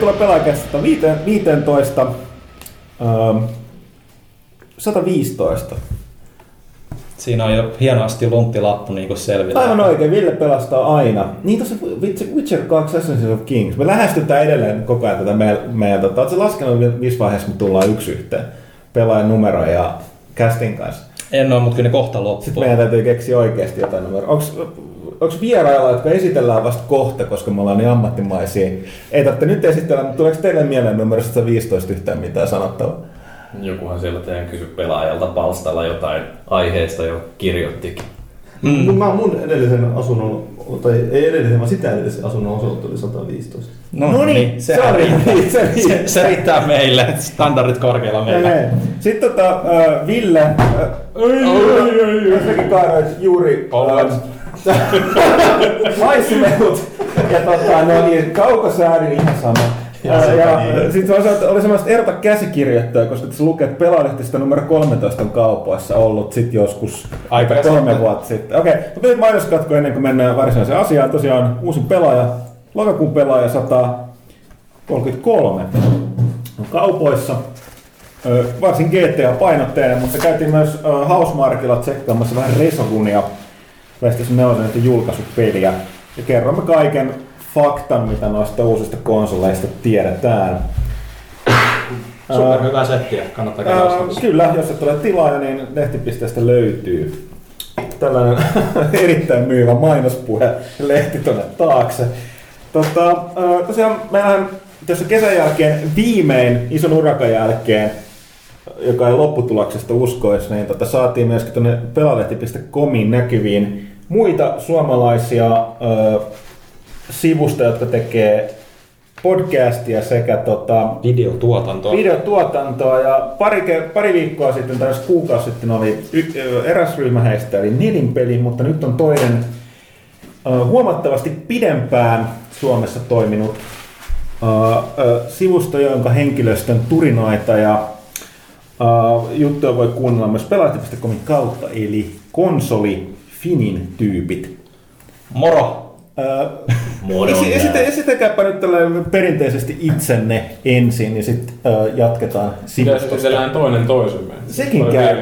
Tervetuloa pelaajakästä 15. Ähm, 115. Siinä on jo hienosti lunttilappu niin kuin selvillä. Aivan oikein, Ville pelastaa aina. Niin tuossa Witcher 2 Assassin's of Kings. Me lähestytään edelleen koko ajan tätä meidän, meidän tota, Oletko laskenut, missä vaiheessa me tullaan yksi yhteen? Pelaajan numero ja casting kanssa. En ole, mutta kyllä ne kohta loppuu. Sitten meidän täytyy keksiä oikeasti jotain numeroa. Onko, onko vierailla, jotka esitellään vasta kohta, koska me ollaan niin ammattimaisia? Ei tarvitse nyt esitellä, mutta tuleeko teille mieleen numero 115 yhtään mitään sanottavaa? Jokuhan siellä teidän kysy pelaajalta palstalla jotain aiheesta jo kirjoittikin. Mm. No, mä mun edellisen asunnon, tai ei edellisen, vaan sitä edellisen asunnon osalta oli 115. No, no niin, se, se, riittää. se, se, se riittää meille. Standardit korkealla meillä. Okay. Sitten tota, uh, Ville, jossakin kaaroit juuri uh, maisimelut ja tota, no niin, kaukosäädin ihan sama. Ja, ja, ja sitten se oli semmoista erota käsikirjoittaa, koska tässä lukee, että pelalehtistä numero 13 on kaupoissa ollut sit joskus aika kolme vuotta sitten. Okei, okay, mutta nyt mainoskatko ennen kuin mennään varsinaiseen asiaan. Tosiaan uusi pelaaja, lokakuun pelaaja 133 on kaupoissa. Varsin GTA-painotteinen, mutta käytiin myös Housemarkilla tsekkaamassa vähän Resogunia PlayStation 4 julkaisupeliä. Ja kerromme kaiken faktan, mitä noista uusista konsoleista tiedetään. Super hyvä settiä, kannattaa käydä Kyllä, jos et ole tilaaja, niin lehtipisteestä löytyy tällainen erittäin myyvä mainospuhe lehti tuonne taakse. Tota, tosiaan meillähän tässä kesän jälkeen viimein ison urakan jälkeen, joka ei lopputuloksesta uskoisi, niin tota, saatiin myöskin tuonne pelalehti.comin näkyviin muita suomalaisia sivusta, jotka tekee podcastia sekä tota, videotuotantoa. videotuotantoa. Ja pari, pari viikkoa sitten, tai kuukausi sitten oli eräs ryhmä heistä, eli Nelinpeli, mutta nyt on toinen uh, huomattavasti pidempään Suomessa toiminut uh, uh, sivusto, jonka henkilöstön turinoita ja uh, juttuja voi kuunnella myös pelaajat.comin kautta, eli konsoli Finin tyypit. Moro! Esi- esitä, esitäkääpä nyt perinteisesti itsenne ensin ja sitten uh, jatketaan sivustosta. Esitellään toinen toisemme. Sekin käy.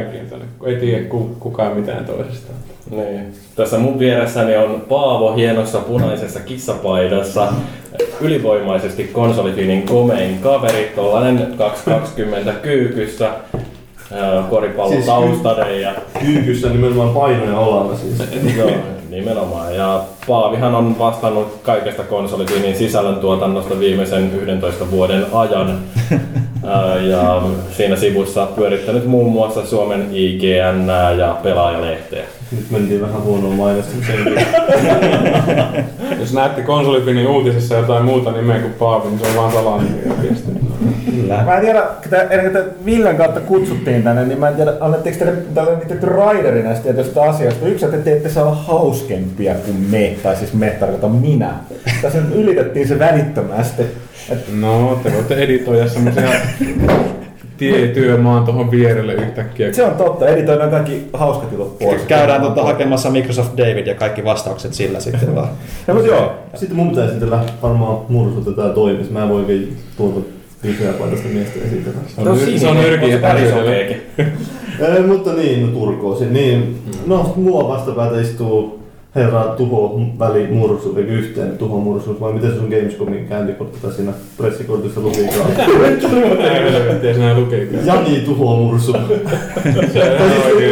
Ei tiedä kukaan mitään toisesta. Niin. Tässä mun vieressäni on Paavo hienossa punaisessa kissapaidassa, ylivoimaisesti konsolifinin komein kaveri, tollanen 220 kyykyssä, koripallon siis. Ja... Kyykyssä nimenomaan painoja olalla siis. Joo, nimenomaan. Ja Paavihan on vastannut kaikesta konsolifinin sisällöntuotannosta viimeisen 11 vuoden ajan. ja siinä sivussa pyörittänyt muun muassa Suomen IGN ja pelaajalehteä. Nyt mentiin vähän huonoon mainostukseen. Jos näette konsolifinin uutisissa jotain muuta nimeä kuin Paavi, niin se on vaan salanimi. Kyllä. Mä en tiedä, että Villen kautta kutsuttiin tänne, niin mä en tiedä, annetteko teille tällainen nimetty raideri näistä tietystä asioista. Yksi, että te ette saa olla hauskempia kuin me, tai siis me tarkoitan minä. Tässä ylitettiin se välittömästi. Et... No, te voitte editoida semmoisia tietyömaan tuohon vierelle yhtäkkiä. Se on totta, editoidaan kaikki hauskat jutut pois. Käydään tuota hakemassa Microsoft David ja kaikki vastaukset sillä sitten vaan. ja, mutta joo, sitten mun pitäisi esitellä varmaan muodostua tätä toimis. Mä en voi oikein tuolta vihreä paidasta miestä esitellä. Se on, no, se on yrki ja Mutta niin, no Turkoosi. Niin, no, mua vastapäätä istuu herra tuho väli mursu, eli yhteen tuho mursu, vai miten se on Gamescomin käyntikortti tai siinä pressikortissa lukikaan? Mitä sinä lukikaan? Jani tuho mursu.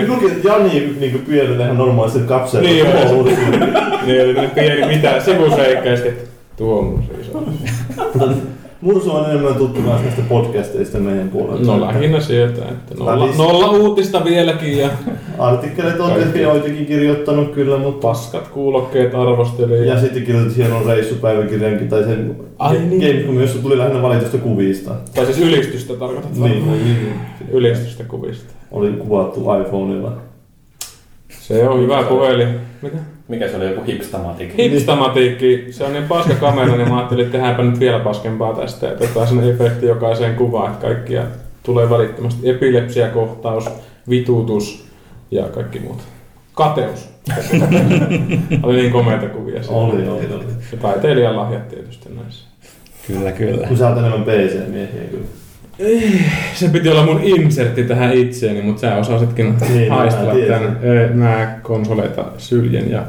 Luki, Jani niinku pienenä ihan normaaliset kapseella niin, tuho mursu. Niin, eli pieni mitä sivuseikka ja sitten tuho mursu. Mursu on enemmän tuttu myös näistä podcasteista meidän puolelta. No lähinnä sieltä, että nolla, nolla uutista vieläkin. Ja Artikkelit on tietysti joitakin kirjoittanut kyllä, mutta... Paskat kuulokkeet arvosteli. Ja sitten kirjoitit hienon reissupäiväkirjankin, tai sen Ai niin. Gamescom, jossa tuli lähinnä valitusta kuvista. Tai siis ylistystä tarkoitat niin, niin, niin. Ylistystä kuvista. Oli kuvattu iPhoneilla. Se on hyvä puhelin. Mitä? Mikä se oli, joku hipstamatik? Hipstamatikki. Se on niin paska kamera, niin mä ajattelin, että tehdäänpä nyt vielä paskempaa tästä. Ja otetaan sen efekti jokaiseen kuvaan, että kaikkia tulee välittömästi. Epilepsiakohtaus, vitutus ja kaikki muut. Kateus. oli niin komeita kuvia. Oli, oli, oli. Ja taiteilijan lahjat tietysti näissä. Kyllä, kyllä. Kun sä oot enemmän PC-miehiä kyllä. Se piti olla mun insertti tähän itseeni, mutta sä osasitkin Niin, haistella mä tiesin. tän. Ö, Mä konsoleita syljen ja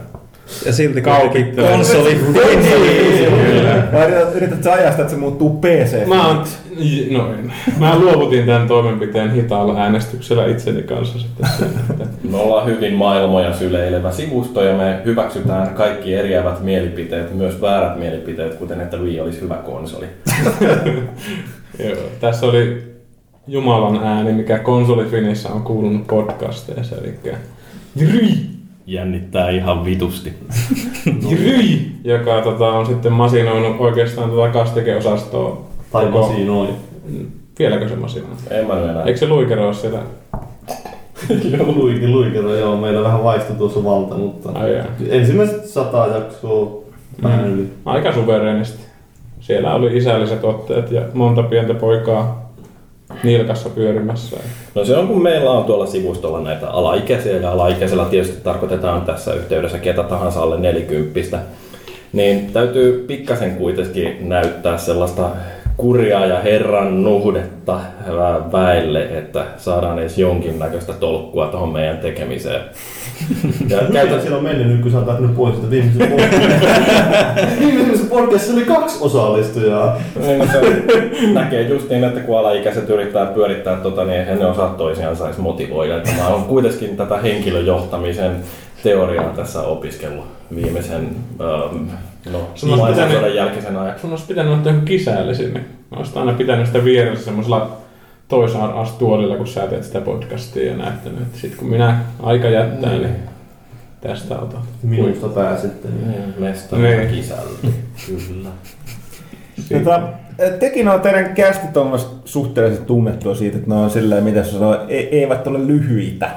Ja silti Kaupittelen. konsoli Kyllä. Vai yrität, yrität sä ajastaa, että se muuttuu PC? Mä, oon, no, en. mä luovutin tämän toimenpiteen hitaalla äänestyksellä itseni kanssa sitten. Me ollaan hyvin maailmoja syleilevä sivusto ja me hyväksytään kaikki eriävät mielipiteet, myös väärät mielipiteet, kuten että Wii olisi hyvä konsoli. Joo, tässä oli Jumalan ääni, mikä konsolifinissä on kuulunut podcasteissa, eli Jännittää ihan vitusti. Jry, joka tota, on sitten masinoinut oikeastaan tätä kastikeosastoa. Tai koko- masinoi. Vieläkö se masinoi? En mä enää. Eikö se luikero ole siellä? Luikin luikero, joo. Meillä vähän vaihtui tuossa valta, mutta Ai jaa. ensimmäiset sata jaksoa vähän Mm. yli. Aika suvereenisti. Siellä oli isälliset otteet ja monta pientä poikaa nilkassa pyörimässä. No se on, kun meillä on tuolla sivustolla näitä alaikäisiä, ja alaikäisellä tietysti tarkoitetaan tässä yhteydessä ketä tahansa alle nelikymppistä, niin täytyy pikkasen kuitenkin näyttää sellaista kurjaa ja herran nuhdetta vä- väelle, että saadaan edes jonkinnäköistä tolkkua tuohon meidän tekemiseen. Ja Käytän siellä on mennyt nyt, kun sä oot lähtenyt pois sitä viimeisessä podcastissa. viimeisessä podcastissa oli kaksi osallistujaa. niin se näkee just niin, että kun alaikäiset yrittää pyörittää tota, niin eihän ne osaa toisiaan saisi motivoida. Että mä oon kuitenkin tätä henkilöjohtamisen teoriaa tässä opiskellut viimeisen ähm, no, Sun olisi maailmansodan pitänyt- jälkeisen ajan. Sun olisi pitänyt ottaa joku kisälle sinne. Mä olisin aina pitänyt sitä vieressä semmoisella toisaan-astuolilla, kun sä teet sitä podcastia ja näyttänyt, että sit kun minä aika jättää, niin tästä otan. Minusta pääsitte. Niin. Niin, Mesta Niin. kisällä. Kyllä. Tota, tekin on teidän kästit on suhteellisesti tunnettua siitä, että ne on silleen, mitä se sanoo, e- eivät ole lyhyitä.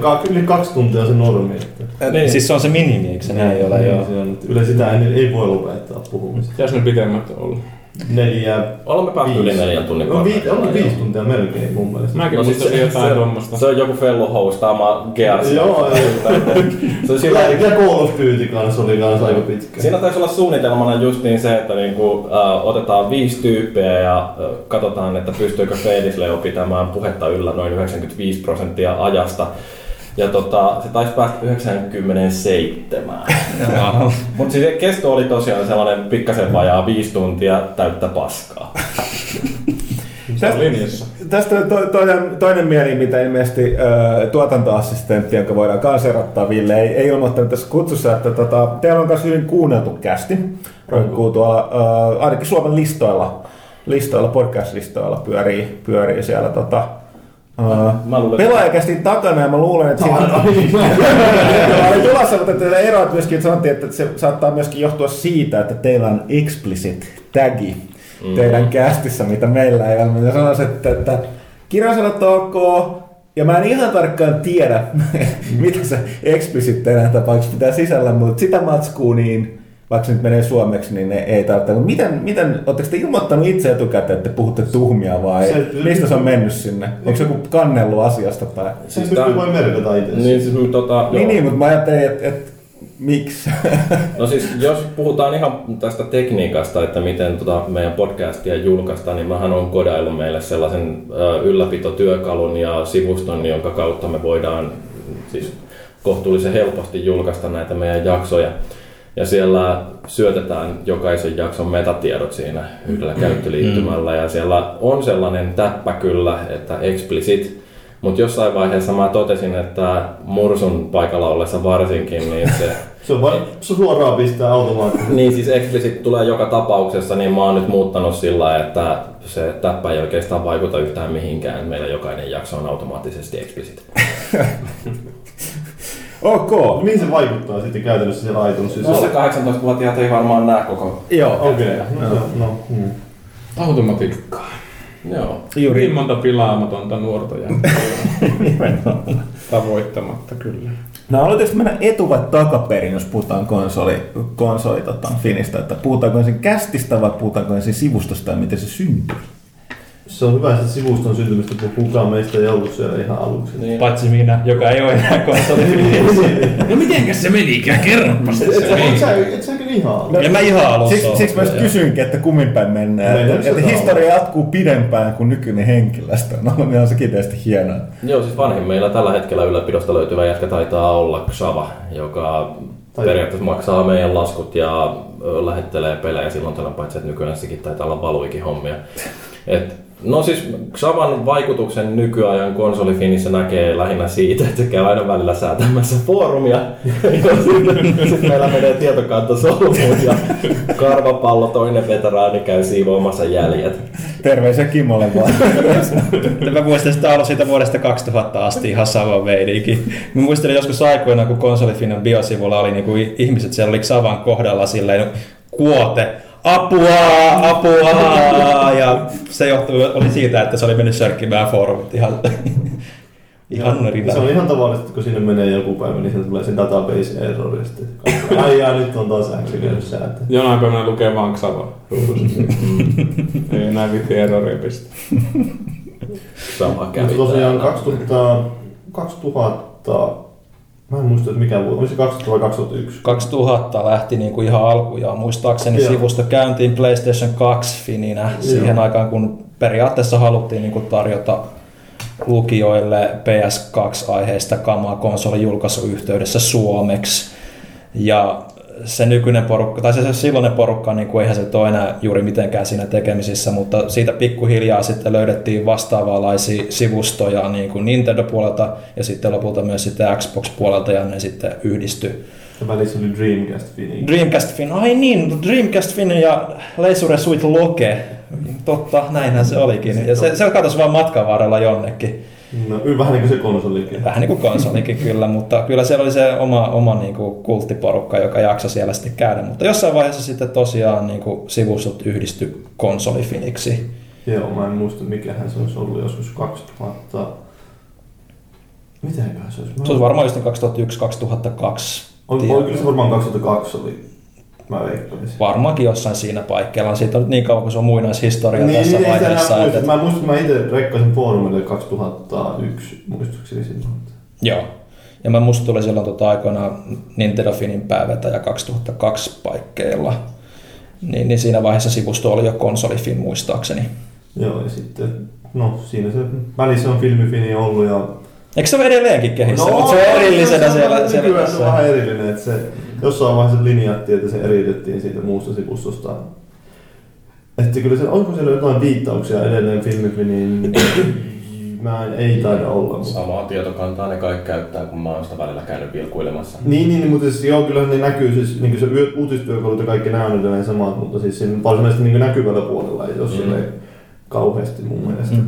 Ka- yli kaksi tuntia se normi. Että. Niin. Siis se on se minimi, eikö se näin ole? Niin, Joo. se on, Yleensä sitä ei, ei voi lopettaa puhumista. Pitäis ne pitemmät ollut. Neljä, Olemme päästy yli neljän tunnin on, vi, on viisi tuntia melkein mun mielestä. Mäkin No no, siis se, jotain se, tuommoista. se on joku Fellu hostaama Gears. Joo, se on sillä Ja, Call of Duty kanssa oli kanssa aika pitkä. Siinä taisi olla suunnitelmana just niin se, että niinku, äh, otetaan viisi tyyppiä ja äh, katsotaan, että pystyykö Fedisleo pitämään puhetta yllä noin 95 prosenttia ajasta. Ja tota, se taisi päästä 97. Mutta siis se kesto oli tosiaan sellainen pikkasen vajaa viisi tuntia täyttä paskaa. Linjassa. Tästä to, toinen, toinen mieli, mitä ilmeisesti ö, tuotantoassistentti, jonka voidaan kanssa erottaa Ville, ei, ei ilmoittanut tässä kutsussa, että tota, teillä on myös hyvin kuunneltu kästi. Roikkuu tuolla, ö, ainakin Suomen listoilla, listoilla podcast-listoilla pyörii, pyörii siellä tota, Mä että- pelaajakästin takana ja mä luulen, että siinä oli tulossa, mutta teillä eroat myöskin, että sanottiin, että se saattaa myöskin johtua siitä, että teillä on explicit tagi Mm. teidän kästissä, mitä meillä ei ole. Ja sanoisin, että, että kirjasanat ok, ja mä en ihan tarkkaan tiedä, mitä se explicit teidän tapauksessa pitää sisällä, mutta sitä matskuu niin, vaikka se nyt menee suomeksi, niin ne ei tarvitse. Mutta miten, miten oletteko te ilmoittanut itse etukäteen, että te puhutte tuhmia vai Se- mistä se on mennyt sinne? Onko se joku kannellut asiasta tai? Se Siis pystyy tää- vain merkata itse. Niin, siis, me, tota, Niin, niin, mutta mä ajattelin, että et, miksi? No siis jos puhutaan ihan tästä tekniikasta, että miten tota meidän podcastia julkaistaan, niin mähän on kodaillut meille sellaisen ylläpitotyökalun ja sivuston, jonka kautta me voidaan siis kohtuullisen helposti julkaista näitä meidän jaksoja. Ja siellä syötetään jokaisen jakson metatiedot siinä yhdellä käyttöliittymällä ja siellä on sellainen täppä kyllä, että explicit, mutta jossain vaiheessa mä totesin, että Mursun paikalla ollessa varsinkin, niin se Se on vain suoraan pistää automaattisesti. niin siis explicit tulee joka tapauksessa, niin mä oon nyt muuttanut sillä että se täppä ei oikeastaan vaikuta yhtään mihinkään. Meillä jokainen jakso on automaattisesti explicit. ok. Mihin se vaikuttaa sitten käytännössä siellä iTunesissa? No se 18-vuotiaat ei varmaan näe koko... Joo. Okei, okay. no, no, hmm. Automatiikkaa. Joo. Juuri. Niin monta pilaamatonta nuorta jää tavoittamatta kyllä. No aloitatko mennä etu- vai takaperin, jos puhutaan konsoli, konsoli tota, finistä, että puhutaanko ensin kästistä vai puhutaanko ensin sivustosta ja miten se syntyy? Se on hyvä, että sivuston syntymistä, kun kukaan meistä ei ollut siellä ihan aluksi. Niin. Paitsi minä, joka ei ole enää konsoli. No mitenkäs se menikään? Kerropas Et, et, et, sä, et sä kyllä ihan. Ja mä ihan alussa Siksi, siksi mä just kysyinkin, että kummin päin mennään. Mennään Että, että historia jatkuu pidempään kuin nykyinen henkilöstö. No, niin on sekin tietysti hienoa. Joo, siis vanhin meillä tällä hetkellä ylläpidosta löytyvä jätkä taitaa olla Xava, joka Tai- periaatteessa maksaa meidän laskut ja lähettelee pelejä silloin tällä paitsi, että nykyään sekin taitaa olla valuikin hommia. Et, no siis Xavan vaikutuksen nykyajan konsolifinissä näkee lähinnä siitä, että käy aina välillä säätämässä foorumia. sitten sit meillä menee tietokanta solmuun ja karvapallo toinen veteraani käy siivoamassa jäljet. Terveisiä Kimmolle vaan. Mä muistan sitä ollut siitä vuodesta 2000 asti ihan sama meininki. Mä muistelin joskus aikoina, kun konsolifinnan biosivulla oli niinku ihmiset, siellä oli Xavan kohdalla silleen kuote, apua, apua, ja se johtui, oli siitä, että se oli mennyt sörkkimään foorumit ihan, ihan Se on rinnan. ihan tavallista, että kun sinne menee joku päivä, niin sieltä tulee se database error. ja sitten kaikki, Ai jaa, nyt on taas äksykäynyt säätö. Jonain päivänä lukee vaan Xava ruudussa. Ei enää vitti erroria pistä. Sama kävi. Mutta tosiaan täällä. 2000, 2000, mä en muista, että mikä vuosi, oli se 2000 vai 2001? 2000 lähti niinku ihan alkujaan. Muistaakseni Joo. sivusto käyntiin PlayStation 2 fininä siihen aikaan, kun periaatteessa haluttiin niinku tarjota lukijoille PS2-aiheista kamaa konsolin julkaisuyhteydessä suomeksi. Ja se nykyinen porukka, tai se, se silloinen porukka, niin kuin eihän se ole enää juuri mitenkään siinä tekemisissä, mutta siitä pikkuhiljaa sitten löydettiin vastaavanlaisia sivustoja niin kuin Nintendo-puolelta ja sitten lopulta myös sitten Xbox-puolelta ja ne sitten yhdistyi Ja välissä oli Dreamcast Fini. Dreamcast Fin, ai niin, Dreamcast Fin ja Leisure Suite Loke. Totta, näinhän se olikin. Ja se, se katosi vaan matkan varrella jonnekin. No, vähän niin kuin se konsolikin. Vähän niin kuin konsolikin kyllä, mutta kyllä siellä oli se oma, oma niin kuin kulttiporukka, joka jaksoi siellä sitten käydä. Mutta jossain vaiheessa sitten tosiaan niin kuin sivustot yhdistyi konsolifiniksi. Joo, mä en muista mikähän se olisi ollut joskus 2000... Mitäköhän se olisi? Mä Se olisi varmaan just 2001-2002. Oli, oli kyllä se varmaan 2002 oli. Mä veikkaisin. Varmaankin jossain siinä paikkeilla. Siitä on nyt niin kauan, kun se on muinaishistoria Niin, tässä niin, vaiheessa. Että. Mä muistan, että mä itse rekkasin foorumille 2001, muistaakseni silloin. Joo. Ja mä musta tuli silloin tota aikoinaan Nintendo Finin päävetäjä 2002 paikkeilla. Niin, niin siinä vaiheessa sivusto oli jo konsolifin muistaakseni. Joo, ja sitten, no siinä se välissä on filmifini ollut ja... Eikö se ole edelleenkin kehissä? No, mutta se on erillisenä se on- siellä, siellä se on tässä. vähän erillinen, että se jossain vaiheessa linjattiin, että se eriytettiin siitä muusta sivustosta. Että kyllä se, onko siellä jotain viittauksia edelleen filmifiniin? Mä en, ei taida olla. Samaa tietokantaa ne kaikki käyttää, kun mä oon sitä välillä käynyt vilkuilemassa. Niin, niin, mutta siis, joo, kyllähän ne näkyy, siis niin se yö- uutistyökalut ja kaikki nämä on edelleen samat, mutta siis siinä varsinaisesti niin näkyvällä puolella ei ole mm. kauheasti mun mielestä. Mm.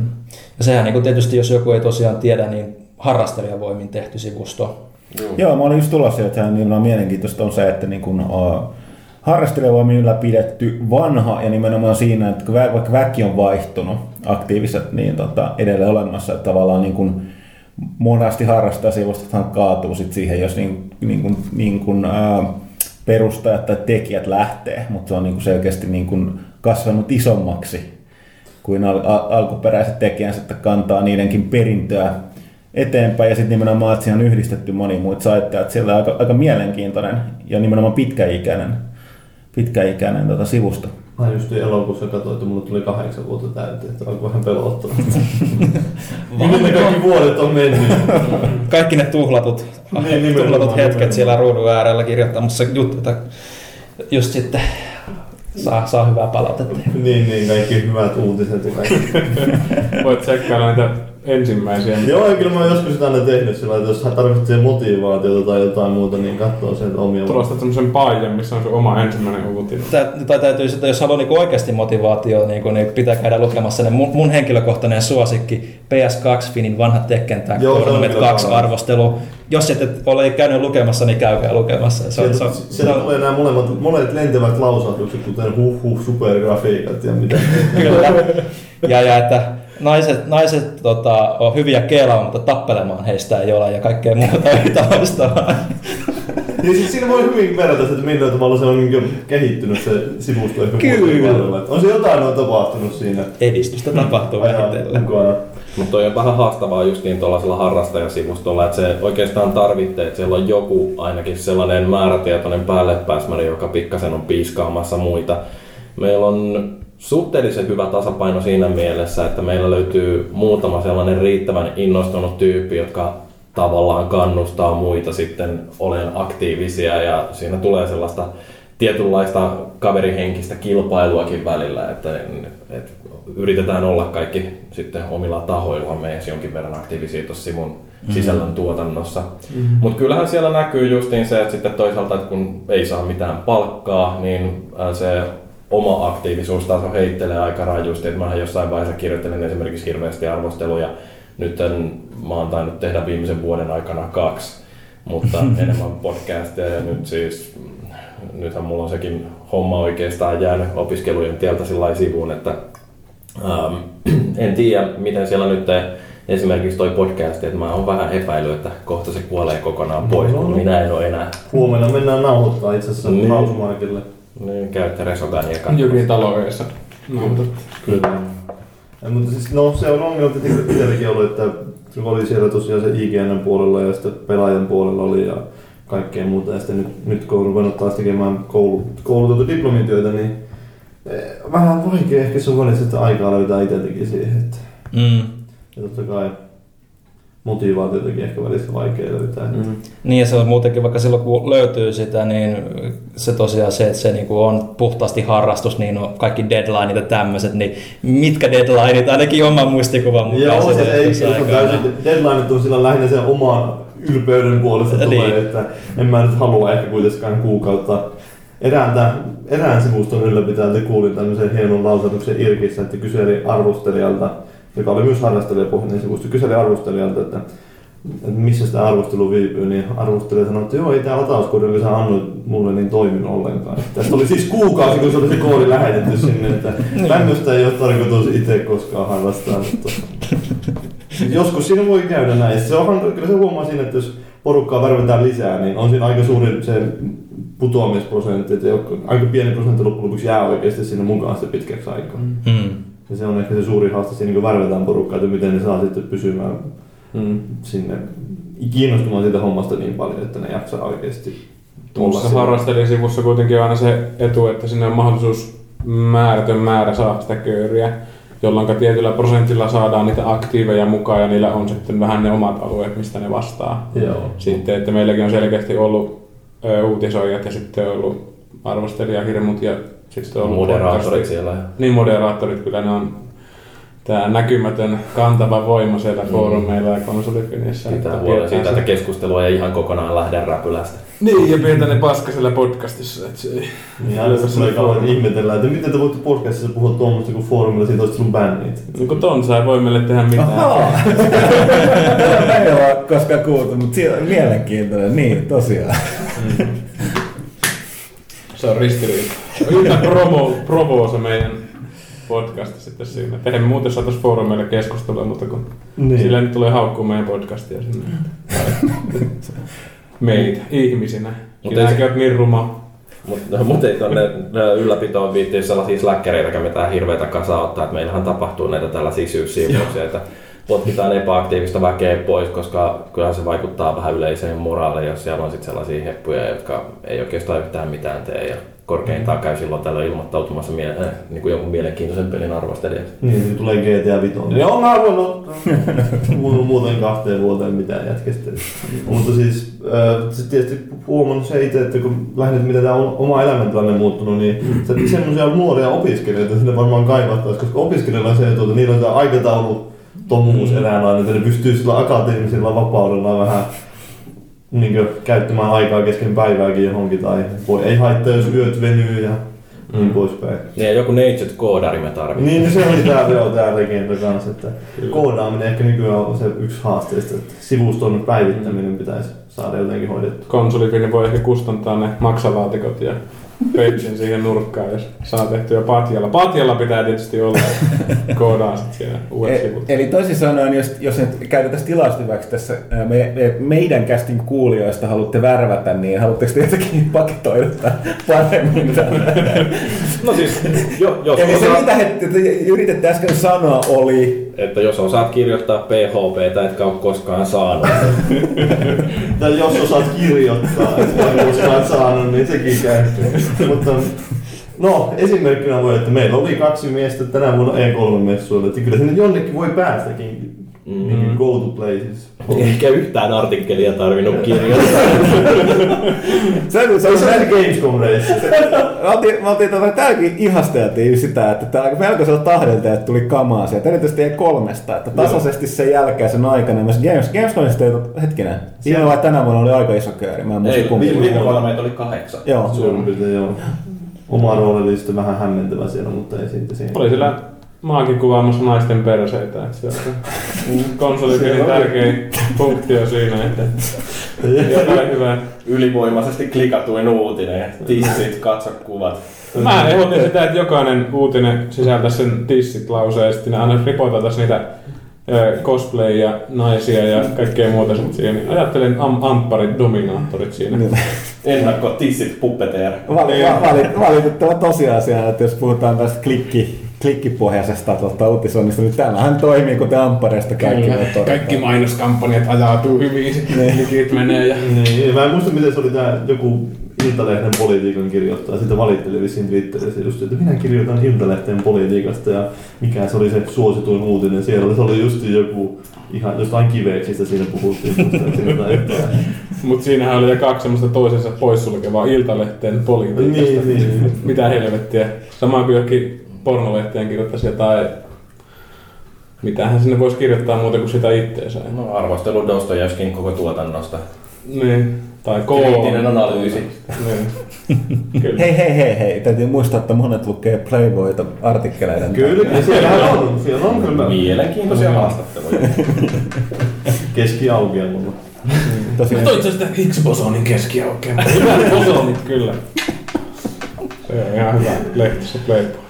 Ja sehän niin tietysti, jos joku ei tosiaan tiedä, niin harrastelijavoimin tehty sivusto. Joo, mä olin just tulossa, että sehän nimenomaan mielenkiintoista on se, että niin kun, uh, harrastelijavoimin ylläpidetty vanha ja nimenomaan siinä, että kun vä- vaikka väki on vaihtunut, aktiiviset, niin tota, edelleen olemassa, että tavallaan niin kun, monasti harrastajasivustothan kaatuu sit siihen, jos niin, niin kun, niin kun, uh, perustajat tai tekijät lähtee, mutta se on niin kun selkeästi niin kun kasvanut isommaksi kuin al- al- alkuperäiset tekijänsä, että kantaa niidenkin perintöä eteenpäin ja sitten nimenomaan, että siihen on yhdistetty moni muita saitteja, että siellä on aika, aika mielenkiintoinen ja nimenomaan pitkäikäinen, pitkäikäinen tota, sivusto. Mä just elokuussa katsoin, että mulla tuli kahdeksan vuotta täyteen, että alkoi vähän pelottaa. Miten ne kaikki vuodet on mennyt? Kaikki ne tuhlatut, Niin, tuhlatut hetket nimenomaan. siellä ruudun äärellä kirjoittamassa juttuja, just sitten saa, saa hyvää palautetta. niin, niin, kaikki hyvät uutiset ja kaikki. Voit tsekkailla niitä ensimmäisiä. Joo, ja kyllä mä oon joskus sitä aina tehnyt sillä että jos tarvitsee motivaatiota tai jotain muuta, niin katsoo sieltä omia Tulostat semmoisen paijan, missä on sun oma ensimmäinen uutinen. Tää, tai täytyy sitten, jos haluaa niinku oikeasti motivaatio, niin, niin pitää käydä lukemassa ne mun, mun henkilökohtainen suosikki PS2 Finin vanha Tekken Tag se on Tournament kyllä 2 parhaat. arvostelu. Jos et ole käynyt lukemassa, niin käykää lukemassa. Se on, se Sieltä, on, se on, tulee nämä molemmat, monet lentävät lausahdukset, kuten huh huh supergrafiikat ja mitä. Kyllä. Ja, ja että naiset, naiset tota, on hyviä keelaamaan, mutta tappelemaan heistä ei ole ja kaikkea muuta yhtä loistavaa. Niin siis siinä voi hyvin verrata se, että millä tavalla se on niin kehittynyt se sivusto ehkä Kyllä. On se jotain on tapahtunut siinä. Edistystä tapahtuu ajan vähitellen. mukana. Mutta toi on vähän haastavaa justiin tuollaisella harrastajasivustolla, että se oikeastaan tarvitsee, että siellä on joku ainakin sellainen määrätietoinen päällepääsmäri, joka pikkasen on piiskaamassa muita. Meillä on suhteellisen hyvä tasapaino siinä mielessä, että meillä löytyy muutama sellainen riittävän innostunut tyyppi, jotka tavallaan kannustaa muita sitten olen aktiivisia ja siinä tulee sellaista tietynlaista kaverihenkistä kilpailuakin välillä, että, että yritetään olla kaikki sitten omilla tahoillamme edes jonkin verran aktiivisia tuossa sivun sisällön tuotannossa. Mm-hmm. Mutta kyllähän siellä näkyy justiin se, että sitten toisaalta, että kun ei saa mitään palkkaa, niin ää, se oma aktiivisuustaso heittelee aika rajusti. Että mähän jossain vaiheessa kirjoittelin esimerkiksi hirveästi arvosteluja. Nyt en, mä oon tainnut tehdä viimeisen vuoden aikana kaksi, mutta enemmän podcasteja ja nyt siis nythän mulla on sekin homma oikeastaan jäänyt opiskelujen tieltä sillä sivuun, että ähm, en tiedä miten siellä nyt esimerkiksi toi podcast, että mä oon vähän epäillyt, että kohta se kuolee kokonaan pois, kun minä en ole enää Huomenna mennään nauhoittaa itse asiassa Niin. Niin, käytte Resogania kanssa. Jokin taloudessa. No, mutta Kyllä. Ja, mutta siis, no se on ongelma tietenkin itselläkin ollut, että oli siellä tosiaan se IGN puolella ja sitten pelaajan puolella oli ja kaikkea muuta. Ja sitten nyt, nyt kun on ruvennut taas tekemään koulu, koulutettu diplomityötä, niin eh, vähän vaikea ehkä se on sitä aikaa löytää itseltäkin siihen. Että, Mm. ja totta kai motivaatiotakin ehkä välistä vaikea löytää. Mm. Niin ja se on muutenkin, vaikka silloin kun löytyy sitä, niin se tosiaan se, että se niinku on puhtaasti harrastus, niin on kaikki deadlineit ja tämmöiset, niin mitkä deadlineit, ainakin oman muistikuvan mukaan Joo, se ei, se on täysin, deadlineit on sillä lähinnä sen oman ylpeyden puolesta Niin. tulee, että en mä nyt halua ehkä kuitenkaan kuukautta. Erääntä, erään sivuston ylläpitäjältä kuulin tämmöisen hienon lausatuksen Irkissä, että kyseli arvostelijalta, joka oli myös harrastelijapohjainen sivusto, kyseli arvostelijalta, että, että missä sitä arvostelu viipyy, niin arvostelija sanoi, että joo, ei tämä latauskoodi, joka sä annoit mulle, niin toiminut ollenkaan. Tästä oli siis kuukausi, kun se oli se koodi lähetetty sinne, että tämmöistä ei ole tarkoitus itse koskaan harrastaa. Mutta Joskus siinä voi käydä näin. Se on, kyllä se huomaa siinä, että jos porukkaa värvätään lisää, niin on siinä aika suuri se putoamisprosentti, että aika pieni prosentti loppujen lopuksi jää oikeasti sinne mukaan sitten pitkäksi aikaa. Mm. Ja se on ehkä se suuri haaste siinä, kun värvätään porukkaa, että miten ne saa sitten pysymään mm. sinne kiinnostumaan siitä hommasta niin paljon, että ne jaksaa oikeasti Tuossa siellä. harrastelijasivussa kuitenkin on aina se etu, että sinne on mahdollisuus määrätön määrä saada sitä kööriä, jolloin tietyllä prosentilla saadaan niitä aktiiveja mukaan ja niillä on sitten vähän ne omat alueet, mistä ne vastaa. Joo. Sitten, että meilläkin on selkeästi ollut ö, uutisoijat ja sitten on ollut arvostelijahirmut ja sitten on ollut Moderaattorit siellä. Niin, moderaattorit kyllä ne on tämä näkymätön kantava voima siellä foorumeilla ja konsolifinissä. Pitää huolen pidetään siitä, se- että keskustelu ei ihan kokonaan lähde räpylästä. Niin, ja pidetään ne paska siellä podcastissa, että se ei... Niin aina se ihmetellään, että miten te voitte podcastissa puhua tuommoista, kun foorumilla siitä olisi tullut bännit. Niin kuin ton saa voi meille tehdä mitään. Ahaa. Ei ole koskaan kuultu, mutta mielenkiintoinen. Niin, tosiaan. Se on ristiriita. Yhtä promo, promo se meidän podcast sitten siinä. Eihän me muuten saataisiin foorumeille keskustelua, mutta kun Niin. sillä nyt tulee haukkuu meidän podcastia sinne. Meitä, ihmisinä. Mut Sinäkin ei- oot niin ruma. Mutta mut ei tuonne ylläpitoon viittiin sellaisia släkkäreitä mitään hirveitä kasaa ottaa, että meillähän tapahtuu näitä tällaisia syyssiivuuksia, että potkitaan epäaktiivista väkeä pois, koska kyllähän se vaikuttaa vähän yleiseen moraaliin, jos siellä on sitten sellaisia heppuja, jotka ei oikeastaan yhtään mitään tee ja korkeintaan käy silloin tällöin ilmoittautumassa mie- äh, niin kuin jonkun mielenkiintoisen pelin arvostelijaksi. Niin, niin tulee GTA 5. Joo, mä voin ottaa. Mulla on muuten kahteen vuoteen mitään jätkästä. Mutta siis, äh, se tietysti huomannut se itse, että kun lähinnä mitä tämä oma elämäntilanne muuttunut, niin se, semmoisia nuoria opiskelijoita sinne varmaan kaivattaisiin, koska opiskelijoilla on se että niillä on tämä aikataulu tomuus eräänlainen, että ne pystyy sillä akateemisella vapaudella vähän niin käyttämään aikaa kesken päivääkin johonkin tai voi, ei haittaa jos yöt venyy ja niin Mm. poispäin. Ja joku Naked koodari me tarvitaan. Niin, niin se oli tää, joo, tää legenda kanssa, että koodaaminen ehkä nykyään on se yksi haasteista, että sivuston päivittäminen pitäisi saada jotenkin hoidettua. Konsolifini voi ehkä kustantaa ne maksalaatikot ja Pepsin siihen nurkkaan, jos saa tehtyä patjalla. Patjalla pitää tietysti olla, että koodaan sitten siellä uudet E- sivut. eli toisin sanoen, jos, jos nyt käytetään tilasta hyväksi tässä me, me, meidän kästin kuulijoista haluatte värvätä, niin haluatteko te jotenkin paketoida paremmin? No siis, jo, jos, Eli se mitä he te yrititte äsken sanoa oli, että jos osaat kirjoittaa PHPtä, etkä ole koskaan saanut. Tai jos osaat kirjoittaa, että ei koskaan saanut, niin sekin käy. Mutta no, esimerkkinä voi, että meillä oli kaksi miestä tänä vuonna E3-messuilla, että kyllä sinne jonnekin voi päästäkin. Mm. Niin go to places. Eikä yhtään artikkelia tarvinnut kirjoittaa. se, se, Se se, on se se, Gamescom me oltiin, oltiin tota, täälläkin ihasteltiin sitä, että tää aika melkoisella tahdilta, että tuli kamaa sieltä, erityisesti ei kolmesta, että tasaisesti sen jälkeen sen aikana, myös Games, Gamescomista ei hetkinen, viime vai tänä vuonna oli aika iso kööri, mä en muista kumpi. viime, vuonna meitä oli kahdeksan. Joo, Suurin piirtein joo. Oma rooli oli sitten vähän hämmentävä siellä, mutta ei siitä siihen. Oli siellä maakin kuvaamassa naisten perseitä, että se on konsolipelin tärkein funktio siinä, että jotain hyvää. Ylivoimaisesti klikatuin uutinen. Tissit, katso kuvat. Mä ehdotin sitä, että jokainen uutinen sisältäisi sen tissit lauseen ja sitten aina ripoteltaisiin niitä cosplay ja naisia ja kaikkea muuta siihen. Niin Ajattelin am- ampparit, dominaattorit siinä. Niin. Ennakko tissit puppeteer. Vali, vali, valitettava tosiasia, että jos puhutaan tästä klikki, klikkipohjaisesta tota, uutisoinnista, niin tämähän toimii, kuten Ampareista kaikki voi todeta. Kaikki mainoskampanjat ajautuu hyvin, sitten klikit menee ja Niin, mä en muista miten se oli tää joku Iltalehden politiikan kirjoittaja, sitä valitteli vissiin Twitterissä just, että minä kirjoitan Iltalehden politiikasta ja mikä se oli se suosituin uutinen siellä, oli, se oli just joku ihan jostain kiveksistä siinä puhuttiin. Mutta siinähän oli jo kaksi semmoista toisensa poissulkevaa iltalehteen politiikasta. Niin, niin. Mitä helvettiä. Sama kuin johonkin pornolehteen kirjoittaisi jotain... Mitähän sinne voisi kirjoittaa muuta kuin sitä itteensä. No, arvostelu Dostojevskin koko tuotannosta. Niin. Tai K. Kriittinen analyysi. Niin. Kyllä. Hei, hei, hei, hei. Täytyy muistaa, että monet lukee Playboyta artikkeleiden. Kyllä, ja siellähän on, siellä on kyllä Mielenkiintoisia haastatteluja. keski aukeamalla. Tosiaan, Toit sä sitä Higgs-bosonin keskiaukeamaa? Hyvät bosonit, kyllä. Se on ihan hyvä lehti se Playboy.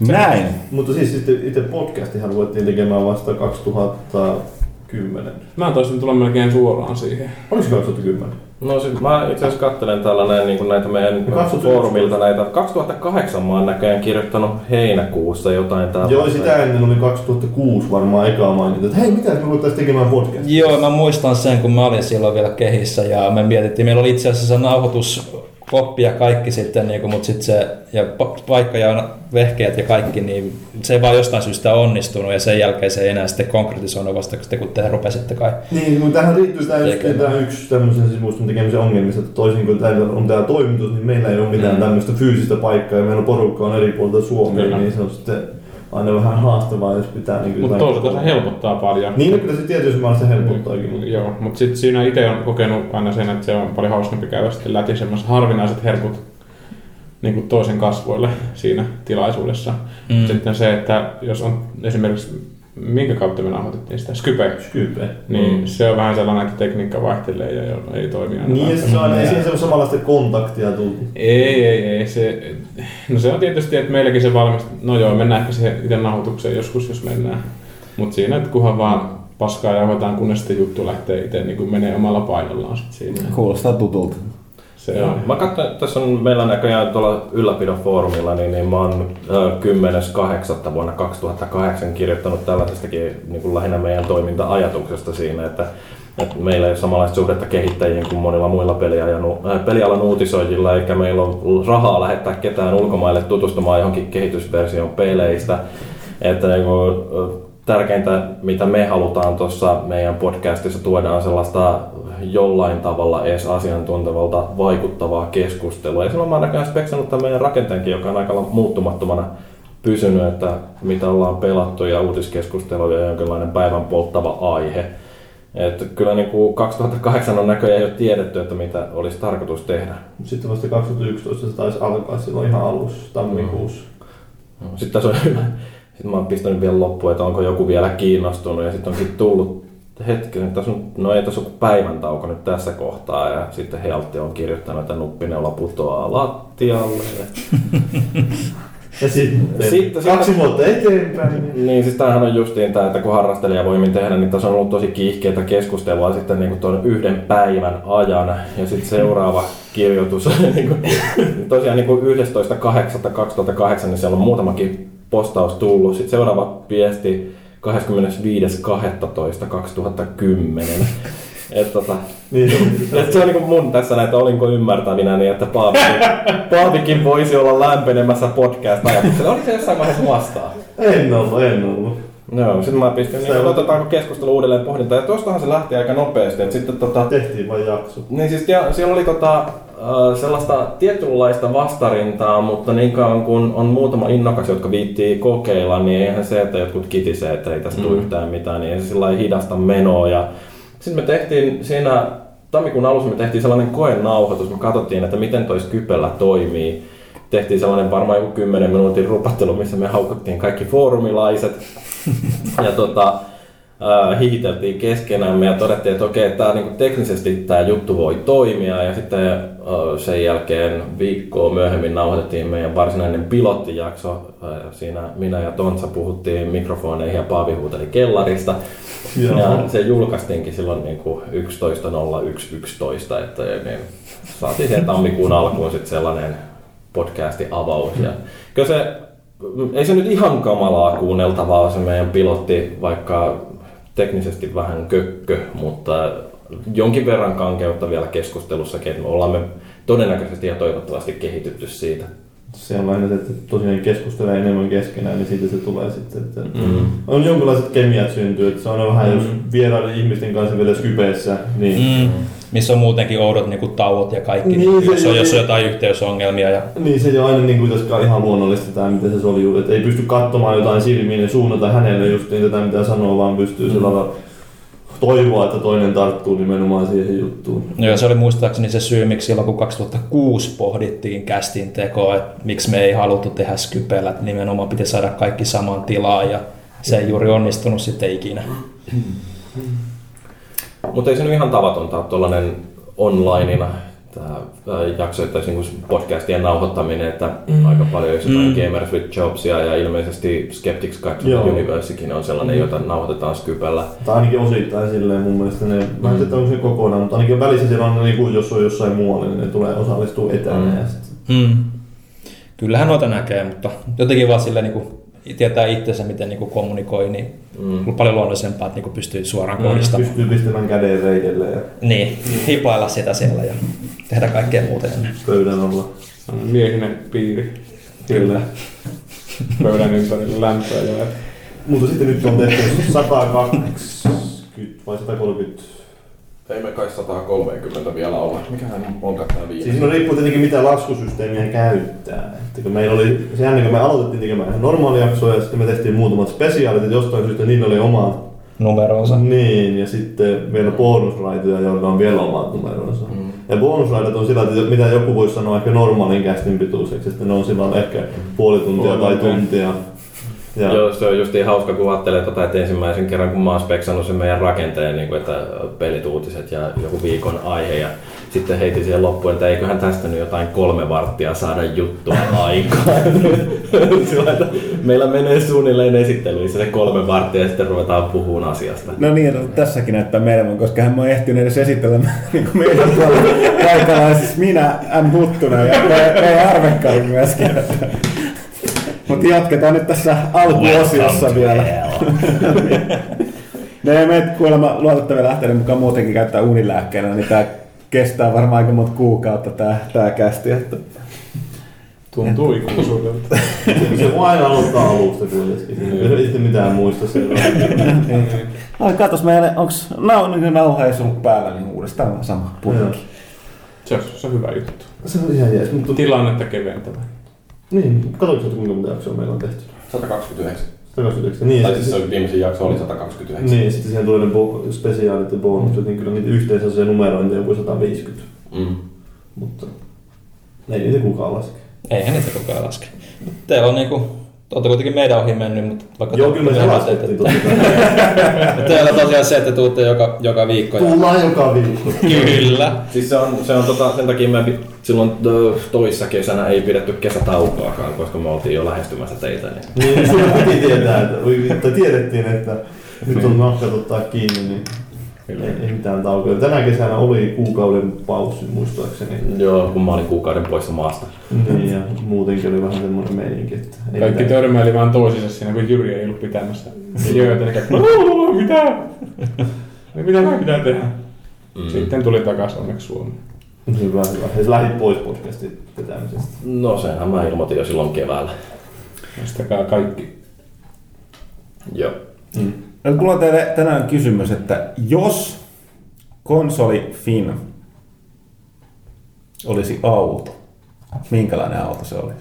Näin. Mutta siis sitten itse podcastihan ruvettiin tekemään vasta 2010. Mä taisin tulla melkein suoraan siihen. Oliko se 2010? No siis mä itse asiassa kattelen täällä näin, niin näitä meidän No, foorumilta näitä. 2008 mä oon näköjään kirjoittanut heinäkuussa jotain täällä. Joo, sitä ennen oli 2006 varmaan ekaa mainita, että hei, mitä me ruvettaisiin tekemään podcast? Joo, mä muistan sen, kun mä olin silloin vielä kehissä ja me mietittiin, meillä oli itse asiassa nauhoitus koppi ja kaikki sitten, niin kuin, mutta sitten se, ja pa- paikka ja vehkeet ja kaikki, niin se ei vaan jostain syystä onnistunut ja sen jälkeen se ei enää sitten konkretisoinut vasta sitten, kun te rupesitte kai. Niin, mutta tähän liittyy just, Tekemään. tämä yksi tämmöisen sivuston tekemisen ongelmista, että toisin kuin täällä on tämä toimitus, niin meillä ei ole mitään Mm. tämmöistä fyysistä paikkaa ja meillä on porukka on eri puolilta Suomea, Kyllä. niin se on sitten aina vähän haastavaa, jos pitää niin Mutta toisaalta se helpottaa paljon. Niin, no kyllä se tietysti vaan se helpottaakin. mutta- Joo, mutta sitten siinä itse on kokenut aina sen, että se on paljon hauskempi käydä sitten läpi semmoiset harvinaiset herkut niin kuin toisen kasvoille siinä tilaisuudessa. Mm. Mm. Sitten se, että jos on esimerkiksi, minkä kautta me nauhoitettiin sitä, Skype, Skype. niin Mm. se on vähän sellainen, että tekniikka vaihtelee ja ei toimi aina. Niin, ja se on, ei siinä se ole samanlaista kontaktia tullut. Ei, ei, ei. Se, no se on tietysti, että meilläkin se valmist... No joo, mennään ehkä siihen itse nauhoitukseen joskus, jos mennään. Mutta siinä, että kunhan vaan paskaa jauhetaan, kunnes sitten juttu lähtee itse niin kuin menee omalla painollaan sit siinä. Kuulostaa tutulta. Se Joo. Mä katsoin, että tässä on meillä näköjään tuolla ylläpidon foorumilla, niin, niin mä oon ö, 10.8. vuonna 2008 kirjoittanut tällaisestakin niin kuin lähinnä meidän toiminta-ajatuksesta siinä, että, että meillä ei ole samanlaista suhdetta kehittäjiin kuin monilla muilla pelialan, äh, pelialan uutisoijilla, eikä meillä ole rahaa lähettää ketään ulkomaille tutustumaan johonkin kehitysversion peleistä. Että niin kuin, tärkeintä, mitä me halutaan tuossa meidän podcastissa tuodaan sellaista jollain tavalla edes asiantuntevalta vaikuttavaa keskustelua. Ja silloin mä oon näköjään speksannut tämän meidän rakenteenkin, joka on aika muuttumattomana pysynyt, että mitä ollaan pelattu ja uutiskeskusteluja ja jonkinlainen päivän polttava aihe. Että kyllä niin kuin 2008 on näköjään jo tiedetty, että mitä olisi tarkoitus tehdä. Sitten vasta 2011 se taisi alkaa silloin ihan alussa, tammikuussa. Sitten tässä on. Sitten mä oon pistänyt vielä loppuun, että onko joku vielä kiinnostunut ja sitten onkin tullut hetken, tässä on, no ei tässä ole päivän tauko nyt tässä kohtaa ja sitten Heltti on kirjoittanut, että nuppineula putoaa lattialle. Ja sitten, Sitten- kaksi vuotta eteenpäin. Niin, siis tämähän on justiin tämä, että kun harrastelija voimin tehdä, niin tässä on ollut tosi kiihkeitä keskustelua sitten niin tuon yhden päivän ajan. Ja sitten seuraava kirjoitus, niin kuin, tosiaan niin kuin 11.8.2008, niin siellä on muutamakin postaus tullut. Sitten seuraava viesti 25.12.2010. Et tota, Niin, se on, et se on niin mun tässä näitä olinko ymmärtävinä, niin että Paavikin, Paavikin voisi olla lämpenemässä podcast-ajatuksella. Oliko se jossain vaiheessa vastaan? en ollut, en ollut. Joo, sitten mä pistin, niin, Se on- otetaanko keskustelu uudelleen pohdintaan. Ja tuostahan se lähti aika nopeasti. Että sitten tota, Tehtiin vain jakso. niin siis ja, siellä oli tota, sellaista tietynlaista vastarintaa, mutta niin kauan kun on muutama innokas, jotka viittii kokeilla, niin eihän se, että jotkut kitisee, että ei tästä mm. tule yhtään mitään, niin ei se sillä hidasta menoa. Ja sitten me tehtiin siinä tammikuun alussa me tehtiin sellainen koenauhoitus, me katsottiin, että miten toi Skypellä toimii. Tehtiin sellainen varmaan joku 10 minuutin rupattelu, missä me haukuttiin kaikki foorumilaiset. Ja tota, äh, hihiteltiin keskenämme ja todettiin, että okei, tää, niinku, teknisesti tämä juttu voi toimia. Ja sitten äh, sen jälkeen viikkoa myöhemmin nauhoitettiin meidän varsinainen pilottijakso. Äh, siinä minä ja Tontsa puhuttiin mikrofoneihin ja Paavi huuteli kellarista. Joo. Ja se julkaistiinkin silloin niin kuin 11.01.11, että niin saatiin siihen tammikuun alkuun sitten sellainen podcasti avaus. Ja kyllä se, ei se nyt ihan kamalaa kuunneltavaa se meidän pilotti, vaikka teknisesti vähän kökkö, mutta jonkin verran kankeutta vielä keskustelussakin, että me ollaan me todennäköisesti ja toivottavasti kehitytty siitä. Se on aina että tosiaan keskustelee enemmän keskenään, niin siitä se tulee sitten. Että Mm. On jonkinlaiset kemiat syntyy, että se on vähän, jos vieraiden ihmisten kanssa vielä skypeessä, niin Mm. Missä on muutenkin oudot niin kuin tauot ja kaikki, Niin, niin, se- jos, on, jos on jotain yhteysongelmia. Ja... Niin se jo aina niin kuin pitäisi ihan luonnollista tämä, miten se soljuus. Että ei pysty katsomaan jotain silmiin ja suunnata hänelle just niin tätä, mitä sanoo, vaan pystyy sillä lailla toivoa, että toinen tarttuu nimenomaan siihen juttuun. Joo, se oli muistaakseni se syy, miksi silloin kun 2006 pohdittiin kästin tekoa, että miksi me ei haluttu tehdä Skypellä, että nimenomaan piti saada kaikki samaan tilaan ja se ei juuri onnistunut sitten ikinä. Mutta ei se nyt ihan tavatonta ole tuollainen onlineina tämä jaksoittaisi niin podcastien nauhoittaminen, että mm. aika paljon jos jotain mm. Gamers with Jobsia ja ilmeisesti Skeptics the Universitykin on sellainen, jota nauhoitetaan Skypellä. Tai ainakin osittain silleen mun mielestä ne, mä en tiedä onko se kokonaan, mutta ainakin välissä siellä on niin kuin, jos on jossain muualla, niin ne tulee osallistua etänä Mm. ja sitten Mm. Kyllähän noita näkee, mutta jotenkin vaan silleen niin kuin tietää itsensä, miten niin kuin kommunikoi, niin Mm. on paljon luonnollisempaa, että niin kuin pystyy suoraan kohdistamaan. pystyy pistämään käden reidelle ja Niin, hiplailla sitä siellä ja tehdä kaikkea muuta ennen. pöydän alla. Miehinen piiri. Kyllä. Pöydän ympärillä lämpöä ja Mutta sitten nyt on tehty 120 vai 130. Ei me kai 130 vielä olla. Mikähän onkaan tämä viime? Siis no riippuu tietenkin mitä laskusysteemiä käyttää. Että kun meillä oli, se ennen kuin me aloitettiin tekemään ihan normaali jaksoa ja sitten me tehtiin muutamat spesiaalit, että jostain syystä niillä oli omat Numeronsa. Niin, ja sitten vielä bonusraitoja, joilla on vielä omat numeronsa. Mm. Ja bonusraidat on sillä, että mitä joku voisi sanoa ehkä normaalin kästin pituiseksi, että ne on silloin ehkä puoli tuntia tai Puoli tuntia. Ja, Joo, se on justiin hauska, kun ajattelee tota, että ensimmäisen kerran, kun mä oon speksannut sen meidän rakenteen, niin kuin, että pelit, uutiset ja joku viikon aihe, ja sitten heitin siihen loppuun, että eiköhän tästä nyt jotain kolme varttia saada juttua aikaan. Meillä menee suunnilleen esittelyissä se kolme varttia ja sitten ruvetaan puhumaan asiasta. No niin, no, tässäkin näyttää meidän, koska hän mä oon ehtinyt edes esittelemään niin meidän puolella paikalla. Siis minä, M. Huttunen ja ei Arvekkari myöskin. Mutta jatketaan nyt tässä alkuosiossa vielä. Ne meitä kuulemma luotettavien lähteiden mukaan muutenkin käyttää unilääkkeenä, niin tää kestää varmaan aika monta kuukautta tää, tää kästi. Että tuntuu ikuisuudelta. se voi aina aloittaa alusta kuitenkin. Ei sitten mitään muista siellä. Ai katos meille, onks nau, niin nauha ei ollut päällä, niin uudestaan sama purkki. Se on, se on hyvä juttu. Se on ihan jees. Mutta, Tilannetta keventävä. Niin, katsoitko kuinka monta jaksoa meillä on tehty? 129. 129. Niin, Tai siis sitten, se viimeisin jakso oli 129. niin, sitten siihen tulee ne bo- spesiaalit ja bonukset, niin kyllä niitä yhteensä se numerointi on joku 150. Mm. Mutta ei niitä kukaan laske. Eihän niitä koko ajan laske. Teillä on niinku olette kuitenkin meidän ohi mennyt, mutta vaikka Joo, kyllä selastettiin totta kai. Teillä on tosiaan se, että tuutte joka, joka viikko. Ja... Tullaan joka viikko. Kyllä. Siis se on, se on tota, sen takia me silloin toissa kesänä ei pidetty kesätaukoakaan, koska me oltiin jo lähestymässä teitä. Niin. Niin, silloin piti tietää, että, tai tiedettiin, että nyt on nahkat ottaa kiinni, niin ei, ei mitään taukoja. Tänä kesänä oli kuukauden paussi muistaakseni. Joo, kun mä olin kuukauden poissa maasta. Niin, ja muutenkin oli vähän semmoinen meininki, että ei Kaikki mitään. törmäili vaan toisinsa siinä, kun Jyri ei ollut pitämässä. Niin kaikki, "Oo, mitä? Mitä mä pitää tehdä? Mm. Sitten tuli takaisin onneksi Suomeen. Hyvä, hyvä. Ja sä lähdit pois podcastin vetämisestä. No senhän mä ilmoitin jo silloin keväällä. Muistakaa kaikki. Joo. Mm. No, mulla on teille tänään kysymys, että jos konsoli Fin olisi auto, minkälainen auto se olisi?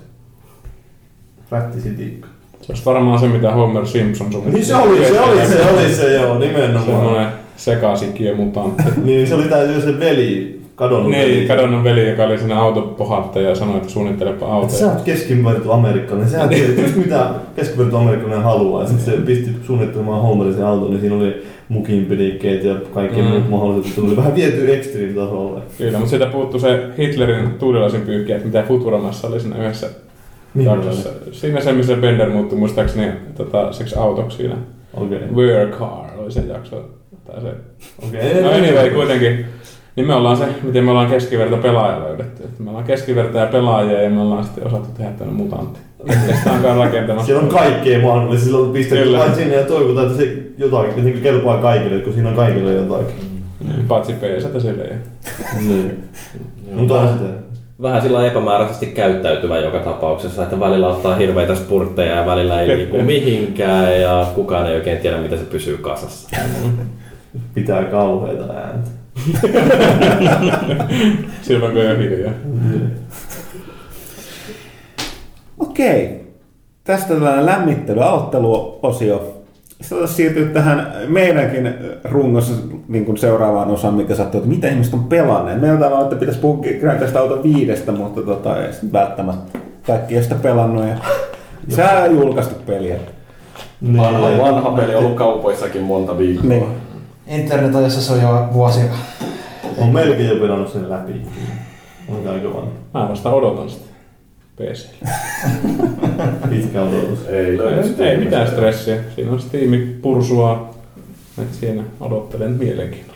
Rättisitikka. Se olisi varmaan se, mitä Homer Simpson suunnitteli. Niin se oli, se oli, se oli se joo, nimenomaan. Semmoinen sekasikiö mutantti. Niin se oli tää se veli, kadonnut Niin, veli. kadonnut veli, joka oli siinä autopohaattaja ja sanoi, että suunnittelepa autoja. sä oot keskiverto amerikkalainen, sä tiedät mitä keskiverto amerikkalainen haluaa. Ja sitten se pisti suunnittelemaan Homerin sen auton, niin siinä oli mukinpidikkeet ja kaikki Mm. muut mahdolliset. Se oli vähän viety extreme-tasolle. Kyllä, mutta siitä puuttuu se Hitlerin tuulilaisen pyykki, että mitä Futuramassa oli siinä yhdessä jaksossa. Siinä se, missä Bender muuttui muistaakseni tota, seksi autoksi siinä. Okei. Wear car oli se jakso. Tai se. Okei. No anyway, kuitenkin. Niin me ollaan se, miten me ollaan keskiverto pelaaja löydetty. Että me ollaan keskiverto ja pelaajia ja me ollaan sitten osattu tehdä tämmöinen mutantti. Rakentamassa. Siellä on kaikkea mahdollista, sillä on pistetty vain sinne ja toivotaan, että se jotakin, että niin kelpaa kaikille, kun siinä on kaikille jotakin. Niin, Paitsi PStä sille ei. Niin. Mutta on sitä. Vähän sillä epämääräisesti käyttäytyvä joka tapauksessa, että välillä ottaa hirveitä spurtteja ja välillä ei liiku mihinkään ja kukaan ei oikein tiedä, miten se pysyy kasassa. Pitää kauheita ääntä. Silloin kun ei ole hiljaa. Okei. Tästä tällainen lämmittely, aloitteluosio. Sitten siirtyy tähän meidänkin rungossa niin kuin seuraavaan osaan, mikä sattuu, että mitä ihmiset on pelanneet. Meillä on, että pitäisi puhua Grand Theft Auto 5, mutta tota, ei sitten välttämättä kaikki ei sitä pelannut. Ja sä julkaistu peliä. Niin. Vanha, vanha peli on ollut kaupoissakin monta viikkoa. Niin. Internet-ajassa se on jo vuosia. On melkein jo pelannut sen läpi. On aika vanha. Mä vasta odotan sitä. PC. Pitkä odotus. Ei. Ei, ei mitään stressiä. Siinä on Steam pursua. Et siinä odottelen mielenkiinnolla.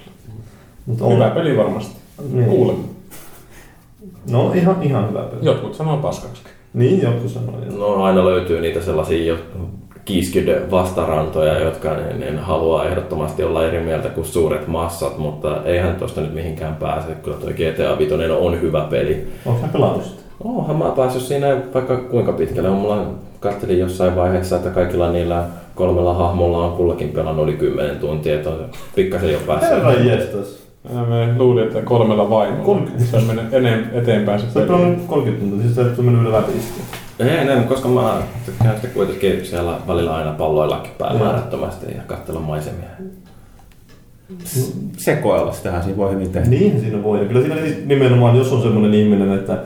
Mut Hyvä peli varmasti. Niin. Kuulemme. No ihan, ihan hyvä peli. Jotkut sanoo paskaksi. Niin, joku sanoi. joo. No aina löytyy niitä sellaisia jo kiiskyd vastarantoja, jotka ne, ne haluaa ehdottomasti olla eri mieltä kuin suuret massat, mutta eihän tuosta nyt mihinkään pääse. Kyllä tuo GTA 5 on hyvä peli. Onko pelannut sitä? Oonhan mä päässyt siinä vaikka kuinka pitkälle. Mulla katselin jossain vaiheessa, että kaikilla niillä kolmella hahmolla on kullakin pelannut yli 10 tuntia, että on pikkasen jo päässyt. Herra jestas. Mä luulin, että kolmella vaimolla. Kolme. Se on mennyt eteenpäin se peli. pelannut 30 tuntia, siis et ole mennyt vielä läpi. Ei enää, koska mä tykkään sitten kuitenkin siellä välillä aina palloillakin päällä määrättömästi ja katsella maisemia. Sekoilla, sitähän siinä voi hyvin tehdä. Niin siinä voi. Ja kyllä siinä nimenomaan, jos on semmoinen ihminen, että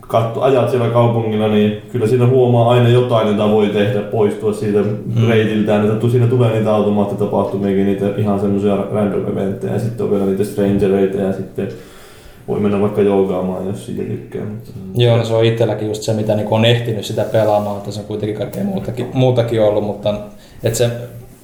katso, ajat siellä kaupungilla, niin kyllä siinä huomaa aina jotain, jota voi tehdä, poistua siitä mm. reitiltään. Että tu- siinä tulee niitä automaattitapahtumiakin, niitä ihan semmoisia random eventtejä, ja sitten on vielä niitä strangereita, ja sitten voi mennä vaikka joogaamaan, jos siitä tykkää. Mutta... Joo, no se on itselläkin just se, mitä niin on ehtinyt sitä pelaamaan, että se on kuitenkin kaikkea muutakin, muutakin ollut, mutta että se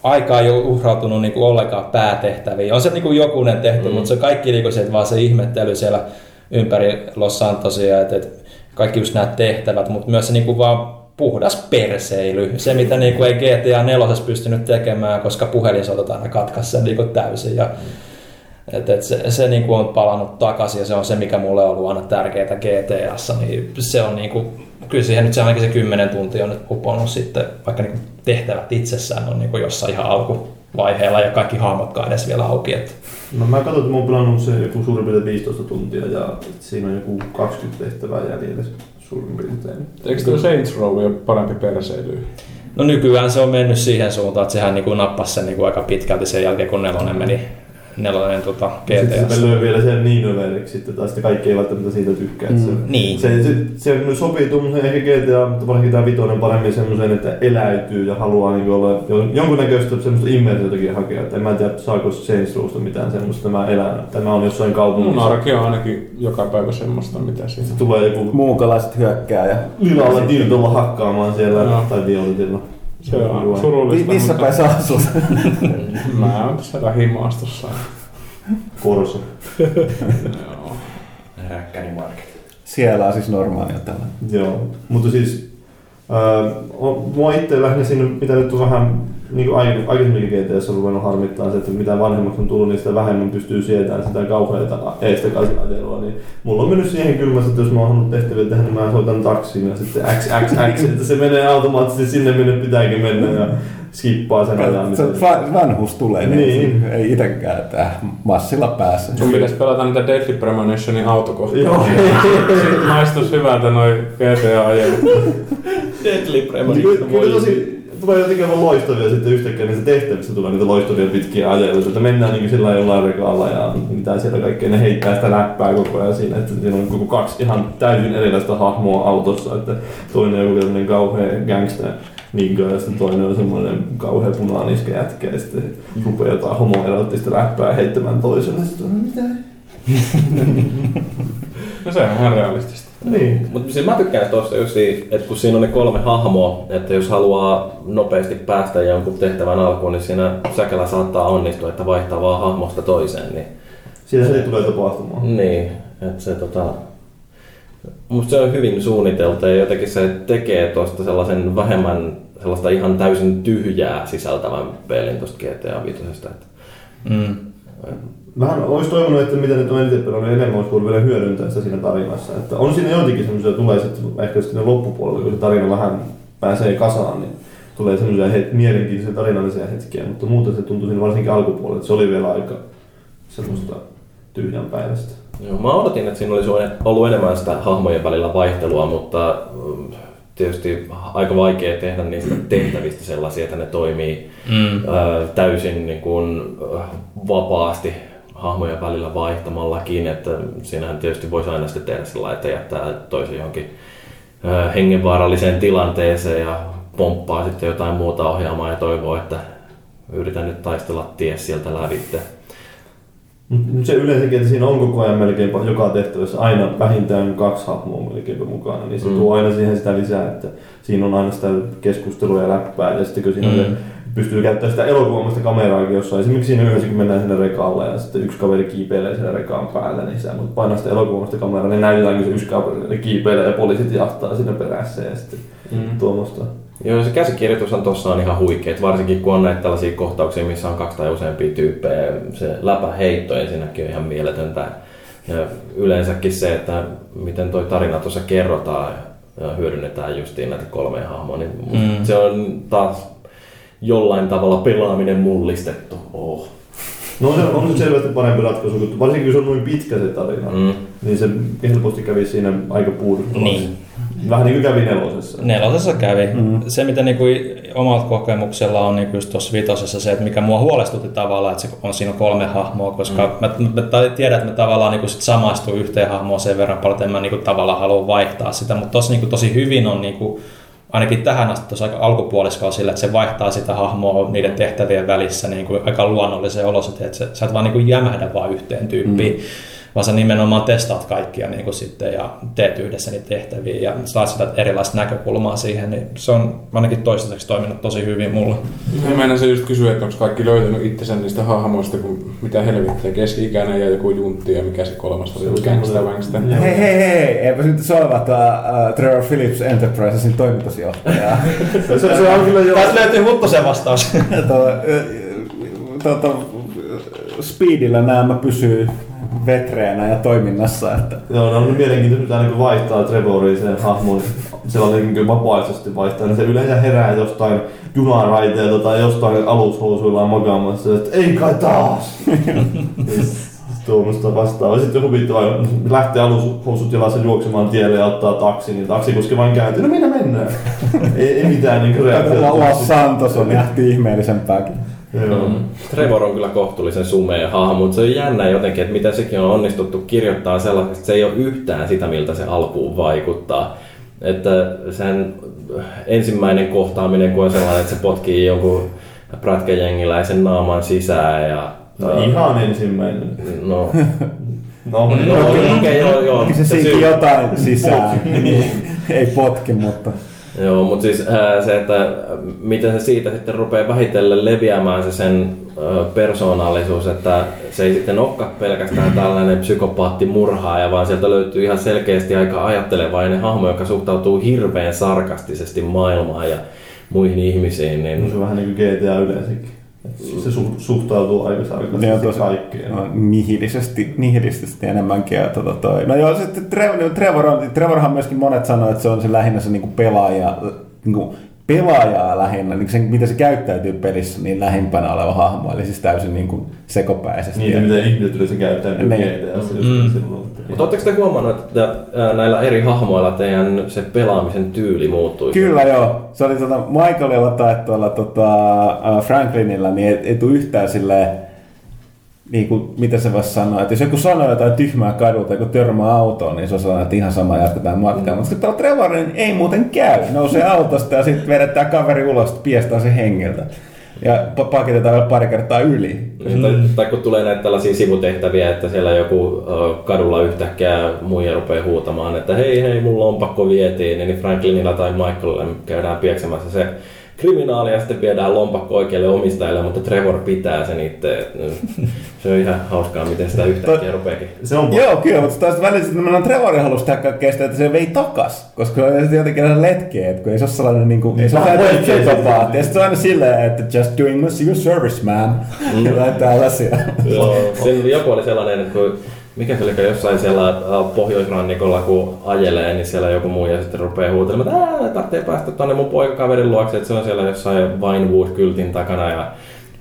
aika ei ole uhrautunut niin kuin ollenkaan päätehtäviin. On se niin kuin jokunen tehty, mm. mutta se kaikki niin kuin se, että vaan se ihmettely siellä ympäri Los Santosia, että, että kaikki just nämä tehtävät, mutta myös se niin kuin vaan puhdas perseily. Se, mitä niin kuin ei GTA 4 pystynyt tekemään, koska puhelinsotot aina katkaisi sen niin kuin täysin. Ja, et, et se, se niin kuin on palannut takaisin ja se on se, mikä mulle on ollut aina tärkeää GTAssa. Niin se on niin kuin, kyllä siihen nyt se ainakin se 10 tuntia on nyt uponnut sitten, vaikka niin kuin tehtävät itsessään on niin kuin jossain ihan alkuvaiheella ja kaikki hahmotkaan edes vielä auki. Et, No mä katsoin, että mä oon pelannut se joku suurin piirtein 15 tuntia, ja siinä on joku 20 tehtävää jäljellä suurin piirtein. Eikö tuo Saints Row ole parempi perseily? no nykyään se on mennyt siihen suuntaan, että sehän niin kuin nappasi sen niin kuin aika pitkälti sen jälkeen, kun nelonen meni nelonen tota, Sitten se vielä sen niin överiksi sitten, tai sitten kaikki ei välttämättä siitä tykkää. että se, Niin. se, se, se, sopii tuommoisen ehkä GTA, mutta varsinkin tämä vitonen paremmin semmoiseen, että eläytyy ja haluaa niin olla jo- jonkunnäköistä semmoista immersiotakin hakea. Että en mä tiedä, saako Saints Rowsta mitään semmoista, tämä elää, tämä on jossain Mun kaupungissa. arki on ainakin joka päivä semmoista, mitä siinä. Se tulee joku Muukalaiset hyökkää ja lilalla dildolla hakkaamaan siellä, Joo. tai violetilla. Se on surullista, missä mutta päin sä asut? mä oon tässä lähimaastossa. Korso. Joo. Räkkäni Market. Siellä on siis normaalia tällä. Joo, mutta siis äh, on- mua itse lähinnä siinä, mitä nyt on vähän niin kuin aik- aikaisemminkin GTS on ruvennut harmittaa se, että mitä vanhemmaksi on tullut, niin sitä vähemmän pystyy sietämään sitä kauheita eestakaisin ajelua. Niin mulla on mennyt siihen kylmässä, että jos mä oon halunnut tehtäviä tehdä, niin mä soitan taksiin ja sitten XXX, että se menee automaattisesti sinne, minne pitääkin mennä ja skippaa sen ajan. Se va- vanhuus tulee, niin, Niin. ei itsekään tää massilla pääse. Sun pitäisi pelata niitä Deadly Premonitionin autokohtia. Joo. Sitten maistus hyvältä noin GTA-ajelut. Deadly kyllä, kyllä tosi tulee jotenkin aivan loistavia sitten yhtäkkiä niissä tehtävissä tulee niitä loistavia pitkiä ajeluita, että mennään niin sillä jollain rekaalla ja mitä siellä kaikkea, ne heittää sitä läppää koko ajan siinä, että siinä on koko kaksi ihan täysin erilaista hahmoa autossa, että toinen on joku tämmöinen kauhea gangster Nigga ja sitten toinen on semmoinen kauhea punaaniska jätkä ja sitten rupeaa jotain homoerottista läppää heittämään toiselle. Sitten on, mitä? No se on ihan realistista. Niin. Mutta siis mä tykkään tuosta just että kun siinä on ne kolme hahmoa, että jos haluaa nopeasti päästä jonkun tehtävän alkuun, niin siinä säkellä saattaa onnistua, että vaihtaa vaan hahmosta toiseen. Niin, Siinä se ei tule tapahtumaan. niin että se tota... Musta se on hyvin suunniteltu ja jotenkin se tekee tuosta sellaisen vähemmän sellaista ihan täysin tyhjää sisältävän pelin tuosta GTA 5. Että, Mm. Vähän olisi toivonut, että mitä nyt on eniten pelannut, niin enemmän olisi voinut vielä hyödyntää sitä siinä tarinassa. Että on siinä joitakin semmoisia, tulee sitten ehkä sitten loppupuolella, kun se tarina vähän pääsee kasaan, niin tulee semmoisia het- mielenkiintoisia tarinallisia hetkiä, mutta muuten se tuntui siinä varsinkin alkupuolella, että se oli vielä aika semmoista tyhjän päivästä. Joo, mä odotin, että siinä olisi ollut enemmän sitä hahmojen välillä vaihtelua, mutta mm, tietysti aika vaikea tehdä niistä tehtävistä sellaisia, että ne toimii Mm. ö, täysin niin kuin, vapaasti hahmojen välillä vaihtamallakin, että siinähän tietysti voisi aina sitten tehdä sillä että jättää toisen johonkin hengenvaaralliseen tilanteeseen ja pomppaa sitten jotain muuta ohjaamaan ja toivoo, että yritän nyt taistella tie sieltä lävitte. Se yleensäkin, että siinä on koko ajan melkein joka tehtävässä aina vähintään kaksi hahmoa melkein mukana, niin se Mm. mm. tuo aina siihen sitä lisää, että siinä on aina sitä keskustelua ja läppää, ja sitten kun siinä mm. on se, pystyy käyttämään sitä elokuvamasta kameraakin jossain. Esimerkiksi siinä yhdessä, kun mennään sinne rekalle ja sitten yksi kaveri kiipeilee siellä rekaan päällä, niin sä mutta painaa sitä elokuvamasta kameraa, niin näytetään, kun se yksi kaveri kiipeilee ja poliisit jahtaa siinä perässä ja sitten mm. tuommoista. Joo, se käsikirjoitushan tuossa on ihan huikea, varsinkin kun on näitä tällaisia kohtauksia, missä on kaksi tai useampia tyyppejä. Se läpäheitto ensinnäkin on ihan mieletöntä. Ja yleensäkin se, että miten toi tarina tuossa kerrotaan ja hyödynnetään justiin näitä kolmea hahmoa, niin. Mm. se on taas jollain tavalla pelaaminen mullistettu. Oh. No se on se selvästi parempi ratkaisu, kun varsinkin kun se on noin pitkä se tarina, mm. Niin se helposti kävi siinä aika puuduttavaksi. Niin. Vähän niin kuin kävi nelosessa. Nelosessa kävi. Mm. Se, mitä niinku omalla kokemuksella on niinku just tuossa vitosessa se, että mikä mua huolestutti tavallaan, että se on siinä kolme hahmoa, koska mm. mä, mä, mä tiedän, että mä tavallaan niinku sit samaistun yhteen hahmoon sen verran paljon, että en mä niinku tavallaan halua vaihtaa sitä, mutta tossa niinku tosi hyvin on niinku, ainakin tähän asti tuossa aika alkupuoliskolla sillä, että se vaihtaa sitä hahmoa niiden tehtävien välissä niin kuin aika luonnolliseen olosuhteeseen, että sä, sä et vaan niin kuin jämähdä vaan yhteen tyyppiin, mm. Vaan sä nimenomaan testaat kaikkia niin kuin sitten ja teet yhdessä niitä tehtäviä ja saat sitä erilaista näkökulmaa siihen, niin se on ainakin toistaiseksi toiminut tosi hyvin mulle. Mä meinaan se just kysyä, että onko kaikki löytänyt itsensä niistä hahmoista, kun mitä helvettiä, keski-ikäinen ja joku juntti ja mikä se kolmas oli, gangsta wangsta. Hei, hei, hei, eipä nyt solvata uh, Trevor Phillips Enterprisesin toimitusjohtajaa. Se, se, se on kyllä jo... Taas löytyy Huttosen vastaus. Tuota, speedillä nämä pysyy vetreänä ja toiminnassa. Että Joo, ne on mielenkiintoista, mitä niin vaihtaa Trevorin sen hahmon. Sellainen niin vapaaehtoisesti vaihtaa. niin Se yleensä herää jostain junaraiteelta tai jostain alushousuillaan makaamassa. Että ei kai taas! Tuommoista vastaavaa. Sitten huvittavaa, lähtee alushousut jalassa juoksemaan tielle ja ottaa taksi, niin taksikuski vain kääntyy, no minä mennään. ei, ei mitään niin Los reaktiota. Santos on nähty ihmeellisempääkin. Joo. Mm. Trevor on kyllä kohtuullisen sumea hahmo, mutta se on jännä jotenkin, että miten sekin on onnistuttu kirjoittaa sellaisesti, että se ei ole yhtään sitä, miltä se alkuun vaikuttaa. Että sen ensimmäinen kohtaaminen, kun on sellainen, että se potkii jonkun prätkäjengiläisen naaman sisään ja... No ihan ensimmäinen. No, No, no, no, okei, okay, joo, joo. Kyllä se Se siinkin syy- jotain sisään. Ei potki, mutta... Joo, mutta siis ää, se, että miten se siitä sitten rupeaa vähitellen leviämään se sen ää, persoonallisuus, että se ei sitten olekaan pelkästään tällainen psykopaatti murhaaja, vaan sieltä löytyy ihan selkeästi aika ajattelevainen hahmo, joka suhtautuu hirveän sarkastisesti maailmaan ja muihin ihmisiin. se Niin, on vähän niin kuin GTA yleensäkin. Se su- suhtautuu aika on sarkastisesti kaikkeen. no, nihilisesti, nihilisesti enemmänkin. Ja, tota, toi. No joo, sitten Trevor, Trevor on, Trevorhan myöskin monet sanoo, että se on se lähinnä se niinku pelaaja, niinku pelaajaa lähinnä, niin se, miten se käyttäytyy pelissä, niin lähimpänä oleva hahmo, eli siis täysin niinku sekopäisesti. Niin, miten ihmiset yleensä käyttää Niin. GTAssa just Mm. silloin. mutta oletteko te huomannut, että ää, näillä eri hahmoilla teidän se pelaamisen tyyli muuttui? Kyllä joo. Se oli tota Michaelilla tai tuolla tota, äh, Franklinilla, niin ei, ei tule yhtään silleen, niin kuin, mitä se voisi sanoa, että jos joku sanoo jotain tyhmää kadulta, joku törmää autoon, niin se on sellainen, että ihan sama jatketaan matkaa. Mutta sitten Trevor niin ei muuten käy. Nousee autosta ja sitten vedetään kaveri ulos, piestää se hengiltä. Ja pa- pakitetaan vielä pari kertaa yli. Niin, tai, tai kun tulee näitä tällaisia sivutehtäviä, että siellä joku kadulla yhtäkkiä muija rupeaa huutamaan, että hei hei, mun lompakko vietiin, niin Franklinilla tai Michaelilla käydään pieksemässä se kriminaali ja sitten viedään lompakko oikealle omistajalle, mutta Trevor pitää sen itse. Et, mm, Se on ihan hauskaa, miten sitä yhtäkkiä rupeakin. Se on Joo, kyllä, mutta taas välillä mennään Trevorin halusi tehdä kaikkea sitä, että se vei takas, koska se on jotenkin aina letkeä, että kun ei se ole sellainen niin kuin, ei se oikein psykopaatti, ja sitten se on aina silleen, että just doing your service, man, Mm. jotain tällaisia. Joo, joku oli sellainen, että kun mikä se oli jossain siellä äh, pohjoisrannikolla, kun ajelee, niin siellä joku muu ja sitten rupeaa huutelemaan, että "Ää, tarvitsee päästä tuonne mun poikakaverin luokse, että se on siellä jossain Vinewood-kyltin takana ja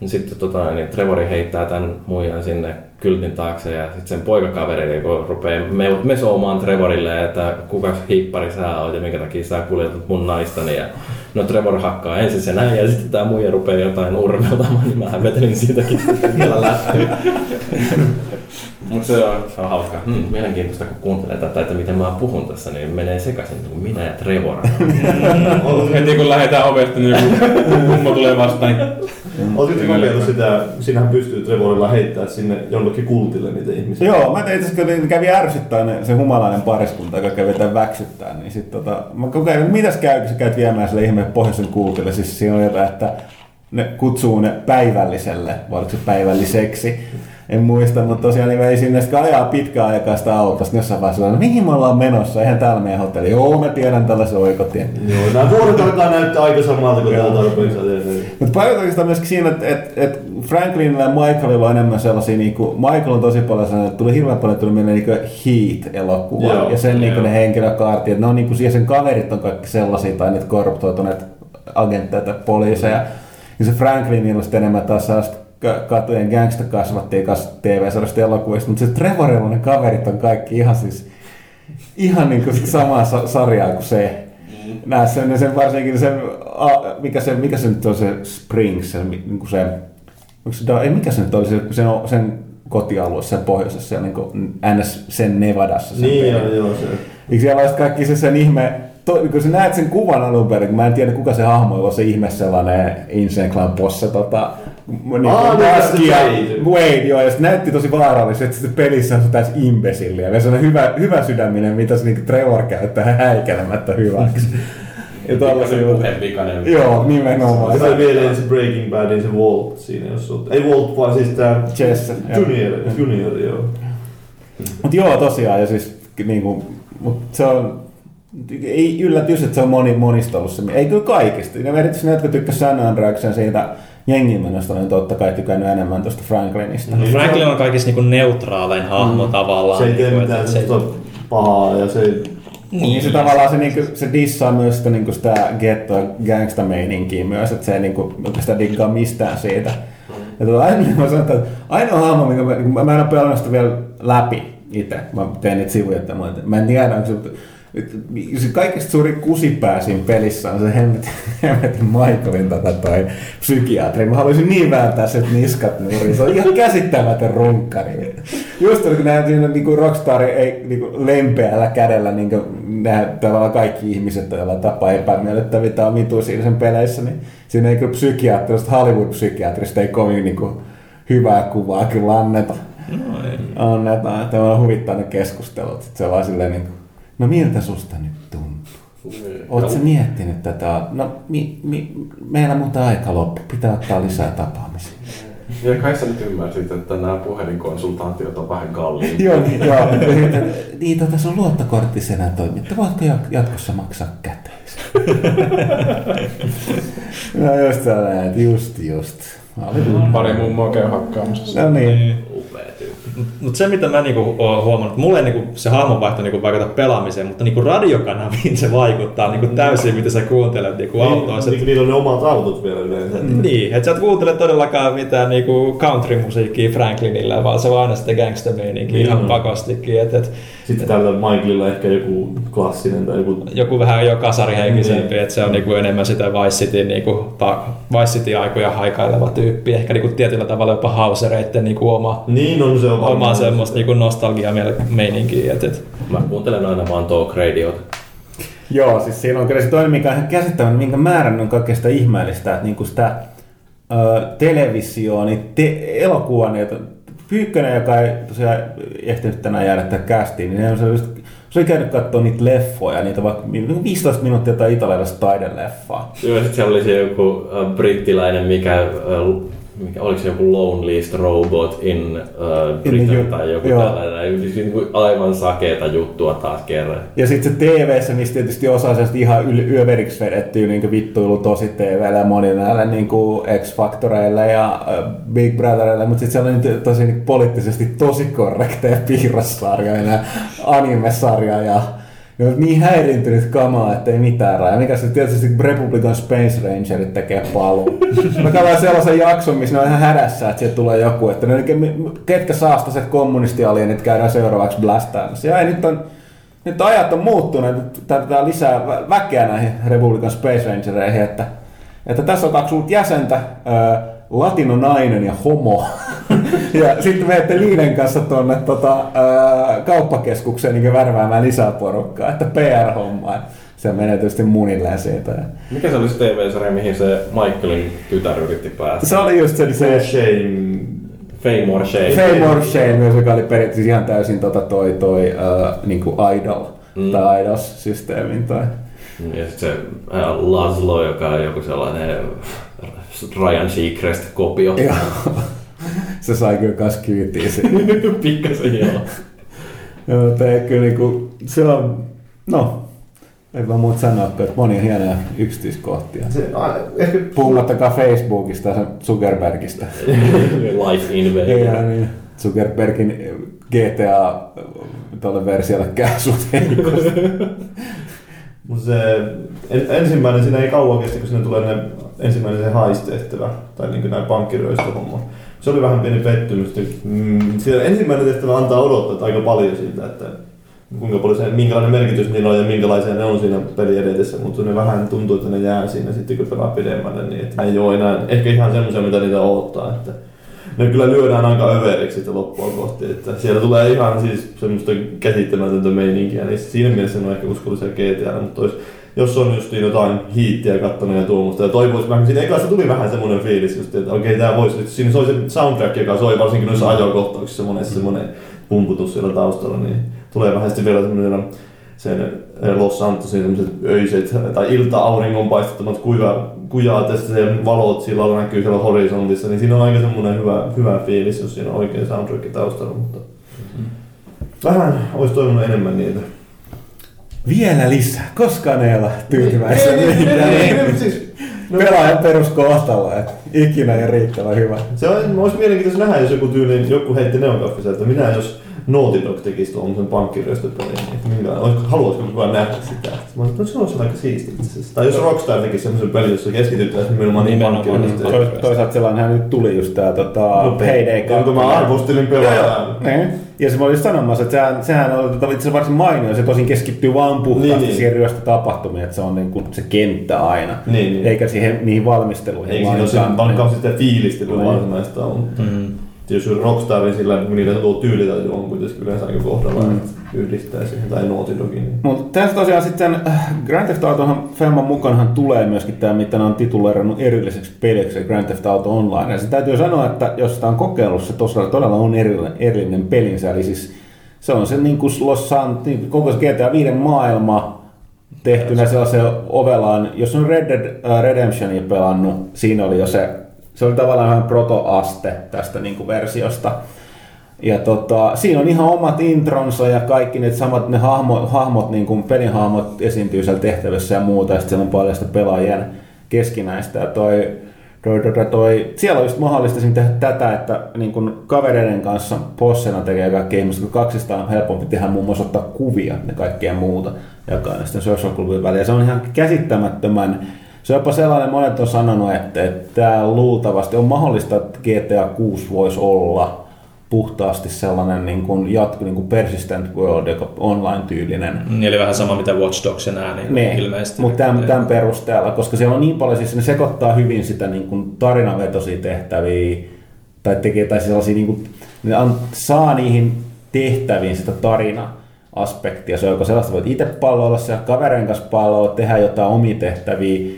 sitten tota, niin Trevori heittää tämän muijan sinne kyltin taakse ja sitten sen poikakaveri niin rupeaa me- mesoomaan Trevorille, että kuka hippari sä oot ja minkä takia sä kuljetat mun naistani. Ja, no Trevor hakkaa ensin sen näin ja sitten tämä muija rupeaa jotain urmeltamaan, niin mä vetelin siitäkin vielä lähtöä. Mutta se on, se on hauska. Hmm, mielenkiintoista, kun kuuntelee tätä, että miten mä puhun tässä, niin menee sekaisin kun minä ja Trevor. Heti kun lähdetään ovesta, niin joku mummo tulee vastaan. Oletko kokeillut sitä, siinähän pystyy Trevorilla heittää sinne jollekin kultille niitä ihmisiä. Joo, mä tein itse asiassa, kun kävi ärsyttää ne, se humalainen pariskunta, joka kävi tämän väksyttää, niin sitten tota, mä kokeilin, että mitäs käy, kun sä käyt viemään sille ihmeen pohjoisen kultille, siis siinä on jotain, että ne kutsuu ne päivälliselle, vai oliko se päivälliseksi, en muista, mutta tosiaan niin vei sinne, sitten ajaa pitkään aikaa sitä autosta, niin jossain vaiheessa sanoi, no mihin me ollaan menossa, eihän täällä meidän hotelli, joo mä tiedän tällaisen oikotien. Joo, nämä vuodet alkaa näyttää aika samalta kuin täällä tarpeeksi ajelee. Mutta painotan sitä myöskin siinä, että et, et Franklinilla ja Michaelilla on enemmän sellaisia, niinku, Michael on tosi paljon sellainen, että tuli hirveän paljon tuli mieleen niinku Heat-elokuva ja sen niinku joo. ne henkilökaartit, ne on niinku, ja sen kaverit on kaikki sellaisia tai niitä korruptoituneet agentteja tai poliiseja. Ja se Franklinilla on sitten enemmän taas sellaista katujen gangsta kasvattiin kas TV-sarjasta elokuvista, mutta se Trevorilla ne kaverit on kaikki ihan siis ihan niin kuin samaa sa- sarjaa kuin se. Nää sen, sen varsinkin sen, a, mikä, se, mikä se nyt on se Springs, se, niin kuin se, onko se, ei mikä se nyt oli, se, sen, sen kotialue sen pohjoisessa ja niin kuin NS sen Nevadassa. Sen Niin joo, joo se. Eikö siellä olisi kaikki se sen ihme, to, kun sä näet sen kuvan alun perin, kun mä en tiedä kuka se hahmo on, se ihme sellainen Insane Clan bossa, tota, niin Aa, niin, se Wade. Joo, ja se näytti tosi vaaralliselta, että sitten pelissä on se täysin imbesilliä. Ja se on hyvä, hyvä sydäminen, mitä se niinku Trevor käyttää häikelemättä hyväksi. ja tällaisia juttuja. Joo, nimenomaan. Se mieleen se Breaking Badin se Walt siinä, jos olet. Ei Walt, vaan siis tää Jesse. joo. Junior, Junior, joo. Mut joo, tosiaan, ja siis niinku, mut se on, ei yllätys, että se on moni, monista ollut se, ei kyllä kaikista. Ja erityisesti ne, jotka tykkäsivät San Andreasen siitä jengin menosta, niin totta kai tykännyt enemmän tuosta Franklinista. No Franklin on kaikista niinku neutraalein hahmo Mm. tavallaan. Se ei tee niinku, mitään se- semmoista pahaa ja se ei... Niin, se tavallaan se, niinku, se dissaa myös sitä, niinku sitä ghetto gangsta meininkiä myös, että se ei niinku, oikeastaan diggaa mistään siitä. Ja tota, aina, mä sanon, että ainoa hahmo, mikä mä, mä, en ole pelannut sitä vielä läpi itse. Mä teen niitä sivuja, että mä, mä en tiedä, onko se, se kaikista suuri kusipää siinä pelissä on se hemmetin, hemmetin Michaelin tota toi psykiatri. Mä haluaisin niin vääntää sen niskat nuoriin. Se on ihan käsittämätön runkkari. Just kun näin siinä niin Rockstar ei niin kuin lempeällä kädellä niin kuin nämä tavallaan kaikki ihmiset, joilla tapaa epämiellyttäviä tai omituisia sen peleissä, niin siinä ei kyllä psykiatrista, Hollywood-psykiatrista ei kovin niin kuin, hyvää kuvaa kyllä anneta. No ei. Annetaan, että on huvittanut keskustelut. Se on vaan silleen niin kuin, no miltä susta nyt tuntuu? Oletko miettinyt tätä? No, mi, mi, meillä muuta aika loppu. Pitää ottaa lisää tapaamisia. Ja kai sä nyt ymmärsit, että nämä puhelinkonsultaatiot on vähän kalliimpia. joo, niin, joo. niin, tota, se on luottokorttisena toimittu. Voitko ja- jatkossa maksaa käteistä? no just että just, just. Mä olin- Pari mummoa käy hakkaamisessa. No niin. Mutta se mitä mä niinku oon huomannut, mulle ei niinku se hahmonvaihto niinku vaikuta pelaamiseen, mutta niinku radiokanaviin se vaikuttaa niinku täysin, mitä sä kuuntelet niinku autoissa. Niin, niillä on ne omat autot vielä yleensä. Niin, et sä et kuuntele todellakaan mitään niinku country-musiikkia Franklinilla, vaan se on aina sitä gangster-meininkiä Niin ihan pakostikin. Et, et, Sitten tällä Michaelilla ehkä joku klassinen tai joku... joku vähän jo kasarihenkisempi, Niin. että se on niinku enemmän sitä Vice City, niinku, ta, Vice City aikoja haikaileva tyyppi, ehkä niinku tietyllä tavalla jopa hausereitten niinku oma, Niin on se on oma semmoista niinku nostalgia meininkiä. Et, et. Mä kuuntelen aina vaan talk radiota. Joo, siis siinä on kyllä se toinen, mikä on ihan käsittämätön, minkä määrän on kaikesta ihmeellistä, että niinku sitä ö, televisioon, niin te, elokuva, niin että Pyykkönen, joka ei tosiaan ehtinyt tänään jäädä tähän kästiin, niin se, just, se oli käynyt katsoa niitä leffoja, niitä vaikka niinku 15 minuuttia tai italialaista taideleffaa. Joo, sit siellä oli se joku äh, brittiläinen, mikä, äh, mikä, oliko se joku Loneliest Robot in äh, Britain In tai joku joo. tällainen, Siis niinku aivan sakeeta juttua taas kerran. Ja sitten se TV-ssä, missä tietysti osa sellaista ihan yl- yöveriksi vedettyä niin vittuilu tosi TVllä ja monilla näillä niin X-Factoreilla ja äh, Big Brotherilla, mutta sitten siellä on niitä tosi niin poliittisesti tosi korrekteja piirrossarjoja ja anime-sarja ja ne on niin häiriintynyt kamaa, että ei mitään rajaa. Mikä se tietysti Republican Space Rangerit tekee paluu. Mä katsoin sellaisen jakson, missä ne on ihan hädässä, että sieltä tulee joku, että ne, ketkä saastaset kommunistialienit käydään seuraavaksi blastaamassa. Ja ei, nyt on, nyt ajat on muuttuneet, tarvitaan lisää vä- väkeä näihin Republican Space Rangereihin, että, että tässä on kaksi uutta jäsentä, ää, latinonainen ja homo. Ja sitten menette niiden kanssa tuonne tota, ää, kauppakeskukseen niin värväämään lisää porukkaa, että PR-hommaa. Se menee tietysti munilleen siitä. Mikä se oli se TV-sarja, mihin se Michaelin tytär yritti päästä? Se oli just se, Se shame... Fame or Shame. Fame or Shame myös, joka oli periaatteessa ihan täysin tota toi, toi uh, niinku idol Mm. tai IDOS-systeemin tai Ja sitten se äh, Laszlo, joka on joku sellainen Ryan Seacrest-kopio. Se sai kyllä kans kyytiä siinä. Pikkasen joo. Joo, tää kyllä niinku, se on, no, ei vaan muuta sanoa, että monia hienoja yksityiskohtia. Se, a, ehkä Puhumattakaan Facebookista ja Zuckerbergistä. Life Invader. Ja niin, Zuckerbergin GTA tuolle versiolle käy. Mutta se en, ensimmäinen, siinä ei kauan kestä, kun sinne tulee ne, ensimmäinen se haistehtävä, tai niin näin pankkiryöstöhomma. Se oli vähän pieni pettymys. Mm, siellä ensimmäinen tehtävä antaa odottaa aika paljon siitä, että kuinka paljon se, minkälainen merkitys niillä on ja minkälaisia ne on siinä peli edetessä, mutta ne vähän tuntuu, että ne jää siinä sitten kun pelaa pidemmälle, niin että ei ole enää ehkä ihan semmoisia, mitä niitä odottaa. Että ne kyllä lyödään aika överiksi sitten loppua kohti, että siellä tulee ihan siis semmoista käsittämätöntä meininkiä, niin siinä mielessä ne on ehkä uskollisia GTA, mutta tois, jos on just jotain hiittiä kattonut ja tuommoista, ja toivoisi vähän, siinä ekassa tuli vähän semmoinen fiilis just, että okei, tää voisi, että siinä soi se soundtrack, joka soi varsinkin noissa ajokohtauksissa monessa semmoinen pumputus siellä taustalla, niin tulee vähän sitten vielä semmoinen sen eh, Los Santosin semmoiset öiset tai ilta-auringon paistattamat kuiva, kujaa tästä se valot sillä näkyy siellä horisontissa, niin siinä on aika semmoinen hyvä, hyvä fiilis, jos siinä on oikein soundtrack taustalla, mutta vähän olisi toivonut enemmän niitä. Vielä lisää. Koskaan ei olla tyytyväisiä. Ei, ei, ei, ei, ei, siis, no, Pelaajan peruskohtalo, että ikinä ei riittävän hyvä. Se on, olisi mielenkiintoista nähdä, jos joku tyyli, joku heitti neokaffissa, että mitä jos Naughty Dog tekisi tuommoisen pankkiryöstöpelin, niin minkä, olisiko- haluaisiko kukaan nähdä sitä? Mä sanoin, että se olisi aika itse asiassa. Tai jos Rockstar tekisi semmoisen pelin, jossa keskityttäisiin nimenomaan niin. Tois- Toisaalta sellainen nyt tuli just tää tota, Mutta- Payday Jonka mä arvostelin pelaajaa. Niin. Ja se mä olin sanomassa, että sehän, sehän on tota, itse asiassa varsin mainio, se tosin keskittyy vaan puhtaasti Niin, niin, niin. siihen ryöstötapahtumiin, että se on niin kuin se kenttä aina, Niin, niin. eikä siihen, niihin valmisteluihin Eikö siinä ole sen lainkaan. paljon sitä fiilistelyä Niin. varsinaista on. Mm. Jos Rockstarin sillä, niillä tuo tyylitaju on kuitenkin yleensä aika kohdalla, Mm. yhdistää siihen, tai Naughty Dogin. Niin. Mutta tässä tosiaan sitten äh, Grand Theft Autohan Femman mukanahan tulee myöskin tämä, mitä ne on tituleerannut erilliseksi peliksi, Grand Theft Auto Online. Ja se täytyy sanoa, että jos sitä on kokeillut, se tosiaan todella on erillinen, erillinen pelinsä. Eli siis se on se niin kuin Los Sant, niin koko se GTA 5 maailma tehtynä sellaisen ovelaan. Jos on Red Dead äh, Redemptionia pelannut, siinä oli jo se, se oli tavallaan protoaste tästä niin kuin versiosta. Ja tota, siinä on ihan omat intronsa ja kaikki ne samat ne hahmo, hahmot, niin kuin pelin hahmot esiintyy siellä tehtävissä ja muuta, ja sitten siellä on paljon sitä pelaajien keskinäistä. Ja toi, toi, toi, toi, siellä on just mahdollista tehdä tätä, että niin kuin kavereiden kanssa possena tekee kaikki ihmiset, kun kaksista on helpompi tehdä muun muassa ottaa kuvia ja kaikkea muuta, ne sitten social. Ja se on ihan käsittämättömän se on jopa sellainen, monet on sanonut, että, että tämä luultavasti on mahdollista, että GTA 6 voisi olla puhtaasti sellainen niin kuin jatku, niin kuin persistent world, joka online-tyylinen. Niin, Eli vähän sama mitä Watch Dogs ja nää niin Ne, ilmeisesti. mutta tämän, tämän perusteella, koska siellä on niin paljon, siis ne sekoittaa hyvin sitä niin kuin tarinavetoisia tehtäviä, tai tekee tai sellaisia, niin kuin, ne an, saa niihin tehtäviin sitä tarina aspektia. Se on joko sellaista, voit itse palloilla siellä kavereiden kanssa palloilla, tehdä jotain omia tehtäviä,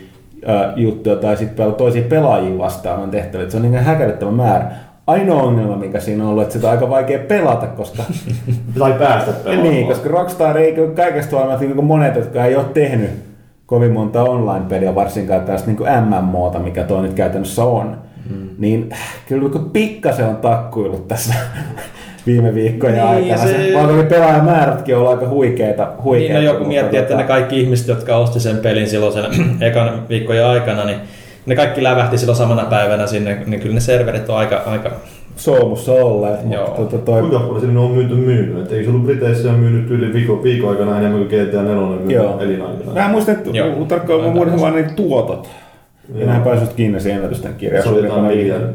ää, juttuja, tai sitten pelata toisia pelaajia vastaan on tehtäviä. Se on niin häkellyttävä määrä. Ainoa ongelma, mikä siinä on ollut, että sitä on aika vaikea pelata, koska Tai päästä pelaamaan. niin, koska Rockstar ei kyllä kaikesta huolimatta niin monet, jotka ei ole tehnyt kovin monta online-peliä, varsinkaan tästä niin MMOta, mikä tuo nyt käytännössä on, mm. niin kyllä kun pikkasen on takkuillut tässä viime viikkojen Niin, aikana. se-. Vaikka ne pelaajamäärätkin on aika huikeita. huikeita Niin, no joku miettii, että tota- ne kaikki ihmiset, jotka osti sen pelin silloin sen ekan viikkojen aikana, niin ne kaikki lävähti silloin samana päivänä sinne, niin kyllä ne serverit on aika, aika Soomussa olleet, tota toi... Kuinka paljon sinne on myyty myynyt? Et eikö se ollut Briteissä myynyt yli viikon, viikon aikana enemmän kuin GTA 4 myynyt Joo. elinaikana? Mä en muista, että tarkkaan mä muistan vaan ne tuotot. Ja näin päässyt kiinni siihen ennätysten kirjaan. Se oli jotain miljardia.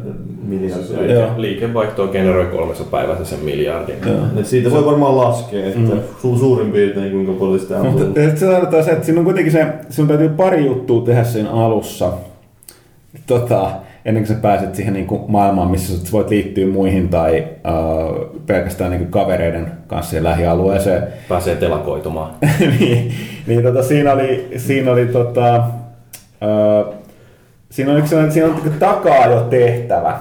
miljardia. Joo. Liikevaihto generoi kolmessa päivässä sen miljardin. Joo. Et siitä voi varmaan laskea, että Mm. su- suurin piirtein kuinka paljon sitä on tullut. Mutta se tarkoittaa se, että siinä on kuitenkin se, sinun täytyy pari juttua tehdä siinä alussa, tota, ennen kuin sä pääset siihen niin kuin maailmaan, missä sä voit liittyä muihin tai uh, pelkästään niin kuin kavereiden kanssa siihen lähialueeseen. Pääsee telakoitumaan. niin, niin tota, siinä oli, siinä oli tota, uh, siinä on yksi siinä on niin kuin takaa jo tehtävä,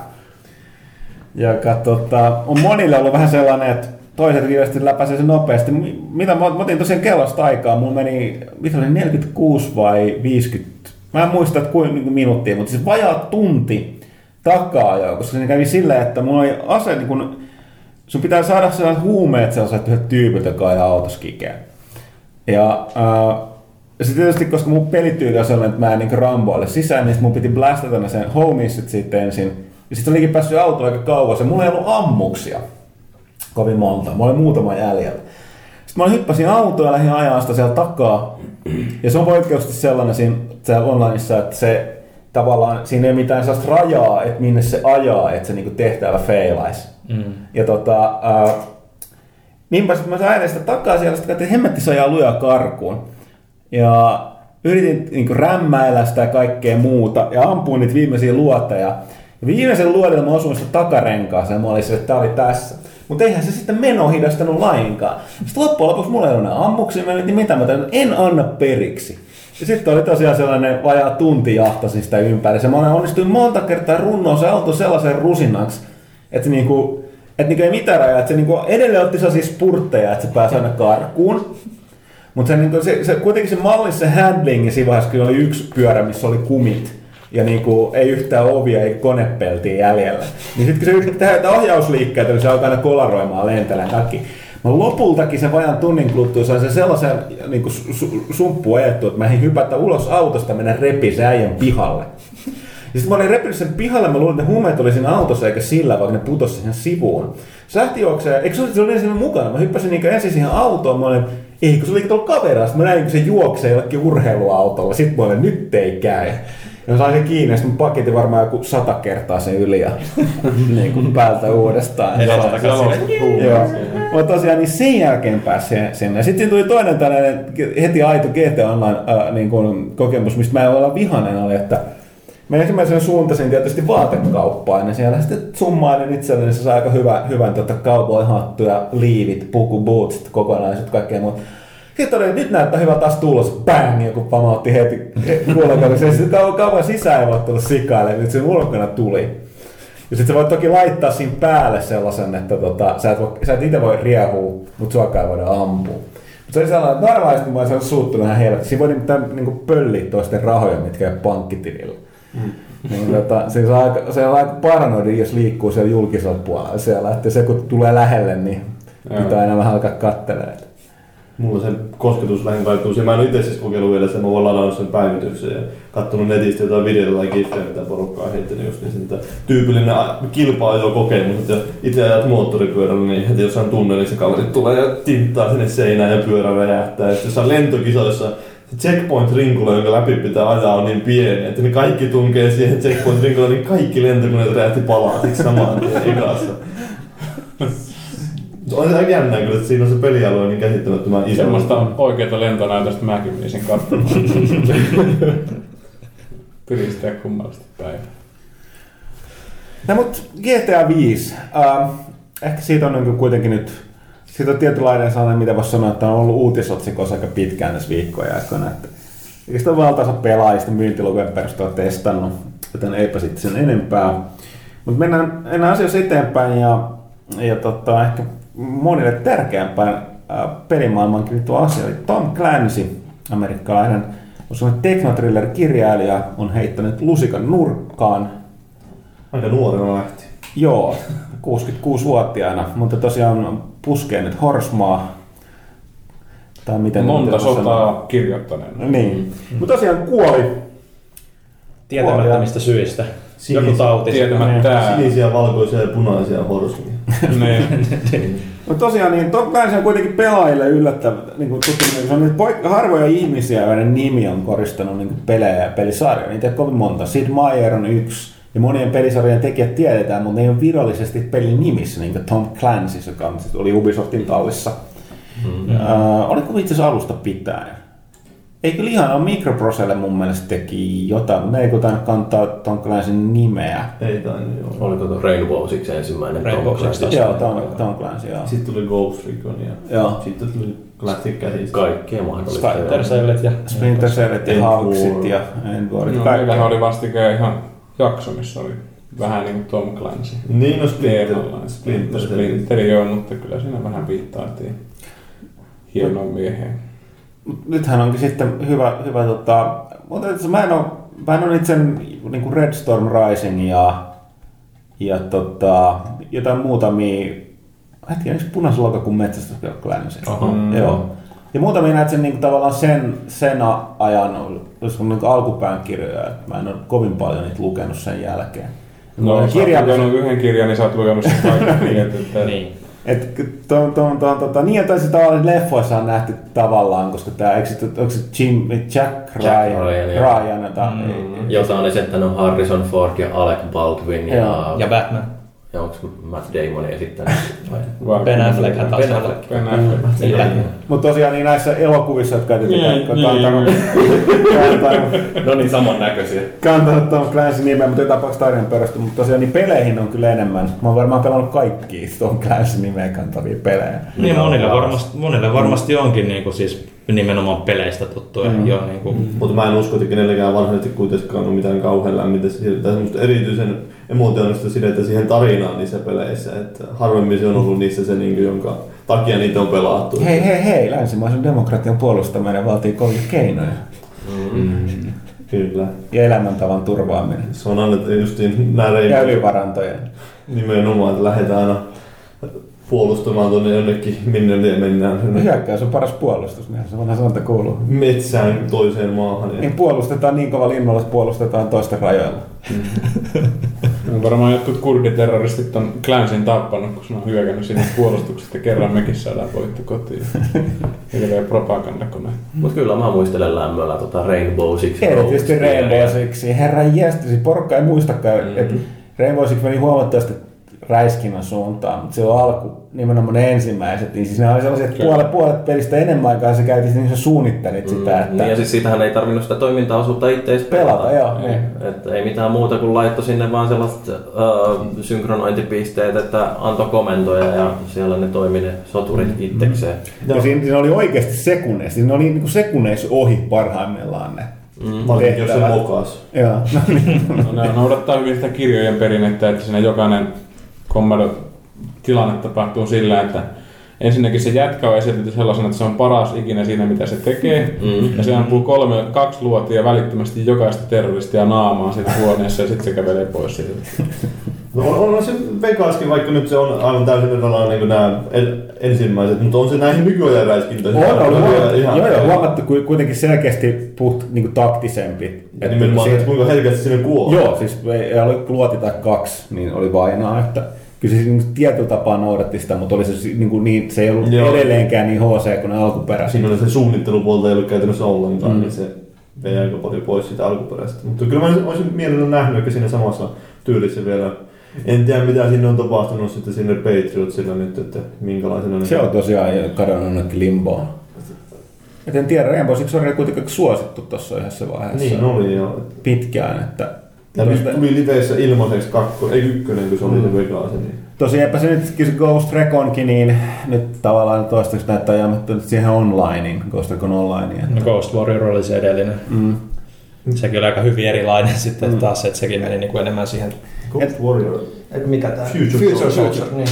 joka tota, on monille ollut vähän sellainen, että toiset viimeisesti läpäisee sen nopeasti. Mi- Mitä mä, otin tosiaan kellosta aikaa, mulla meni, mitä oli 46 vai 50, mä en muista, että kuinka niin minuuttia, mutta siis vajaa tunti takaa jo, koska se kävi silleen, että mulla oli ase, niin kun, sun pitää saada sellaiset huumeet sellaiset yhdet tyypit, jotka ajaa autossa kikeä. Ja äh, sitten tietysti, koska mun pelityyli on sellainen, että mä en niin ramboille sisään, niin mun piti blastata ne sen homiessit sitten ensin. Ja sitten olikin päässyt autolla aika kauas, ja mulla ei ollut ammuksia kovin monta. Mulla oli muutama jäljellä. Sitten mä hyppäsin autoa ja lähdin ajaa sitä siellä takaa. Ja se on poikkeuksellisesti sellainen siinä, siellä onlineissa, että se tavallaan, siinä ei ole mitään sellaista rajaa, että minne se ajaa, että se niinku tehtävä feilaisi. Mm. Ja tota, ää, niinpä sitten mä sain sitä takaa siellä, että hemmetti se ajaa lujaa karkuun. Ja yritin niin rämmäillä sitä kaikkea muuta ja ampuin niitä viimeisiä luoteja. Ja viimeisen luodella mä osuin sitä takarenkaaseen ja mä olin että tää oli tässä. Mutta eihän se sitten meno hidastanut lainkaan. Sitten loppujen lopuksi mulla ei ollut ammuksia, mä mietin mitä mä teen, en anna periksi. Ja sitten oli tosiaan sellainen vajaa tunti jahtasin sitä ympäri. Se mä onnistuin monta kertaa runnoa se auto sellaisen rusinaksi, että niinku, että niinku ei mitään rajaa, että se niinku edelleen otti sellaisia spurtteja, että se pääsi aina karkuun. Mutta se, niinku, se, se, kuitenkin se mallin, se handling siinä vaiheessa kyllä oli yksi pyörä, missä oli kumit. Ja niinku, ei yhtään ovia, ei konepeltiä jäljellä. Niin sitten kun se yritti tehdä jotain ohjausliikkeitä, niin se alkaa aina kolaroimaan lentelemään kaikki. Mä lopultakin sen vajan tunnin kuluttua sain sen sellaisen niin su, su, sumppu ajettu, että mä ehdin hypätä ulos autosta mennä repi se äijän pihalle. Ja sitten mä olin repinyt sen pihalle, mä luulin, että huumeet oli siinä autossa eikä sillä, vaikka ne putosi siihen sivuun. Se lähti juokseen, eikö se se oli siinä mukana? Mä hyppäsin niin ensin siihen autoon, mä olin, ei kun se oli tuolla sitten mä näin, kun se juoksee jollekin urheiluautolla. Sitten mä olin, nyt ei käy. Ja mä sain sen kiinni, ja paketin varmaan joku sata kertaa sen yli ja niin kuin päältä uudestaan. Joo. Mutta tosiaan niin sen jälkeen pääsi sinne. Sitten tuli toinen tällainen heti aito GT Online äh, niin kuin kokemus, mistä mä en olla vihanen, oli, että Mä ensimmäisen suuntasin tietysti vaatekauppaan ja siellä sitten summailin itselleni, se sai aika hyvä, hyvän tota cowboy-hattu ja liivit, puku, bootsit, kokonaiset, kaikkea muuta. Sitten oli, nyt näyttää hyvä taas tulos, bang, joku pamautti heti ulkona. Se sitten kauan, sisään ei voi tulla sikaille, nyt se ulkona tuli. Ja sitten sä voit toki laittaa siinä päälle sellaisen, että tota, sä et, voi, sä et itse voi riehua, mutta suakaan ei voida ampua. Mutta se oli sellainen, että normaalisti mä olisin suuttunut ihan helvetti. Siinä voi nimittäin niin pölliä toisten rahoja, mitkä ei pankkitilillä. Mm. Niin, tota, se, on aika, se on aika paranoidi, jos liikkuu siellä julkisella puolella siellä, että se kun tulee lähelle, niin Joo. pitää aina vähän alkaa katselemaan. Mulla se kosketus vähän kaipuu. Mä en itse siis kokeillut vielä sen, mä oon ladannut sen päivityksen ja katsonut netistä jotain videoita tai giffejä, mitä porukkaa on heittänyt just niin sen, tyypillinen kilpa kokemus, että itse ajat moottoripyörällä, niin heti jossain tunnelissa kaverit tulee ja tinttaa sinne seinään ja pyörä räjähtää. Ja jossain lentokisoissa checkpoint-rinkula, jonka läpi pitää ajaa, on niin pieni, että ne kaikki tunkee siihen checkpoint-rinkulaan, niin kaikki lentokoneet räjähti siksi samaan tien. On aika jännää kyllä, että siinä on se pelialue niin käsittämättömän iso. Semmoista oikeata lentonäytöstä mäkin menisin katsomaan. Piristää kummallisesti päivä. No mut GTA 5. Uh, ehkä siitä on niin kuitenkin nyt siitä on tietynlainen sellainen, mitä voisi sanoa, että on ollut uutisotsikossa aika pitkään tässä viikkoja aikana. Että sitä valtaansa pelaajista myyntilukujen perusteella testannut, joten eipä sitten sen enempää. Mutta mennään, mennään asioissa eteenpäin ja, ja tota, ehkä monille tärkeämpään pelimaailmankin liittyvä asia. Eli Tom Clancy, amerikkalainen teknotriller-kirjailija, on heittänyt lusikan nurkkaan. Aika nuorena lähti. Joo, 66-vuotiaana, mutta tosiaan puskee nyt Horsmaa. Tai miten Monta sotaa kirjoittaneena. Niin. Mm. Mutta tosiaan kuoli. Tietämättömistä syistä. Sinis, Joku tauti. Tietämättä. Sinisiä, valkoisia ja punaisia horsmia. niin. No tosiaan, niin Tom Clancy on kuitenkin pelaajille yllättävä, niin kuin tuttu, se on poik- harvoja ihmisiä, joiden nimi on koristanut niin pelejä ja pelisarjoja. Niitä ei kovin monta. Sid Meier on yksi, ja monien pelisarjojen tekijät tiedetään, mutta ne ei ole virallisesti pelin nimissä, niin kuin Tom Clancy, joka oli Ubisoftin tallissa. Mm-hmm. Uh, oliko itse asiassa alusta pitäen? Eikö ihan ole Microproselle mun mielestä teki jotain, mutta ei tainnut kantaa Tom Clanceyn nimeä. Ei tainnut, joo. Oliko tuo Rainbow Six ensimmäinen Rainbow Tom Clancy? Joo, Tom, Tom Clancy, joo. Sitten tuli Ghost Recon ja joo. sitten tuli Classic käsistä. Kaikkea mahdollista. Splinter Cellet ja... Splinter Cellet ja Hawksit ja Endwarit. No, meillähän oli vastikään ihan jakso, missä oli vähän niin kuin Tom Clancy. Niin, no Splinter. Splinter, Splinter joo, mutta kyllä siinä vähän viittailtiin hienoon mieheen. Nythän onkin sitten hyvä, hyvä tota, mutta mä en ole, mä en ole itse niin kuin Red Storm Rising ja, ja tota, jotain muutamia, hetki, onko punaisen lokakuun metsästä Clancy? Mm. Joo. Ja muutamia näet sen niin kuin, tavallaan sen, sen ajan, olisiko niin alkupään kirjoja, että mä en ole kovin paljon niitä lukenut sen jälkeen. No, no kirja... sä oot yhden kirjan, niin sä oot lukenut sen kaikki. niin, että, niin. Et, to, to, to, tota, niin, että se tavallaan leffoissa on nähty tavallaan, koska tämä, eikö se, onko se Jim, Jack Ryan, Jack Ryan, Ryan jota, mm, jota on esittänyt Harrison Ford ja Alec Baldwin ja, ja Batman. Ja onko Matt Damon esittänyt? Ben Affleck hän taas Ben Affleck. Ben Affleck. Niin. Niin. Mutta tosiaan niin näissä elokuvissa, jotka ei niin, kantanut, no niin, samannäköisiä. Kantanut Tom Clancy nimeä, mutta ei tapauksessa tarinan perustu. Mutta tosiaan niin peleihin on kyllä enemmän. Mä oon varmaan pelannut kaikki Tom Clancy nimeä kantavia pelejä. Niin, monille varmasti, monille varmasti onkin niin kuin siis nimenomaan peleistä tuttuja. Mm. Jo, niin kuin. Mm. Mutta mä en usko, että kenellekään vanhemmasti kuitenkaan on mitään kauhean lämmintä tai semmoista erityisen emotionaalista sidettä siihen tarinaan niissä peleissä. Että harvemmin se on ollut niissä se, niin kuin, jonka takia niitä on pelattu. Hei, hei, hei, länsimaisen demokratian puolustaminen vaatii kovia keinoja. Mm. Kyllä. Ja elämäntavan turvaaminen. Se on annettu justiin nämä Ja ylivarantojen. Nimenomaan, että lähdetään aina puolustamaan tuonne jonnekin, minne ne mennään. No hyökkäys on paras puolustus, niin se vanha sanonta kuuluu. Metsään toiseen maahan. Ja... Niin puolustetaan niin kova linnulla, että puolustetaan toisten rajoilla. No varmaan jotkut kurditerroristit on Clansin tappanut, kun se on hyökännyt sinne puolustuksesta ja kerran mekin saadaan voitto kotiin. Hirveä propagandakone. Mut kyllä mä muistelen lämmöllä tota Rainbow Six. Erityisesti. Rainbow Six. Herra jestasi, porukka ei muistakaan, mm. että Rainbow Six meni huomattavasti räiskinnän suuntaan, mutta silloin alku, nimenomaan ne ensimmäiset, niin siis ne oli sellaisia, että Kyllä. puolet, puolet pelistä enemmän aikaa sä käytit, niin sä suunnittelit sitä, että Niin ja siis siitähän ei tarvinnut sitä toimintaosuutta itse edes pelata, joo. Niin. Että ei mitään muuta kuin laittoi sinne vaan sellaiset äh, synkronointipisteet, että antoi komentoja ja siellä ne toimi ne soturit itsekseen. Ja siinä, siinä oli oikeasti sekunneissa, siinä oli niin sekunneissa ohi parhaimmillaan ne. Varsinkin jos se mokas. Joo, no niin. No, ne noudattaa hyvin sitä kirjojen perinnettä, että siinä jokainen kommando tilanne tapahtuu sillä, että ensinnäkin se jätkä on esitetty sellaisena, että se on paras ikinä siinä, mitä se tekee. Mm. Ja se ampuu kolme, kaksi luotia välittömästi jokaista terroristia naamaan siinä huoneessa ja sitten se kävelee pois siitä. No on, on se Vegaskin, vaikka nyt se on aivan täysin erilainen niin kuin nämä en, ensimmäiset, mutta on se näihin nykyajan räiskintöihin. On, on, on, ihan, joo, joo, huomattu ku- kuitenkin selkeästi puht, niin taktisempi. Ja nimenomaan, että kuinka herkästi sinne kuolee. Joo, siis ei oli luoti tai kaksi, niin oli vainaa, että kyllä se niin tietyllä tapaa noudatti sitä, mutta oli se, niin, kuin niin, se ei ollut Joo. Edelleenkään niin HC kuin ne alkuperäiset. Siinä oli se suunnittelupuolta ei ollut käytännössä ollenkaan, Mm. niin se vei aika paljon pois siitä alkuperäisestä. Mutta kyllä mä olisin mielelläni nähnyt ehkä siinä samassa tyylissä vielä. En tiedä mitä sinne on tapahtunut sitten sinne Patriotsilla nyt, että minkälaisena. Se on tosiaan kadonnut jonnekin limboon. Et en tiedä, Rainbow Six oli kuitenkin suosittu tuossa yhdessä vaiheessa Niin oli joo. pitkään, että Ja nyt tuli liveissä ilmaiseksi kakko, ei ykkönen, kun se oli Mm. se Vegas. Niin. Tosiaanpä se nyt Ghost Reconkin, niin nyt tavallaan toistaiseksi näyttää jäämättä nyt siihen onlineen, Ghost Recon Onlineen. No Ghost Warrior oli se edellinen. Mm. Sekin oli aika hyvin erilainen sitten mm. taas, että sekin meni niin kuin enemmän siihen... Ghost Warrior. Et mikä tää? Future Future Soldier. Soldier, niin.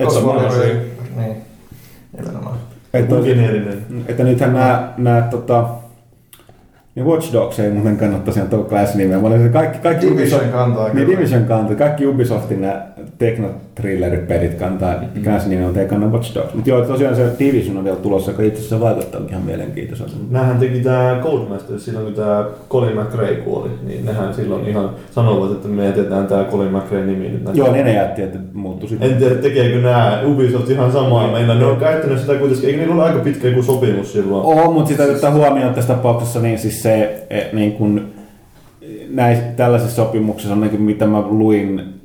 Et Ghost Warrior, niin. Nimenomaan. Että, geneerinen. että nythän nämä, nämä tota, niin Watch Dogs ei muuten kannata tosiaan tuo class nimeä. Mä olin se kaikki, kaikki Division Ubisoft- kantaa Niin. Division kantaa. Kaikki Ubisoftin nämä techno-thrillerit-pelit kantaa mm-hmm. mutta ei kannata Watch Dogs. Mutta joo, tosiaan se Division on vielä tulossa, joka itse asiassa vaikuttaa ihan mielenkiintoiselta. Nähän teki tää Codemasters silloin, kun tää Colin McRae kuoli, niin nehän silloin ihan sanoivat, että me jätetään tää Colin McRae nimi nyt näistä. Joo, niin ne jätti, että muuttui sitten. En tiedä, tekeekö nää Ubisoft ihan samaa. Meillä ne on käyttänyt sitä kuitenkin, eikö niillä ole aika pitkä joku sopimus silloin? On, mutta sitä ottaa huomioon tässä tapauksessa, niin siis se, eh, niin kun, näissä, tällaisissa sopimuksissa on mitä mä luin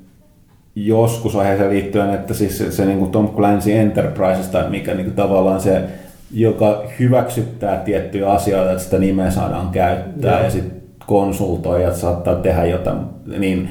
joskus aiheeseen liittyen, että siis se, se niin kuin Tom Clancy Enterprise, tai mikä niin kuin tavallaan se, joka hyväksyttää tiettyjä asioita, että sitä nimeä saadaan käyttää, Joo. ja sitten konsultoijat saattaa tehdä jotain, niin,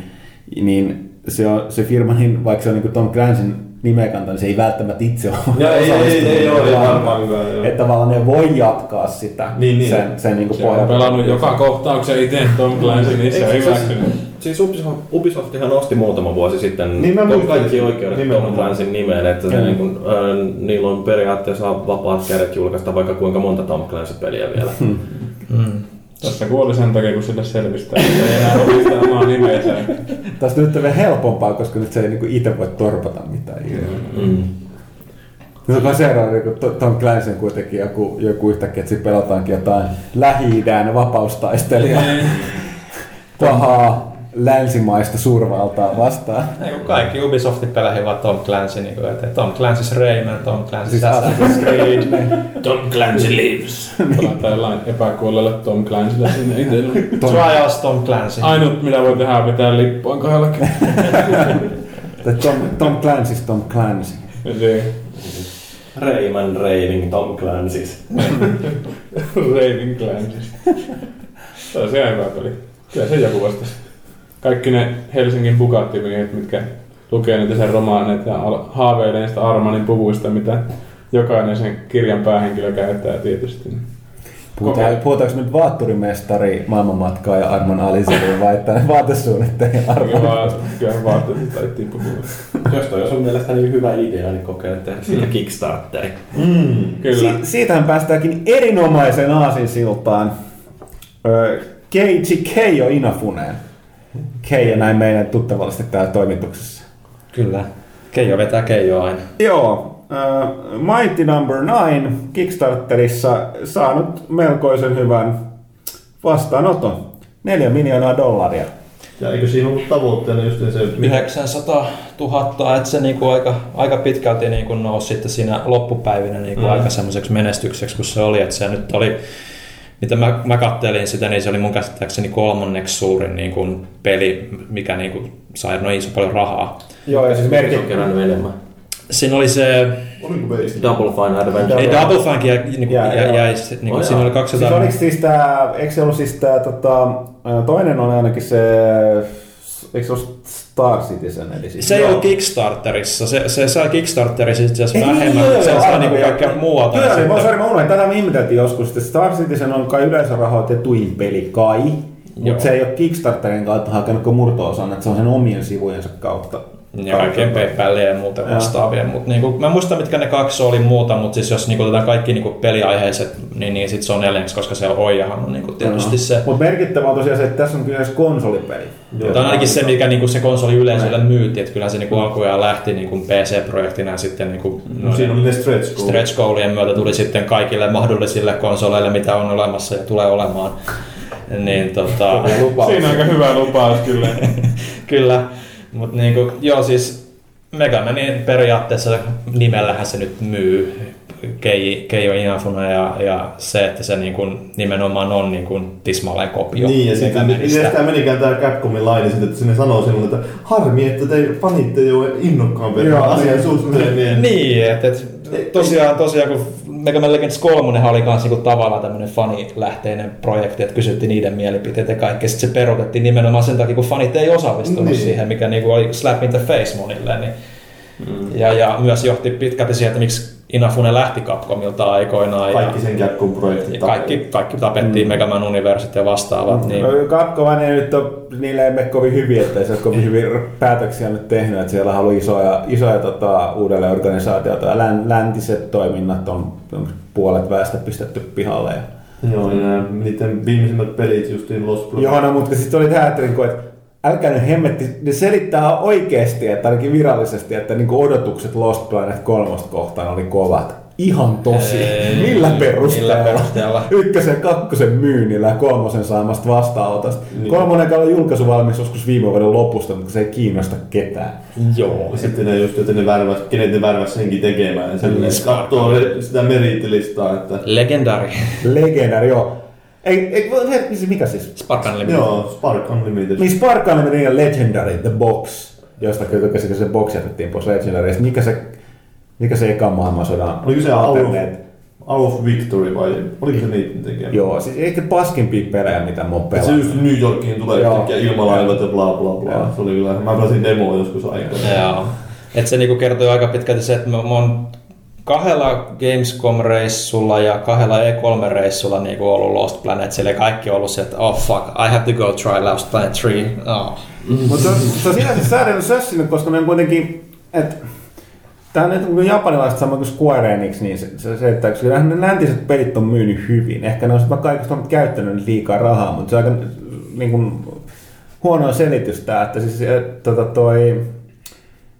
niin se, on, se firma, niin vaikka se on niin kuin Tom Clancyn nimeä kantaa, niin se ei välttämättä itse ole Ja ei, ei, ei, ei, ole, ei varmaankaan. joo. Että tavallaan ne voi jatkaa sitä Niin, niin. sen, sen niin kuin Se on pelannut joka kohtauksen itse Tom Clancy, niin se on Eikö hyväksynyt. Siis Ubisoft, Ubisoftihan osti muutama vuosi sitten Niin mä kaikki oikeudet. Tom Clancyn nimeen, että se niin kuin, äh, niillä on periaatteessa vapaat kädet julkaista vaikka kuinka monta Tom Clancy-peliä vielä. Mm. Tässä kuoli sen takia, kun sille selvistä. että Ei enää omista omaa nimeensä. Tästä nyt on vielä helpompaa, koska nyt se ei niin itse voi torpata mitään. Mm. Nyt on seuraava, niin kuin Tom Clancy on kuitenkin joku, joku yhtäkkiä, että pelataankin jotain Lähi-idän vapaustaistelijaa. Pahaa länsimaista suurvaltaa vastaan. Ei, kun kaikki Ubisoftin peleihin vaan Tom Clancy, niin kuin, että Tom Clancy's Rayman, Tom Clancy's Siis Assassin's Creed. Tom Clancy lives. Pelataan jollain epäkuolleelle Tom Clancylle sinne itselle. Trials Tom Clancy. Ainut mitä voi tehdä on pitää lippuun kahdella Tai Tom, Tom Clancy's Tom Clancy. Se Rayman Raining Tom Clancy's. Raving Clancy. Se on se hyvä peli. Kyllä se joku vastasi. Kaikki ne Helsingin Bugatti-miehet, mitkä lukee niitä sen romaaneita ja haaveilee niistä Armanin puvuista, mitä jokainen sen kirjan päähenkilö käyttää tietysti. Puhutaan, Okei. puhutaanko nyt vaatturimestari, maailmanmatkaa ja Arman Aliseri vai tämän vaatesuunnittelija Kyllä Arman? vaan, kyllä vaatteet taittiin puhua. Jos toi on sun mielestä niin hyvä idea, niin kokeile tehdä sillä Kickstarteri. Mm. Kyllä. Si- siitähän päästäänkin erinomaisen aasinsiltaan Keiji Keijo Inafuneen. Keijo näin meidän tuttavallisesti täällä toimituksessa. Kyllä. Keijo vetää Keijo aina. Joo, äh, Mighty Number 9 Kickstarterissa saanut melkoisen hyvän vastaanoton. 4 miljoonaa dollaria. Ja eikö siinä ollut tavoitteena just se, että 900 000, että se niinku aika, aika pitkälti niinku nousi sitten siinä loppupäivinä niinku mm. aika semmoiseksi menestykseksi, kun se oli. Että se nyt oli, mitä mä, mä kattelin sitä, niin se oli mun käsittääkseni kolmanneksi suurin niinku peli, mikä niinku sai noin iso paljon rahaa. Joo, ja siis Se on merkit... kerännyt enemmän. Siinä oli se, oliko? Double Fine Adventure. ei Double Funk jäi, niinku, Jää, jäi, joo. jäi, sit niinku, Oh, siinä jaa. oli 200... Siis oliko siis tää, eikö se ollut siis tää tota, toinen on ainakin se, eikö se ollut Star Citizen, eli siis Se ei ollut Kickstarterissa, se, se sai Kickstarterissa itse asiassa vähemmän, mutta se sai aivan, niinku kaikkea muualta. Kyllä, niin, sitten- sorry, mä unohdin, tätä me ihmeteltiin joskus, että Star Citizen on kai yleisörahoitetuin peli kai, mutta se ei ole Kickstarterin kautta hakenut kuin murto-osan, että se on sen omien sivujensa kautta. Ja kaikkien PayPalia ja Joo. vastaavia. Mut niinku, mä en muista mitkä ne kaksi oli muuta, mutta siis jos niinku otetaan kaikki niinku peliaiheiset, niin, niin sit se on neljänneksi, koska se Oijahan on niinku tietysti se. Mutta merkittävä on tosiaan se, että tässä on kyllä konsolipeli. Tämä on ainakin se, mikä niinku se konsoli yleisölle myytti, että kyllä se niinku alkujaan lähti niinku PC-projektina ja sitten niinku No, siinä oli ne stretch goals. stretch goalien myötä tuli sitten kaikille mahdollisille konsoleille, mitä on olemassa ja tulee olemaan. Niin tota, Siinä on aika hyvä lupaus kyllä. Kyllä, mutta niinku, joo siis Mega Manin periaatteessa nimellähän se nyt myy Kei, Keijo Inafuna ja, ja se, että se niinku nimenomaan on niinku tismalleen kopio Niin, ja sitten Manista. tämä menikään tämä Capcomin laini sitten, että sinne sanoo sinulle, että harmi, että te panitte jo innokkaampi Joo. asian suhteen. Niin. Niin, että et, tosiaan, tosiaan kun Mega Man Legends 3 oli kans niinku tavallaan tämmöinen fanilähteinen projekti, että kysyttiin niiden mielipiteet ja kaikkea. Sitten se peruutettiin nimenomaan sen takia, kun fanit ei osallistunut Niin. siihen, mikä niinku oli slap in the face monille. Niin. Mm. Ja, ja myös johti pitkälti siihen, että miksi Inafune lähti Capcomilta aikoinaan. Kaikki ja, sen Capcom projektit ja kaikki, kaikki tapettiin mm. Mega Man Universet ja vastaavat. Niin, No, Capcom ei nyt ole, niille ei mene kovin hyvin, että se ole kovin hyvin päätöksiä nyt tehnyt, että siellä haluaa isoja, isoja tota, uudelleen organisaatioita ja län, läntiset toiminnat on, on puolet väestä pistetty pihalle. Ja... Joo, ja niiden viimeisimmät pelit justiin Lost. Joo, no, mutta sitten oli tämä, että, niinku, että älkää nyt hemmetti, ne selittää oikeasti, että ainakin virallisesti, että niinku odotukset Lost Planet 3 kohtaan oli kovat. Ihan tosi. Ei, millä perusteella? millä perusteella? Ykkösen, kakkosen myynnillä ja kolmosen saamasta vastaanotosta. Niin. Kolmonen oli julkaisu valmis joskus viime vuoden lopusta, mutta se ei kiinnosta ketään. joo. Ja sitten ne just, että ne värväs, kenet ne värväs senkin tekemään. Sen Mm. katsoo sitä meritilistaa, että Legendary. Legendary, joo. Ei, ei, ei, mikä siis? Spark Unlimited. joo, Spark Unlimited. Niin Spark Unlimited ja Legendary, The Box, josta kyllä tykkäsin, kun se box jätettiin pois Legendarysta. Mikä se, mikä se ekan maailmansodan Oliko se alternate? Hour of Victory vai oliko se niiden tekemä? Joo, siis ehkä paskimpia pelejä, mitä mä oon Ja se pelannut. just New Yorkiin tulee Joo. yhtäkkiä ilmalaivat ja bla bla bla. Joo. Se oli kyllä, mä pelasin demoa joskus aikaa. Joo. Et se niinku kertoo aika pitkälti se, että mä, mä oon kahdella Gamescom-reissulla ja kahdella E3-reissulla niinku ollut Lost Planet, sillä kaikki on ollut se, että oh fuck, I have to go try Lost Planet 3. Oh. Mutta se on, on sinänsä säädellyt sössinyt, koska ne on kuitenkin, että Tämä on nyt kuin japanilaiset sama kuin Square Enix, niin se, se, se että kyllähän ne läntiset pelit on myynyt hyvin. Ehkä ne on sitten kaikista on käyttänyt nyt liikaa rahaa, mutta se on aika niin kuin, huono selitys tämä, että siis tota, toi,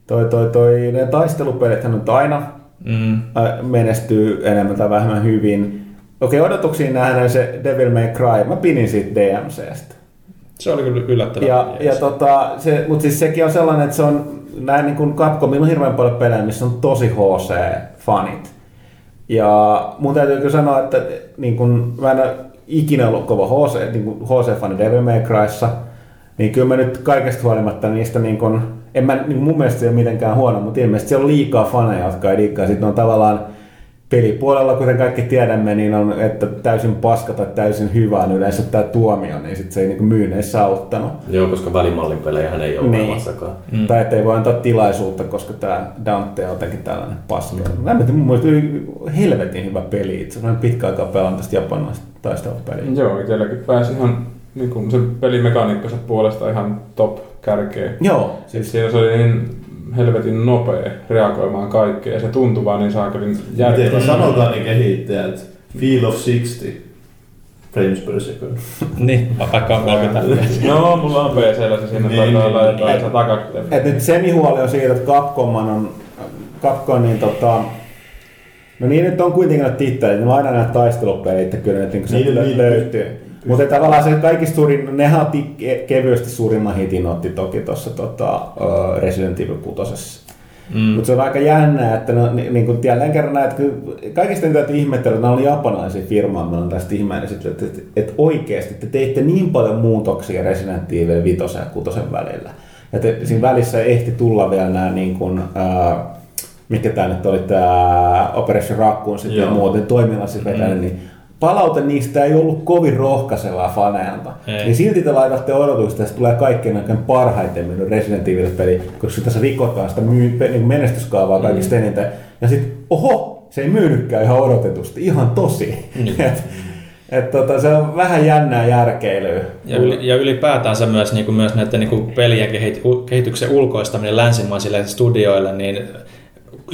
toi, toi, toi, ne taistelupelit nyt aina Mm. ä, menestyy enemmän tai vähemmän hyvin. Okei, odotuksiin nähden se Devil May Cry, mä pidin siitä DMCstä. Se oli kyllä yllättävän Ja, ja tota, se, mutta siis sekin on sellainen, että se on näin niin kuin Capcomilla on hirveän paljon pelejä, missä on tosi HC-fanit. Ja mun täytyy kyllä sanoa, että niin kun, mä en ole ikinä ollut kova HC, niin kuin HC-fani Devil May Cryssa, niin kyllä mä nyt kaikesta huolimatta niistä, niin kun, en mä, niin mun mielestä se ei ole mitenkään huono, mutta ilmeisesti siellä on liikaa faneja, jotka ei diikkaa. Sitten on tavallaan pelipuolella, kuten kaikki tiedämme, niin on, että täysin paska tai täysin hyvä on yleensä tämä tuomio, niin sit se ei niin myynneissä auttanut. Joo, koska välimallin pelejähän ei ole Niin. olemassakaan. Mm. Tai ettei voi antaa tilaisuutta, koska tämä Dante on jotenkin tällainen paska. Mm. Mä tiedä, mun mielestä oli helvetin hyvä peli. Itse asiassa pitkä aikaa pelannut tästä japanilaista taistelupeliä. Joo, itselläkin pääsi ihan niin kuin sen pelimekaniikkansa puolesta ihan top kärkeen. Joo, Siis siinä se oli niin helvetin nopea reagoimaan kaikkeen ja se tuntui vaan niin saakelin Miten järkevältä. sanotaan ne kehittäjät? Feel of 60. frames per second. Niin, vaikka on 30 fps. No, mulla on PCllä se siinä Niin, taitaa olla niin, jotain niin. se takakliff. Et nyt semihuoli on siitä, että Capcom on, Capcom niin tota, no niin nyt on kuitenkin näitä tittelit, ne on aina näitä taistelupelit, että kyllä ne niin Niin, niin. löytyy. Mutta tavallaan se kaikista suurin, otti ke- kevyesti suurimman hitin otti toki tuossa tota, Resident Evil 6. Mm. Mutta se on aika jännää, että no, ni, niin kuin jälleen kerran näet, kun kaikista niitä täytyy ihmetellä, että nämä oli japanilaisia firmaa, mä olen tästä ihmeinen, että, että, että, että oikeasti te teitte niin paljon muutoksia Resident Evil 5 ja 6 välillä. Ja te, siinä välissä ehti tulla vielä nämä niin kuin, ää, mikä tämä nyt oli, tämä Operation Raccoon sitten ja muuten toiminnassa siis vetänyt, niin palaute niistä ei ollut kovin rohkaisevaa faneilta. Ei. Niin silti te laitatte odotusta, että se tulee kaikkein oikein parhaiten myynyt Resident Evil-peli, koska tässä rikotaan sitä myy, niin menestyskaavaa kaikista eniten. Ja sitten, oho, se ei myynytkään ihan odotetusti, ihan tosi. Niin. et, et tota, se on vähän jännää järkeilyä. Ja, yli, ja ylipäätään se myös, niin kuin myös näiden niin kuin pelien kehityksen ulkoistaminen länsimaisille studioille, niin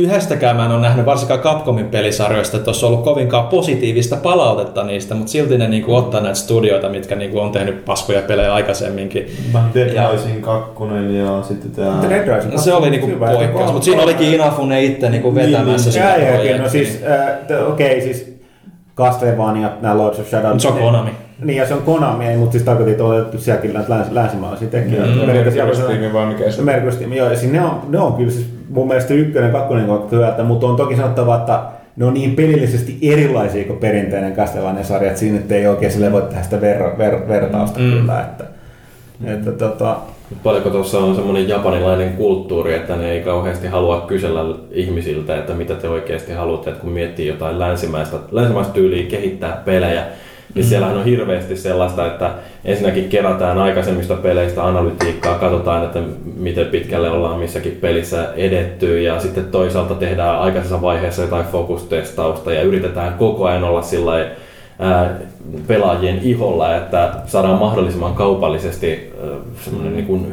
yhdestäkään mä en ole nähnyt varsinkaan Capcomin pelisarjoista, että olisi ollut kovinkaan positiivista palautetta niistä, mutta silti ne niin kuin, ottaa näitä studioita, mitkä niin kuin, on tehnyt paskoja pelejä aikaisemmin. Vähän Dead Ja- Rising 2 ja sitten tää... Mutta Dead Rising No, se oli niinku hyvä, poikkeus, mutta siinä olikin Inafune itse niinku Niin, vetämässä niin. sitä Jää, jääkin, projektia. no siis, äh, okei, okay, siis Castlevania, nämä Lords of Shadow. Se on Konami. Niin, ja se on Konami, ei, mutta siis tarkoitin, että on otettu sielläkin näitä läns, länsimaalaisia tekijöitä. Mm. Merkitystiimi vai mikä se? Merkitystiimi, joo, ja siis ne on, ne on kyllä siis mun mielestä ykkönen, kakkonen on hyvältä, mutta on toki sanottava, että ne on niin pelillisesti erilaisia kuin perinteinen Castlevania-sarja, että siinä ei oikein sille voi tehdä sitä ver, ver, vertausta Mm. kyllä, että, että tota, Paljonko tuossa on semmoinen japanilainen kulttuuri, että ne ei kauheasti halua kysellä ihmisiltä, että mitä te oikeasti haluatte, että kun miettii jotain länsimäistä, länsimäistä tyyliä kehittää pelejä, niin siellähän on hirveästi sellaista, että ensinnäkin kerätään aikaisemmista peleistä analytiikkaa, katsotaan, että miten pitkälle ollaan missäkin pelissä edetty ja sitten toisaalta tehdään aikaisessa vaiheessa jotain fokustestausta ja yritetään koko ajan olla sillä pelaajien iholla, että saadaan mahdollisimman kaupallisesti semmoinen niin kuin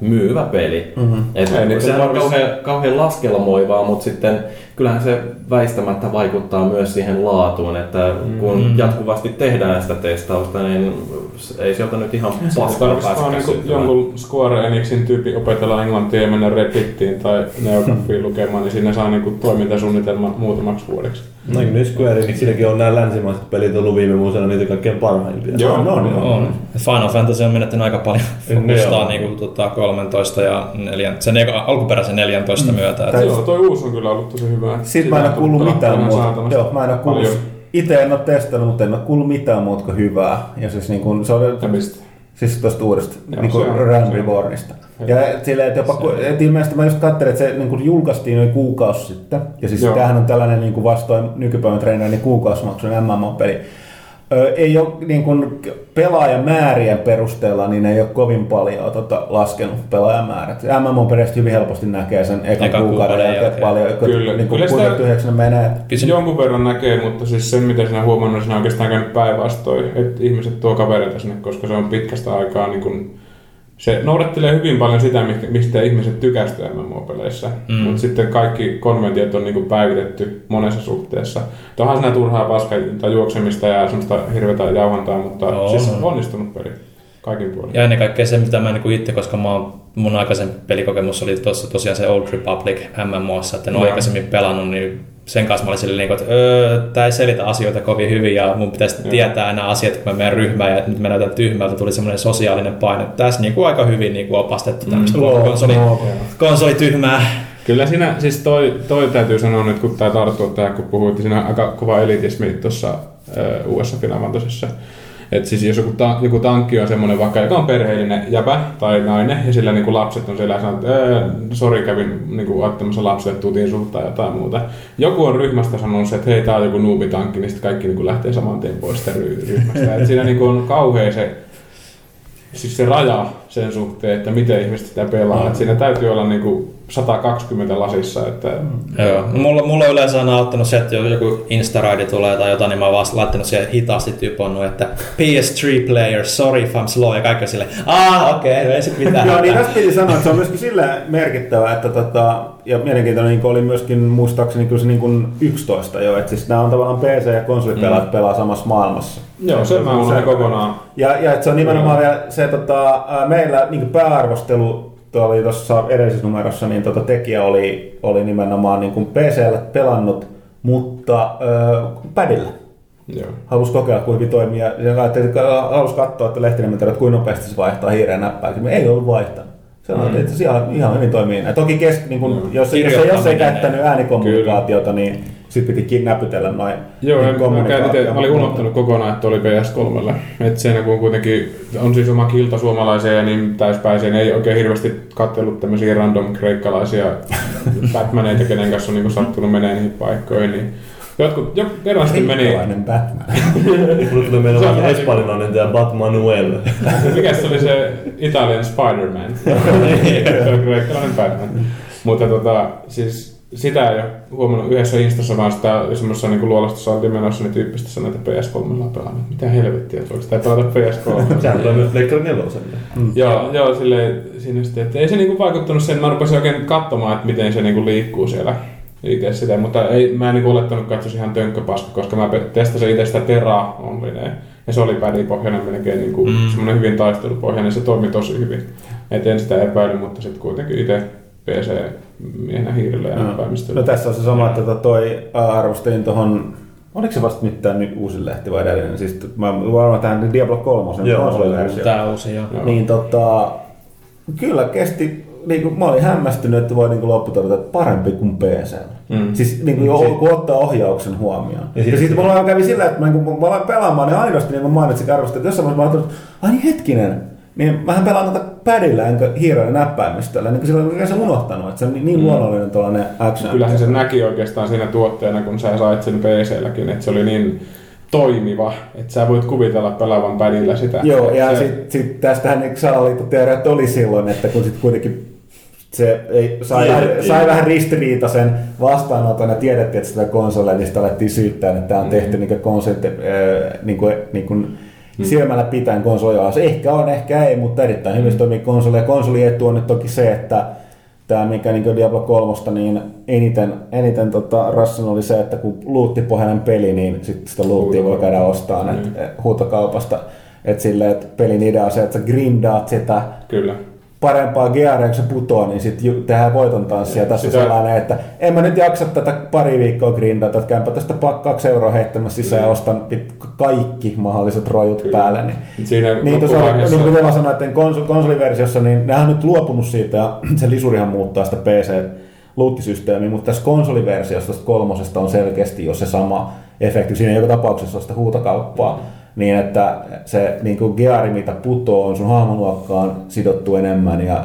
myyvä peli. Mm-hmm. Et Ei sehän on tarvitse- kauhean, kauhean laskelmoivaa, mutta sitten kyllähän se väistämättä vaikuttaa myös siihen laatuun, että kun Mm. jatkuvasti tehdään sitä testausta, niin ei sieltä nyt ihan paskaa päästä niinku jonkun Square Enixin tyyppi opetella englantia ja mennä Reddittiin tai Neografiin lukemaan, niin siinä saa niinku toimintasuunnitelman muutamaksi vuodeksi. No nyt Square Enixilläkin on nämä länsimaiset pelit ollut viime vuosina niitä kaikkein parhaimpia. Joo, no, no, no. On. Final Fantasy on menettänyt aika paljon Ne fokustaa on. niin kuin, tota, 13 ja 4, sen eka- alkuperäisen 14 Mm. myötä. Tai- Että, Joo, toi uusi on kyllä ollut tosi hyvä. Sitten mä en ole kuullut mitään muuta. Joo, mä en ole kuullut. Itse en ole testannut, mutta en ole kuullut mitään muuta kuin hyvää. Ja siis niin kuin, se on Ja mistä? Siis tuosta uudesta Joo, niin kuin on- on- Rebornista. Ja silleen, että jopa, et ilmeisesti mä just katselin, että se niin kuin julkaistiin noin kuukausi sitten. Ja siis Joo. tämähän on tällainen niin kuin vastoin nykypäivän treenaajien niin kuukausimaksuinen MMO-peli. Ei ole niin kuin pelaajamäärien perusteella, niin ei ole kovin paljon tota, laskenut pelaajamäärät. MMO-pelistä hyvin helposti näkee sen ekan, Ekan kuukauden kuukauden jälkeen jälkeen. paljon, Kyllä. niin kuin Kyllä sitä- tyhjäksi ne menee. Kyllä se- Jonkun verran näkee, mutta siis sen mitä sinä huomannut, sinä oikeastaan käynyt päinvastoin, että ihmiset tuo kavereita sinne, koska se on pitkästä aikaa niin kuin, se noudattelee hyvin paljon sitä, mistä- ihmiset tykästyvät MMO-peleissä, Mm. mutta sitten kaikki konventiot on niin kuin päivitetty monessa suhteessa. Onhan siinä turhaa paska tai juoksemista ja semmoista hirveätä jauhantaa, mutta On, siis on. onnistunut peli kaikin puolin. ja ennen kaikkea se, mitä mä niin itse, koska mä oon, mun aikaisempi pelikokemus oli tuossa tosiaan se Old Republic MMOssa, että en ole Joo. aikaisemmin pelannut, niin sen kanssa mä olin silleen, niin kuin, että öö, tämä ei selitä asioita kovin hyvin ja mun pitäisi Joo. tietää nämä asiat, kun mä menen ryhmään ja nyt mä näytän tyhmältä, tuli semmoinen sosiaalinen paine. Tässä niin kuin aika hyvin niin kuin opastettu tämmöistä Mm. konsoli, No, konsolityhmää. Kyllä siinä, siis toi, toi täytyy sanoa nyt, kun tämä tarttuu tähän, kun puhuit, siinä on aika kova elitismi tuossa uudessa Final Että siis jos joku, ta- joku tankki on semmoinen vaikka, joka on perheellinen jäpä tai nainen, ja sillä niinku lapset on siellä ja sanoo, että "Ää, sori kävin niinku ottamassa lapselle tutin sulta tai jotain muuta. Joku on ryhmästä sanonut se, että hei tää on joku nuubitankki, niin sitten kaikki niinku lähtee saman tien pois sitä ry- ryhmästä. Et siinä niinku on kauhea se, siis se raja sen suhteen, että miten ihmiset sitä pelaa. Et siinä täytyy olla niinku 120 lasissa. Että Joo. No Mulla, mulla yleensä on auttanut se, että joku Instaraidi tulee tai jotain, niin mä oon vaan laittanut siihen hitaasti typonnut, että PS3 player, sorry if I'm slow, ja kaikki on silleen, ah okei, okay, ei sit mitään. Joo, niin hätää." tästä piti sanoa, että se on myöskin sillä merkittävä, että tota, ja mielenkiintoinen niin oli myöskin muistaakseni kyllä se niin kuin 11 jo, että siis nämä on tavallaan PC- ja konsolipelaat mm. pelaa samassa maailmassa. joo, sen mä unohdin kokonaan. Ja, ja että se on nimenomaan vielä se, tota, meillä niin pääarvostelu tuo oli tuossa edellisessä numerossa, niin tota, tekijä oli, oli nimenomaan niin kuin PCllä pelannut, mutta äh, padilla. Joo. Halusi kokeilla, kuinka toimii. Ja halusi katsoa, että Lehtinen että kuinka nopeasti se vaihtaa hiireen näppäin. Ei ollut vaihtanut. Se on, mm. että se ihan, ihan hyvin toimii. Ja toki kes, niin kun, Mm. jos, jos, ei- jos ei käyttänyt äänikommunikaatiota, niin sitten pitikin näpytellä noin Joo, niin mä, käytin, te, mä olin unohtanut kokonaan, että oli PS3. Et siinä kun kuitenkin on siis oma kilta suomalaisia ja niin täyspäisiä, niin ei oikein hirveästi katsellut tämmöisiä random kreikkalaisia Batmaneita, kenen kanssa on niinku sattunut menee niihin paikkoihin. Niin jotkut, jo, kerran sitten meni, Kreikkalainen Batman. Mulle tulee meillä tosi- espanjalainen tämä Batmanuel. mikä se oli se Italian Spider-Man? se on kreikkalainen Batman. Mutta tota, siis sitä ei ole huomannut yhdessä instassa, vaan sitä semmoisessa niin luolastossa oltiin menossa, niin tyyppistä sanoi, että PS3 on pelannut. Mitä helvettiä, että voiko sitä pelata PS3? Sehän tulee myös Leikkari neloselle. Joo, joo silleen, siinä sitten, että ei se niinku vaikuttanut sen, mä rupesin oikein katsomaan, että miten se niinku liikkuu siellä itse sitä, mutta ei, mä en niinku olettanut katsoa ihan tönkköpaska, koska mä testasin itse sitä Terra Onlineen, ja se oli pädipohjainen melkein niinku Mm. mm. semmoinen hyvin taistelupohjainen, se toimi tosi hyvin. Et en sitä epäily, mutta sitten kuitenkin itse PC-miehenä hiirillä ja No, no tässä on se sama, että tota toi arvostelin tuohon, oliko se vasta mitään nyt uusi lehti vai edellinen? Siis mä varmaan tähän Diablo 3 Joo, konsoliversio. Tää uusi joo. Joo. Niin tota, kyllä kesti, niin kuin, mä olin hämmästynyt, että voi niin kuin lopputodeta, että parempi kuin PC. Mm. Siis niin kuin, jo, kun ottaa ohjauksen huomioon. Ja, Ja sit- sitten mulla kävi sillä, että mä, niin kun mä aloin pelaamaan, niin aidosti niin kuin mainitsin arvostelin, että jossain vaiheessa mä ajattelin, että ai niin hetkinen, niin mähän pelaan tätä padilla enkä hiirellä näppäimistöllä, niin silloin oikein se unohtanut, että se on niin, niin luonnollinen tuollainen action. Kyllähän se näki oikeastaan siinä tuotteena, kun sä sait sen PC-lläkin, että se oli niin toimiva, että sä voit kuvitella pelaavan padilla sitä. Joo, ja se, sitten sit tästähän niin salaliittoteoriat oli silloin, että kun sitten kuitenkin se ei, sai, vähän, sai vähän ristiriitaisen vastaanoton ja tiedettiin, että sitä konsoleja, niin sitä alettiin syyttää, että tämä on Mm. tehty niin konsoli, niin kuin, niin kuin silmällä pitäen konsolia. Se ehkä on, ehkä ei, mutta erittäin hyvin se toimii konsoli. Ja konsoli etu on nyt toki se, että tämä mikä niin Diablo 3, niin eniten, eniten tota, rassan oli se, että kun luuttipohjainen peli, niin sitten sitä luuttia voi käydä ostaa Mm. mm. huutokaupasta. Että silleen, että pelin idea on se, että sä grindaat sitä Kyllä. Parempaa gearia, kun se putoo, niin sitten tehdään voiton tanssia. Tässä on Sitä- sellainen, että en mä nyt jaksa tätä pari viikkoa grindata, että käympä tästä kaksi euroa heittämässä sisään ja ostan kaikki mahdolliset rojut Kyllä. päälle. Niin, Siinä niin tuossa oli, loppuvaiheessa- niin kuin Teva sanoi, että kons- konsoliversiossa, niin nehän on nyt luopunut siitä ja se lisurihan muuttaa sitä PC luuttisysteemiä, mutta tässä konsoliversiossa tästä kolmosesta on selkeästi jo se sama efekti. Siinä joka tapauksessa on sitä huutokauppaa. Niin, että se niin kuin geari, mitä putoo, on sun hahmonuokkaan sidottu enemmän ja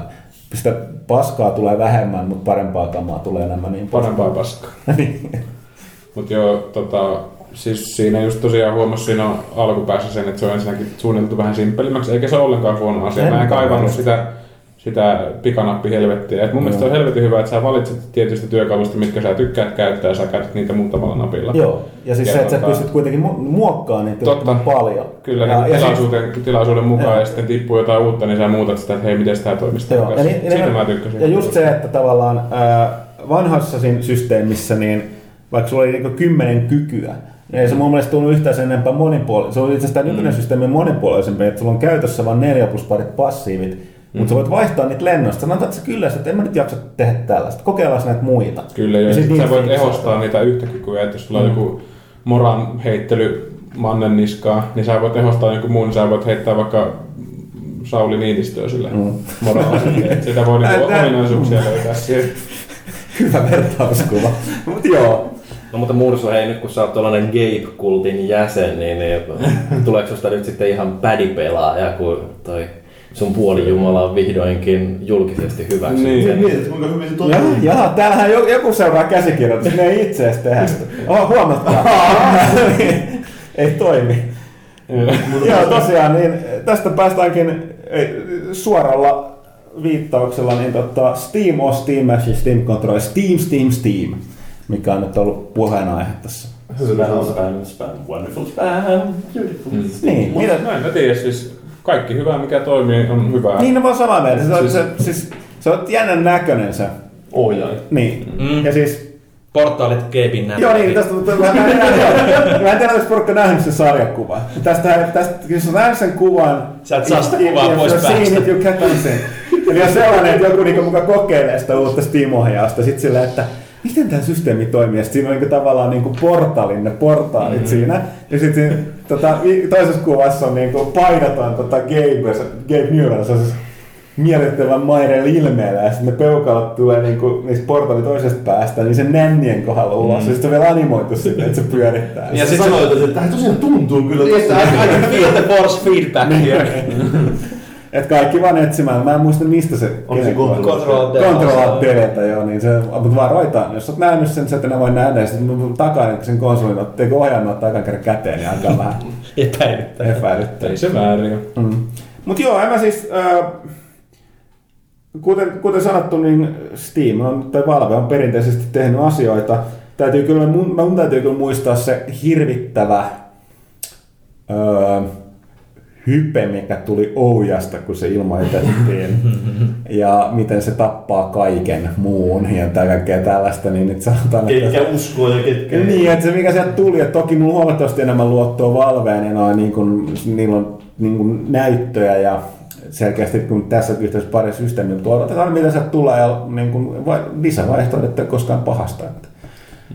sitä paskaa tulee vähemmän, mutta parempaa kamaa tulee enemmän. Niin Parempaa paskaa. Mutta joo, tota, siis siinä just tosiaan huomasi siinä alkupäässä sen, että se on ensinnäkin suunniteltu vähän simppelimmäksi, eikä se ollenkaan huono asia. En Mä en kaivannut sitä, sitä pikanappihelvettiä. Et mun mielestä on helvetin hyvä, että sä valitset tietystä työkalusta, mitkä sä tykkäät käyttää, ja sä käytät niitä muutamalla napilla. Joo, ja siis Ja se, että sä tota- pystyt kuitenkin mu- muokkaamaan niitä Totta. paljon. Kyllä, ja, ja, ja tilaisuuden, tilaisuuden mukaan, Joo. ja sitten tippuu jotain uutta, niin sä muutat sitä, että hei, miten tämä toimisi. Joo, ja, niin, Siitä niin, mä tykkäsin. ja just se, että tavallaan ää, vanhassa systeemissä, niin vaikka sulla oli niinku kymmenen kykyä, niin ei se mun mielestä tullut yhtään sen enempää monipuolinen. Se oli itse asiassa tämä nykyinen systeemi monipuolisempi, että sulla on käytössä vain neljä plus parit passiivit, mm. mutta sä voit vaihtaa niitä lennosta. Sanotaan, että sä kyllä, että en mä nyt jaksa tehdä tällaista. Kokeillaan näitä muita. Kyllä, ja, Ja ja sit sit sä niitä voit ehostaa niitä yhtä kykyä, että jos sulla on joku moran heittely mannen niskaa, niin sä voit ehostaa jonkun muun, sä voit heittää vaikka Sauli Niinistöä sille mm. moralla. Et sitä voi niinku ominaisuuksia löytää siihen. Hyvä vertauskuva. mutta joo. No mutta Mursu, hei nyt kun sä oot tuollainen Gabe-kultin jäsen, niin, niin tuleeko susta nyt sitten ihan pädipelaaja, kun toi sun puolijumala on vihdoinkin julkisesti hyväksynyt Niin. sen? Mietit, kuinka hyvin se toimii. jaha, täällähän jo- joku seuraa käsikirjoitusta, ne ei itse edes tehdä sitä. Oh, huomatkaa. ei toimi. Joo, tosiaan, niin tästä päästäänkin ei, suoralla viittauksella niin tota, Steam on Steam Machine, Steam Control, Steam, Steam, Steam, mikä on nyt ollut puheenaihe tässä. Spam, spam, spam, wonderful spam, beautiful. Mm. Niin, mitä, No en mä tiedä, siis kaikki hyvä mikä toimii on hyvää. niin no vaan samaa mieltä. Se, on, se, siis, se on jännän näköinen se. Ohjaaja. Niin. Mm. Ja siis Portaalit Keipin näin. Joo, niin, tästä mutta mä, mä, en- mä en tiedä, onko porukka nähnyt sen sarjakuvan. Tästä, tästä, jos on nähnyt sen kuvan... Sä et saa sitä kuvaa pois päästä. it, you can't. Eli on sellainen, että joku niinku muka kokeilee sitä uutta Steam-ohjausta, sit silleen, että miten tämä systeemi toimii, ja siinä on niinku tavallaan niinku portaalin, ne portaalit mm-hmm. siinä, ja sitten tota, toisessa kuvassa on niinku painataan tota Gabe, se- Gabe Newell, se on siis miellyttävän maireen ilmeellä ja sitten ne peukalot tulee niinku niistä portaalin toisesta päästä, niin sen nännien kohdalla ulos. Mm. Ja sitten se on vielä animoitu sinne, että se pyörittää. Ja Ja sit sit se- sanoit, että tämä tosiaan tuntuu kyllä I can feel the force feedback here. Et kaikki vaan etsimään. Mä en muista mistä se... On se Control Control Delta. Joo, niin se, mutta varoitaan, jos oot nähnyt sen, sä et enää voi nähdä, ja sitten takaa sen konsolin, otteeko ohjaamme ottaa ekan kerran käteen, niin alkaa vähän Epäilyttävää. epäilyttää. Ei se väärin. Mm. Mutta joo, en mä siis, äh, kuten, kuten sanottu, niin Steam on, tai Valve on perinteisesti tehnyt asioita. Täytyy kyllä, mun, mun täytyy kyllä muistaa se hirvittävä äh, hype, mikä tuli Oujasta, kun se ilmoitettiin. ja miten se tappaa kaiken muun ja kaikkea tällaista, niin nyt sanotaan, että... Ketkä uskoo ja ketkä. Niin, että se mikä sieltä tuli, että toki mulla huomattavasti enemmän luottoa Valveen ja noin, niin kun, niillä on niin kun näyttöjä ja selkeästi kun tässä yhteydessä pari systeemiä, mutta odotetaan mitä sieltä tulee ja niin kun, vai, lisävaihtoehdot ei koskaan pahasta. Että,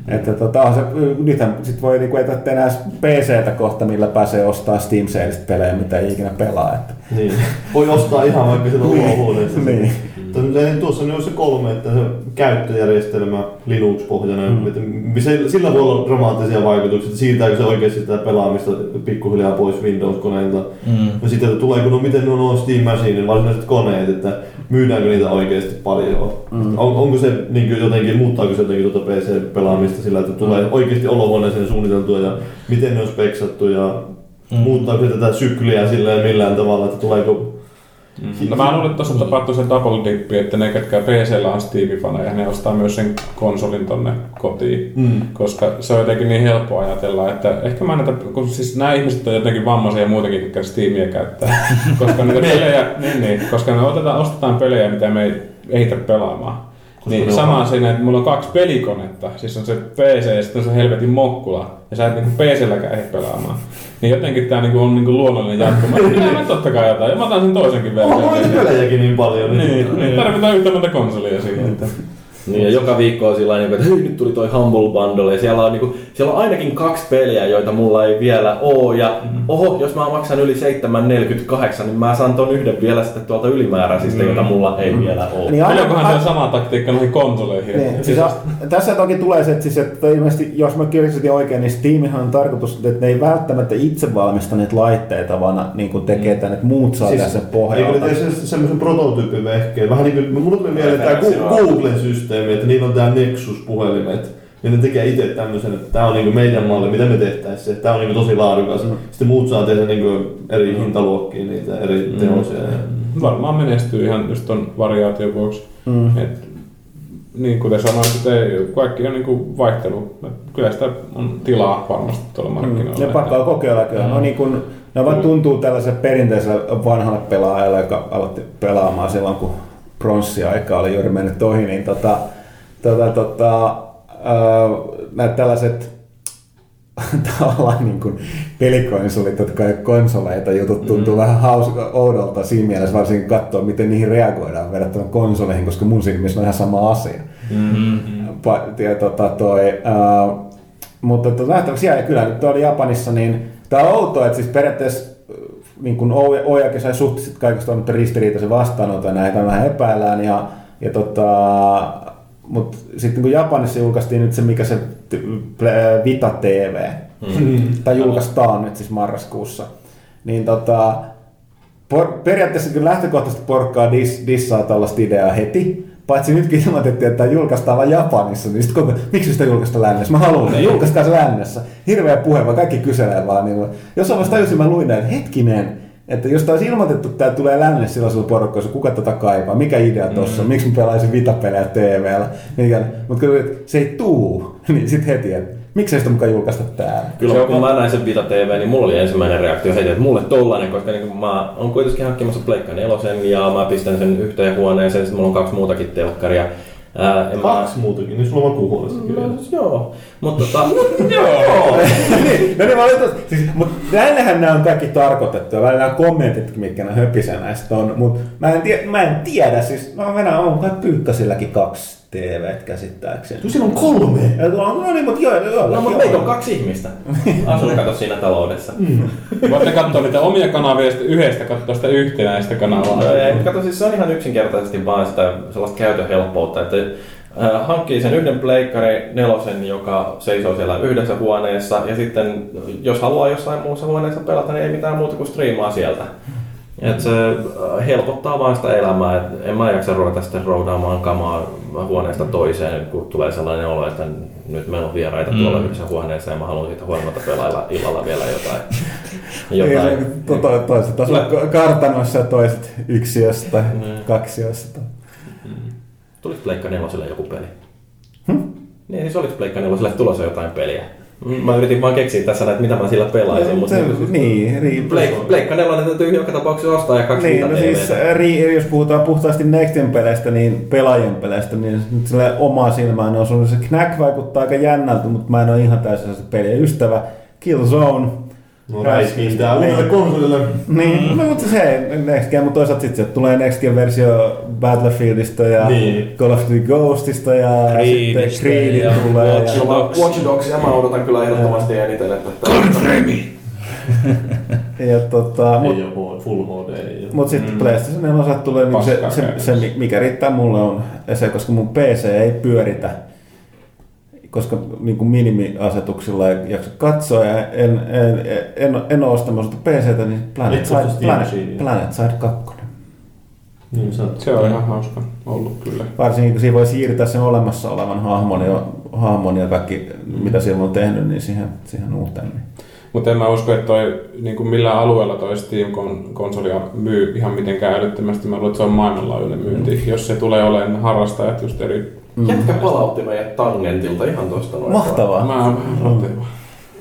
että tota, se, nythän sit voi niinku, ei tarvitse enää PCtä kohta, millä pääsee ostaa Steam Saleista pelejä, mitä ei ikinä pelaa. Että. Niin. Voi ostaa ihan vaikka siellä olohuoneessa. Niin. Niin. Tuossa on se kolme, että se käyttöjärjestelmä Linux-pohjainen, Mm. mm. sillä voi olla dramaattisia vaikutuksia, että siirtääkö se oikeasti sitä pelaamista pikkuhiljaa pois Windows-koneilta. Mm. Ja sitten, että tuleeko, no miten nuo on Steam Machine, varsinaiset koneet, että myydäänkö niitä oikeasti paljon. Mm. On, onko se niin kuin jotenkin, muuttaako se jotenkin tuota PC-pelaamista sillä, että tulee oikeasti olohuoneeseen suunniteltua ja miten ne on speksattu ja Mm. muuttaako se tätä sykliä silleen millään tavalla, että tuleeko No mä luulen, että tuossa tapahtui se double dippi, että ne, ketkä PCllä on Steam-faneja, ne ostaa myös sen konsolin tonne kotiin. Mm. Koska se on jotenkin niin helppo ajatella, että ehkä mä näitä, kun siis nämä ihmiset on jotenkin vammaisia ja muutenkin, jotka Steamia käyttää. koska niitä pelejä, niin, niin, koska me otetaan, ostetaan pelejä, mitä me ei ehitä pelaamaan. Koska niin on- sama siinä, että mulla on kaksi pelikonetta, siis on se PC ja sitten on se helvetin mokkula, ja sä et niinku PClläkään ehdi pelaamaan. Niin jotenkin tää niinku on niinku luonnollinen jatkuma. Minä mä totta kai jotain, ja mä otan sen toisenkin Onko version. noita pelejäkin niin paljon? Niin, niin, tarvitaan yhtä monta konsolia siihen. Että. Niin, ja joka viikko on sillä että hei, nyt tuli toi Humble Bundle, ja siellä on, niinku, siellä on ainakin kaksi peliä, joita mulla ei vielä oo, ja oho, jos mä maksan yli 7,48, niin mä saan ton yhden vielä sitten tuolta ylimääräisistä, joita mulla ei vielä oo. Niin aina- se on sama taktiikka noihin konsoleihin? Niin, siis tässä toki tulee se, että, siis, että ilmeisesti, jos mä kirjoitin oikein, niin Steamihan on tarkoitus, että ne ei välttämättä itse valmistaneet laitteita, vaan niin kuin tekee tänne, että muut saa siis, sen Eikö pohjalta. ne tee se- semmoisen prototyyppivehkeen? Vähän niin kuin, mulla tuli mieleen tämä Googlen systeemi, että niillä on tämä Nexus-puhelimet. Ja ne tekee itse tämmöisen, että tämä on niinku meidän malli, mitä me tehtäisiin. Tämä on niinku tosi laadukas. Mm. Sitten muut saa tehdä niinku eri hintaluokkiin niitä eri teosia. Varmaan menestyy ihan just ton variaation vuoksi. Mm. Et, niin kuten sanoin, että kaikki on niinku vaihtelu. Et Kyllä sitä on tilaa varmasti tuolla markkinoilla. Ne pakkaa kokeilla kyllä. No niin kun, ne vaan tuntuu tällaiselle perinteiselle vanhalle pelaajalle, joka aloitti pelaamaan silloin, kun pronssia-aika oli juuri mennyt ohi, niin tota, tota, tota, äh, näitä tällaiset tavallaan niin kuin pelikonsolit, jotka ei ole konsoleita, jutut tuntuu mm. vähän hauska, oudolta siinä mielessä, varsinkin katsoa, miten niihin reagoidaan verrattuna konsoleihin, koska mun silmissä on ihan sama asia. Mm-hmm. Pa- ja tota toi, äh, mutta to, nähtäväksi ja kyllä nyt tuolla Japanissa, niin tämä on outoa, että siis periaatteessa niin kun Ojakin sai suhteellisesti kaikista on ristiriitaisen vastaanoton, ja näitä vähän epäillään, ja, ja tota, mutta sitten kun Japanissa julkaistiin nyt se, mikä se Vita TV, Mm. tai julkaistaan nyt siis marraskuussa, niin tota, por, periaatteessa kyllä lähtökohtaisesti porkkaa dis, dissaa tällaista ideaa heti, paitsi nytkin ilmoitettiin, että tämä julkaistaan vain Japanissa, niin sitten koko, miksi sitä julkaista lännessä? Mä haluan sen, julkaistaan se lännessä. Hirveä puhe, vaan kaikki kyselee vaan. Niin, jossain vaiheessa tajusin, mä luin näin, että hetkinen, Että jos taas ilmoitettu, että tämä tulee länne sellaisella porukalla, kuka tätä kaipaa, mikä idea tossa, mm. miksi mä pelaisin vitapelejä TVllä, mikä, mutta kun se ei tuu, niin sitten heti, että miksei sitä mukaan julkaista täällä. Kyllä kun mä näin sen Vita TV, niin mulla oli ensimmäinen reaktio heti, että mulle tollanen, koska niin mä oon kuitenkin hankkimassa Pleikka nelosen ja mä pistän sen yhteen huoneeseen, sitten mulla on kaksi muutakin telkkaria. Ää, en Kaksi muutakin, niin sulla on makuuhuoneessa mä... kyllä. No, joo, mutta tota... Joo! niin, no niin, mä olin siis, mutta näinhän nämä on kaikki tarkoitettu, ja välillä nämä kommentit, mitkä nämä höpisä näistä on, mutta mä en, tie, mä en tiedä, siis no Venä on kai Pyykkäsilläkin kaksi TVt käsittääkseni. Kyllä siellä on kolme. Ja on, no niin, mutta joo, joo. No, mutta meitä on kaksi ihmistä. Asun kato siinä taloudessa. Voitte katsoa niitä omia kanavia ja sitten yhdestä katsoa sitä yhtenäistä kanavaa. No, ei, kato, siis se on ihan yksinkertaisesti vaan sitä sellaista käytön helppoutta, että äh, hankkii sen yhden pleikkari nelosen, joka seisoo siellä yhdessä huoneessa, ja sitten jos haluaa jossain muussa huoneessa pelata, niin ei mitään muuta kuin striimaa sieltä. Et se äh, helpottaa vaan sitä elämää, et en mä jaksa ruveta sitten roudaamaan kamaa huoneesta toiseen, kun tulee sellainen olo, että nyt meillä on vieraita mm. tuolla yhdessä huoneessa ja mä haluan siitä huolimatta pelailla illalla vielä jotain. jotain. Niin, to, to, toiset asuvat kartanoissa ja toiset yksiössä tai kaksiossa. Tuliko Pleikka neloselle joku peli? Hm? Niin, siis oliko Pleikka neloselle tulossa jotain peliä? Mä yritin vaan keksiä tässä, että mitä mä sillä pelaisin, mutta... Se, niin, ri, Pleik- Pleikka nelonen täytyy joka tapauksessa ostaa ja kaksi Niin, no siis ri, jos puhutaan puhtaasti Nextin peleistä, niin pelaajien peleistä, niin nyt sille omaa silmään on sun se Knack vaikuttaa aika jännältä, mutta mä en ole ihan täysin se pelien ystävä. Killzone. No räiskintää uudelle konsolille. Niin, mm. no, mutta se Next Gen, mutta toisaalta sitten tulee Next Gen versio Battlefieldista ja Niin. Call of Duty Ghostista ja Creedistä sitten Creedit ja tulee. Ja, Watch Dogs. Watch Dogsia mä odotan kyllä ehdottomasti eniten, että... ja tota, mut, Ei ole Full HD. Mutta sitten mm. PlayStation 4 tulee niin se, se, se, mikä riittää mulle on se, koska mun PC ei pyöritä, koska niin kuin minimiasetuksilla ei jaksa katsoa ja en, en, en, en ole ostamassa PCtä, niin Planet Et Side, Planet. Planet Side 2. Niin, sä oot- Se on ihan hauska ollut kyllä. Varsinkin kun siinä voi siirtää sen olemassa olevan hahmon ja, hahmon ja kaikki, mitä siellä on tehnyt, niin siihen, siihen uuteen. Niin. Mutta en mä usko, että toi, niin kuin millään alueella toi Steam-konsolia myy ihan mitenkään älyttömästi. Mä luulen, että se on maailmanlaajuinen myynti, Mm. jos se tulee olemaan harrastajat just eri... Jätkä palautti meidät tangentilta ihan tosta noin. Mahtavaa. Mä oon roteva.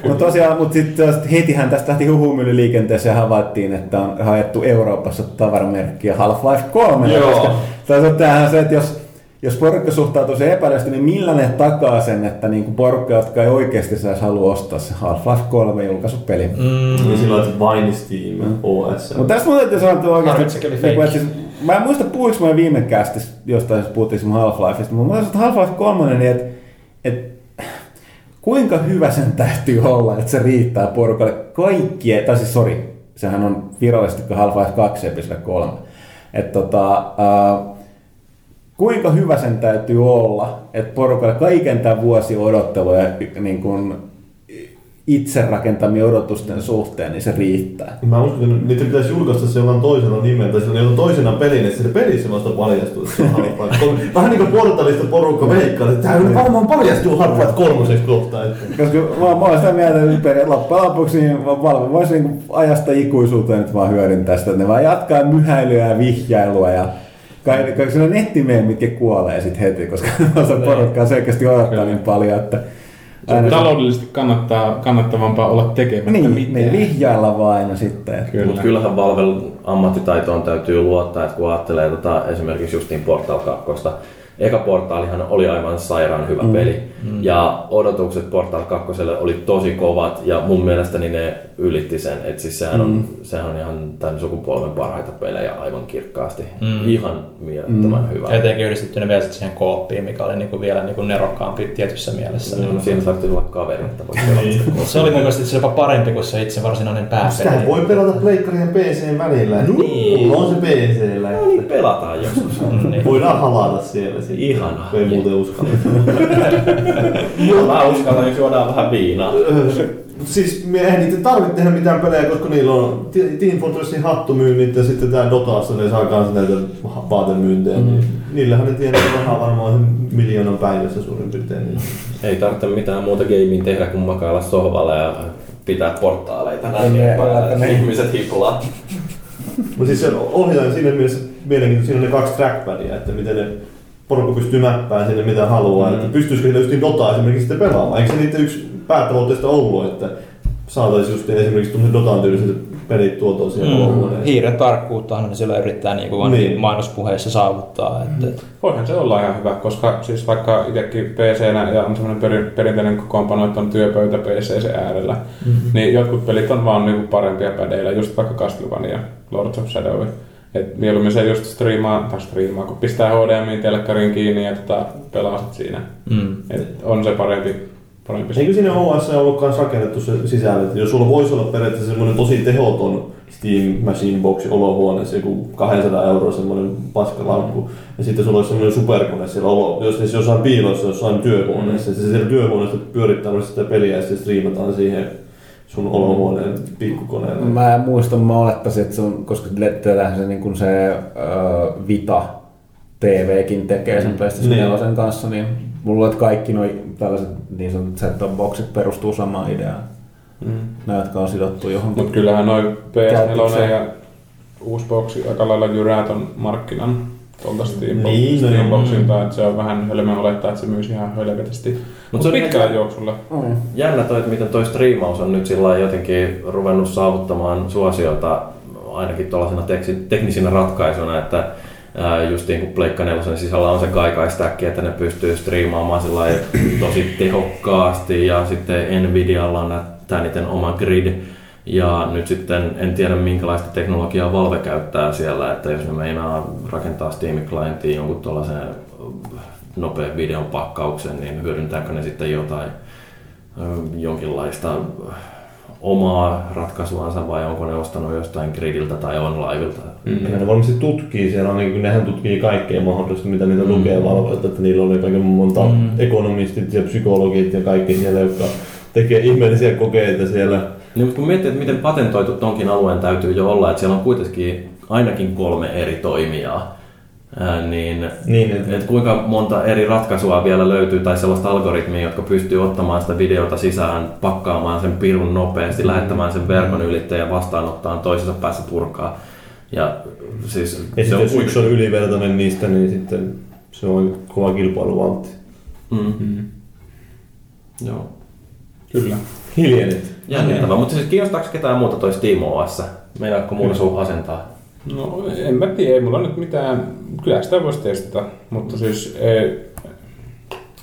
Mutta tosiaan, mutta sitten hetihän tästä lähti huhumyllyliikenteeseen ja havaittiin, että on haettu Euroopassa tavaramerkkiä Half-Life 3. Joo. Koska on tämähän se, että jos, jos porukka suhtautuu se epäilysti, niin millä ne takaa sen, että niinku porukka, jotka ei oikeasti saisi halua ostaa se Half-Life 3 julkaisupeli. Mm. Mm. Niin silloin, että vain Steam OS. Mutta tässä mun täytyy sanoa, että oikeasti... Harmitsi, oli niinku, fake. että siis, mä en muista puhuinko mä viime kästissä jostain, jos puhuttiin sun Half-Lifeista, mutta mä muistan, että Half-Life 3, niin että et, kuinka hyvä sen täytyy olla, että se riittää porukalle kaikkien, tai siis sori, sehän on virallisesti Half-Life 2 episode 3. Että tota, äh, kuinka hyvä sen täytyy olla, että porukalle kaiken tämän vuosi odottelu ja niin kuin itse rakentamien odotusten suhteen, niin se riittää. Mä uskon, että niitä pitäisi julkaista se jollain toisella nimellä, tai sillä jollain toisena pelin, että se pelissä vasta paljastuu, että se on Half-Life 3. Vähän niin kuin portalista porukka veikkaa, että tämä varmaan paljastuu Half-Life 3 kohta. Koska mä, mä olen sitä mieltä, että peri- loppujen lopuksi niin Valve voisi niin ajasta ikuisuuteen nyt vaan hyödyntää sitä, että ne vaan jatkaa myhäilyä ja vihjailua ja kai, kai siinä on nettimeemmitkin kuolee sit heti, koska se porukkaa selkeästi odottaa niin paljon, että Se on taloudellisesti kannattaa, kannattavampaa olla tekemättä niin, mitään. niin, vihjailla vaan aina sitten. että- Kyllä. Mutta kyllähän Valvel ammattitaitoon täytyy luottaa, että kun ajattelee tota, esimerkiksi justiin Portal 2, eka Portaalihan oli aivan sairaan hyvä mm. peli. Mm. Ja odotukset Portal 2 oli tosi kovat ja mun mielestäni ne ylitti sen. Et siis sehän, mm. on, sehän on ihan tämän sukupolven parhaita pelejä aivan kirkkaasti. Mm. Ihan mielettömän mm. hyvä. Etenkin yhdistettynä vielä siihen kooppiin, mikä oli niinku vielä niinku nerokkaampi tietyssä mielessä. Mm, Niin. siinä saattoi olla kaveri, että voi pelata sitä Mut se oli mun mielestä jopa parempi kuin se itse varsinainen Sitä pääpeli. voi pelata pleikkarin ja PCn välillä. Niin. Mulla on se PCllä. No niin, pelataan joskus. Niin. Voidaan halata siellä sitten. Ihanaa. Ei muuten uskalla. Mä uskallan, jos juodaan vähän viinaa. Öö, siis me eihän niitä tarvitse tehdä mitään pelejä, koska niillä on Team Fortressin hattumyynnit ja sitten tää Dotassa ne saa kans näitä vaatemyyntejä. Mm. Niin niillähän ne tienaa rahaa varmaan miljoonan päivässä suurin piirtein. Niin. Ei tarvitse mitään muuta gaming tehdä kuin makailla sohvalla ja pitää portaaleita Niin, näin ne- päällä, ne- että ihmiset hiplaa. Mutta siis se ohjaaja siinä mielessä mielenkiintoista, siinä on ne kaksi trackpadia, että miten ne porukka pystyy mäppään sinne mitä haluaa, mm. että pystyisikö sillä just Dota esimerkiksi sitten pelaamaan. Eikö se niitä yksi päätavoitteista ollut, että saataisiin just esimerkiksi tuommoiset Dotan tyyliset pelit tuotua siellä mm. olohuoneeseen? Hiiren tarkkuuttahan ne siellä yrittää niin kuin Niin. mainospuheissa saavuttaa. Että, että Voihan se olla ihan hyvä, koska siis vaikka itsekin PC-nä ja on semmoinen peri, perinteinen kokoonpano, että on työpöytä PC sen äärellä, mm-hmm. niin jotkut pelit on vaan niinku parempia pädeillä, just vaikka Castlevania, Lords of Shadow. Et mieluummin se just striimaa, tai striimaa, kun pistää HDMI-telkkarin kiinni ja tota, pelaa siinä. mm. Et on se parempi, parempi. Eikö siinä OS ollut myös rakennettu se sisällä, että jos sulla voisi olla periaatteessa semmoinen tosi tehoton Steam Machine Box olohuoneessa, joku 200 euroa semmoinen paskalaukku, ja sitten sulla olisi semmoinen superkone siellä olo, jos siis jossain piilossa, jossain työhuoneessa, ja se siellä työhuoneessa pyörittää sitä peliä ja sitten striimataan siihen sun olohuoneen pikkukoneelle. Mä muistan, mä olettaisin, että se on, koska tehdään se, niin kuin se äh, Vita TVkin tekee sen PlayStation Niin. 4 kanssa, niin mulla että kaikki noi tällaiset niin sanotut set boxit perustuu samaan ideaan. Mm. Nämä, jotka on sidottu johonkin. Mutta kyllähän noin PS4 Käyttökseen. ja uusi boksi aika lailla jyrää ton markkinan tuolta Steam, Niin, no Steamboxilta, että se on vähän hölmö olettaa, että se myisi ihan hölvetisti. Mut Mutta se on pitkällä ehkä- juoksulla. Mm. Jännä toi, että miten toi striimaus on nyt sillä jotenkin ruvennut saavuttamaan suosiota ainakin tuollaisena teknisinä ratkaisuna, että justiin kun Pleikka 4 sisällä on se kaikaistäkki, että ne pystyy striimaamaan tosi tehokkaasti ja sitten Nvidialla on tämä niiden oma grid ja nyt sitten en tiedä minkälaista teknologiaa Valve käyttää siellä, että jos ne meinaa rakentaa Steam-klienttiin jonkun tuollaisen nopean videon pakkauksen, niin hyödyntääkö ne sitten jotain jonkinlaista omaa ratkaisuansa vai onko ne ostanut jostain gridiltä tai onlivelta. Mm. Ja ne varmasti tutkii siellä, ainakin kun nehän tutkii kaikkea mahdollista, mitä niitä lukee valvoilta, että niillä on jo kaiken monta mm. ekonomistit ja psykologit ja kaikki siellä, jotka tekee ihmeellisiä kokeita siellä. Niin, mutta kun miettii, että miten patentoitu tonkin alueen täytyy jo olla, että siellä on kuitenkin ainakin kolme eri toimijaa, ää, niin, Niin, että että kuinka monta eri ratkaisua vielä löytyy tai sellaista algoritmia, jotka pystyy ottamaan sitä videota sisään, pakkaamaan sen pirun nopeasti, lähettämään sen verkon ylittäjä ja vastaanottaa toisessa päässä purkaa. Ja siis ja se on jos yksi on ylivertainen niistä, niin sitten se on kova kilpailuvaltti. Mm, Mm. joo. Kyllä. Hiljenit. Jännittävää, mutta siis kiinnostaako ketään muuta toi Steam OS? Meinaatko muuta sun asentaa? No en mä tiedä, ei mulla nyt mitään, kyllä sitä voisi testata, mutta siis ei,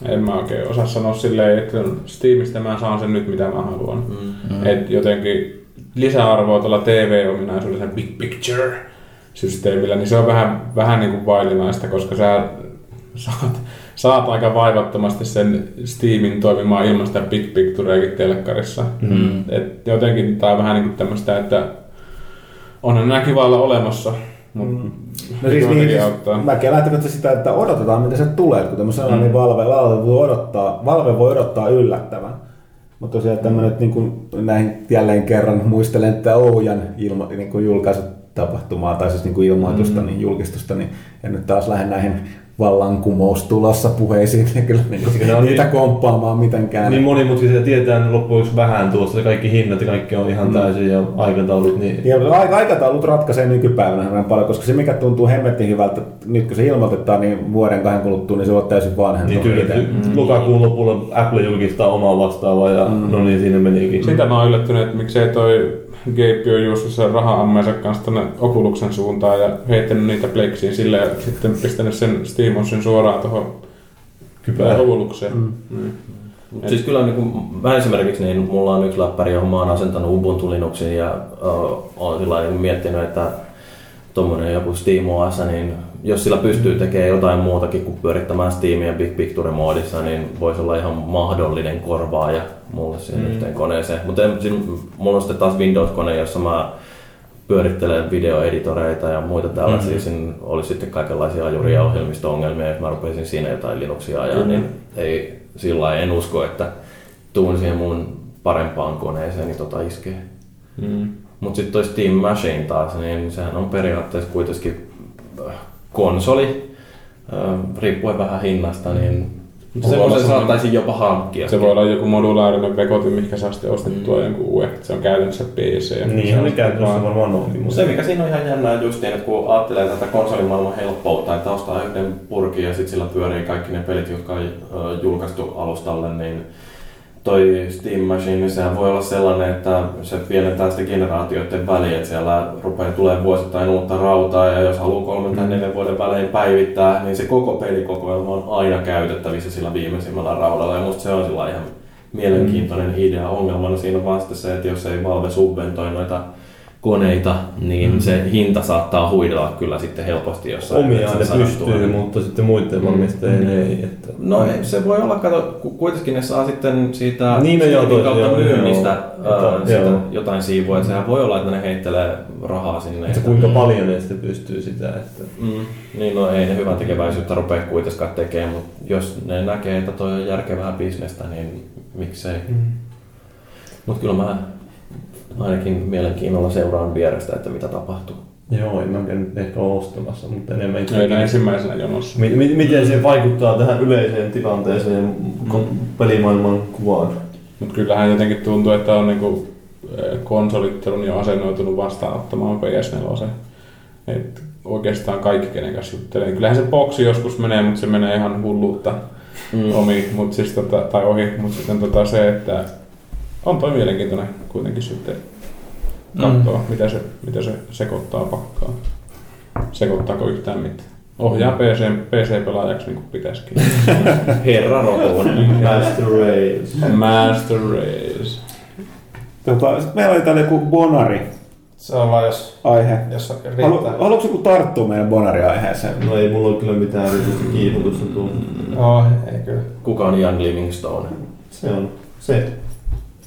en mä oikein osaa sanoa silleen, että Steamista mä saan sen nyt mitä mä haluan. Mm. Et jotenkin lisäarvoa tuolla TV-ominaisuudella, sen Big Picture systeemillä, niin se on vähän, vähän niin kuin vaillinaista, koska sä saat, saat aika vaivattomasti sen Steamin toimimaan ilman sitä Big Pictureakin telkkarissa. Mm. Et jotenkin tää on vähän niin kuin tämmöistä, että onhan nämä olemassa, mutta mm. No siis, niin, siis mäkin lähtökohta sitä, että odotetaan mitä se tulee. Kuten mä sanoin, mm. niin Valve, Valve, voi odottaa, Valve voi odottaa yllättävän. Mutta tosiaan, että mä nyt niin kuin näin jälleen kerran muistelen, että Oujan ilma, niin kuin julkaisutapahtumaa tai siis niin kuin ilmoitusta, mm. niin julkistusta, niin en nyt taas lähde näihin vallankumous tulossa puheisiin, niin kyllä niin, Ne on niitä niin- komppaamaan mitenkään. Niin monimutkaisia tietää ne loppujen lopuksi vähän tuosta, ja kaikki hinnat ja kaikki on ihan täysin ja aikataulut, niin Ja aika- aikataulut ratkaisee nykypäivänä paljon, koska se mikä tuntuu hemmettin hyvältä, nyt kun se ilmoitetaan, niin vuoden kahden kuluttua, niin se on täysin vanhentunut. Niin kyllä, lokakuun lopulla Apple julkistaa omaa vastaavaa ja mm. no niin, siinä menikin. Sitä mä oon yllättynyt, että miksei toi Gabe on juossut sen raha-ammeensa kanssa tonne Oculuksen suuntaan ja heittänyt niitä pleksiin silleen ja sitten pistänyt sen SteamOSin suoraan tuohon Kypärä. Oculukseen. Mm. Mm. Mut Siis kyllä niin kuin, mä esimerkiksi niin mulla on yksi läppäri, johon mä oon asentanut Ubuntu Linuxiin ja uh, olen sillä niin miettinyt, että tuommoinen joku Steam OS, niin jos sillä pystyy tekemään jotain muutakin kuin pyörittämään Steamia Big Picture moodissa, niin voisi olla ihan mahdollinen korvaaja mulle siihen mm. yhteen koneeseen. Mutta mulla on sitten taas Windows-kone, jossa mä pyörittelen videoeditoreita ja muita tällaisia. Mm. Siinä oli sitten kaikenlaisia ajuri- ja ohjelmisto-ongelmia, jos mä rupesin siinä jotain Linuxia ajaa, niin ei sillä lailla en usko, että tuun siihen mun parempaan koneeseen, niin tota iskee. Mm. Mutta sitten toi Steam Machine taas, niin sehän on periaatteessa kuitenkin äh, konsoli, äh, riippuen vähän hinnasta, niin Semmoisen saattaisi jopa hankkia. Se voi olla joku modulaarinen vekotin, mikä saa sitten ostettua mm. jonkun uuden. Se on käytännössä PC. Niinhän ne käytännössä varmaan onkin. Mutta se mikä siinä on ihan jännää justiin, että kun ajattelee tätä konsolimaailman helppoutta, että ostaa yhden purkin ja sitten sillä pyörii kaikki ne pelit, jotka on julkaistu alustalle, niin toi Steam Machine, niin sehän voi olla sellainen, että se pienentää sitä generaatioiden väliä, että siellä rupeaa tulee vuosittain uutta rautaa ja jos haluaa kolmen tai neljän vuoden välein päivittää, niin se koko pelikokoelma on aina käytettävissä sillä viimeisimmällä raudalla ja musta se on sillä ihan mielenkiintoinen idea. Ongelmana siinä on vasta se, että jos ei Valve subventoi noita koneita, niin mm. se hinta saattaa huidella kyllä sitten helposti jossain. Omiaan ne pystyy, tuoda. mutta sitten muiden valmistajien mm. ei. Että... No ei, se voi olla, kato, kuitenkin ne saa sitten siitä niin, joo, kautta joo, myynnistä joo, ää, sitä joo. jotain siivua, että sehän voi olla, että ne heittelee rahaa sinne. Että kuinka paljon ne sitten pystyy sitä. Että... Mm. Niin no ei ne hyvän tekeväisyyttä rupea kuitenkaan tekemään, mutta jos ne näkee, että toi on järkevää bisnestä, niin miksei. Mm. Mutta kyllä mä ainakin mielenkiinnolla seuraan vierestä, että mitä tapahtuu. Joo, en mä nyt ehkä ole ostamassa, mutta enemmän... Ei ensimmäisenä jonossa. M- m- miten se vaikuttaa tähän yleiseen tilanteeseen mm. pelimaailman kuvaan? Mutta kyllähän jotenkin tuntuu, että on niinku konsolit on jo asennoitunut vastaanottamaan PS4. Et oikeastaan kaikki, kenen kanssa juttelee. Kyllähän se boksi joskus menee, mutta se menee ihan hulluutta mm. omi, mut siis tota, tai ohi. Mutta sitten tota se, että on toi mielenkiintoinen kuitenkin sitten katsoa, mm. mitä, se, mitä se sekoittaa pakkaa. Sekoittaako yhtään mitään. Ohjaa PC, PC-pelaajaksi niin kuin pitäisikin. Herra Rotunen. Master Race. Master Race. Tota, meillä oli täällä joku Bonari. Se on vaan jos, aihe. jos riittää. Halu, haluatko joku tarttua meidän Bonari-aiheeseen? No ei mulla ole kyllä mitään erityistä kiinnostusta tullut. No, ei kyllä. Kuka on Jan Livingstone? Se on se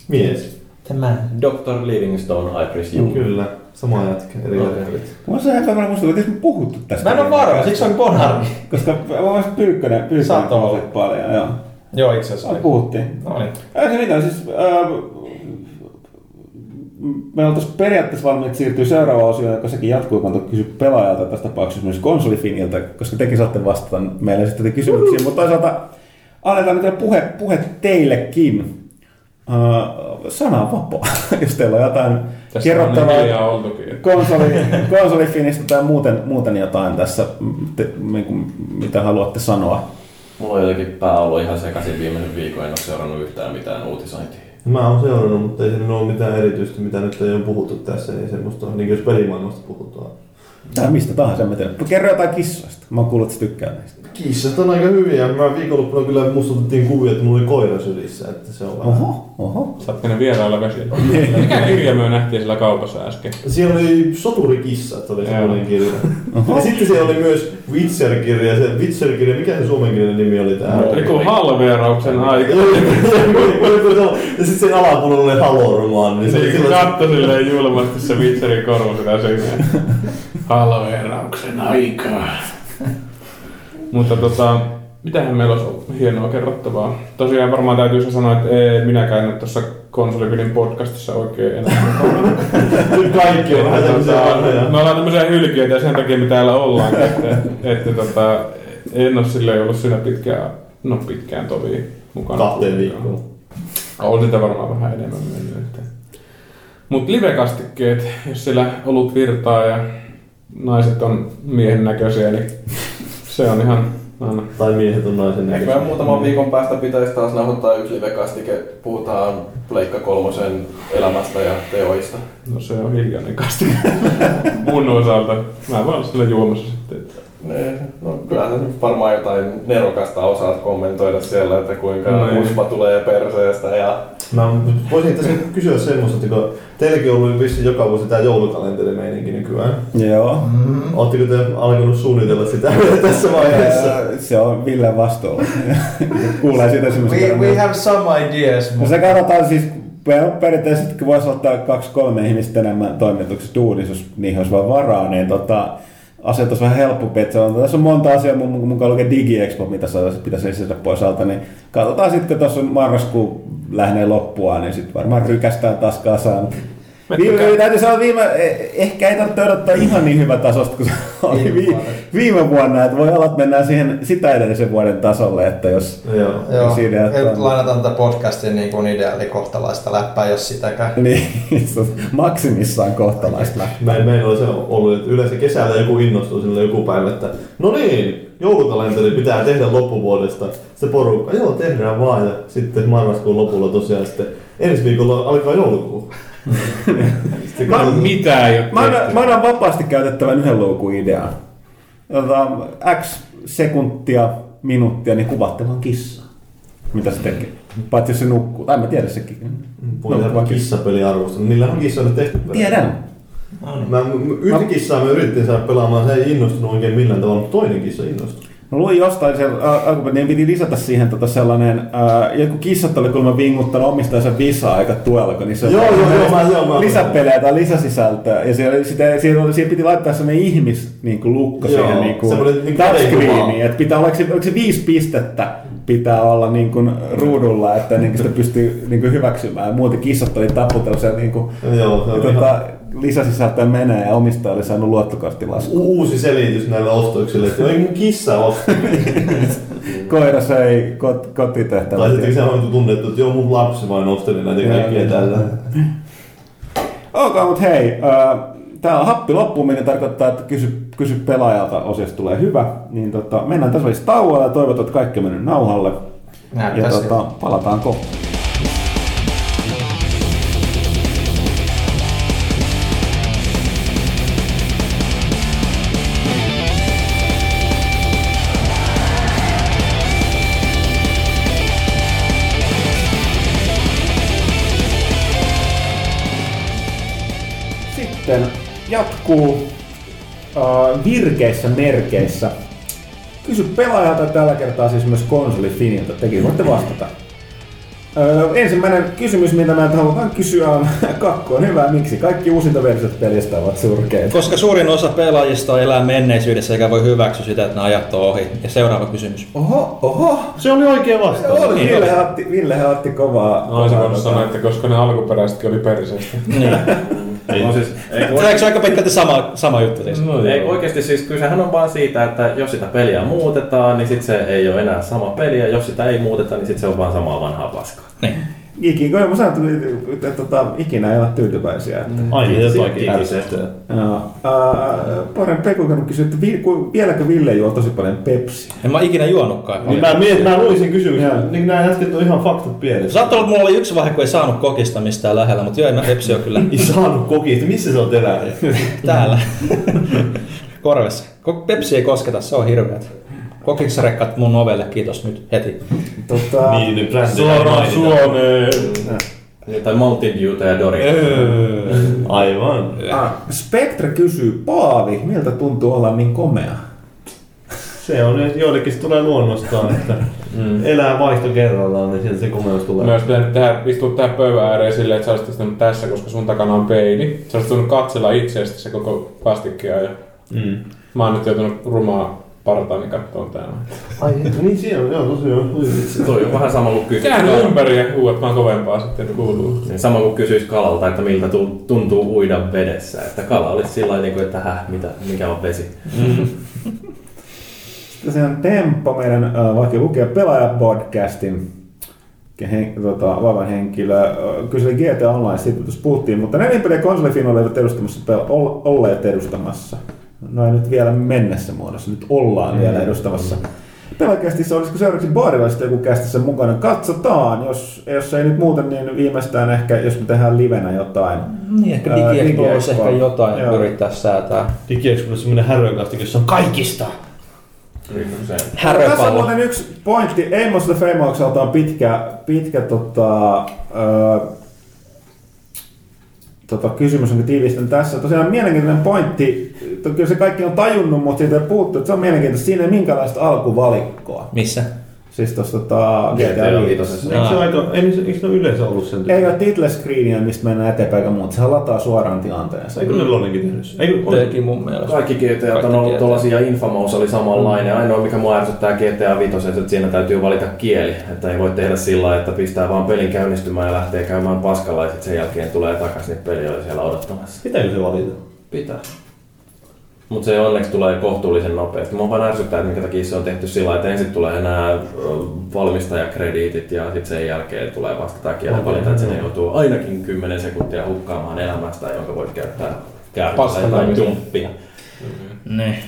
mies. Tämä. Dr. Livingstone, I presume. Kyllä, sama jätkä, eri levelit. Mä oon ihan varma musta, että me puhuttu tästä. Mä en ole varma, siksi on Bonharmi. Koska mä oon Pyykkönen, Pyykkönen Saattaa olla. paljon, joo. Joo, itse asiassa. Me puhuttiin. No niin. Ei se mitään, siis... Äh, me oltaisiin periaatteessa valmiit siirtyä seuraavaan osioon, joka sekin jatkuu, kun on kysy pelaajalta tässä tapauksessa myös konsolifinilta, koska tekin saatte vastata meille sitten kysymyksiin, mutta toisaalta annetaan nyt puhe, puhe teillekin. Uh, sana on vapaa, jos teillä on jotain Tässä on niin kerrottavaa että- konsoli, konsolifinistä tai muuten, muuten jotain tässä, te, niin kuin, mitä haluatte sanoa. Mulla on jotenkin pää ollut ihan sekaisin viimeisen viikon, en ole seurannut yhtään mitään uutisointia. Mä oon seurannut, mutta ei se nyt ole mitään erityistä, mitä nyt ei ole puhuttu tässä, niin semmoista, niin jos pelimaailmasta puhutaan. Tai mistä tahansa, mä tiedän. Kerro jotain kissoista. Mä oon kuullut, että sä tykkää niistä. Kissat on aika hyviä. Mä viikonloppuna kyllä musta otettiin kuvia, että mulla oli koira sylissä, että se on vähän... Oho, oho. Saatko ne vierailla vesillä? Mikä kirja me nähtiin siellä kaupassa äsken? Siellä oli Soturikissat, oli semmoinen kirja. Ja sitten siellä oli myös Witcher-kirja. Se Witcher-kirja, mikä se suomenkielinen nimi oli tää? Joku halveerauksen aika. ja sitten sen alapuolella oli Halo-romaani. Niin se katto silleen julmasti se Witcherin korva sitä seinää. Halveerauksen aikaa. Mutta tota, mitähän meillä olisi ollut hienoa kerrottavaa. Tosiaan varmaan täytyy se sanoa, että ei minäkään nyt tuossa konsolipidin podcastissa oikein enää. Nyt kaikki on vähän tota, me ollaan tämmöisiä hylkiöitä ja sen takia me täällä ollaan. Että, että tota, en ole silleen ollut siinä pitkään, no pitkään tovi mukana. Kahteen viikkoon. On sitä varmaan vähän enemmän mennyt. Että. Mut livekastikkeet, jos siellä olut virtaa ja naiset on miehen näköisiä, niin se on ihan aina. Tai miehet on naisen Ehkä näköisiä. me muutaman viikon päästä pitäisi taas nauhoittaa yksi livekastike. Puhutaan Pleikka kolmosen elämästä ja teoista. No se on hiljainen kastike mun osalta. Mä voin olla sillä juomassa sitten. että- Ne, no kyllä sä varmaan jotain nerokasta osaat kommentoida siellä, että kuinka No uspa tulee perseestä ja Mä voisin tässä kysyä semmoista, että kun teilläkin on ollut vissiin joka vuosi tämä joulukalenterimeininki nykyään. Joo. Oletteko te alkanut suunnitella sitä tässä vaiheessa? Se on Ville vastuulla. Kuulee siitä semmoista. We, we have some ideas, No mutta se katsotaan siis per- periaatteessa, voisi ottaa kaksi-kolme ihmistä enemmän toimituksessa duunissa, jos niihin olisi vaan varaa, niin tota, olisi vähän helpompi. Että on, tässä on monta asiaa, mun mukaan lukee DigiExpo, mitä pitäisi lisätä pois alta, niin katsotaan sitten, kun tuossa on marraskuu lähenee loppua, niin sitten varmaan rykästään taas kasaan Viime, täytyy sanoa, viime, eh, ehkä ei tarvitse odottaa ihan niin hyvä tasosta kuin se oli viime, viime vuonna. Että voi olla, että mennään siihen sitä edellisen vuoden tasolle, että jos... Joo. Joo, Siinä, että- ei lainataan tätä podcastin niin kuin ideaalikohtalaista läppää, jos sitäkään. Niin, se on maksimissaan kohtalaista lähtö. Me, meillä oli se ollut, että yleensä kesällä joku innostuu sille joku päivä, että no niin, joulukalenteri pitää tehdä loppuvuodesta. Sitten porukka, joo tehdään vaan. Ja sitten marraskuun lopulla tosiaan sitten ensi viikolla alkaa joulukuu. Mä- katsotaan- Mitä ei ole Mä annan, mä annan vapaasti käytettävän yhden loukun idean. Tota, X sekuntia, minuuttia, niin kuvattelemaan kissaa. Mitä se tekee? Paitsi jos se nukkuu. Tai mä tiedä sekin. Voi tehdä kissapeliarvosta. Niillä on kissoille tehty. Tiedän. Mä, mä- yhtä kissaa me yritettiin saada pelaamaan, se ei innostunut oikein millään tavalla, mutta toinen kissa innostui. Mä luin jostain sen, ä, alkuperin, niin piti lisätä siihen tota sellainen, ää, joku kissat oli kuulemma vinguttanut omistajansa visaa aika tuella, kun niissä Joo, joo, joo, mä- joo, mä- lisäpelejä tai lisäsisältöä. Ja siellä, sitä, siellä, oli, siihen piti laittaa sellainen ihmis niin kuin lukko Joo, siihen niin kuin niin touchscreeniin. Että pitää, oliko se, oliko se viisi pistettä pitää olla niin kuin ruudulla, että niin kuin sitä pystyy niin kuin hyväksymään. Muuten kissat oli taputellut siellä niin kuin, Joo, se oli tota, lisäsisältöä menee ja omistaja oli saanut luottokorttilaskun. Uusi selitys näille ostoksille, että ei mun kissa osta. Koira söi kot, kotitehtävät. Tai sitten se on tunnettu, että joo mun lapsi vain osteli näitä kaikkia tällä. Ok, mutta hei, äh, täällä on happi loppuminen, tarkoittaa, että kysy, kysy pelaajalta osiosta tulee hyvä. Niin tota, mennään tässä välissä tauolla ja toivotaan, että kaikki on mennyt nauhalle. Näyttää Ja tota, palataan kohta. Sitten jatkuu äh, virkeissä merkeissä. Kysy pelaajalta tällä kertaa siis myös konsolifinilta. Tekin voitte vastata. Öö, ensimmäinen kysymys, mitä näitä halutaan kysyä on, kakku on hyvä, miksi kaikki uusinta versiot pelistä ovat surkeita? Koska suurin osa pelaajista elää menneisyydessä eikä voi hyväksyä sitä, että ne ajat on ohi. Ja seuraava kysymys. Oho, oho! Se oli oikea vastaus. Oli, Niin Ville, otti, Ville otti kovaa. Mä olisin voinut tota- sanoa, että koska ne alkuperäisetkin oli perseestä. Niin. On siis, ei, aika pitkälti sama, sama juttu siis? No, ei oikeasti siis kysehän on vaan siitä, että jos sitä peliä muutetaan, niin sit se ei ole enää sama peli, ja jos sitä ei muuteta, niin sit se on vaan samaa vanhaa paskaa. Niin. Ikinä, kun mä sanon, että, että, että ikinä ei ole tyytyväisiä. Että. Aina jotakin ärsyttää. Joo. Ää, Poren Peku kysyi, että vi, ku, vieläkö Ville juo tosi paljon Pepsiä? En mä ikinä juonutkaan. Niin mä mietin, mä luin sen kysymyksen. Niin nämä äsken on ihan faktat pienessä. Saattaa olla, että mulla oli yksi vaihe, kun ei saanut kokista mistään lähellä, mutta joo, en mä Pepsi on kyllä Ei saanut kokista. Missä se on elänyt? täällä. Korvessa. Ko- Pepsi ei kosketa, se on hirveet. Kokiksarekkat mun ovelle, kiitos nyt heti. Tota, Niin, brändejä Suoraan. Suomeen. Niin, Tai Mountain Dewta ja Doritos. Aivan. ah, Spectre kysyy, Paavi, miltä tuntuu olla niin komea? Se on, että joillekin se tulee luonnostaan, että elää vaihto kerrallaan, niin sieltä se komeus tulee. Myös pitänyt tehdä, istua tähän pöydän ääreen silleen, että sä olisit istunut tässä, koska sun takana on peili. Sä olisit katsella itseäsi se koko kastikkia ja Mm. mä oon nyt joutunut rumaa partaani kattoon täällä. Ai, niin siellä on, joo, tosiaan. Se toi on vähän sama kuin kysyisi Käänny ympäri ja huuat vaan kovempaa sitten, että kuuluu. Niin sama kuin kysyisi kalalta, että miltä tu- tuntuu uida vedessä. Että kala olisi sillä lailla, niin kuin, että häh, mitä, mikä on vesi. Tosiaan Temppo, meidän äh, vaikka lukea pelaaja-podcastin hen, tota, vaivan henkilö, äh, kyseli GTA Online, siitä puhuttiin, mutta nelinpeliä konsolifinoilla eivät edustamassa, olleet edustamassa. No ei nyt vielä mennessä muodossa, nyt ollaan vielä edustamassa. Pelaajakästissä olisiko seuraavaksi baarilla sitten joku kästissä mukana? Katsotaan, jos, jos ei nyt muuten, niin viimeistään ehkä, jos me tehdään livenä jotain. Niin, ehkä DigiExpo voisi DigiExpo. ehkä jotain Joo. yrittää säätää. Digiexpo on semmoinen härökasti, jossa on kaikista. Se. Tässä on muuten yksi pointti. Amos the Famoukselta on pitkä, pitkä tota, ö, tota, kysymys, jonka tiivistän tässä. Tosiaan mielenkiintoinen pointti. Kyllä se kaikki on tajunnut, mutta siitä ei puhuttu. että Se on mielenkiintoista. Siinä ei minkäänlaista alkuvalikkoa. Missä? Siis tossa tota, GTA viitosessa. Eikö se aika, ei, eikö ne yleensä ollut sen Ei ole title screenia, mistä mennään eteenpäin eikä muuta. Sehän lataa suoraan tilanteeseen. Eikö ne Lonnenkin tehnyt sen? Eikö, Teki mun mielestä. Kaikki GTA Kaikki on ollut tuollaisia, Infamous oli samanlainen. Ainoa mikä mua ärsyttää GTA 5, että siinä täytyy valita kieli. Että ei voi tehdä sillä että pistää vaan pelin käynnistymään ja lähtee käymään paskalla ja sitten sen jälkeen tulee takaisin, niin peli oli siellä odottamassa. Pitääkö se valita? Pitää. Mutta se onneksi tulee kohtuullisen nopeasti. Mua vaan ärsyttää, että minkä takia se on tehty sillä että ensin tulee nämä valmistajakrediitit ja sitten sen jälkeen tulee vasta tämä kielivalinta, että sinne joutuu ainakin 10 sekuntia hukkaamaan elämästä, jonka voit käyttää käärmettä tai jumppia. Ne.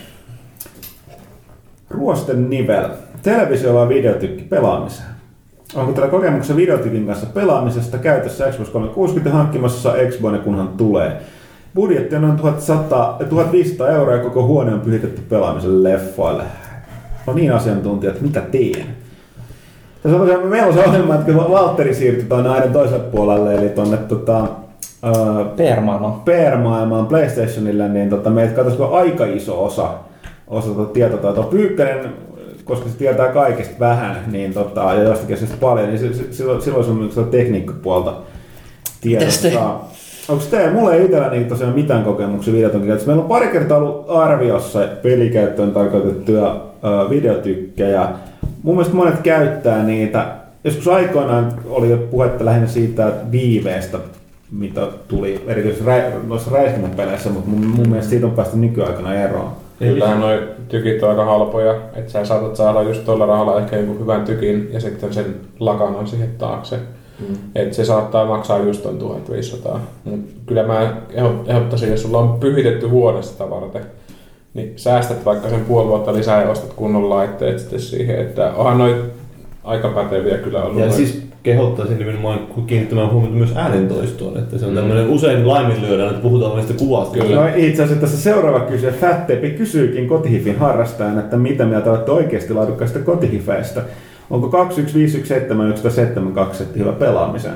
Ruosten nivel. Televisiolla on videotykki pelaamiseen. Onko teillä kokemuksia videotykin kanssa pelaamisesta käytössä Xbox 360 hankkimassa Xbox, kunhan tulee? Budjetti on noin 1100, 1500 euroa ja koko huone on pyhitetty pelaamisen leffoille. No niin asiantuntija, että mitä teen? Tässä on tosiaan, meillä on se ohjelma, että kun Valtteri siirtyi tuonne aina toiselle puolelle, eli tuonne tota, PR-maailma. PR-maailmaan PlayStationille, niin tota, meitä katsoisi aika iso osa, osa tota tietotaitoa. Pyykkänen, koska se tietää kaikesta vähän, niin tota, ja jostakin asioista paljon, niin se, se, silloin, silloin se on sitä tekniikkapuolta Mites te? tiedossa. Onko teillä, mulla ei itselläni tosiaan mitään kokemuksia videotonkin käytössä. Meillä on pari kertaa ollut arviossa pelikäyttöön tarkoitettuja ö, videotykkejä. Mun mielestä monet käyttää niitä. Joskus aikoinaan oli jo puhetta lähinnä siitä viiveestä, mitä tuli erityisesti rä- noissa räiskintäpeleissä, mutta mun, mun mielestä siitä on päästy nykyaikana eroon. Kyllähän noi tykit on aika halpoja, että sä saatat saada just tuolla rahalla ehkä jonkun hyvän tykin ja sitten sen lakanan siihen taakse. Mm. Et se saattaa maksaa just ton 1500. Mut kyllä mä ehdottaisin, jos sulla on pyhitetty vuodesta sitä varten, niin säästät vaikka sen puoli vuotta lisää ja ostat kunnon laitteet sitten siihen. Että onhan noi aika päteviä kyllä ollut. Ja noi- siis kehottaisin nimenomaan kiinnittämään huomiota myös äänentoistoon, että se on tämmöinen usein laiminlyödään, että puhutaan vain sitä kuvasta. Kyllä. No itse asiassa tässä seuraava kysyjä, Fattepi, kysyykin kotihifin harrastajan, että mitä mieltä olette oikeasti laadukkaista kotihifeistä. Onko 21517 tai 72 hyvä pelaamiseen?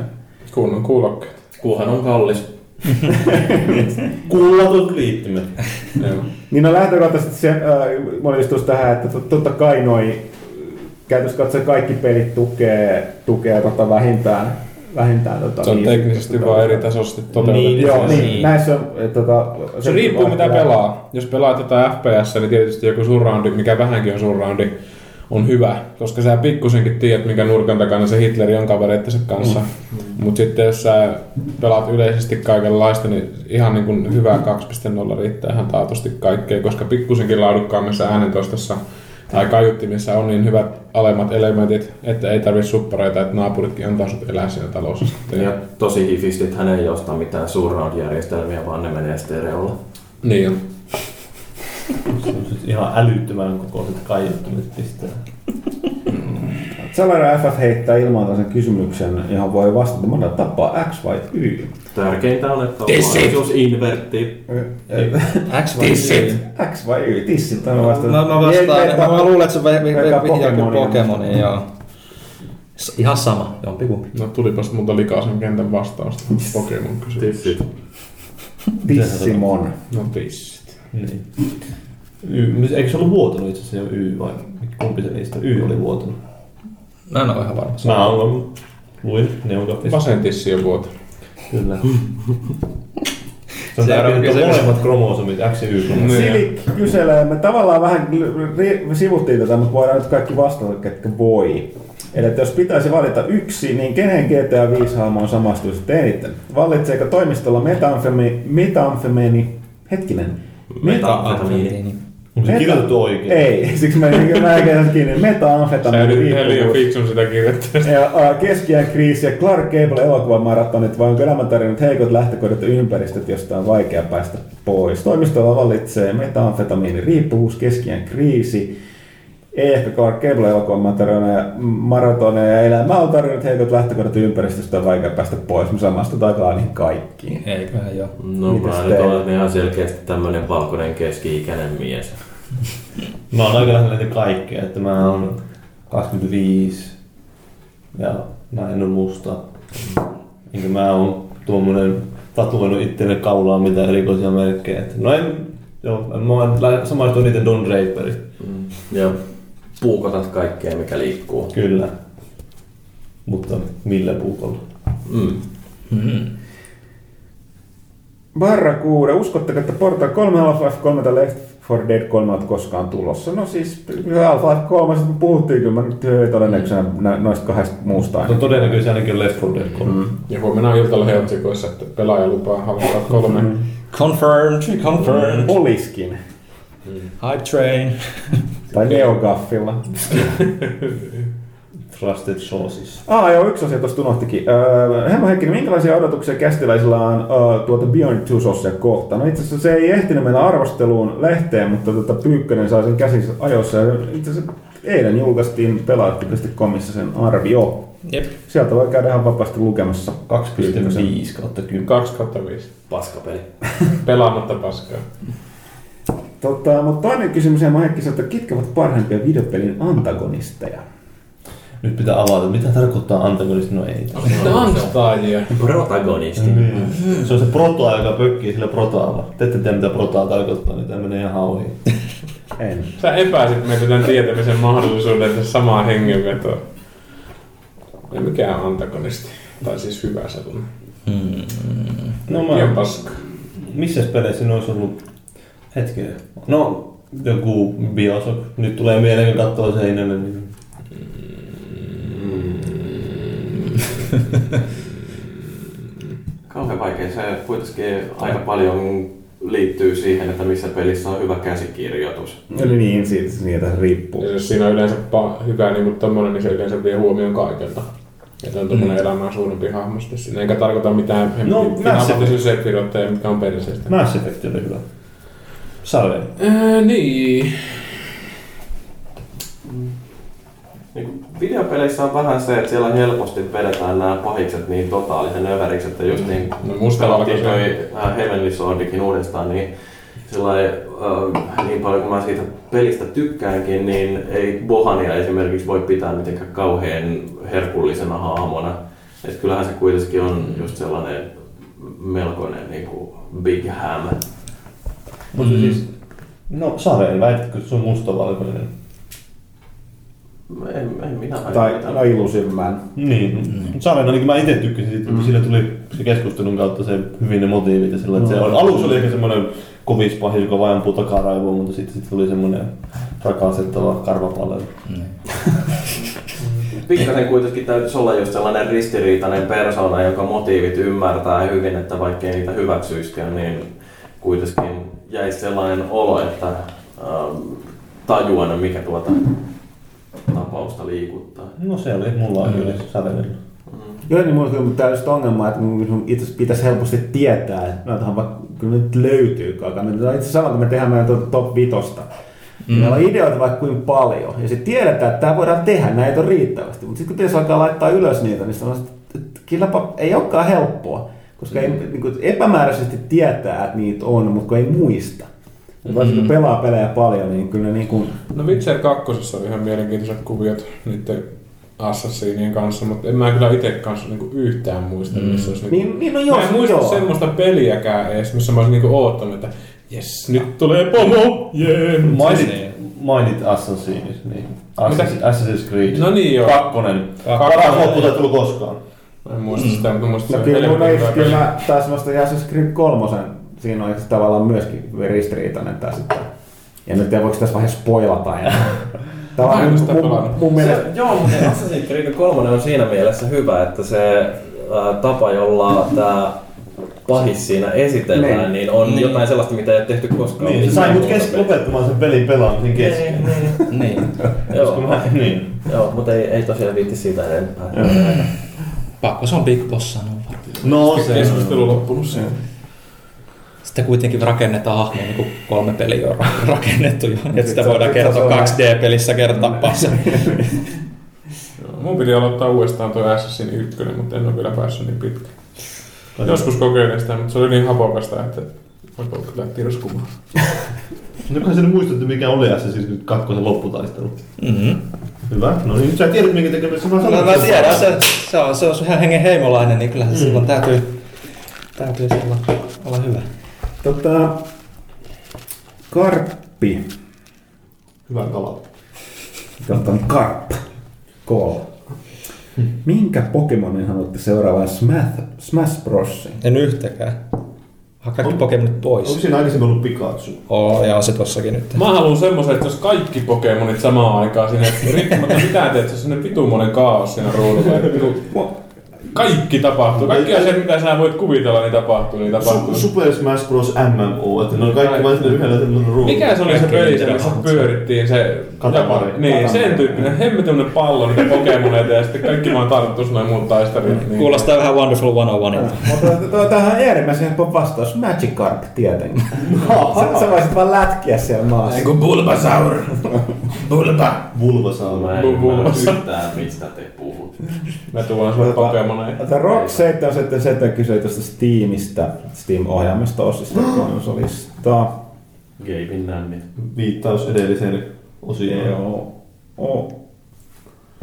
kunnon kuulokkeet. Kuuhan on kallis. Kullatut liittimet. Joo. Niin no lähtökohtaisesti se äh, monistus tähän, että tot- totta kai noi käytössä katsoen kaikki pelit tukee, tukee tota vähintään, vähintään tota Se on 50 teknisesti vaan eri tasoisesti toteutettu. Niin, Joo, niin, Niin. näissä tota, Se riippuu mitä pelaa. Jos pelaat jotain FPS, niin tietysti joku surroundi, mikä vähänkin on surroundi, on hyvä, koska sä pikkusenkin tiedät, mikä nurkan takana se Hitleri on kavereittensa kanssa. Mm. Mutta sitten jos sä pelaat yleisesti kaikenlaista, niin ihan niin kuin hyvä 2.0 riittää ihan taatusti kaikkea, koska pikkusenkin laadukkaammassa äänentoistossa tai kaiuttimissa on niin hyvät alemmat elementit, että ei tarvitse suppareita, että naapuritkin antaa sut elää siinä talossa. Ja tosi hifistit hän ei osta mitään surround-järjestelmiä, vaan ne menee stereolla. Niin on. Se on siis ihan älyttömän kokoiset kaiuttimet pistää. Sellainen FF heittää ilmaan tällaisen kysymyksen, johon voi vastata monella tapaa X vai Y. Tärkeintä on, että on mahdollisuus invertti. X vai Y? X vai Y? Tissit on vasta. Mä, mä vastaan, mä, luulen, että se Veikkaa joku Pokemonia. Pokemoni, joo. Ihan sama, jompikumpi. No tulipas multa likaisen kentän vastausta Pokemon kysymys. Tissit. Tissimon. No tissit. Niin. Y, eikö se ollut vuotanut itse asiassa jo Y vai kumpi se niistä? Y oli vuotanut. Mä en ole ihan varma. Mä olen luin neukapista. Vasen tissi on vuoto. Kyllä. Se on tärkeää, että molemmat kromosomit, X ja Y kromosomit. Niin. Silik kyselee, me tavallaan vähän me sivuttiin tätä, mutta voidaan nyt kaikki vastata, ketkä voi. Eli että jos pitäisi valita yksi, niin kenen GTA 5 hahmoon samastuisitte eniten? Vallitseeko toimistolla metamfemi, metamfemeni, hetkinen, Metamfetamiini. Onko se kirjoitettu oikein? Ei, siksi mä en mä en kiinni kiinni. Sä Metamfetamiini ihan liian fiksun sitä kirjoittaa. Ja, keskiään kriisi ja Clark Gable elokuvamaratonit, vai onko elämäntarinat heikot lähtökohdat ja ympäristöt, josta on vaikea päästä pois? Toimistolla vallitsee metamfetamiini riippuvuus, keskiään kriisi, ei ehkä Clark Gable elokuvamaratoneja maratoneja ja elämä on tarjonnut heikot lähtökohdat ja ympäristöstä on vaikea päästä pois. Me samastutaan niihin kaikkiin. Eiköhän joo. No Mites mä nyt olen ihan selkeästi tämmönen valkoinen keski-ikäinen mies. Mä oon aika lähellä kaikkea, että mä oon 25 ja mä en oo musta. Enkä mä oon tuommoinen tatuoinut itselle kaulaan mitään erikoisia merkkejä. Että no en, joo, mä oon samaistuin niiden Don Draperit. Mm. Ja puukotat kaikkea, mikä liikkuu. Kyllä. Mutta millä puukolla? Mm. Mm. Barracuda, uskotteko, että Portal 3, Half-Life 3 tai Left 4 Dead 3 on koskaan tulossa? No siis Half-Life 3, sitten me puhuttiin kyllä, mä nyt todennäköisenä nä- noista kahdesta muusta No aina. todennäköisesti ainakin Left 4 Dead 3. Mm. Ja huomenna on iltalla otsikoissa, että pelaaja lupaa Half-Life 3. Mm. Confirmed, confirmed. Oliskin. Hype train. Tai Neogaffilla. Trusted Sources. Ah, joo, yksi asia tuosta unohtikin. Öö, Hemmo Heikkinen, minkälaisia odotuksia kästiläisillä on öö, tuota Beyond Two Sourcea kohtaan? No itse asiassa se ei ehtinyt mennä arvosteluun lehteen, mutta tota, Pyykkönen sai sen käsissä ajoissa. Ja itse asiassa eilen julkaistiin pelaat.comissa sen arvio. Jep. Sieltä voi käydä ihan vapaasti lukemassa. 2,5 kautta 10. 2 kautta 5. Paskapeli. Pelaamatta paskaa. Tota, mutta toinen kysymys Hemmo Heikkiseltä, ketkä ovat parhaimpia videopelin antagonisteja? Nyt pitää avata, mitä tarkoittaa antagonisti? No ei. Antaajia. Protagonisti. Niin. Se on se protoa, joka pökkii sillä protaalla. Te ette tiedä, mitä protaa tarkoittaa, niin tämä menee ihan ohi. En. Sä epäsit meitä tämän tietämisen mahdollisuuden tässä samaan hengenvetoon. Ja mikä on antagonisti? Tai siis hyvä sellainen. No Kaikki on mä, paska. missä peleissä ne olisi ollut hetken? No, joku Bioshock. Nyt tulee mieleen, kun katsoo seinälle. Niin... Kauhean vaikea. Se kuitenkin aika paljon liittyy siihen, että missä pelissä on hyvä käsikirjoitus. Eli niin, siitä, siitä se riippuu. Ja jos siinä on yleensä pa- hyvä, niin kuin tommonen, niin se yleensä vie huomioon kaikelta. Että on tommonen mm. elämää suurempi hahmo sitten siinä. Eikä tarkoita mitään No, finaamaattisia sephiroitteja, mikä on perseestä. Mass Effect oli hyvä. Sarve. Ää, niin. Niin videopeleissä on vähän se, että siellä helposti vedetään nämä pahikset niin totaalisen överiksi, että just niin No mustalla pelattiin toi äh, Heavenly Swordikin uudestaan, niin Sillai, äh, niin paljon kuin mä siitä pelistä tykkäänkin, niin ei Bohania esimerkiksi voi pitää mitenkään kauhean herkullisena hahmona. Et kyllähän se kuitenkin on just sellainen melkoinen niin kuin big ham. Mutta siis, no Sarve, väitätkö, että se on mustavalkoinen? En, en minä Tai no, Illusion Man. Niin, mm. Sarven ainakin mä itse tykkäsin siitä, mm. sille tuli se keskustelun kautta se hyvin ne motiivit ja sillä, että se No. on, aluksi oli ehkä semmoinen kovis pahis, joka vain ampuu takaraivoon, mutta sitten sit tuli semmoinen rakastettava karvapalvelu. Pikkasen kuitenkin täytyisi olla just sellainen ristiriitainen persona, jonka motiivit ymmärtää hyvin, että vaikkei niitä hyväksyiskään, niin kuitenkin jäisi sellainen olo, että ähm, tajuan, mikä tuota tapausta liikuttaa. No se oli mulla mm. kyllä Sarvenilla. Joo, niin mulla on just ongelma, että mun itse asiassa pitäisi helposti tietää, että noitahan vaikka kyllä nyt löytyy kaka. Me itse asiassa sama, kun me tehdään meidän tuota top vitosta. Mm. Meillä on ideoita vaikka kuin paljon, ja sitten tiedetään, että tämä voidaan tehdä, näitä on riittävästi. Mutta sitten kun pitäisi alkaa laittaa ylös niitä, niin sanotaan, että kylläpä ei olekaan helppoa, koska ei, niin kuin, epämääräisesti tietää, että niitä on, mutta ei muista. Varsinkin kun pelaa pelejä paljon, niin kyllä ne niin kuin, No Witcher 2 oli ihan mielenkiintoiset kuviot niiden Assassinien kanssa, mutta en mä kyllä itse kanssa niinku yhtään muista, missä olisi niinku... Niin, niin no joo, mä en muista joo. semmoista peliäkään edes, missä mä olisin niinku oottanut, että jes, nyt tulee pomo, jee. Mainit, mainit Assassin's, niin. Assassin's, Assassin's Creed. No niin joo. Kakkonen. Kakkonen. Paras loppu ei tullut koskaan. Mä en muista sitä, mutta muista No kyllä, mun ei, kyllä mä taas vasta Assassin's Creed 3, siinä on tavallaan myöskin ristiriitainen tää sitten. Ja nyt ei voiko tässä vaiheessa spoilata enää. Mä Tavallaan en mun, mun, mun mielestä... Se, joo, mutta Assassin's Creed 3 on siinä mielessä hyvä, että se äh, tapa, jolla tämä pahis siinä esitellään, Niin. niin on Niin. jotain sellaista, mitä ei ole tehty koskaan. Niin, se sai mut missään kes- muussa lopettamaan sen pelin pelaamisen pelissä. kesken. Niin, niin. Niin. Joo, niin. joo, mutta ei, ei tosiaan viitti siitä enempää. Pakko se on Big Boss sanoa varmaan. No se Keskustelu loppunut siihen. Sitten kuitenkin rakennetaan hahmo, niin kuin kolme peliä on ra- rakennettu jo, että sitä se- voidaan se kertoa on- 2D-pelissä kertaa se. Mun piti aloittaa uudestaan tuo Assassin 1, mutta en ole vielä päässyt niin pitkä. Joskus kokeilin sitä, mutta se oli niin hapokasta, että voiko kyllä tirskumaan. No kai sä nyt muistatte mikä oli Assassin's Creed 2 lopputaistelu. Mm-hmm. Hyvä. No niin, nyt sä tiedät minkä tekemistä mä No, mä tiedän, se, se, on, se on ihan hengen heimolainen, niin kyllähän se silloin täytyy, täytyy olla, olla hyvä. Tota, Karppi. Hyvä kala. Tuota, Karp. Call. Minkä Pokemonin haluatte seuraavan Smash, Smash Brosin? En yhtäkään. Kaikki Pokemonit Onko pois. siinä aikaisemmin ollut Pikachu? Oo, ja on se tossakin nyt. Mä haluan semmoisen, että jos kaikki Pokemonit samaan aikaan sinne, riippumatta mitä teet, se on semmonen vitumonen kaos siinä ruudulla. Kaikki tapahtuu. Kaikki asiat, mitä sä voit kuvitella, niin tapahtuu, niin tapahtuu. Su- Super Smash Bros. MMO, että ne on kaikki vain sillä yhdellä semmoisella ruudulla. Mikä se oli se peli, se, missä pyörittiin se... Katamari. Niin, Katamari. sen tyyppinen. Hemmetyinen pallo, niitä Pokemoneita ja sitten kaikki vaan tarttus noin muut taistelut. Niin. Kuulostaa vähän Wonderful 101. Mutta tähän on äärimmäisen vastaus. Magikarp tietenkin. Sä, sä voisit vaan lätkiä siellä maassa. kuin Bulbasaur. Bulba. Bulbasaur. Mä en yhtään, mistä te. Me tuon sulle Pokemoneita. Tätä Rock 777 kysyi tuosta Steamista, Steam-ohjaamista osista konsolista. Gabein nännit. Viittaus edelliseen osioon. Joo. Oh.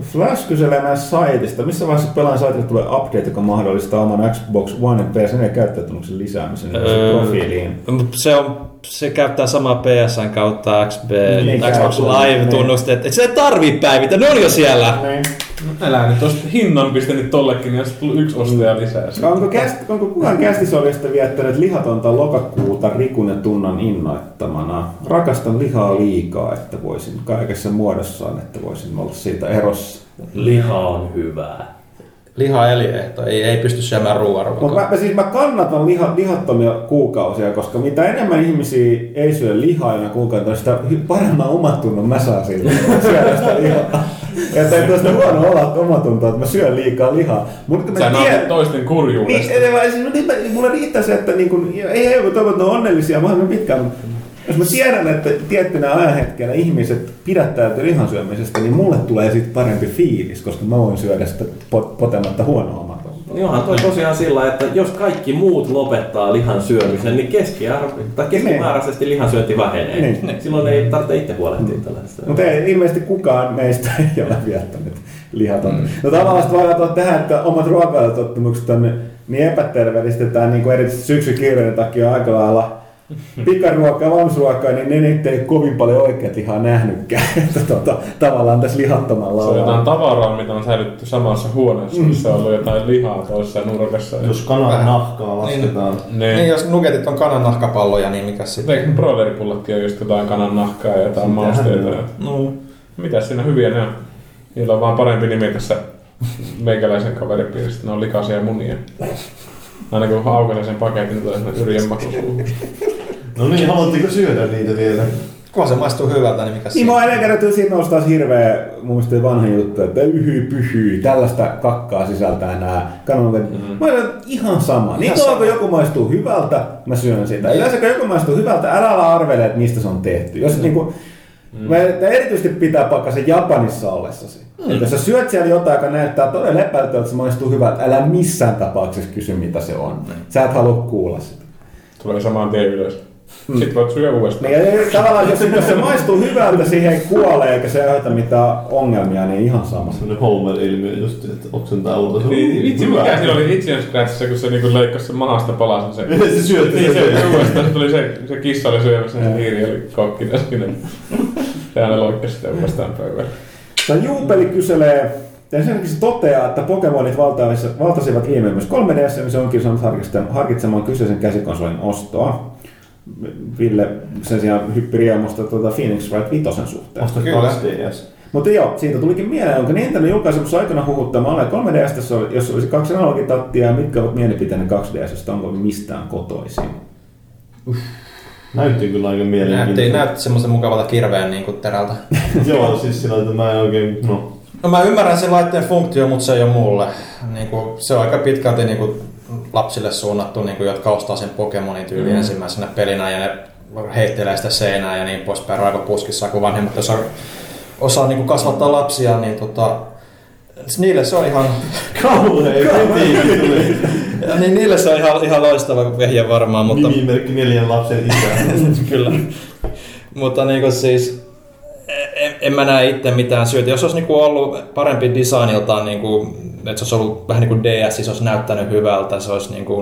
Flash kyselee meidän saitista. Missä vaiheessa pelaajan saitille tulee update, joka mahdollistaa oman Xbox One ja PS4 käyttäjätunnuksen lisäämisen Öö, profiiliin? Mut Se, on, se käyttää samaa PSN kautta XB, Niin, Xbox käyttää. Live-tunnusteet. Et se ei tarvii päivitä, ne on jo siellä. Niin. Älä nyt olisi hinnan pistänyt tollekin, niin olisi tullut yksi ostaja lisää. Onko, käst, onko kukaan kästisolista viettänyt lihatonta lokakuuta Rikun ja Tunnan innoittamana? Rakastan lihaa liikaa, että voisin kaikessa muodossaan, että voisin olla siitä erossa. Liha on hyvää. Liha eliehto, ei, ei pysty syömään Mutta ruoaruokaa. mä, mä, siis mä kannatan liha, lihattomia kuukausia, koska mitä enemmän ihmisiä ei syö lihaa aina kuukautta, sitä paremman omatunnon mä saan siitä, syön sitä lihaa. Että ei tästä huono olla omatuntoa, että mä syön liikaa lihaa. Mutta Sä mä nautit tiedän, toisten niin, kurjuudesta. vaan siis, niin, mä- mulla riittää se, että niin kun, ei ei toivon, että ne on onnellisia mahdollisimman pitkään. Jos mä tiedän, että tiettynä ajanhetkenä ihmiset pidättäytyy lihan syömisestä, niin mulle tulee siitä parempi fiilis, koska mä voin syödä sitä pot- potematta huonoa omatuntoa. Johan toi tosiaan sillä, että jos kaikki muut lopettaa lihan syömisen, niin keskiarvo, tai keskimääräisesti lihansyönti vähenee. Niin. Silloin ei tarvitse itse huolehtia tällaista. Mutta ei, ilmeisesti kukaan meistä ei ole viettänyt lihatonta. Mm. No tavallaan sitten voi ajatella tähän, että omat ruokailutottumukset on niin epäterveellistetään niin kuin erityisesti syksykirjojen takia aika lailla pikaruokaa, valmisruokaa, niin ne nyt ei kovin paljon oikeat lihaa nähnytkään. Että tota, tavallaan tässä lihattomalla Se on jotain tavaraa, mitä on säilytty samassa huoneessa, missä on ollut jotain lihaa toisessa nurkassa. Jos kanan nahkaa lasketaan. Niin, Niin. jos nugetit on kanan nahkapalloja, niin mikä sitten? Eikö broileripullatkin ole just jotain kanan nahkaa ja jotain mausteita? No. Mitäs siinä hyviä ne on? Niillä on vaan parempi nimi tässä meikäläisen kaveripiiristä. Ne on likaisia munia. Aina kun aukaisen sen paketin, niin tulee sellainen yrjän maku suuhun. No niin, haluatteko syödä niitä vielä? Kun se maistuu hyvältä, niin mikä Niin mä oon ennen kerran siinä nousi taas hirveä, mun mielestä vanha juttu, että yhy pyhy, tällaista kakkaa sisältää nämä kanonet. Mm-hmm. Mä olen ihan sama. Niin kauan kun joku maistuu hyvältä, mä syön sitä. Yleensä kun joku maistuu hyvältä, älä ala arvele, että mistä se on tehty. Jos niinku, Mm. Mä, että erityisesti pitää pakkasen Japanissa ollessasi. Mm. Että jos sä syöt siellä jotain, joka näyttää todella epäiltöltä, että se maistuu hyvältä, älä missään tapauksessa kysy, mitä se on. Sä et halua kuulla sitä. Tulee saman tien ylös. Sitten voit syödä uudestaan. Niin, tavallaan, jos, jos se maistuu hyvältä, siihen ei kuole eikä se aiheuta mitään ongelmia, niin ihan sama. Sellainen Homer-ilmiö just, että oksentaa ulos. Niin, vitsi, mikä siinä oli Itchy Scratchissa, kun se niinku leikkasi sen mahasta palasen se. Se syötti Niin, sen. se uudestaan se tuli se, se kissa oli syömässä, se hiiri oli kokkina siinä. Se aina loikkasi sitä uudestaan pöydällä. Tämä Juupeli kyselee, ja sen se toteaa, että Pokemonit valtasivat, valtasivat viime myös 3DS, ja se onkin saanut harkitsemaan, harkitsemaan kyseisen käsikonsolin ostoa. Ville sen sijaan hyppi riemusta tuota Phoenix Wright Vitosen suhteen. Osta Kyllä. 2DS. Mutta joo, siitä tulikin mieleen, onko Nintendo julkaisemassa aikana huhuttamaan alle 3DS, jos olisi kaksi analogitattia, ja mitkä ovat mielipiteenne 2DS, onko mistään kotoisin? Näytti kyllä aika Näytti, mielenkiintoista. näytti semmoisen mukavalta kirveen niin kuin terältä. Joo, siis sillä että mä en oikein, no. No mä ymmärrän sen laitteen funktio, mutta se ei ole mulle. Niin kuin, se on aika pitkälti niin kuin, lapsille suunnattu, niin kuin, jotka ostaa sen Pokemonin tyyli mm. ensimmäisenä pelinä ja ne heittelee sitä seinää ja niin poispäin raivopuskissa, kun vanhemmat osaa, osaa niin kuin kasvattaa lapsia, niin tota, niille se on ihan, Kauhea kritiikki niin niille se on ihan, ihan loistava vehje varmaan, mutta Nimimerkki neljän lapsen isä. Kyllä. Mutta niin kuin siis, en, en mä näe itse mitään syytä. Jos olisi niinku ollut parempi designiltaan, niinku, että se olisi ollut vähän niin kuin DS, se olisi näyttänyt hyvältä, se olisi niinku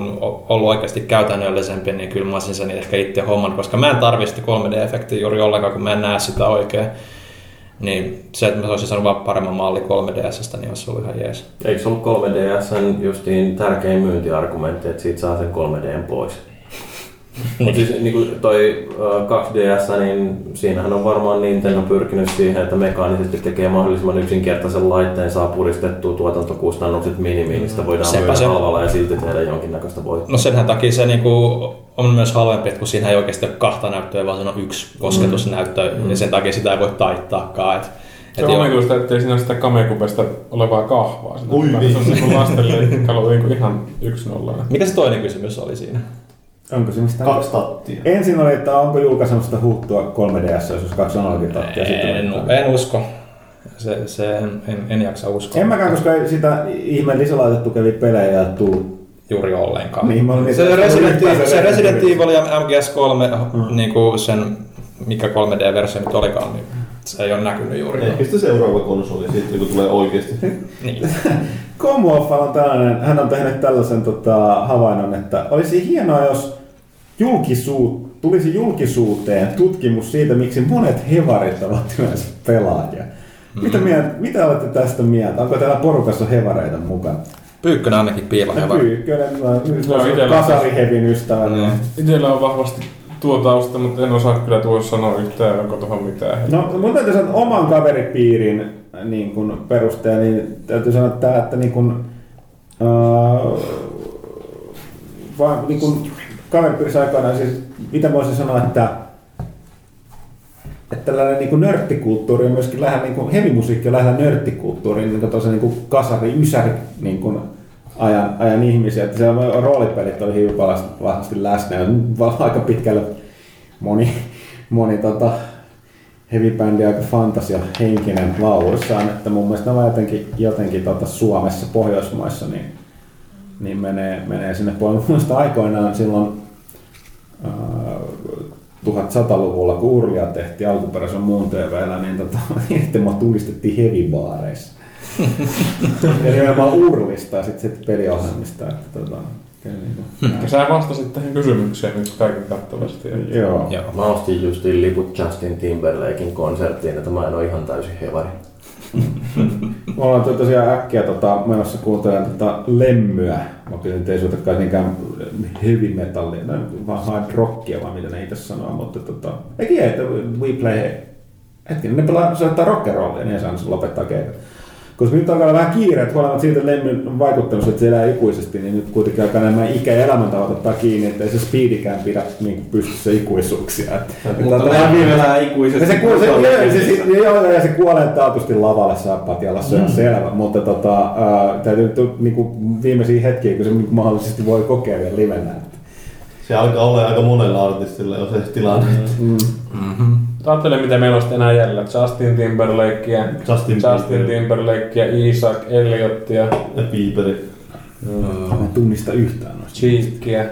ollut oikeasti käytännöllisempi, niin kyllä mä olisin sen ehkä itse homman, koska mä en tarvitse sitä 3D-efektiä juuri ollenkaan, kun mä en näe sitä oikein. Niin se, että mä olisin saanut vaan paremman malli 3DSstä, niin olisi ollut ihan jees. Eikö se ollut 3DS justiin tärkein myyntiargumentti, että siitä saa sen 3D pois? Mutta siis niin kuin toi äh, 2DS, niin siinähän on varmaan Nintendo pyrkinyt siihen, että mekaanisesti tekee mahdollisimman yksinkertaisen laitteen, saa puristettua tuotantokustannukset minimiin, niin sitä voidaan Sepä myydä se. halvalla ja silti tehdä jonkinnäköistä voittoa. No senhän takia se niinku on myös halvempi, että kun siinä ei oikeasti ole kahta näyttöä, vaan siinä on yksi kosketusnäyttö, mm. ja sen takia sitä ei voi taittaakaan. Et, Se et on joo. omituista, ettei siinä ole sitä kamekupesta olevaa kahvaa. Siinä Ui on- niin. Se on niin lastelle kalu niin ihan yksi nolla. Mikä se toinen kysymys oli siinä? Onko se mistä? Kaksi tattia. Ensin oli, että onko julkaisemasta huuttua 3DS, jos olisi kaksi analogitattia. En, en usko. Se, se en, en, en jaksa uskoa. En mäkään, koska sitä ihme lisälaitettu kävi pelejä ja tullut. juuri ollenkaan. Niin, olin se, niitä- Resident, Evil, se Resident Evil ja MGS3, Mm. niin kuin sen, mikä 3D-versio nyt olikaan, niin se ei ole näkynyt juuri. Ehkä sitten seuraava konsoli sitten, kun tulee oikeasti. Niin. Komuoffa on tällainen, hän on tehnyt tällaisen tota, havainnon, että olisi hienoa, jos julkisuut, tulisi julkisuuteen tutkimus siitä, miksi monet hevarit ovat yleensä pelaajia. Mitä, mieltä, mitä olette tästä mieltä? Onko täällä porukassa hevareita mukana? Pyykkönä ainakin piiloheva. Pyykkönen, Joo, itellä- kasarihevin ystävä. Mm. Itsellä on vahvasti tuo tausta, mutta en osaa kyllä tuossa sanoa yhtään, onko tuohon mitään. No, mun täytyy sanoa, että oman kaveripiirin niin kun perusteella, niin täytyy sanoa, että, tämä, että niin kun, äh, vaan niin kun kaveripiirissä aikoinaan, siis mitä voisin sanoa, että että tällainen niin nörttikulttuuri on myöskin lähellä, niin kuin hevimusiikki on lähellä nörttikulttuuriin, niin kuin niin kuin kasari, ysäri niin kuin ajan, ajan ihmisiä. Että siellä roolipelit oli hyvin vahvasti läsnä ja aika pitkälle moni, moni tota, heavy-bändi aika fantasia henkinen lauluissaan, että mun mielestä nämä jotenkin, jotenkin tota Suomessa, Pohjoismaissa, niin, niin menee, menee sinne puolelle. Muista aikoinaan silloin ää, 1100-luvulla, kun Urlia tehtiin alkuperäisen muun TVllä, niin tota, mua tunnistettiin hevibaareissa. ja nimenomaan Urlista ja sitten sit peliohjelmista. Että, tota, kyllä niin Ja sä vastasit tähän kysymykseen nyt kaiken kattavasti. Joo. Joo. Mä ostin justiin liput Justin Timberlakein konserttiin, että mä en ole ihan täysin hevari. Me ollaan to- tosiaan äkkiä tota, menossa kuuntelemaan tota lemmyä. Mä kyllä nyt ei suotakaan niinkään heavy metallia, no, vaan hard rockia, vaan mitä ne itse sanoo, mutta tota, eikin että we play, hetkinen, ne pelaa, soittaa rockerollia, niin ei saanut lopettaa keikat. Koska nyt alkaa vähän kiire, että huolimatta siitä että Lemmy on vaikuttanut, että se elää ikuisesti, niin nyt kuitenkin alkaa nämä ikä- ja elämäntavat ottaa kiinni, että ei se speedikään pidä niin pystyssä ikuisuuksia. Että, Mutta että- Lemmy elää ikuisesti. ja se, kuo, se, joo, se, se, joo, joo, ja se kuolee taatusti lavalle saappaatialla, se on selvä. Mutta tota, ää, täytyy nyt niinku, viimeisiä hetkiä, kun se niinku mahdollisesti voi kokea vielä livenä. Se alkaa olla aika monella artistilla jo se tilanne. Mm. Ajattele, mitä meillä on sitten enää jäljellä. Justin Timberlakea, Justin Justin. Timberlakea, Isaac Elliotia, Ja Bieberi. Mä en tunnista yhtään noista. Cheekia.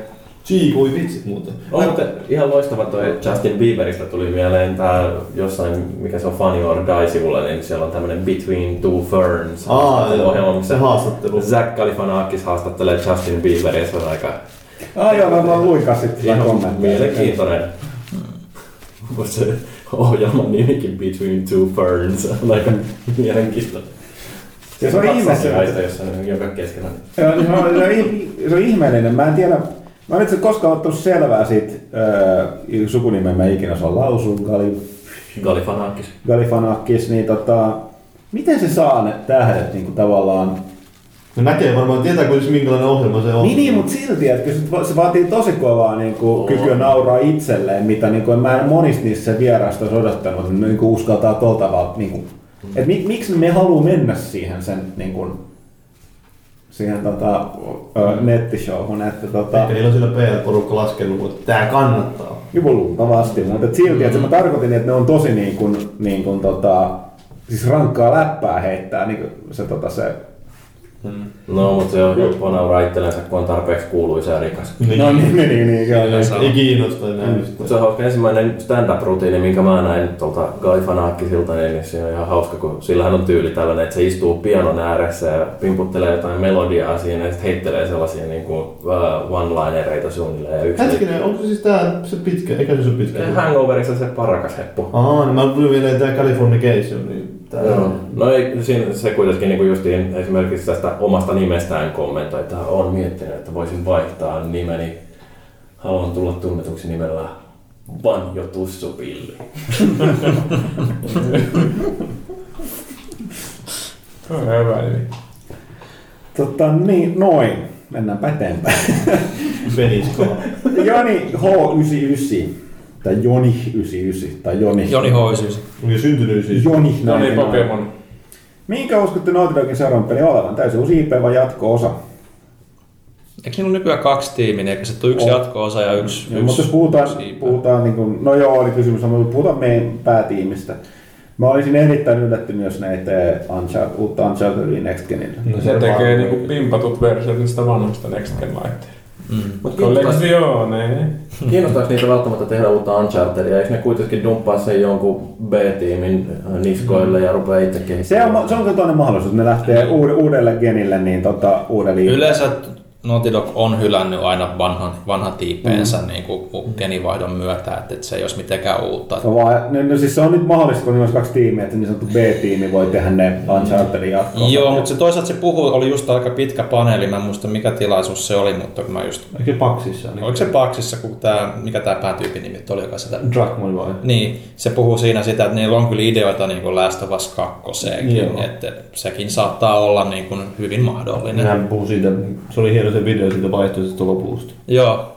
Gee, voi vitsit muuten. On muuten ihan loistava toi Justin Bieberistä tuli mieleen tää jossain, mikä se on Funny or Die-sivulla, niin siellä on tämmönen Between Two Ferns Aa, joo. ohjelma, missä se haastattelu. Zach Galifianakis haastattelee Justin Bieberia, se on aika Ah joo, mä vaan luikas sitten sitä ihan mielenkiintoinen. Mutta se ohjelman nimikin Between Two Ferns on aika mielenkiintoinen. Se on se, jossa on joka keskellä. Joo, se on, se, on, se on ihmeellinen. Mä en tiedä, mä en itse koskaan ottanut selvää siitä äh, sukunimen mä ikinä osaa lausua, Gali, Galifianakis. Galifanakis, niin tota, miten se saa ne tähdet niin kuin tavallaan Ne näkee varmaan, tietää kuitenkin minkälainen ohjelma se on. Niin, niin mutta silti, että kyllä se va- se vaatii tosi kovaa niin kuin, kykyä nauraa itselleen, mitä niin kuin, mä en monista niissä vieraista olisi odottanut, että niin kuin, uskaltaa tuolla tavalla. Niin kuin, että mi, miksi me haluaa mennä siihen sen niin kuin, siihen tota, ö, nettishowhun, että tota, Ehkä niillä on sillä PR-porukka laskenut, että tää kannattaa. Joku luultavasti, mutta et silti, että mä tarkoitin, että ne on tosi niin kuin, niin kuin tota, siis rankkaa läppää heittää niin kuin se, tota, se No, mutta se on helppo nauraa itsellensä, kun on tarpeeksi kuuluisa ja rikas. No niin, niin, niin, niin kyllä. Ei kiinnosta enää. Mutta se on hauska ensimmäinen stand-up-rutiini, minkä mä näin tuolta Guy Fanaakkisilta, niin se on ihan hauska, kun sillähän on tyyli tällainen, että se istuu pianon ääressä ja pimputtelee jotain melodiaa siinä ja sitten heittelee sellaisia niin kuin, uh, one-linereita suunnilleen. Ja yksi Hetkinen, onko se siis tää se pitkä? Eikä se ole pitkä? Hangoverissa se parakas heppu. Aa, no mä tulin vielä tää Californication, niin tää Joo. No ei, siinä se kuitenkin niin kuin justiin esimerkiksi tästä omasta nimestään kommentoi, että on miettinyt, että voisin vaihtaa nimeni. Haluan tulla tunnetuksi nimellä Vanjo Tussupilli. Se on hyvä nimi. Tota, niin, noin. Mennäänpä eteenpäin. Joni H99. Tai Joni 99. Tai Joni. Joni H99. Onko syntynyt siis? Joni. No näin niin, noin. Pokemon. Minkä uskotte Naughty Dogin seuraavan pelin olevan? Täysin uusi IP vai jatko-osa? Eikö niillä ole nykyään kaksi tiimiä, eikä se ole yksi On. jatko-osa ja yksi, Ja, yksi mutta jos puhutaan, yksi IP? puhutaan niin kuin, no joo, oli kysymys, mutta puhutaan meidän päätiimistä. Mä olisin erittäin yllättynyt, jos tee Uncharted, uutta Unchartedia Next Genille. No Se tekee niinku pimpatut versiot niistä vanhasta Next Gen laitteista. Mm. Mutta Collezione. kiinnostaako niitä välttämättä tehdä uutta Unchartedia? Eikö ne kuitenkin dumppaa sen jonkun B-tiimin äh, niskoille ja rupeaa itse Se kehittämään? on, se on kyllä toinen mahdollisuus, ne lähtee uud- uudelle genille, niin tota, uudelle Yleensä Naughty Dog on hylännyt aina vanhan, vanhan tiipeensä mm. niin kuin genivaihdon myötä, että, että se ei olisi mitenkään uutta. Se on vaan, no, no, siis se on nyt mahdollista, kun olisi kaksi tiimiä, että niin sanottu B-tiimi voi tehdä ne Unchartedin jatkoon. Joo, mutta se toisaalta se puhuu, oli just aika pitkä paneeli, mä en muista mikä tilaisuus se oli, mutta kun mä just... Eikö Paksissa? Niin. Oliko se Paksissa, kun tää, mikä tämä päätyypin nimi oli, joka sitä... Dragman vai? Niin, se puhuu siinä sitä, että niillä on kyllä ideoita niin kuin Last of Us 2, Joo. että sekin saattaa olla niin kuin hyvin mahdollinen. Hän puhui siitä, se oli hieno se video siitä vaihtoisesta lopusta. Joo,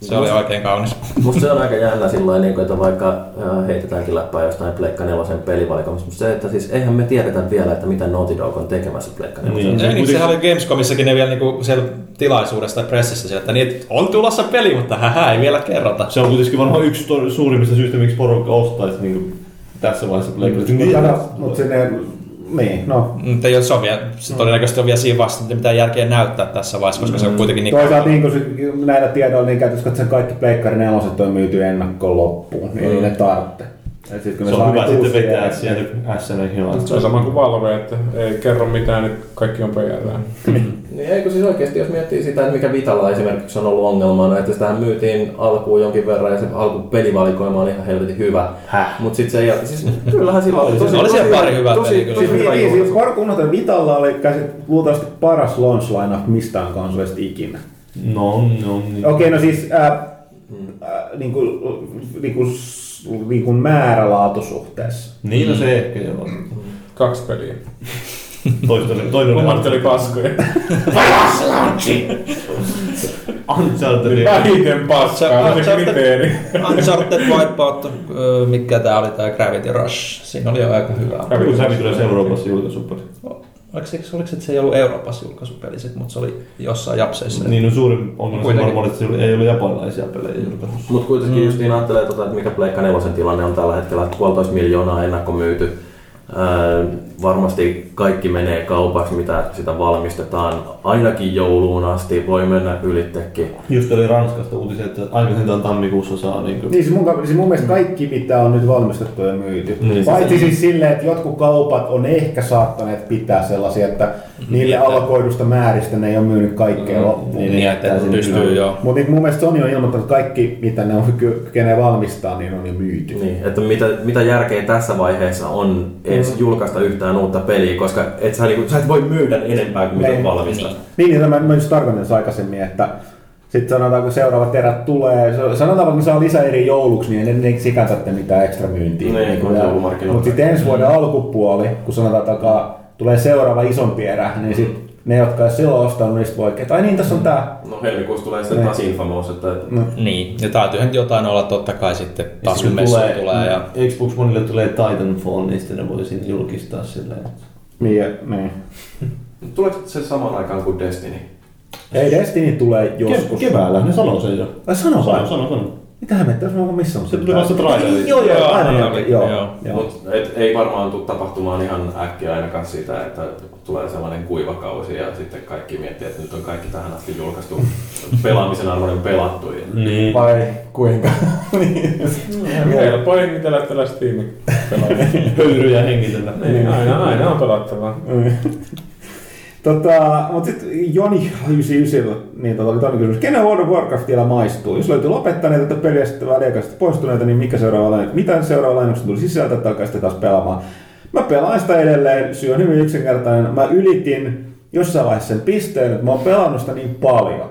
se oli oikein kaunis. Musta se on aika jännä sillä lailla, niin että vaikka äh, heitetäänkin läppää jostain Pleikka 4 pelivalikoimassa, mutta se, että siis eihän me tiedetä vielä, että mitä Naughty Dog on tekemässä Pleikka 4. Niin. Ei, niin, sehän oli Gamescomissakin ne vielä niinku siellä tilaisuudessa tai pressissä siellä, että niin, on tulossa peli, mutta hähä, ei vielä kerrota. Se on kuitenkin varmaan yksi to- suurimmista syistä, miksi porukka ostaisi niin tässä vaiheessa Playground. Mutta niin, mut sinne, niin, no. Mutta se, on vielä, se todennäköisesti on vielä siinä vasta, että mitään järkeä näyttää tässä vaiheessa, koska se on kuitenkin niin Toisaalta niin kuin näillä tiedoilla, niin käytössä katsoen kaikki Pleikkari neloset on myyty ennakkoon loppuun, niin ei ne tarvitse. Et sit, kun Se on hyvä sitten vetää sieltä SNL Se on sama kuin Valve, että ei kerro mitään, niin kaikki on PR. Niin eikö siis oikeasti, jos miettii sitä, että mikä Vitalla esimerkiksi on ollut ongelmana, että sitähän myytiin alkuun jonkin verran ja se alku pelivalikoima oli ihan helvetin hyvä. Häh? Mutta sitten se ei, siis kyllähän sillä oli tosi, Oli siellä pari hyvää tosi, peliä kyllä. tosi Siis, hyvä niin, siis Korkunnat Vitalla oli käsi, luultavasti paras launch lineup mistään konsolista ikinä. No, no, niin. Okei, no siis äh, äh, niin kuin, niin kuin, niin kuin määrä-laatusuhteessa. Niin, no se ehkä joo. Kaksi peliä. Toista oli, toinen oli Kummat oli paskoja. Uncharted. Vähiten paskaa, se Uncharted- kriteeri. Uncharted, Wipeout, öö, mikä tää oli tää Gravity Rush, siinä oli jo aika hyvä. Kun Sävi tulee Euroopassa julkaisupeli. Oliko se, oliko se, että se ei ollut Euroopassa julkaisupeli, sit, mutta se oli jossain japseissa. Niin, no suurin ongelma Kuitenkin. varmaan, että se ei ollut japanilaisia pelejä julkaisussa. Mutta kuitenkin mm. justiin ajattelee, tota, että mikä Pleikka 4 tilanne on tällä hetkellä, että puolitoista miljoonaa ennakko myyty. Varmasti kaikki menee kaupaksi, mitä sitä valmistetaan. Ainakin jouluun asti voi mennä ylittekin. Just oli Ranskasta uutisia, että aikaisintaan tammikuussa saa niin kuin... Niin, siis mun, siis mun mielestä kaikki, mitä on nyt valmistettu ja myyty. Niin, Paitsi se- siis silleen, että jotkut kaupat on ehkä saattaneet pitää sellaisia, että niille Että- allokoidusta määristä ne ei ole myynyt kaikkea loppuun. Niin, niin, että pystyy jo. Mutta niin mun mielestä Sony on ilmoittanut, että kaikki, mitä ne on ky- kykenee valmistaa, niin on jo myyty. Niin, että mitä, mitä järkeä tässä vaiheessa on edes mm. julkaista yhtään uutta peliä, koska et sä, niinku, sä et voi myydä enempää kuin mitä Niin. valmistat. Niin, niin mä, mä just tarkoitan tässä aikaisemmin, että sitten sanotaan, kun seuraavat erät tulee, sanotaan, kun saa lisää eri jouluksi, niin ei sikään tarvitse mitään ekstra myyntiä. Niin, joulumarkkinoilla. Mutta sitten ensi vuoden alkupuoli, kun sanotaan, että tulee seuraava isompi erä, niin sitten ne, jotka ei silloin ostanut, niistä voi, ai niin, tässä on tää. No helmikuussa tulee sitten Niin. taas Infamous, että Niin, ja täytyyhän jotain olla totta kai sitten taas kun Sitten messu tulee, tulee ja Xbox Oneille tulee Titanfall, niin sitten ne voi siinä julkistaa silleen. Niin, niin. tuleeko se samaan aikaan kuin Destiny? Ei Destiny tulee Ke- joskus. keväällä, ne sanoo sen jo. Ai sano Sano, vai? sano, sano. Mitähän me tässä on missä on Se tuli vasta trailerissa. Joo, joo, aina niin joo, joo, joo. joo. Mut et, ei varmaan tule tapahtumaan ihan äkkiä ainakaan sitä, että tulee sellainen kuivakausi ja sitten kaikki miettii, että nyt on kaikki tähän asti julkaistu pelaamisen arvoinen pelattu. Ja Niin. Vai kuinka? Niin. Helppo hengitellä tällä Steamin pelaajia. Höyryjä hengitellä. Niin, aina, aina on pelattavaa. Tota, mutta sitten Joni 99, niin tota, oli toinen kysymys. Kenen World of Warcraft vielä maistuu? Jos löytyy lopettaneita tai peliä sitten väliaikaisesti poistuneita, niin mikä seuraava lain, mitä seuraava lainoksen tuli sisältä, että alkaisitte taas pelaamaan? Mä pelaan sitä edelleen, syy on hyvin yksinkertainen. Mä ylitin jossain vaiheessa sen pisteen, että mä oon pelannut sitä niin paljon.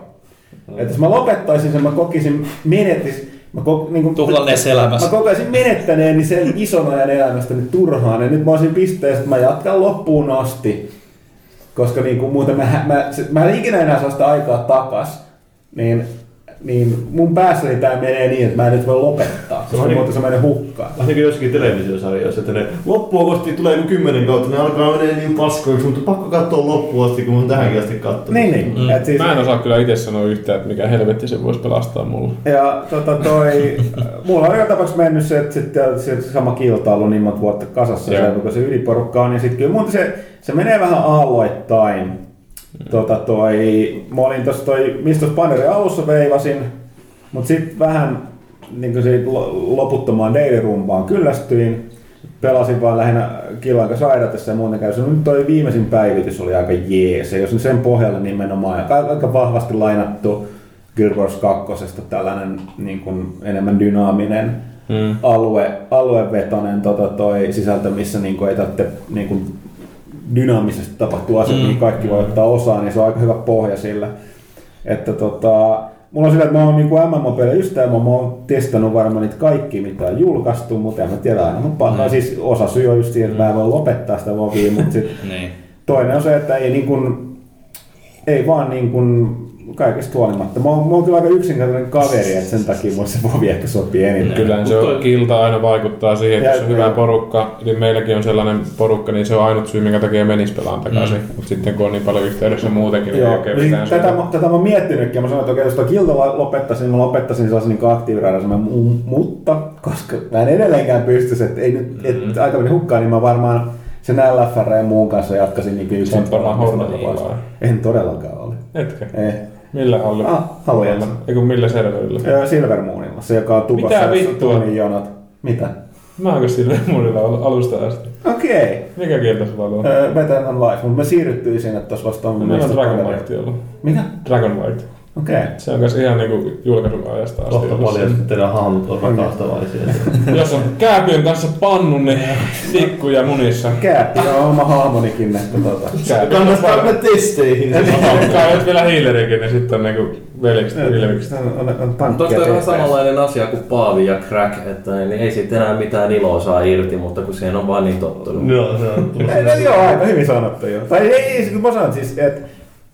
Mm. Että jos mä lopettaisin sen, mä kokisin menetis, mä kok, niin kuin, Tuhlanneessa elämässä. Mä kokaisin menettäneeni sen ison ajan elämästäni turhaan. Ja nyt mä olisin pisteessä, että mä jatkan loppuun asti. Koska niin kuin muuten mä, mä, mä en ikinä enää saa sitä aikaa takas. Niin, niin mun päässäni tää menee niin, että mä en nyt voi lopettaa. on Koska niin- muuten se menee hukkaan. Vähän niin kuin jossakin televisiosarjoissa, että ne loppua kohti tulee joku kymmenen kautta, ne alkaa menee niin paskoiksi, mutta pakko katsoa loppuun asti, kun mä oon tähänkin asti katsonut. Niin, niin. Mm. Et siis, Mä en osaa kyllä itse sanoa yhtään, että mikä helvetti se voisi pelastaa mulle. Ja tota toi, mulla on joka tapauksessa mennyt se, että sitten se sama kiltailu niin monta vuotta kasassa, se, kun se yliporukka on, ja sitten kyllä muuten se, se menee vähän aalloittain. Tota toi, mä olin tossa toi, mistä Bannerin alussa veivasin, mutta sitten vähän niin kuin siitä lo- loputtomaan daily-rumpaan kyllästyin. Pelasin vaan lähinnä killan saidatessa ja muuten käy. Nyt toi viimeisin päivitys oli aika jees. Ja jos on sen pohjalla nimenomaan, ja aika- aika vahvasti lainattu Guild Wars 2. tällainen niin kuin enemmän dynaaminen Mm. alue, aluevetoinen tota, toi sisältö, missä niin kuin ei tarvitse niin kuin dynaamisesti tapahtuu asiat, mm. niin kaikki voi ottaa osaa, niin se on aika hyvä pohja sillä. Että tota, mulla on sillä, että mä oon niinku MMO-pelejä ystävä, mä oon testannut varmaan niitä kaikki, mitä on julkaistu, mutta en mä tiedä aina. Pannaan, Mm. siis osa syy on just siihen, että mä en voi lopettaa sitä vovia, mutta sit Niin. toinen on se, että ei niin kuin, ei vaan niin kuin kaikesta huolimatta. Mä oon, mä oon kyllä aika yksinkertainen kaveri, että sen takia mulle se vovi ehkä sopii eniten. Kyllä se on, toi- kilta aina vaikuttaa siihen, että jos on hyvä porukka, niin meilläkin on sellainen porukka, niin se on ainut syy, minkä takia menis pelaan takaisin. Mm. Mutta sitten kun on niin paljon yhteydessä muutenkin, niin Joo, oikein niin tätä, mä- tätä mä oon miettinytkin ja mä sanoin, että okei, jos tuo kilta lopettaisin, niin mä lopettaisin sellaisen niin aktiiviradasen, mutta koska mä en edelleenkään pystyisi, että ei nyt, et Mm-hmm. aika meni hukkaan, niin mä varmaan sen LFR ja muun kanssa jatkaisin niin yksin. Sä oot varmaan vai? En todellakaan ole. Etkö? Ei. Millä ollut? Ah, Haluajalla. Eiku millä serverillä? Ö, Silver Moonilla, se joka on tukossa, Mitä vittua? on jonot. Mitä? Mä oonko ollut alusta asti? Okei. Mikä kieltä sulla on ollut? Okay. Better on Life, mutta me siirryttiin sinne tuossa vasta mun Meillä on Dragon. Light ollut. Mikä? Dragon Light. Okei. Okay. Se on myös ihan niinku julkaisun ajasta asti. Kohta paljon, että teidän hahmot on rakastavaisia. Jos on kääpiön kanssa pannu, niin tikku ja munissa. Kääppi on oma hahmonikin, että tota. Kääpiö Kannattaa mennä testeihin. Kai jos vielä hiilerikin, niin sitten on niinku veljekset ilmekset. On, on, on Mutta tankkia tuosta on tehtäessä. samanlainen asia kuin Paavi ja Crack, että niin ei siitä enää mitään iloa saa irti, mutta kun siihen on vaan niin tottunut. Joo, se on Ei, no, joo, aika hyvin sanottu joo. Tai ei, siis mä sanon siis, että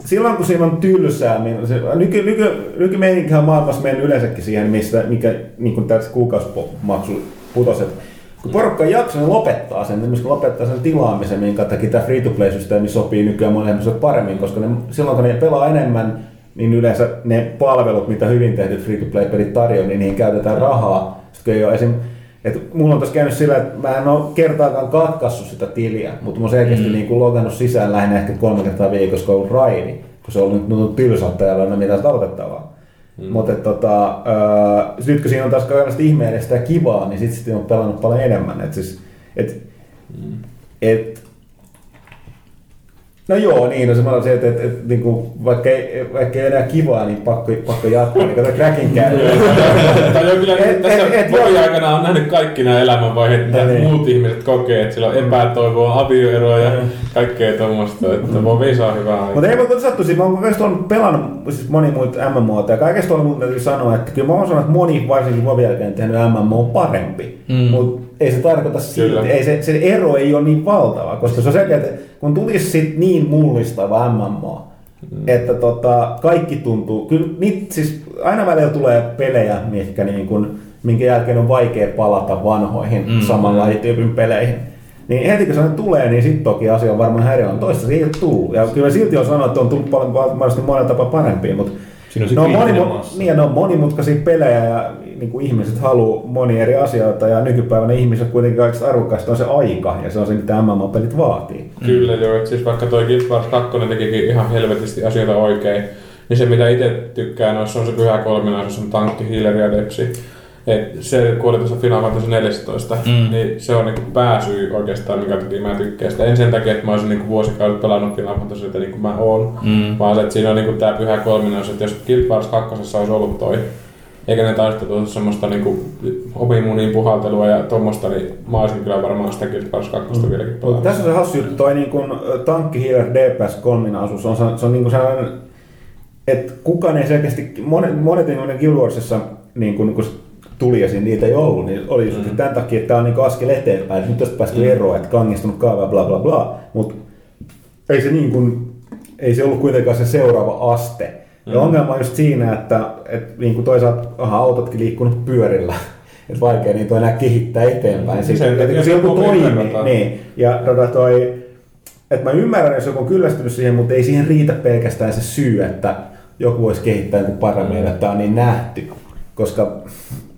silloin kun siinä on tylsää, niin se, nyky, nyky, nykymeininkihän on maailmassa mennyt yleensäkin siihen, mistä, mikä niin kuin tässä kuukausimaksu putosi, että kun porukka ei jaksa, niin lopettaa sen, niin lopettaa sen tilaamisen, minkä takia tämä free-to-play-systeemi sopii nykyään ihmisille paremmin, koska ne, silloin kun ne pelaa enemmän, niin yleensä ne palvelut, mitä hyvin tehdyt free-to-play-pelit tarjoaa, niin niihin käytetään rahaa. Sitten kun ei ole esim. Et mulla on tässä käynyt sillä, että mä en ole kertaakaan katkaissut sitä tiliä, mutta mä oon selkeästi mm. niin logannut sisään lähinnä ehkä kolme kertaa viikossa, kun on ollut raidi, kun se on nyt tylsä, että ei ole enää mitään aloitettavaa. Mm. Mutta tota, öö, nyt kun siinä on taas kaikenlaista ihmeellistä ja kivaa, niin sitten sit on pelannut paljon enemmän. Et siis, et, mm. et, No joo, niin, no semmoinen se, että, että, että niin kuin, vaikka, ei, vaikka ei enää kivaa, niin pakko, pakko jatkaa, niin kato crackin käy. Tai joo, kyllä Et- tässä et- et- vuoden aikana on nähnyt kaikki nämä elämänvaiheet, mitä niin. muut ihmiset kokee, että sillä on epätoivoa, avioeroa ja kaikkea tuommoista, että voi saa hyvää aikaa. Mutta ei mutta sattu siitä, mä oon kaikesta ollut pelannut siis moni muita MMOta ja kaikesta ollut mun täytyy sanoa, että kyllä mä oon sanonut, että moni varsinkin Vovin jälkeen tehnyt MMO parempi. Mm. Mutta ei se tarkoita silti, ei se, se, ero ei ole niin valtava, koska se on selkeä, että kun tulisi sit niin mullistava MMO, mm. että tota, kaikki tuntuu, kyllä niit, siis aina välillä tulee pelejä, mitkä niin kun, minkä jälkeen on vaikea palata vanhoihin mm. Mm. samanlaisiin tyypin peleihin. Niin heti kun se tulee, niin sitten toki asia on varmaan häiriöllä. Toista se ei ole tullut. Ja kyllä silti on sanonut, että on tullut paljon varmasti monella tapaa parempia, mutta Siinä on se ne on, kriittinen monimu- massa. niin, ne on monimutkaisia pelejä ja niin kuin ihmiset haluaa monia eri asioita ja nykypäivänä ihmisillä kuitenkin kaikista arvokkaista on se aika ja se on se, mitä MMA-pelit vaatii. Kyllä joo, että siis vaikka toi Guild Wars 2 tekikin ihan helvetisti asioita oikein, niin se mitä itse tykkään noissa on se pyhä kolminaisuus, on tankki, healer ja depsi. Et se, kun oli tuossa Final Fantasy 14, mm. niin se on niinku pääsyy oikeastaan, mikä takia mä tykkään sitä. En sen takia, että mä olisin niinku vuosikaudet pelannut Final Fantasyitä niin kuin mä oon, mm. vaan se, että siinä on niinku tää pyhä kolminaisuus, että jos Guild Wars 2 olisi ollut toi, eikä ne taistelut semmoista niinku omimuniin puhaltelua ja tuommoista, niin mä olisin kyllä varmaan sitä Guild Wars 2 mm. vieläkin pelannut. Tässä on se hassu juttu, toi niin kuin tankki healer DPS kolminaisuus on, se on niin kuin sellainen, että kukaan ei selkeästi, monet, monet niin Guild Warsissa, niin kuin, kun tuli ja siinä niitä ei ollut, niin oli just mm. tämän takia, että tämä on niin askel eteenpäin, nyt tästä päästy mm. eroon, että kangistunut kaava bla bla bla, mutta ei se niin kuin, ei se ollut kuitenkaan se seuraava aste. Ja mm. ongelma on just siinä, että, että niin kuin toisaalta aha, autotkin liikkunut pyörillä, että vaikea niin enää kehittää eteenpäin. Mm. Sitten, että kun se joku toimii, niin. Ja tota toi, että mä ymmärrän, jos joku on kyllästynyt siihen, mutta ei siihen riitä pelkästään se syy, että joku voisi kehittää joku paremmin, mm. että tämä on niin nähty. Koska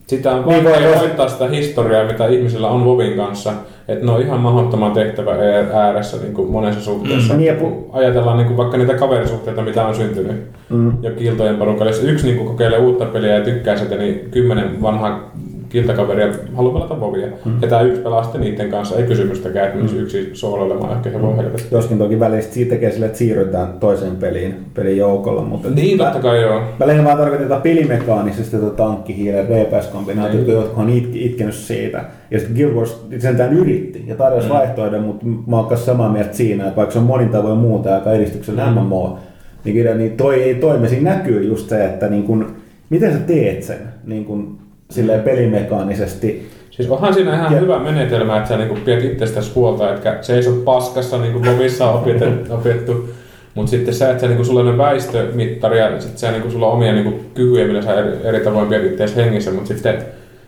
sitä on niin vaikea voittaa sitä historiaa, mitä ihmisillä on Vovin kanssa. Että ne on ihan mahdottoman tehtävä ääressä niin kuin monessa suhteessa. Mm. Niin, kun ajatellaan niin kuin vaikka niitä kaverisuhteita, mitä on syntynyt mm. jo kiltojen porukalla. Jos yksi niin kuin kokeilee uutta peliä ja tykkää sitä, niin kymmenen vanhaa kiltakaveria haluaa pelata Vovia. Mm. Ja tämä yksi pelaa sitten niiden kanssa, ei kysymystäkään, että mm. yksi sooloilemaan ehkä se voi helvetti. Joskin toki välistä siitä tekee sille, että siirrytään toiseen peliin, pelin joukolla. Mutta niin, totta kai joo. Välillä vaan tarkoitetaan pelimekaanisesta tätä tankkihiilen DPS-kombinaatiota, jotka on it- itkenyt siitä. Ja sitten Guild Wars sentään yritti ja tarjosi mm. vaihtoehdon, mutta mä oon samaa mieltä siinä, että vaikka se on monin tavoin muuta aika edistyksellä mm. MMO, niin, niin toi ei toimi. Siinä näkyy just se, että niin kun, miten sä teet sen niin kun silleen pelimekaanisesti. Siis onhan siinä ihan ja. hyvä menetelmä, että sä niinku pidät itsestäsi huolta, että se ei ole paskassa, niin kuin Bobissa on opittu. Mutta sitten se, että sä, niinku, sulla on väistömittari ja sitten sä, niinku, sulla on omia niinku, kykyjä, millä sä eri, eri tavoin pidät itseäsi hengissä, mutta sitten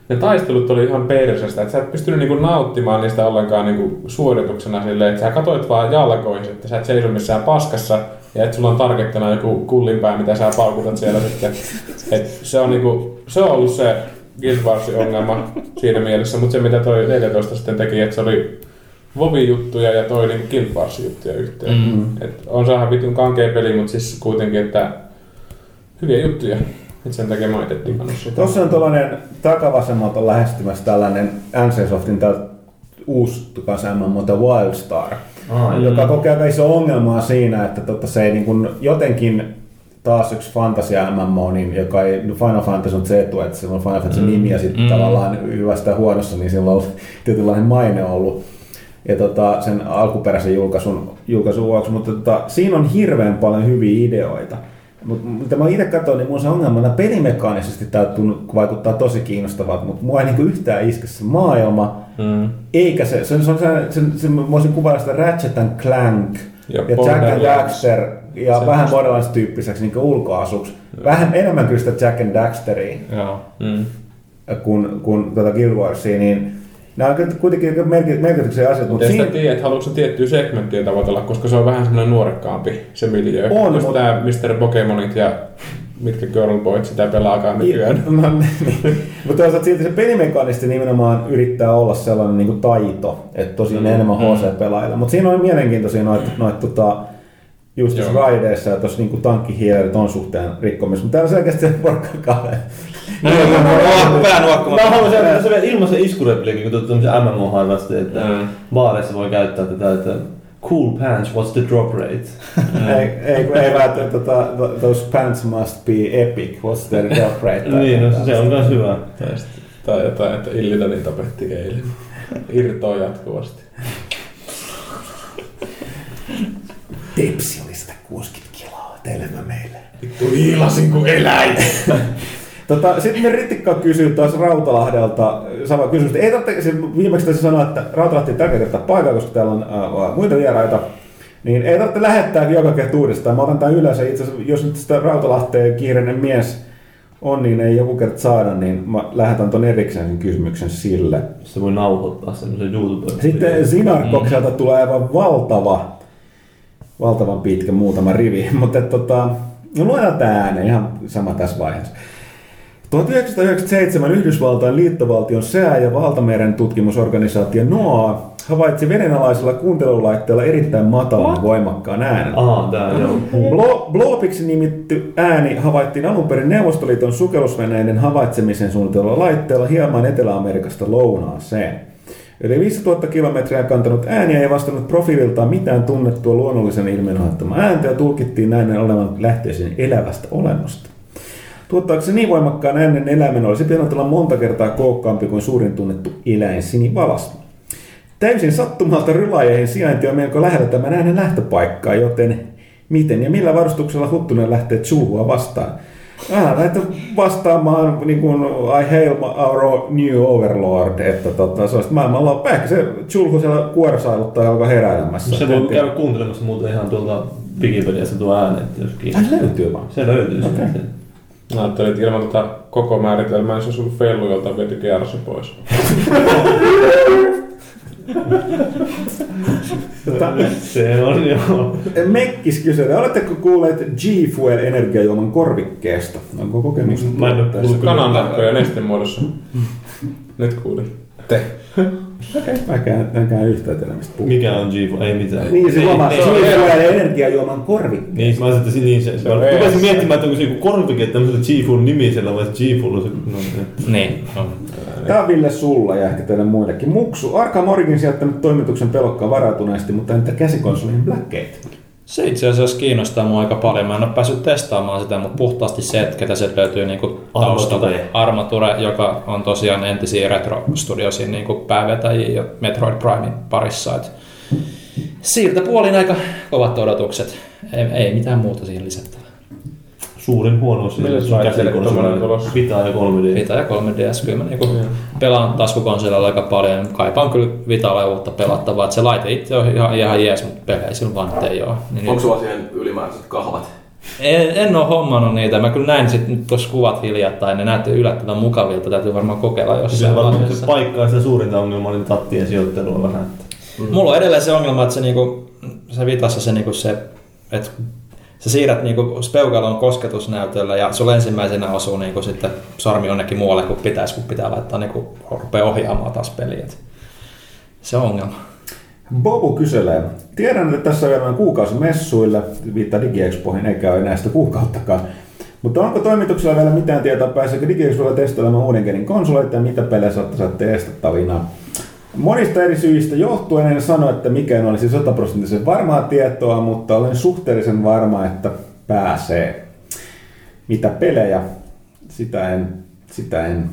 ne taistelut oli ihan persestä, että sä et pystynyt niinku nauttimaan niistä ollenkaan niinku suorituksena silleen, että sä katoit vaan jalkoihin, että sä et seiso missään paskassa ja että sulla on targettina joku kullinpää, mitä sä paukutat siellä sitten. Et se, on niinku, se on ollut se Guild Warsin ongelma siinä mielessä, mutta se mitä toi 14 sitten teki, että se oli Vovi-juttuja ja toi niin Guild Wars-juttuja yhteen. Mm-hmm. Et on saada vitun kankea peli, mutta siis kuitenkin, että hyviä juttuja. Et sen takia mä itse Tuossa on tuollainen takavasemmalta lähestymässä tällainen NC-Softin uusi MMO The Wildstar, oh, joka kokee aika iso ongelmaa siinä, että totta se ei niin kuin jotenkin taas yksi fantasia MMO, niin, joka ei, Final Fantasy on se etu, että sillä on Final Fantasy mm. nimi ja sitten mm. tavallaan hyvästä huonossa, niin sillä on tietynlainen maine ollut ja tota, sen alkuperäisen julkaisun, julkaisun vuoksi, mutta tota, siinä on hirveän paljon hyviä ideoita. Mutta mitä mä itse katsoin, niin mun se ongelmana pelimekaanisesti tämä vaikuttaa tosi kiinnostavalta, mutta mua ei niinku yhtään iske se maailma, mm. eikä se, se, se, se, se, se, se mä voisin kuvailla sitä Ratchet and Clank ja, ja Jack and Daxter ja se vähän Borderlands-tyyppiseksi niin ulkoasuksi. Vähän enemmän kyllä sitä Jack and Daxteria mm. kuin, kuin tuota Guild Warsia, niin Nämä on kuitenkin merkityksiä asioita. Mutta siinä... tiedä, että haluatko tiettyä segmenttiä tavoitella, koska se on vähän semmoinen nuorekkaampi se miljö. On, Just mutta... tämä Mr. Pokemonit ja mitkä Girlboyt sitä pelaakaan nykyään. No, niin. mutta toisaalta silti se pelimekanisti nimenomaan yrittää olla sellainen niin kuin taito, että tosiaan mm. enemmän HC-pelaajilla. Mutta siinä on mielenkiintoisia noita noit, tota, just Raideissa ja tuossa niin tankkihiilerit ton suhteen rikkomis. Mutta täällä selkeästi se porkka No, no, pää nuokkumaan. Mä haluan se, se ilmaisen iskurepliikin, kun tuot tämmöisen MMO harrasti, että mm. baareissa voi käyttää tätä, että cool pants, what's the drop rate? ei, ei, ei välttämättä, tota, those pants must be epic, what's the drop rate? niin, no, se on myös hyvä. Tai jotain, että Illitani tapetti eilen. Irtoa jatkuvasti. Tepsi oli sitä 60 kiloa, telemä meille. Vittu hiilasin kuin eläin. Tota, sitten me Ritikka kysyy taas Rautalahdelta sama kysymys. Ei tarvitse, siis viimeksi tässä sanoa, että Rautalahti ei tällä kertaa paikalla, koska täällä on äh, muita vieraita. Niin ei tarvitse lähettää joka kerta uudestaan. Mä otan tämän ylös. Itse asiassa, jos nyt sitä Rautalahteen kiireinen mies on, niin ei joku kerta saada, niin mä lähetän ton erikseen sen kysymyksen sille. Se voi nauhoittaa semmoisen youtube Sitten Sinarkokselta mm. tulee aivan valtava, valtavan pitkä muutama rivi, mutta tota, no luetaan tämä ääneen ihan sama tässä vaiheessa. 1997 Yhdysvaltain liittovaltion sää- ja valtameren tutkimusorganisaatio NOAA havaitsi vedenalaisella kuuntelulaitteella erittäin matalan voimakkaan äänen. Tää joo. Blobiksi nimitty ääni havaittiin alun perin Neuvostoliiton sukellusveneiden havaitsemisen suunnitelmalla laitteella hieman Etelä-Amerikasta lounaaseen. Yli 5000 kilometriä kantanut ääni ei vastannut profiililtaan mitään tunnettua luonnollisen ilmiön aiheuttamaa ääntä ja tulkittiin näin olevan lähtöisin elävästä olennosta. Tuottaakseen niin voimakkaan äänen eläimen olisi pitänyt olla monta kertaa kookkaampi kuin suurin tunnettu eläin sinivalas. Täysin sattumalta rylaajien sijainti on melko lähellä tämän äänen lähtöpaikkaa, joten miten ja millä varustuksella Huttunen lähtee Zulhua vastaan? Hän lähtee vastaamaan niin kuin I hail our new overlord, että tota, se olisi maailman loppu. Ehkä se Zulhu siellä kuorsailuttaa ja alkaa heräilemässä. Se voi käydä kuuntelemassa muuten ihan tuolta Wikipediasta tuo ääni, että jos löytyy vaan. Se löytyy Okei. sitten. Mä ajattelin, että ilman tätä koko määritelmää se olisi ollut fellu, jolta on viety kierrossa pois. Tota, Se on joo. Mekkis kysyy, oletteko kuulleet G-Fuel energiajuoman korvikkeesta? Onko kokemusta? Mä en ole. Kanantakkoja nestemuodossa. Nyt kuulin. Okei, mä käyn, mä käyn yhtään teille, mistä puhuu. Mikä on G? Ei mitään. Niin, se oma se on G-Fuel energiajuoman korvikkeesta. Niin, mä ajattelin, että niin se, se on mä rupesin ES. miettimään, että onko se joku korvike tämmöisellä G-Full nimisellä vai G-Full on se... No, niin. Niin, on. Tämä on Ville sulla ja ehkä teille muillekin. Muksu, Arkham Origins jättänyt toimituksen pelokkaan varautuneesti, mutta entä käsikonsolin Blackgate? Se itse asiassa kiinnostaa mua aika paljon. Mä en ole päässyt testaamaan sitä, mutta puhtaasti se, että ketä sieltä löytyy niinku taustalta. Armature. Armature, joka on tosiaan entisiä Retro Studiosin niinku päävetäjiä ja Metroid Primein parissa. Et siltä puolin aika kovat odotukset. Ei, ei mitään muuta siihen lisättävää. Suurin huonous Mille sun käsikonsolilla. tulossa? Vita ja 3D. Vita ja 3DS, kyllä mä niinku pelaan taskukonsolilla aika paljon. Kaipaan kyllä Vitalle uutta pelattavaa. Et se laite itse on ihan, ihan jees, mutta pelejä sillä vaan nyt ei ole. Niin Onko sulla siihen ylimääräiset kahvat? En, en ole hommannut niitä. Mä kyllä näin sitten nyt tuossa kuvat hiljattain. Ne näytti yllättävän mukavilta. Täytyy varmaan kokeilla Se jossain varmaan se vaiheessa. paikkaa sitä suurinta ongelmaa, niin tattien sijoittelua vähän. Että. Mulla on edelleen se ongelma, että se, niinku, se vitassa se, niinku se että sä siirrät niinku speukalon kosketusnäytöllä ja sulla ensimmäisenä osuu niinku sitten sormi jonnekin muualle kuin pitäisi, kun pitää laittaa niinku, rupeaa ohjaamaan taas peliä. Se on ongelma. Bobu kyselee. Tiedän, että tässä on noin kuukausi messuille, viittaa DigiExpoihin, eikä ole enää sitä kuukauttakaan. Mutta onko toimituksella vielä mitään tietoa, pääseekö DigiExpoilla testailemaan uuden konsoleita ja mitä pelejä saatte saada testattavina? Monista eri syistä johtuen en sano, että mikään olisi sataprosenttisen varmaa tietoa, mutta olen suhteellisen varma, että pääsee. Mitä pelejä, sitä en, sitä en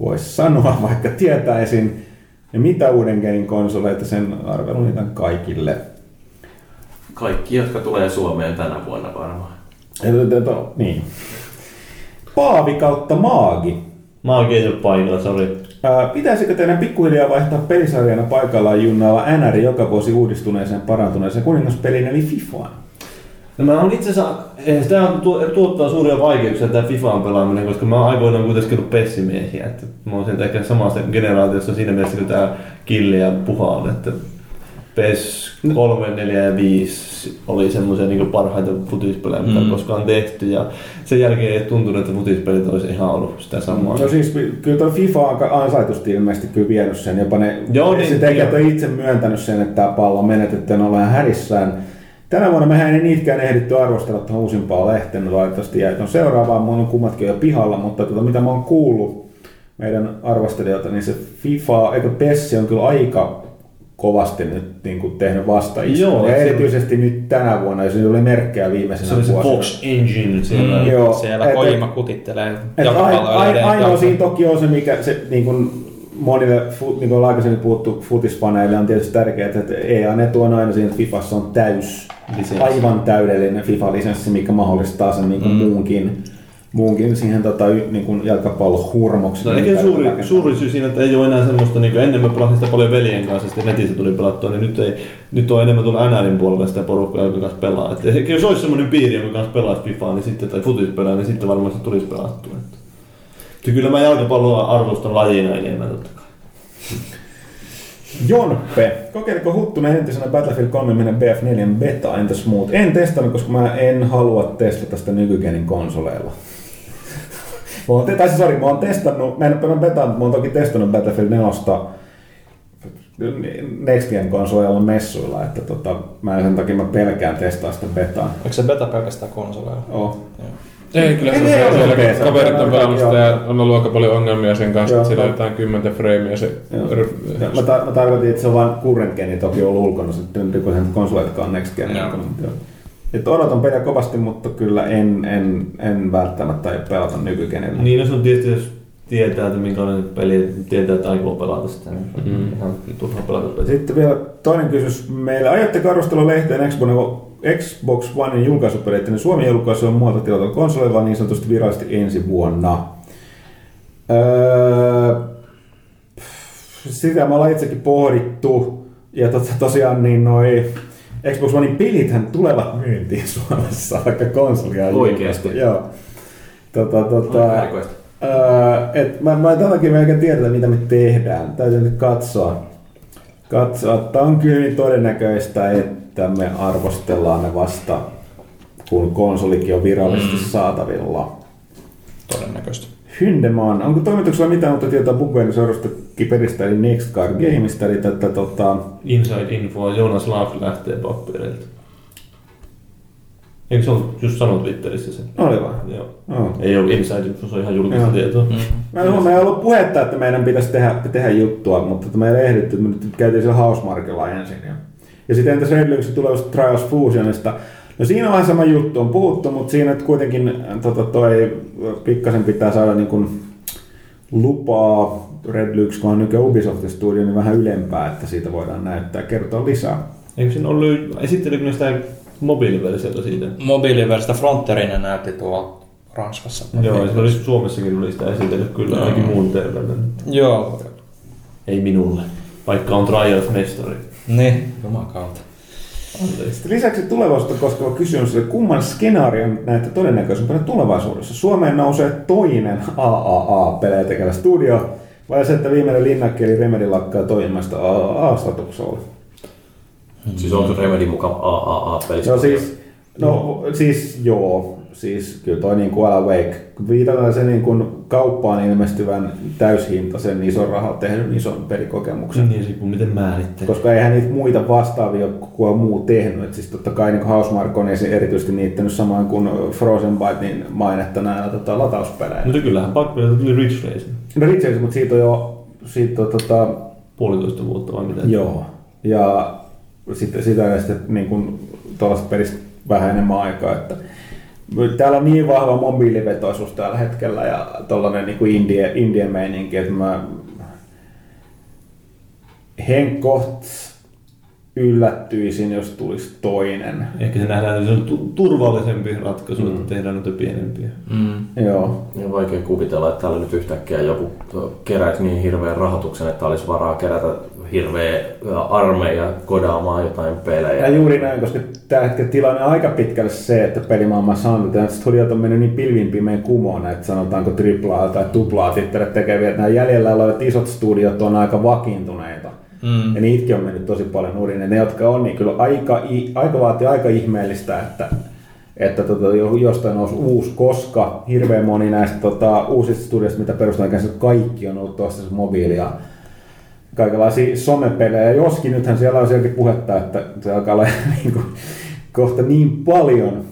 voisi sanoa, vaikka tietäisin. Ja mitä uuden genin konsoleita, sen arvelun niitä kaikille. Kaikki, jotka tulee Suomeen tänä vuonna varmaan. Niin. Paavi kautta maagi. Oon ei ole paikalla, sori. Ää, pitäisikö teidän pikkuhiljaa vaihtaa pelisarjana paikallaan junnaava NR joka vuosi uudistuneeseen parantuneeseen kuningaspeliin eli FIFAan? No mä on itse asiassa, eh, tuo- tuottaa suuria vaikeuksia tämä FIFAn pelaaminen, koska mä aikoinaan kuitenkin ollut pessimiehiä. Että mä oon ehkä samasta generaatiosta siinä mielessä, kun tää killi ja puha on, että PES 3, 4 ja 5 oli semmoisia niin parhaita futispelejä, mitä Mm. koskaan tehty. Ja sen jälkeen ei tuntunut, että futispelit olisi ihan ollut sitä samaa. No siis kyllä tuo FIFA on ansaitusti ilmeisesti kyllä vienyt sen. Jopa ne Joo, niin, se tekijät on itse myöntänyt sen, että tämä pallo on menetetty ja ne on vähän härissään. Tänä vuonna mehän ei niitkään ehditty arvostella tuohon uusimpaan lehteen, valitettavasti jäi tuon seuraavaan, mun on kummatkin jo pihalla, mutta tota, mitä mä oon kuullut meidän arvostelijoilta, niin se FIFA, eikö Pessi on kyllä aika kovasti nyt niin kuin tehnyt vastaiskua. Joo, ja se- erityisesti nyt tänä vuonna, jos oli merkkejä viimeisenä Se oli se vuosina. Fox Engine siellä. Mm. Joo, Siellä et- Kojima kutittelee Et jalkapalloa ai, edelleen ainoa jalka- siinä toki on se, mikä se niin kuin monille, niin kuin aikaisemmin puhuttu, futisfaneille on tietysti tärkeää, että EA ne tuon aina siinä, että Fifassa on täys, Lisenssi. aivan täydellinen FIFA-lisenssi, mikä mahdollistaa sen niin kuin Mm. muunkin, muunkin siihen tota, niin kuin jalkapallohurmoksi. No, eikä suuri, suuri syy siinä, että ei ole enää semmoista, niin kuin ennen mä pelasin sitä paljon veljen kanssa, sitten netissä tuli pelattua, niin nyt, ei, nyt on enemmän tuolla NRin puolella sitä porukkaa, joka kanssa pelaa. Et ehkä jos olisi semmoinen piiri, jonka kanssa pelaisi Fifaa, niin sitten, tai futis pelaa, niin sitten varmaan se tulisi pelattua. Että. Kyllä mä jalkapalloa arvostan lajina enemmän totta kai. Jonppe, kokeiliko Huttunen entisenä Battlefield 3 mennä BF4 beta, entäs muut? En testannut, koska mä en halua testata sitä nykygenin konsoleilla. Mä oon, te- tai siis, sorry, mä oon testannut, mä en ole pelannut betaa, mutta mä oon toki testannut Battlefield 4 Next Gen konsoleilla messuilla, että tota, mä en sen takia mä pelkään testaa sitä betaa. Onko se beta pelkästään konsoleilla? Oh. Ei, kyllä se Ei, on ei, siellä, ei, siellä kaverit on pelannut sitä ja on ollut aika paljon ongelmia sen kanssa, Joo, että siellä on jotain kymmentä freimiä se... Ja Mä, tar- mä tarkoitin, että se on vain current geni toki ollut ulkona, sitten kun sen konsoleitkaan next gen Joo. Et odotan peliä kovasti, mutta kyllä en, en, en välttämättä ei pelata nykygenillä. Niin, no se on tietysti, jos tietää, että minkälainen peli, tietää, että aikoo pelata sitä, niin Mm. ihan turha pelata peliä. Sitten vielä toinen kysymys meille. Ajatte arvostelua lehteen Xbox, Onein julkaisupeleiden Suomen julkaisu on muualta tilattu konsolilla vaan niin sanotusti virallisesti ensi vuonna. Öö, sitä me ollaan itsekin pohdittu. Ja tot, tosiaan niin noi Xbox Onein pelithän tulevat myyntiin Suomessa, vaikka konsolia ei julkaistu. Joo. Tota, tota, et mä, mä tätäkin me eikä tiedetä, mitä me tehdään. Täytyy nyt katsoa. Katsoa, että on kyllä niin todennäköistä, että me arvostellaan ne vasta, kun konsolikin on virallisesti mm. saatavilla. Todennäköisesti. Hyndemaan, onko toimituksella mitään uutta tietoa Bugberin seurasta kiperistä eli Nextcard Gameista, eli tätä tota... Inside Info, Jonas Laaf lähtee pappireilta. Eikö se ollut just sanonut Twitterissä sen? Oli vaan. Joo. Oh. Ei ollut Inside Info, se on ihan julkista Joo. tietoa. Mm. Mä en huomaa, ei ollut puhetta, että meidän pitäisi tehdä, tehdä juttua, mutta että me ei ehditty, että me nyt käytiin siellä Housemarkilla ensin. Ja, ja sitten entäs Lynxin tulevasta Trials Fusionista? No siinä on vähän sama juttu, on puhuttu, mutta siinä että kuitenkin äh, tota, toi pikkasen pitää saada niin kuin lupaa Red kun on nykyään Ubisoftin studio, niin vähän ylempää, että siitä voidaan näyttää kertoa lisää. Eikö siinä ollut, esittelikö ne sitä mobiiliversiota siitä? Mobiiliversta Frontierina näytti tuo Ranskassa. Joo, se oli Suomessakin oli sitä esitellyt kyllä Joo. ainakin muun terveyden. Joo. Ei minulle, vaikka on Trials-mestari. Niin, jumakautta. Anteeksi. Sitten lisäksi tulevaisuutta koskeva kysymys, eli kumman skenaarion näette todennäköisempänä tulevaisuudessa? Suomeen nousee toinen AAA-pelejä tekevä studio, vai se, että viimeinen linnakki eli Remedy lakkaa toimimasta AAA-statuksella? Siis onko Remedy mukaan AAA-peli? No siis, no, siis joo, siis kyllä toi niin kuin Alan Wake, kun viitataan se niin kuin kauppaan ilmestyvän täyshintaisen ison rahaa tehnyt ison pelikokemuksen. Niin, se kun miten määrittelee. Koska eihän niitä muita vastaavia ole kukaan muu tehnyt. Et siis totta kai niin Housemark on erityisesti niittänyt samoin kuin Frozen Byte niin mainetta näillä tota, latauspeleillä. Mutta kyllähän Backbelta tuli Ridge Race No Riches, mutta siitä on jo siitä on, tota, puolitoista vuotta vai mitä? Joo. Ja sitten sitä ja sitten niin kuin tuollaista pelistä vähän enemmän aikaa, että täällä on niin vahva mobiilivetoisuus tällä hetkellä ja tollainen niin kuin indie, indie meininki, että mä henkkoht yllättyisin, jos tulisi toinen. Ehkä se nähdään, että se on tu- turvallisempi ratkaisu, mm. että tehdään noita pienempiä. Mm. Joo. Niin vaikea kuvitella, että täällä nyt yhtäkkiä joku keräisi niin hirveän rahoituksen, että olisi varaa kerätä hirveä armeija kodaamaan jotain pelejä. Ja juuri näin, koska tällä hetkellä tilanne on aika pitkälle se, että pelimaailmassa on, että studiot on mennyt niin pilvin pimeän kumoon, että sanotaanko triplaa tai tuplaa tekeviä, että nämä jäljellä olevat isot studiot on aika vakiintuneita. Mm. Ja niitäkin on mennyt tosi paljon nurin. Ja ne, jotka on, niin kyllä aika, aika vaatii aika ihmeellistä, että, että tota, jo- jostain nousi uusi, koska hirveän moni näistä tota, uusista studioista, mitä perustetaan, käsin, kaikki on ollut tuossa mobiilia kaikenlaisia somepelejä. Joskin nythän siellä on sielläkin puhetta, että se alkaa olla niin kuin, kohta niin paljon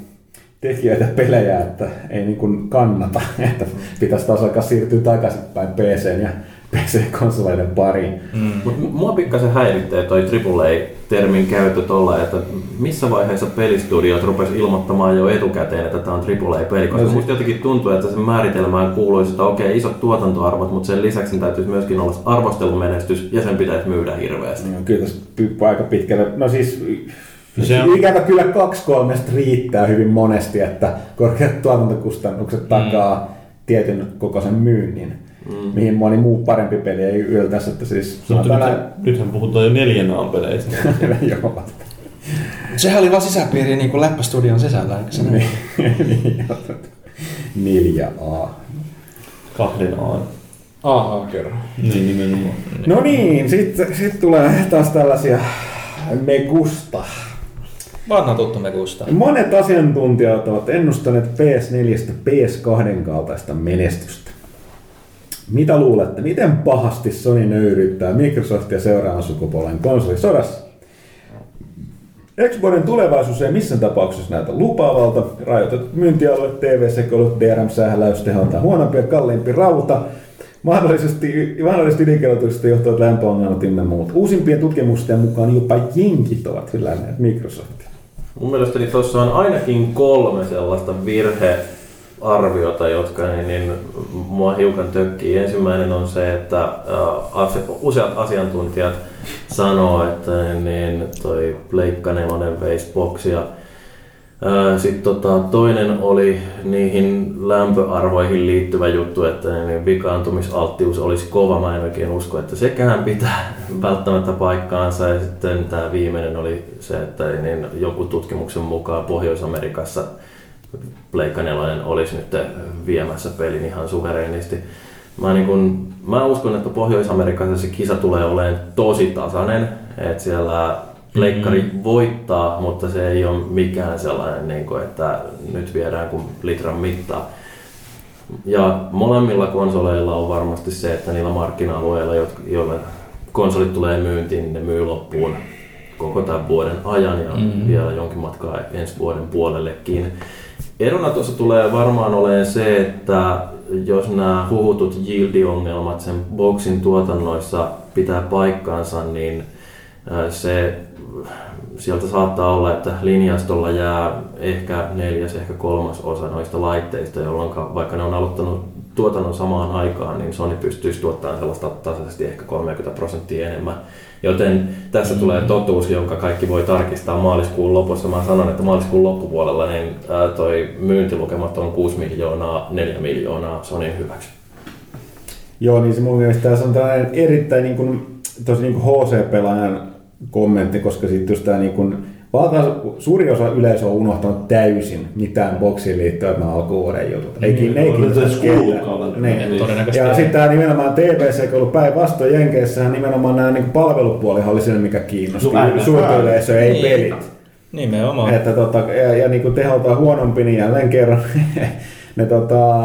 tekijöitä pelejä, että ei niin kuin kannata, että pitäisi taas alkaa siirtyä takaisinpäin PC ja PC-konsoleiden pariin. Mm. Mut mua pikkasen häiritsee toi AAA-termin käyttö tolla, että missä vaiheessa pelistudiot rupes ilmoittamaan jo etukäteen, että tämä on AAA-peli, koska No se- musta jotenkin tuntuu, että sen määritelmään kuuluisi, että okei, isot tuotantoarvot, mutta sen lisäksi sen täytyisi myöskin olla arvostelumenestys ja sen pitäisi myydä hirveästi. Niin, kyllä tässä aika pitkälle. No siis Se on- ikävä kyllä kaksi kolmesta riittää hyvin monesti, että korkeat tuotantokustannukset takaa tietyn kokoisen myynnin, Mm. mihin moni muu parempi peli ei yltäisi. Että siis Mutta nythän, nythän puhutaan jo neljän aan peleistä. näin- Joo. Sehän oli vaan sisäpiiri niin kuin läppästudion sisällä, eikö se näin? Niin, joo. 4A. Kahden aan. Aha, kerro. Niin nimenomaan. No niin, sitten sit tulee taas tällaisia Megusta. Vanha tuttu me Gusta. Monet asiantuntijat ovat ennustaneet PS4 PS2 kaltaista menestystä. Mitä luulette, miten pahasti Sony nöyryyttää Microsoftia seuraavan sukupolven konsolisodassa? Xboxin tulevaisuus ei missään tapauksessa näytä lupaavalta. Rajoitetut myyntialueet, TV-sekoilut, DRM-sähläys, teholtaan huonompi ja kalliimpi rauta, mahdollisesti, mahdollisesti ydinkelpoisuudesta johtuvat lämpöongelmat ynnä muut. Uusimpien tutkimusten mukaan jopa jenkit ovat hylänneet Microsoftia. Mun mielestäni tuossa on ainakin kolme sellaista virhearviota, jotka niin, niin, mua hiukan tökkii. Ensimmäinen on se, että äh, useat asiantuntijat sanoo, että niin, niin, toi Pleikka 4 veisi boksia. Sitten tota, toinen oli niihin lämpöarvoihin liittyvä juttu, että niin vikaantumisalttius olisi kova. Mä en oikein usko, että sekään pitää välttämättä paikkaansa. Ja sitten tämä viimeinen oli se, että niin joku tutkimuksen mukaan Pohjois-Amerikassa Pleikka 4 olisi nyt viemässä pelin ihan suvereenisti. Mä, niin kun, mä uskon, että Pohjois-Amerikassa se kisa tulee olemaan tosi tasainen. Että siellä Pleikkari mm-hmm. voittaa, mutta se ei ole mikään sellainen, niin kuin, että nyt viedään kuin litran mittaa. Ja molemmilla konsoleilla on varmasti se, että niillä markkina-alueilla, joilla konsolit tulee myyntiin, niin ne myy loppuun koko tämän vuoden ajan ja mm-hmm. vielä jonkin matkaa ensi vuoden puolellekin. Erona tuossa tulee varmaan olemaan se, että jos nämä huhutut yield-ongelmat sen boksin tuotannoissa pitää paikkaansa, niin se sieltä saattaa olla, että linjastolla jää ehkä neljäs, ehkä kolmas osa noista laitteista, jolloin vaikka ne on aloittanut tuotannon samaan aikaan, niin Sony pystyisi tuottamaan sellaista tasaisesti ehkä 30 prosenttia enemmän. Joten tässä tulee totuus, jonka kaikki voi tarkistaa maaliskuun lopussa. Mä sanon, että maaliskuun loppupuolella niin toi myyntilukemat on 6 miljoonaa, 4 miljoonaa Sonyn hyväksi. Joo, niin se mun mielestä tässä on tällainen erittäin niin kuin, tosi niin kuin HC-pelaajan kommentti, koska sitten just tämä niin kuin, valtaosa, suuri osa yleisö on unohtanut täysin mitään boksiin liittyvät nämä alkuvuoden jutut. Ei, mm, ne ei kiinnosta niin. Ja sitten tämä nimenomaan joka on ollut päinvastoin Jenkeissä, nimenomaan nämä niin palvelupuolihan oli siinä, mikä kiinnosti. Suurta yleisö, ei niin. pelit. Nimenomaan. Että tota, ja, ja niin kuin teholtaan huonompi, niin jälleen kerran ne, tota,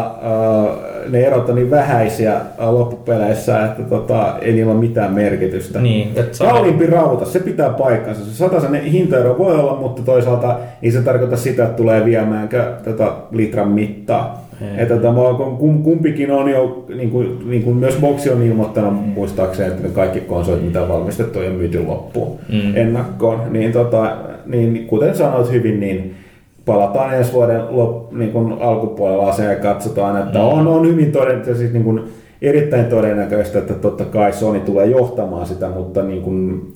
ne erot on niin vähäisiä loppupeleissä, että tota, ei niillä ole mitään merkitystä. Niin, Kalliimpi rauta, se pitää paikkansa. Se sen hintaero voi olla, mutta toisaalta ei se tarkoita sitä, että tulee viemäänkö tota, litran mittaa. Että tämä, kumpikin on jo, niin kuin, niin kuin myös Boxi on ilmoittanut muistaakseni, että ne kaikki konsolit, mitä on valmistettu, on myyty loppuun mm. ennakkoon. Niin, tota, niin kuten sanoit hyvin, niin palataan ensi vuoden lop, niin kuin alkupuolella asiaan ja katsotaan, että mm. on, on hyvin todennäköistä, siis niin kuin erittäin todennäköistä, että totta kai Sony tulee johtamaan sitä, mutta niin kuin,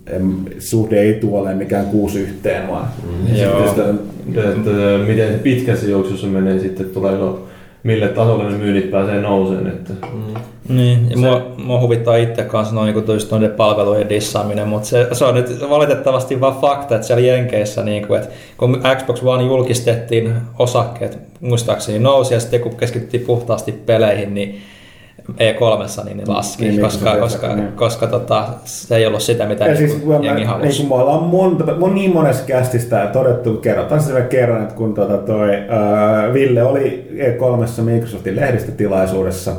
suhde ei tule mikään kuusi yhteen, vaan mm. Joo. Sitä, että, miten pitkässä juoksussa menee sitten, tuleeko mille tasolle ne myynnit pääsee nouseen. Että. Mm. Niin, ja se... mua, mua, huvittaa itse kanssa noin, niin noiden palvelujen dissaaminen, mutta se, se, on nyt valitettavasti vain fakta, että siellä Jenkeissä, niin kuin, että kun Xbox One julkistettiin osakkeet, muistaakseni nousi ja sitten kun keskityttiin puhtaasti peleihin, niin E3, niin ne laski, niin, koska, niin, koska, niin. koska tota, se ei ollut sitä, mitä ja siis, jengi mä, halusi. Niin me ollaan monta, mon, niin monessa kästistä todettu, kerrotaan se kerran, että kun tota toi, äh, Ville oli E3 Microsoftin lehdistötilaisuudessa,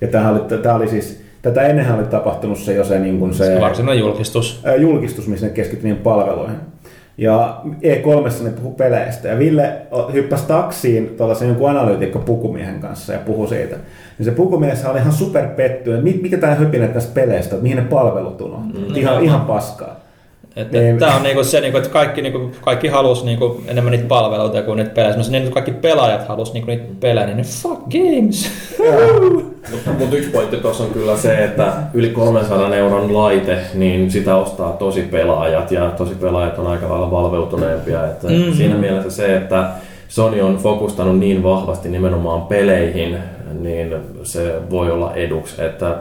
ja tämä oli, tämä oli siis Tätä ennenhän oli tapahtunut se jo se, niin kuin se, se varsinainen julkistus. Ää, julkistus, missä ne keskittyi palveluihin. Ja E3 ne puhui peleistä. Ja Ville hyppäsi taksiin tuollaisen jonkun analyytikko pukumiehen kanssa ja puhui siitä. Niin se pukumies oli ihan superpetty, että mikä tämä höpinä tästä peleistä, että mihin ne palvelut on. Mm. Ihan, ihan paskaa. Että niin. Tämä on niinku se, niinku, että kaikki, niinku, kaikki halus niinku, enemmän niitä palveluita kuin niitä pelejä. Esimerkiksi niin, kaikki pelaajat halus niinku, niitä pelejä, niin ne fuck games. mutta, mutta yksi pointti tuossa on kyllä se, että yli 300 euron laite, niin sitä ostaa tosi pelaajat ja tosi pelaajat on aika lailla valveutuneempia. Että mm-hmm. Siinä mielessä se, että Sony on fokustanut niin vahvasti nimenomaan peleihin, niin se voi olla eduksi, että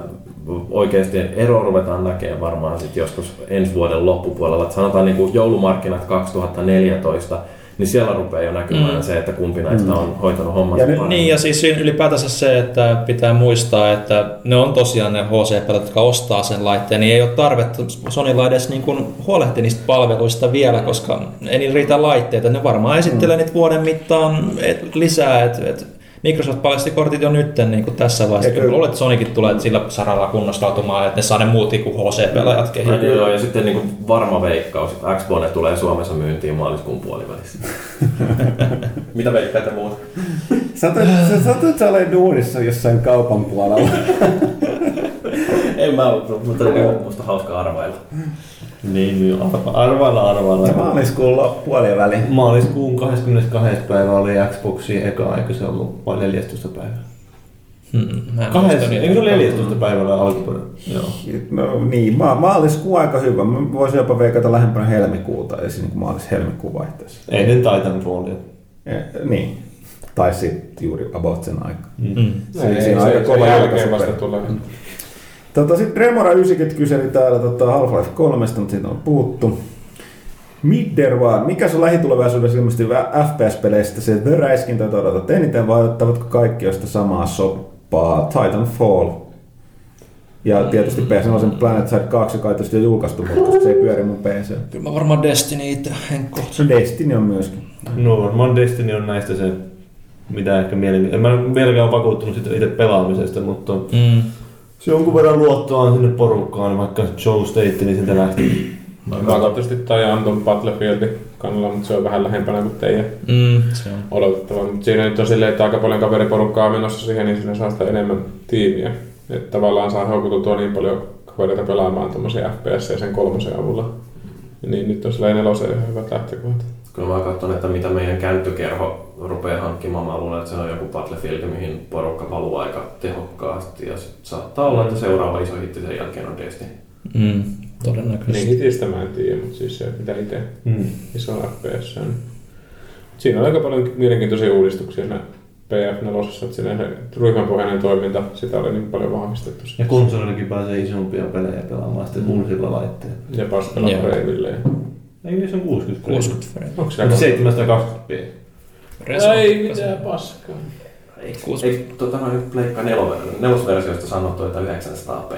oikeasti ero ruvetaan näkemään varmaan sitten joskus ensi vuoden loppupuolella. Että sanotaan niin kuin joulumarkkinat 2014, niin siellä rupeaa jo näkymään Mm. se, että kumpi näistä on hoitanut hommat Ja paremmin. Niin, ja siis ylipäätänsä se, että pitää muistaa, että ne on tosiaan ne HC-pelit, jotka ostaa sen laitteen, niin ei ole tarvetta Sonylla edes niin kuin huolehtia niistä palveluista vielä, koska ei niillä riitä laitteita. Ne varmaan esittelee niitä vuoden mittaan et, lisää, että et Microsoft paljasti kortit jo nyt niin kuin tässä vaiheessa. Ja Kyllä luulen, että Sonykin tulee sillä saralla kunnostautumaan, että ne saa ne muutkin kuin HC-pelaajat Ja, kehittää. joo, ja sitten niin kuin varma veikkaus, että Xbone tulee Suomessa myyntiin maaliskuun puolivälissä. Mitä veikkaita muuta? Satuit, sä satuit sä olemaan duunissa jossain kaupan puolella. En mä ole, mutta on musta hauska arvailla. Niin, niin arva- arvailla arvailla. Se maaliskuun puoliväli. Maaliskuun 22. päivä oli Xboxin eka, eikö se ollut vai 14. päivä? Hmm, Kahdessa, eikö se ole 14. päivällä alkuperäinen? Joo. No niin, ma- maaliskuu aika hyvä. Mä voisin jopa veikata lähempänä helmikuuta, eli siinä maalis-helmikuun vaihteessa. Ennen Titanfallia. Ja, niin. Tai sitten juuri about sen aika. Mm. Se- Ei, siinä on se, aika se kova jälkeen julkaisu vasta tulee. Tota, sitten Remora 90 kyseli täällä tota Half-Life 3, mutta siitä on puhuttu. Midderward, mikä se on lähitulevaisuudessa ilmestyvä FPS-peleistä se The Räiskintä, jota odotat eniten, vai ottavatko kaikki josta samaa soppaa? Titanfall. Ja tietysti PS4 Planet Side 2, joka tietysti jo julkaistu, mutta koska se ei pyöri mun PC. Kyllä mä varmaan Destiny itse henkko. Se Destiny on myöskin. No varmaan Destiny on näistä se, mitä ehkä mielin... En mä vieläkään ole vakuuttunut siitä itse pelaamisesta, mutta Mm. Se jonkun verran luottoa on sinne porukkaan, niin vaikka Joe State, niin siltä lähti. Mä tietysti tai Anton Battlefieldin kannalla, mutta se on vähän lähempänä kuin teidän Mm, se on. odotettava. Mutta siinä nyt on silleen, että aika paljon kaveriporukkaa menossa siihen, niin siinä saa sitä enemmän tiimiä. Että tavallaan saa houkuteltua niin paljon kavereita pelaamaan tuommoisia FPS ja sen kolmosen avulla. Niin nyt on silleen nelosen ihan hyvät lähtökohdat. Kyllä mä katson, että mitä meidän käyttökerho rupeaa hankkimaan. Mä luulen, että se on joku Battlefield, mihin porukka valuu aika tehokkaasti. Ja sit saattaa olla, että mm. seuraava iso hitti sen jälkeen on Destiny. Mm, todennäköisesti. Niin hitistä mä en tiedä, mutta siis se, mitä itse mm. iso FPS on. Siinä on aika paljon mielenkiintoisia uudistuksia siinä PF4, että siinä ryhmänpohjainen toiminta, sitä oli niin paljon vahvistettu. Ja konsolillakin pääsee isompia pelejä pelaamaan sitten mm. uusilla laitteilla. Ja pääsee pelaamaan Ei, niin se on 60 frame. 60 frame. Onko se 720p? Reso. Ei mitään paskaa. Ei, ei tota noin Pleikka nelosversioista sanottu, että 900p?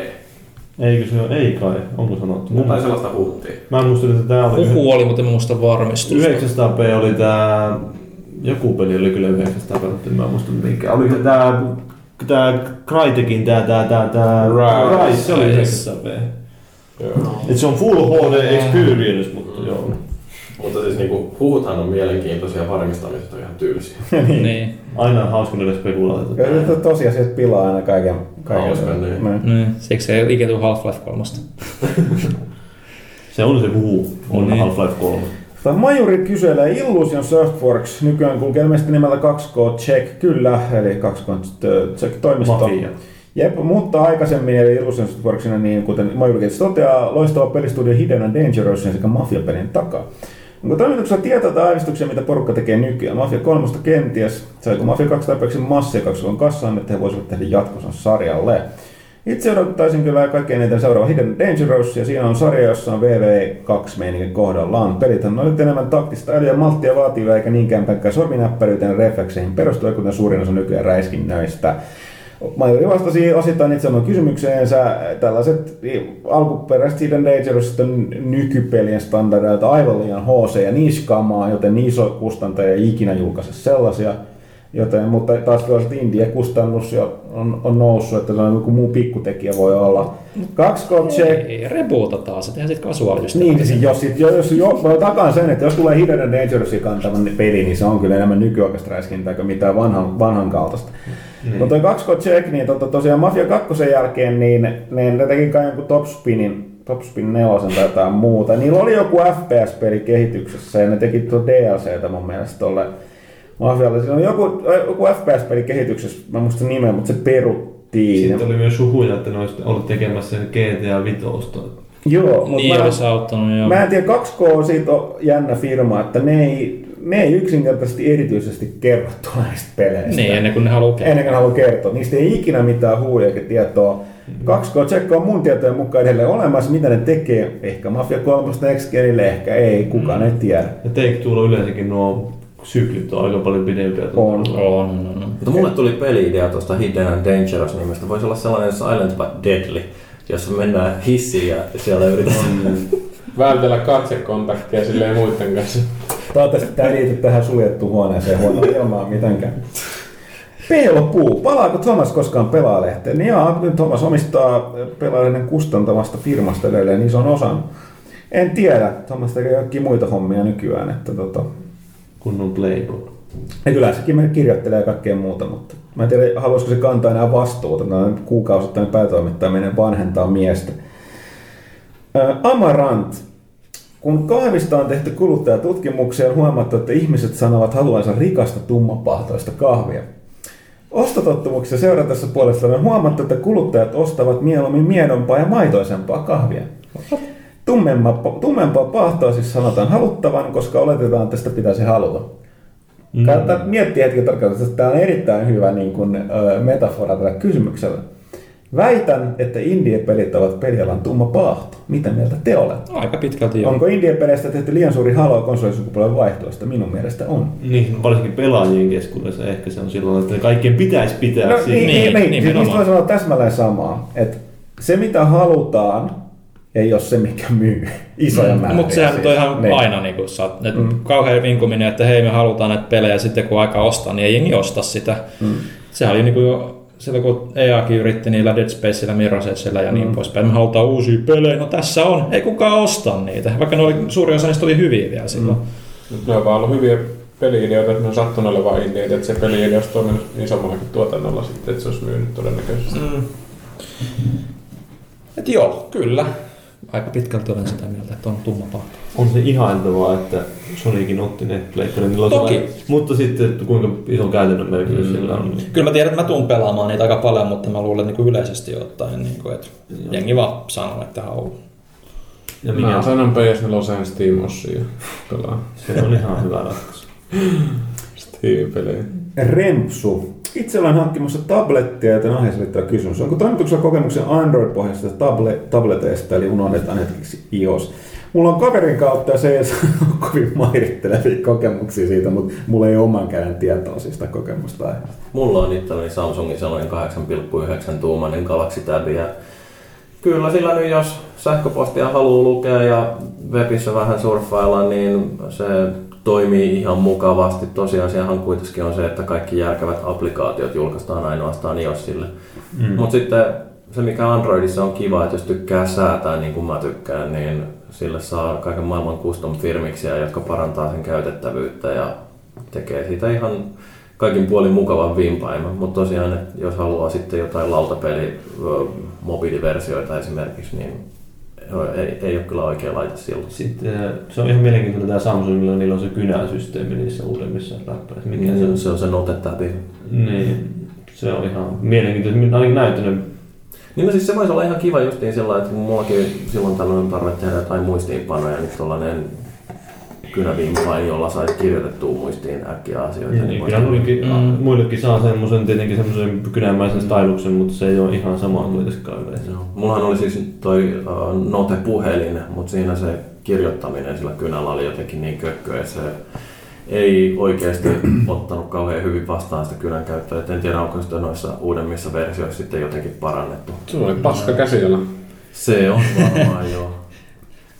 Eikö se ole? Ei kai. Onko sanottu? Mun... ei sellaista puhuttiin. Mä en muista, että tää oli... Huhu oli, mutta en muista varmistusta. 900p oli tää... Joku peli oli kyllä 900 pelattu, mä en muista mikä. Oli tää... Tää Crytekin tää tää tää tää... Rise. Rise. Se oli 900p. Joo. Et se on full HD experience, mutta joo. Mutta siis niinku, huhuthan on mielenkiintoisia, varmistamiset on ihan tylsiä. Niin. Aina on hauska näitä spekulaatioita. Kyllä to- tosiasiat pilaa aina kaiken. kaiken. Hauskan, niin. Niin. niin. Siksi ei ikinä tule Half-Life 3. Se on se huhu. On Niin. Half-Life 3. Tämä Majuri kyselee Illusion Softworks, nykyään kulkee ilmeisesti nimellä 2K Check, kyllä, eli 2K Check toimisto. Mafia. Jep, mutta aikaisemmin eli Illusion Softworksina, niin kuten Majuri toteaa, loistava pelistudio Hidden and Dangerous sekä Mafia-pelin takaa. Onko toimituksella tietoa tai aavistuksia, mitä porukka tekee nykyään? Mafia 3 kenties. Saiko Mafia 2 tarpeeksi massia 2 on kassaan, että he voisivat tehdä jatkossa sarjalle? Itse odottaisin kyllä kaikkein eniten seuraava Hidden Dangerous, ja siinä on sarja, jossa on VV2 meininkin kohdallaan. Pelithän on nyt enemmän taktista älyä malttia vaativaa, eikä niinkään pelkkää sorminäppäryyteen reflekseihin perustuen, kuten suurin osa nykyään räiskinnöistä. Majori vastasi osittain itse omaan kysymykseensä. Tällaiset alkuperäiset Hidden Dangerous nykypelien standardeilta aivan liian HC ja niskamaa, joten iso kustantaja ei ikinä julkaise sellaisia. Joten, mutta taas toisaalta India-kustannus jo on, on noussut, että se on joku muu pikkutekijä voi olla. 2K check, Ei, rebootata se, tehdään sitten kasuaalisesti. niin, siis jos, sit, jos, jos mä takaan sen, että jos tulee Hidden and Dangerousin kantavan peli, niin se on kyllä enemmän nykyaikaista räiskintää kuin mitään vanhan, vanhan kaltaista. Mm. Mutta toi 2K Check, niin tota, tosiaan Mafia 2 jälkeen, niin ne, ne teki kai jonkun Topspinin, Topspin 4 tai jotain muuta. Niillä oli joku FPS-peli kehityksessä ja ne teki tuo DLCtä mun mielestä tolle Mafialle. Siinä oli joku, joku FPS-peli kehityksessä, mä muistan nimen, mutta se peruttiin. Sitten oli myös huhuja, että ne olisi ollut tekemässä GTA Vitosta. Joo, mut Niin mä- olisi auttanut joo. Mä en tiedä, 2K on siitä on jännä firma, että ne ei, ne ei yksinkertaisesti erityisesti kerro näistä peleistä. Niin, ennen kuin ne haluaa Ennen kuin ne haluaa kertoa. Niistä ei ikinä mitään huuja eikä tietoa. 2K Tsekko on mun tietojen mukaan edelleen olemassa. Mitä ne tekee? Ehkä Mafia 3 Next Genille, ehkä ei. Kukaan ei tiedä. Ja Take Twolla yleensäkin nuo syklit on aika paljon pidempiä. On. On, on, on. Mutta mulle tuli peli-idea tuosta Hidden and Dangerous nimestä. Voisi olla sellainen Silent but Deadly, jossa mennään hissiin ja siellä yritetään... Vältellä katsekontaktia silleen muiden kanssa. Toivottavasti tämä ei liity tähän suljettuun huoneeseen huonoa ilmaa mitenkään. Peilopuu. Palaako Thomas koskaan pelaalehteen? Niin joo, nyt Thomas omistaa pelaalehden kustantamasta firmasta edelleen ison osan. En tiedä. Thomas tekee kaikki muita hommia nykyään. Että tota, Kunnon playboy. ja kyllä sekin kirjoittelee kaikkea muuta, mutta mä en tiedä, haluaisiko se kantaa enää vastuuta. Noin kuukausittainen päätoimittaminen vanhentaa miestä. Ää, Amarant. Kun kahvista on tehty kuluttajatutkimuksia, on huomattu, että ihmiset sanovat haluansa rikasta tummapahtoista kahvia. Ostotottumuksia seuratessa puolestaan on huomattu, että kuluttajat ostavat mieluummin miedompaa ja maitoisempaa kahvia. Tummempaa, tummempaa pahtoa siis sanotaan haluttavan, koska oletetaan, että sitä pitäisi haluta. Mm. Kannattaa miettiä hetki tarkkaan, että tämä on erittäin hyvä niin kuin, metafora tällä kysymyksellä. Väitän, että indie-pelit ovat pelialan tumma paahto. Mitä mieltä te olette? Aika pitkälti joo. Onko indie-peleistä tehty liian suuri haloo konsolisukupolven vaihtoista? Minun mielestä on. Niin, varsinkin pelaajien keskuudessa ehkä se on silloin, että kaikkien pitäisi pitää No, siitä. niin, niin, niin, niin. Siis nimenomaan. musta voi sanoa täsmälleen samaa. Että se mitä halutaan, ei ole se mikä myy. Isoja määriä. Mutta sehän siis. on ihan Niin. aina niin kuin, että mm. kauhean vinkuminen, että hei me halutaan näitä pelejä sitten kun aika ostaa, niin ei jengi osta sitä. Mm. Sehän oli niin kuin jo silloin kun EAkin yritti niillä Dead Spaceillä, Mirror's Edgeillä ja niin poispäin, me halutaan uusia pelejä, no tässä on, ei kukaan osta niitä, vaikka ne oli, suuri osa niistä oli hyviä vielä silloin. Mm. Ne on vaan ollut hyviä peli-ideoita, että ne on sattunut olemaan indieitä, että se peli-idea olisi toiminut isommallakin tuotannolla sitten, että se olisi myynyt todennäköisesti. Mm. Et joo, kyllä. Aika pitkälti olen sitä mieltä, että on tumma pahto. On se ihailtavaa, että Sonicin otti ne pleikkarit. Toki. Mutta sitten, että kuinka ison käytännön merkitys sillä on. Niin. Kyllä mä tiedän, että mä tuun pelaamaan niitä aika paljon, mutta mä luulen niin kuin yleisesti ottaen, niin kuin, että jengi vaan sanoo, että haluaa. Ja Mä mikä sanon PS4 Steam Ossia pelaa se on ihan hyvä ratkaisu. Steam-pelejä. Rempsu. Itse olen hankkimassa tablettia, joten aiheeseen liittyvä kysymys. Onko toimituksella kokemuksia Android-pohjaisista table- tableteista, eli unohdetaan hetkeksi iOS? Mulla on kaverin kautta ja se ei ole kovin mairittelevia kokemuksia siitä, mutta mulla ei oman käden tietoa siitä kokemusta. Mulla on itselläni Samsungin sellainen 8,9 tuumainen Galaxy Tab ja kyllä sillä nyt jos sähköpostia haluaa lukea ja webissä vähän surffailla, niin se toimii ihan mukavasti. Tosiasiahan kuitenkin on se, että kaikki järkevät applikaatiot julkaistaan ainoastaan iOSille. Mm. Mutta sitten se mikä Androidissa on kiva, että jos tykkää säätää niin kuin mä tykkään, niin sille saa kaiken maailman custom firmiksiä, jotka parantaa sen käytettävyyttä ja tekee siitä ihan kaikin puolin mukavan vimpaimman. Mutta tosiaan, jos haluaa sitten jotain lautapeli mobiiliversioita esimerkiksi, niin ei, ei ole kyllä oikea laite silloin. Sitten äh, se on ihan mielenkiintoinen tämä Samsungilla, niillä on se kynäsysteemi niissä uudemmissa läppäissä. Mikä se on? Se on se Note Tabi. Niin, se on ihan mielenkiintoinen. Olen näyttänyt Niin no siis se voisi olla ihan kiva justiin sillä että kun mullakin silloin tällöin on tarve tehdä jotain muistiinpanoja, niin tuollainen kynävimpain, jolla saisi kirjoitettua muistiin äkkiä asioita. Niin, voisi kyllä muillekin, Mm. muillekin saa semmoisen, tietenkin semmoisen kynämäisen styluksen, mutta se ei ole ihan sama kuitenkaan yleensä. Joo. Mullahan oli siis toi uh, Note-puhelin, mutta siinä se kirjoittaminen sillä kynällä oli jotenkin niin kökkö, että se ei oikeasti ottanut kauhean hyvin vastaan sitä kynän käyttöä. Et en tiedä, onko sitä noissa uudemmissa versioissa sitten jotenkin parannettu. Sulla oli paska käsiala. Se on varmaan joo.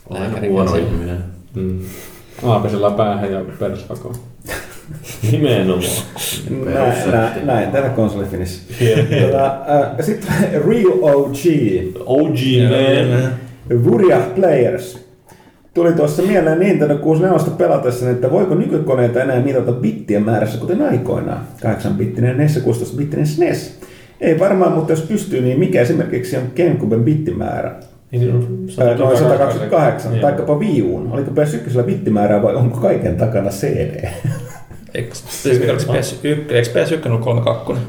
Olen huono ihminen. Mm. Aapesella päähän ja persvakoon. Nimenomaan. Näin, näin, näin täällä konsolifinissä. Tota, äh, Sitten Real OG. OG man. Vuria Players. Tuli tuossa mieleen Nintendo 64 pelatessa, että voiko nykykoneita enää mitata bittien määrässä kuten aikoinaan. 8-bittinen NES ja 16-bittinen SNES. Ei varmaan, mutta jos pystyy, niin mikä esimerkiksi on Gamecuben bittimäärä? Niin on Ää, Noin 128, Joo. taikapa Wii Uun. Oliko PS1 bittimäärää vai onko kaiken takana CD? Eikö siis oliko se PS1, eikö PS1 ollut 32?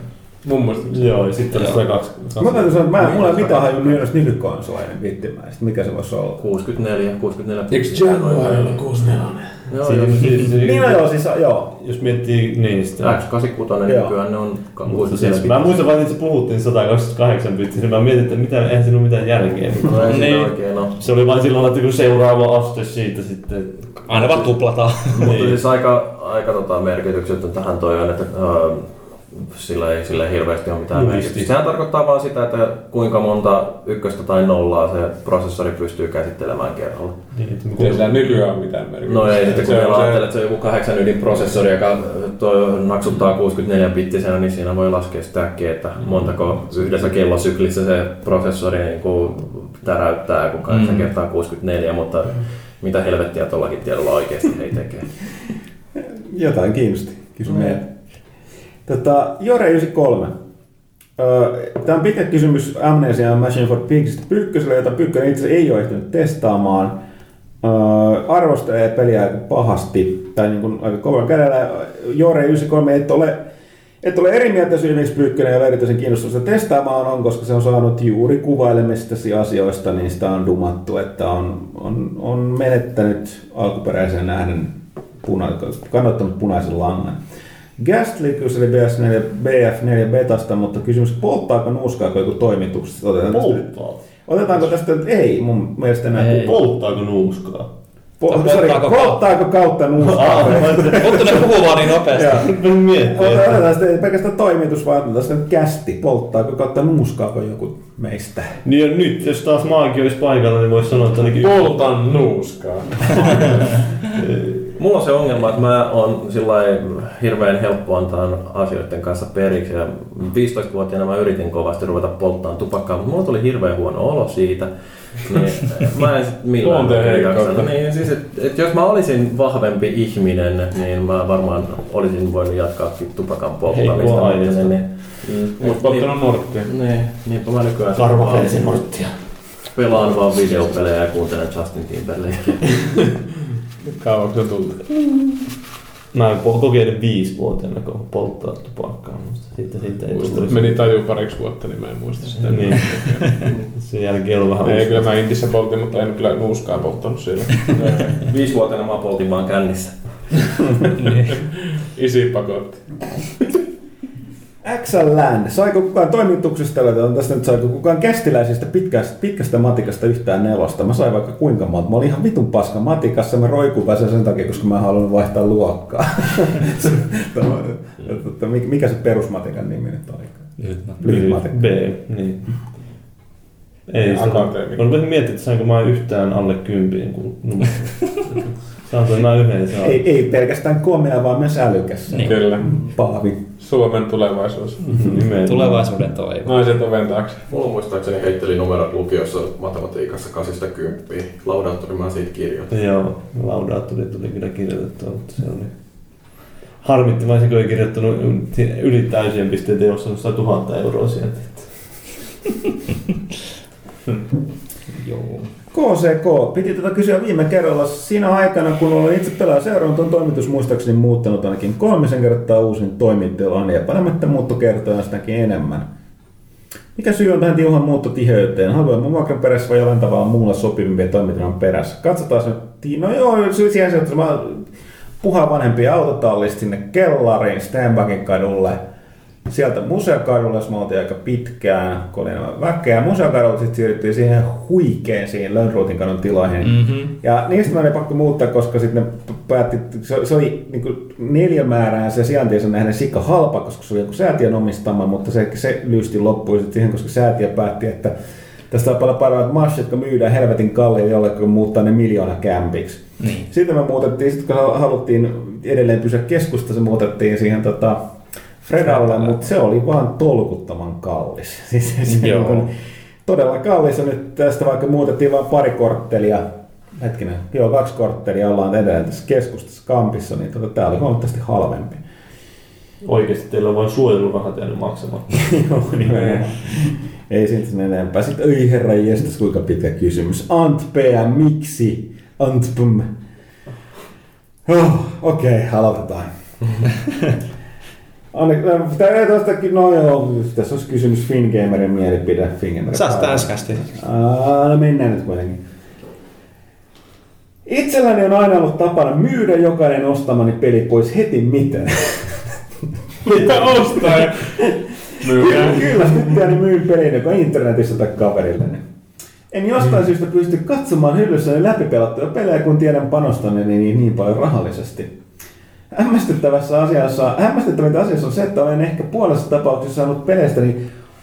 Mun mielestä Joo, ja sitten on 102. Mä täytyy sanoa, että mä, mulla ei mitään haju myös nykykonsoleiden bittimääristä. Mikä se voisi olla? 64, 64 Eikö Jaguar ollut 64? Joo, jos siis- Niin no joo, siis joo. Jos miettii niin sitä. X86 Joo. nykyään ne on Mutta siis, 64 mä muistan vain, että se puhuttiin 128 bittiä, niin mä mietin, että mitä, eihän siinä ole mitään järkeä. No ei Niin. niin. oikein ole. Se oli vain silloin, että kun seuraava aste siitä sitten. Aina vaan tuplataan. Mutta Niin. siis aika, aika tota merkitykset tähän toi on, että sillä ei, sillä ei hirveästi ole mitään merkitystä. Sehän tarkoittaa vaan sitä, että kuinka monta ykköstä tai nollaa se prosessori pystyy käsittelemään kerralla. Niin, että Ei sillä nykyään ole mitään merkitystä. No ei, sitten kun Se ajattelee, että se on joku kahdeksan ydin prosessori, joka toi naksuttaa 64 bittisenä, niin siinä voi laskea sitä äkkiä, että montako yhdessä kellosyklissä se prosessori niin kuin täräyttää, kun 8 Mm. kertaa 64, mutta mitä helvettiä tuollakin tiedolla oikeasti ei tekee. Jotain kiinnosti. Kysy meille. Tota, Jore 93. Tämä on pitkä kysymys Amnesia Machine for Pigsistä Pyykköselle, jota Pyykkönen itse ei ole ehtinyt testaamaan. Öö, arvostelee peliä aika pahasti, tai niin kuin aika kovan kädellä. Jore 93 et ole, et ole eri mieltä syy, miksi Pyykkönen ei ole erityisen kiinnostunut sitä testaamaan on, koska se on saanut juuri kuvailemistasi asioista, niin sitä on dumattu, että on, on, on menettänyt alkuperäisen nähden puna, kannattanut punaisen langan. Gastly kyseli BS4, BF4 betasta, mutta kysymys, polttaako nuuskaako joku toimituksesta? Otetaan tästä, Polttaa. otetaanko tästä, ei mun mielestä enää. Ei. Polttaako nuuskaa? Po, sorry, polttaako kautta nuuskaa? Ah, Mutta ne puhuu vaan niin nopeasti. Otetaan sitten ei pelkästään toimitus, vaan otetaan sitten kästi. Polttaako kautta nuuskaako joku meistä? Niin ja nyt, jos taas maakin olisi paikalla, niin voisi sanoa, että ainakin... Poltan nuuskaa. Mulla on se ongelma, että mä oon hirveän helppo antaa asioiden kanssa periksi. Ja 15-vuotiaana mä yritin kovasti ruveta polttamaan tupakkaa, mutta mulla tuli hirveän huono olo siitä. Niin mä en sit millään. Niin, siis, et, et jos mä olisin vahvempi ihminen, niin mä varmaan olisin voinut jatkaa tupakan polttamista. Mutta aineesta. Niin, Mut mut polttanut niin, niinpä mä nykyään Karvafelsin Marttia. pelaan vaan videopelejä ja kuuntelen Justin Timberlakea. Kauanko on tullut? Mä kokeilin viisivuotiaana, kun polttaa tupakkaa, mutta siitä, siitä ei tullut. Meni taju pariksi vuotta, niin mä en muista sitä. Niin. Sen jälkeen on vähän Ei, kyllä mä Intissä poltin, mutta en kyllä nuuskaa polttanut siellä. Viisivuotiaana mä poltin vaan kännissä. Isi pakotti. XLand. Saiko kukaan toimituksesta, aloitetaan tästä nyt, saiko kukaan kästiläisistä pitkästä, pitkästä matikasta yhtään nelosta? Mä sain vaikka kuinka monta. Mä olin ihan vitun paska matikassa, mä roikuin vaan sen sen takia, koska mä haluan vaihtaa luokkaa. Mikä se perusmatikan nimi nyt oli? Lyhytmatikka. B, niin. Ei, Akateemikko. on vähän miettiä, että saanko mä yhtään alle kympiin, kun numero. Saanko mä yhden. Ei, ei pelkästään komea, vaan myös älykäs. Niin. Kyllä. Paavi. Suomen tulevaisuus. Nimenomaan. Tulevaisuuden toivo. Naiset oven taakse. Mulla muistaakseni heitteli numerot lukiossa matematiikassa 8-10. Laudaattori mä siitä kirjoitin. Joo, laudaattori tuli kyllä kirjoitettua, mutta se oli... Harmitti, mä olisin kyllä kirjoittanut yli täysien pisteitä, jos on 100 000 euroa sieltä. Joo. KCK. Piti tätä kysyä viime kerralla. Siinä aikana, kun olen itse pelaa seurannut, on toimitus muistaakseni muuttanut ainakin kolmisen kertaa uusin toimintilaan ja panematta muuttokertoja sitäkin enemmän. Mikä syy on tähän tiuhan muuttotiheyteen? Haluamme vuokran perässä vai jollain tavalla muulla sopivimpia toimintilan perässä? Katsotaan se. No joo, siihen se, että mä puhaan vanhempia autotallista sinne kellariin Stenbackin kadulle. Sieltä Museokadulle, me oltiin aika pitkään, kun oli enemmän väkeä. Museokadulle sitten siirryttiin siihen huikeisiin Lönnruutin kadun tiloihin. Mm-hmm. Ja niistä mä oli pakko muuttaa, koska sitten päätti, se, se oli niin kuin neliömäärään se sijaintiinsa nähden sikka halpa, koska se oli joku säätiön omistama, mutta se, se lysti loppuun sitten siihen, koska säätiö päätti, että tästä on paljon parhaat massit, jotka myydään helvetin kalliin jollekin, kun muuttaa ne miljoona kämpiksi. Niin. Sitten me muutettiin, sitten kun haluttiin edelleen pysyä keskustassa, muutettiin siihen tota, Fredalle, mutta se oli vaan tolkuttoman kallis. Siis se Joo. niin kuin, todella kallis, ja nyt tästä vaikka muutettiin vain pari korttelia, hetkinen, joo kaksi korttelia ollaan edelleen tässä keskustassa kampissa, niin tota, tämä oli huomattavasti halvempi. Oikeasti teillä on vain suojelurahat jäänyt maksamatta. Joo, nimenomaan. Ei siitä sen enempää. Sitten, oi herra jestas, kuinka pitkä kysymys. Antpea, miksi? Antpum. Oh, Okei, okay, aloitetaan. Anne, tää tostakin, no joo, tässä olisi kysymys Fingamerin mielipide. Fingamer Sä sitä äskästi. Aa, no mennään nyt kuitenkin. Itselläni on aina ollut tapana myydä jokainen ostamani peli pois heti miten. Mitä ostaa? ja Myykää. Kyllä, sitten niin myyn pelin joko internetissä tai kaverilleni. En jostain syystä pysty katsomaan hyllyssäni läpipelattuja pelejä, kun tiedän panostani niin, niin paljon rahallisesti. Hämmästyttävässä asiassa, hämmästyttävintä asiassa on se, että olen ehkä puolessa tapauksessa saanut peleistä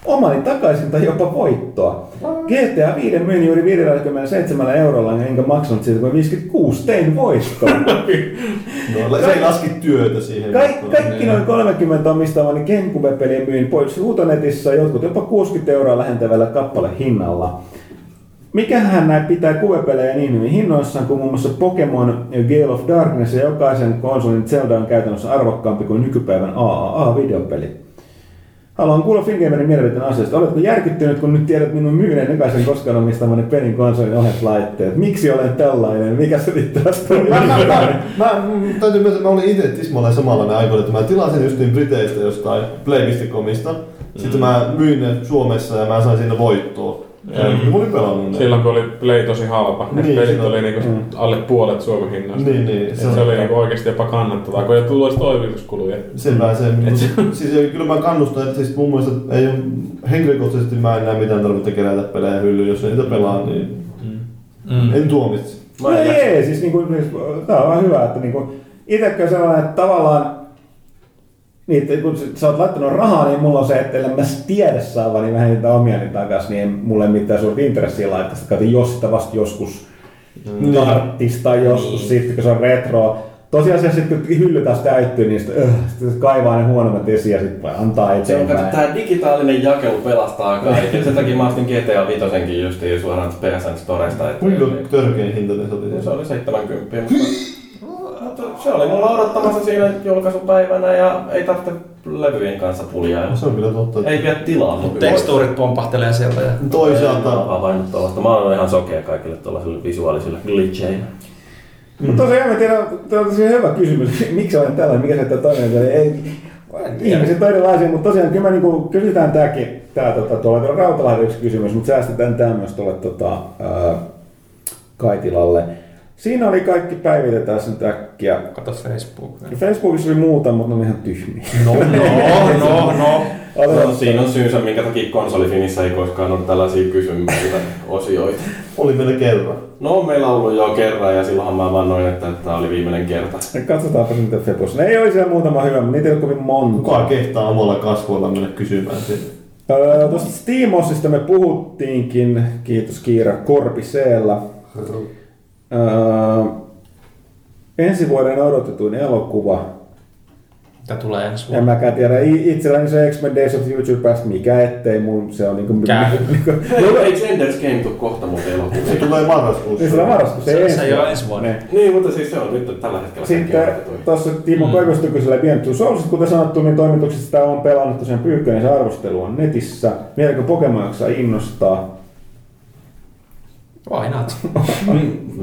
omani takaisin tai jopa voittoa. GTA 5 myin juuri 57 eurolla, enkä maksanut siitä kuin 56, tein voittoa. No, se ei laski työtä siihen. Kaik, kaikki noin 30 omistamani Gamecube-pelien myin pois huutonetissä, jotkut jopa 60 euroa lähentävällä kappale hinnalla. Mikähän näin pitää kuvepelejä niin hyvin hinnoissaan kuin muun muassa Pokemon Gale of Darkness ja jokaisen konsolin Zelda on käytännössä arvokkaampi kuin nykypäivän AAA-videopeli. Haluan kuulla Fingamerin mielipiteen asiasta. Oletko järkyttynyt, kun nyt tiedät minun myyneen jokaisen koskaan omistamani pelin konsolin ohjauslaitteet? Miksi olen tällainen? Mikä selittää tästä? Mä, mä, mä, mä, mm, täytyy että mä olin itse tismalleen samalla aikoina, että mä tilasin just niin Briteistä jostain Play.comista. Sitten mä myin ne Suomessa ja mä sain siinä voittoa. Pelannut ne. Silloin kun oli Play tosi halpa, ne Niin, pelit silloin. oli niinku Mm. alle puolet Suomen hinnasta. Niin, niin. Et se, oli niinku oikeesti jopa kannattavaa, kun ei tullut edes toimituskuluja. Selvä se. Et se- siis kyllä mä kannustan, että siis mun mielestä ei ole, henkilökohtaisesti mä en näe mitään tarvetta kerätä pelejä hyllyyn, jos ei niitä pelaa, niin Mm. en tuomitse. No ei, ei, siis niinku, siis, tää on hyvä, että niinku, itsekään sellainen, että tavallaan niin, että kun sä oot laittanut rahaa, niin mulla on se, että ellei mä tiedä saavani vähän niitä omia niin takas, niin ei mulla ei mitään suurta intressiä laittaa sitä. Kato, jos sitä vasta joskus Niin. tarttis tai joskus sitten, kun se on retroa. Tosiasiassa sitten kun hylly taas täyttyy, niin sitten, äh, sitten se kaivaa ne huonommat esiin ja sitten antaa Se on, eteenpäin. tää digitaalinen jakelu pelastaa kaiken. Sen takia mä ostin GTA 5 justiin suoraan PSN Storesta. Kuinka törkein hinta ne oli? se oli 70, mutta, mutta se oli mulla odottamassa siinä julkaisupäivänä ja ei tarvitse levyjen kanssa puljailla. Se on kyllä totta. Ei vie tilaa. mutta Tekstuurit pompahtelee sieltä ja Toisaalta, oon havainnut tuollaista. Mä oon ihan sokea kaikille tuollaisille visuaalisille glitcheille. Mutta tosiaan mä tiedän, tämä on tosi hyvä kysymys. Miksi olen tällainen, mikä se toinen on? Ei, ihmiset on erilaisia, mutta tosiaan kyllä niinku kysytään tämäkin, tää, tota, tuolla, Rautalahdella yksi kysymys, mutta säästetään tämä myös tuolle tota, ää, Kaitilalle. Siinä oli kaikki päivitetään sen äkkiä. kato Facebook. Facebookissa oli muuta, mutta ne oli ihan tyhmiä. No, no, no, no. No, siinä on syynsä, minkä takia konsolifinissä ei koskaan ole tällaisia kysymyksiä osioita. oli meillä kerran. No, meillä on ollut jo kerran ja silloinhan mä vannoin, että tämä oli viimeinen kerta. Katsotaanpa niitä Febossa. Ne ei oli siellä muutama hyvä, mutta niitä ei ole kovin monta. Kuka kehtaa omalla kasvoilla mennä kysymään sinne? Öö, Tuosta Steamosista me puhuttiinkin, kiitos Kiira Korpiseellä. Öö, ensi vuoden odotetuin elokuva. Mitä tulee ensi En vuonna? mäkään tiedä. Itselläni se X-Men Days of Future Past, mikä ettei mun se on niinku... Käy. niinku Ei, ei Genders Game tuu kohta muuten Se elokuussa. tulee marraskuussa. niin sillä marraskuussa Se- se ensi ei ole ensi vuonna. Ne. Niin, mutta siis se on nyt tällä hetkellä Sitten tuossa Timo mm. Koivusta kysyi Beyond Two Souls, kuten sanottu, niin toimituksesta sitä on pelannut tosiaan pyykkönen, se arvostelu on netissä. Vieläkö Pokemon jaksaa innostaa? Why not?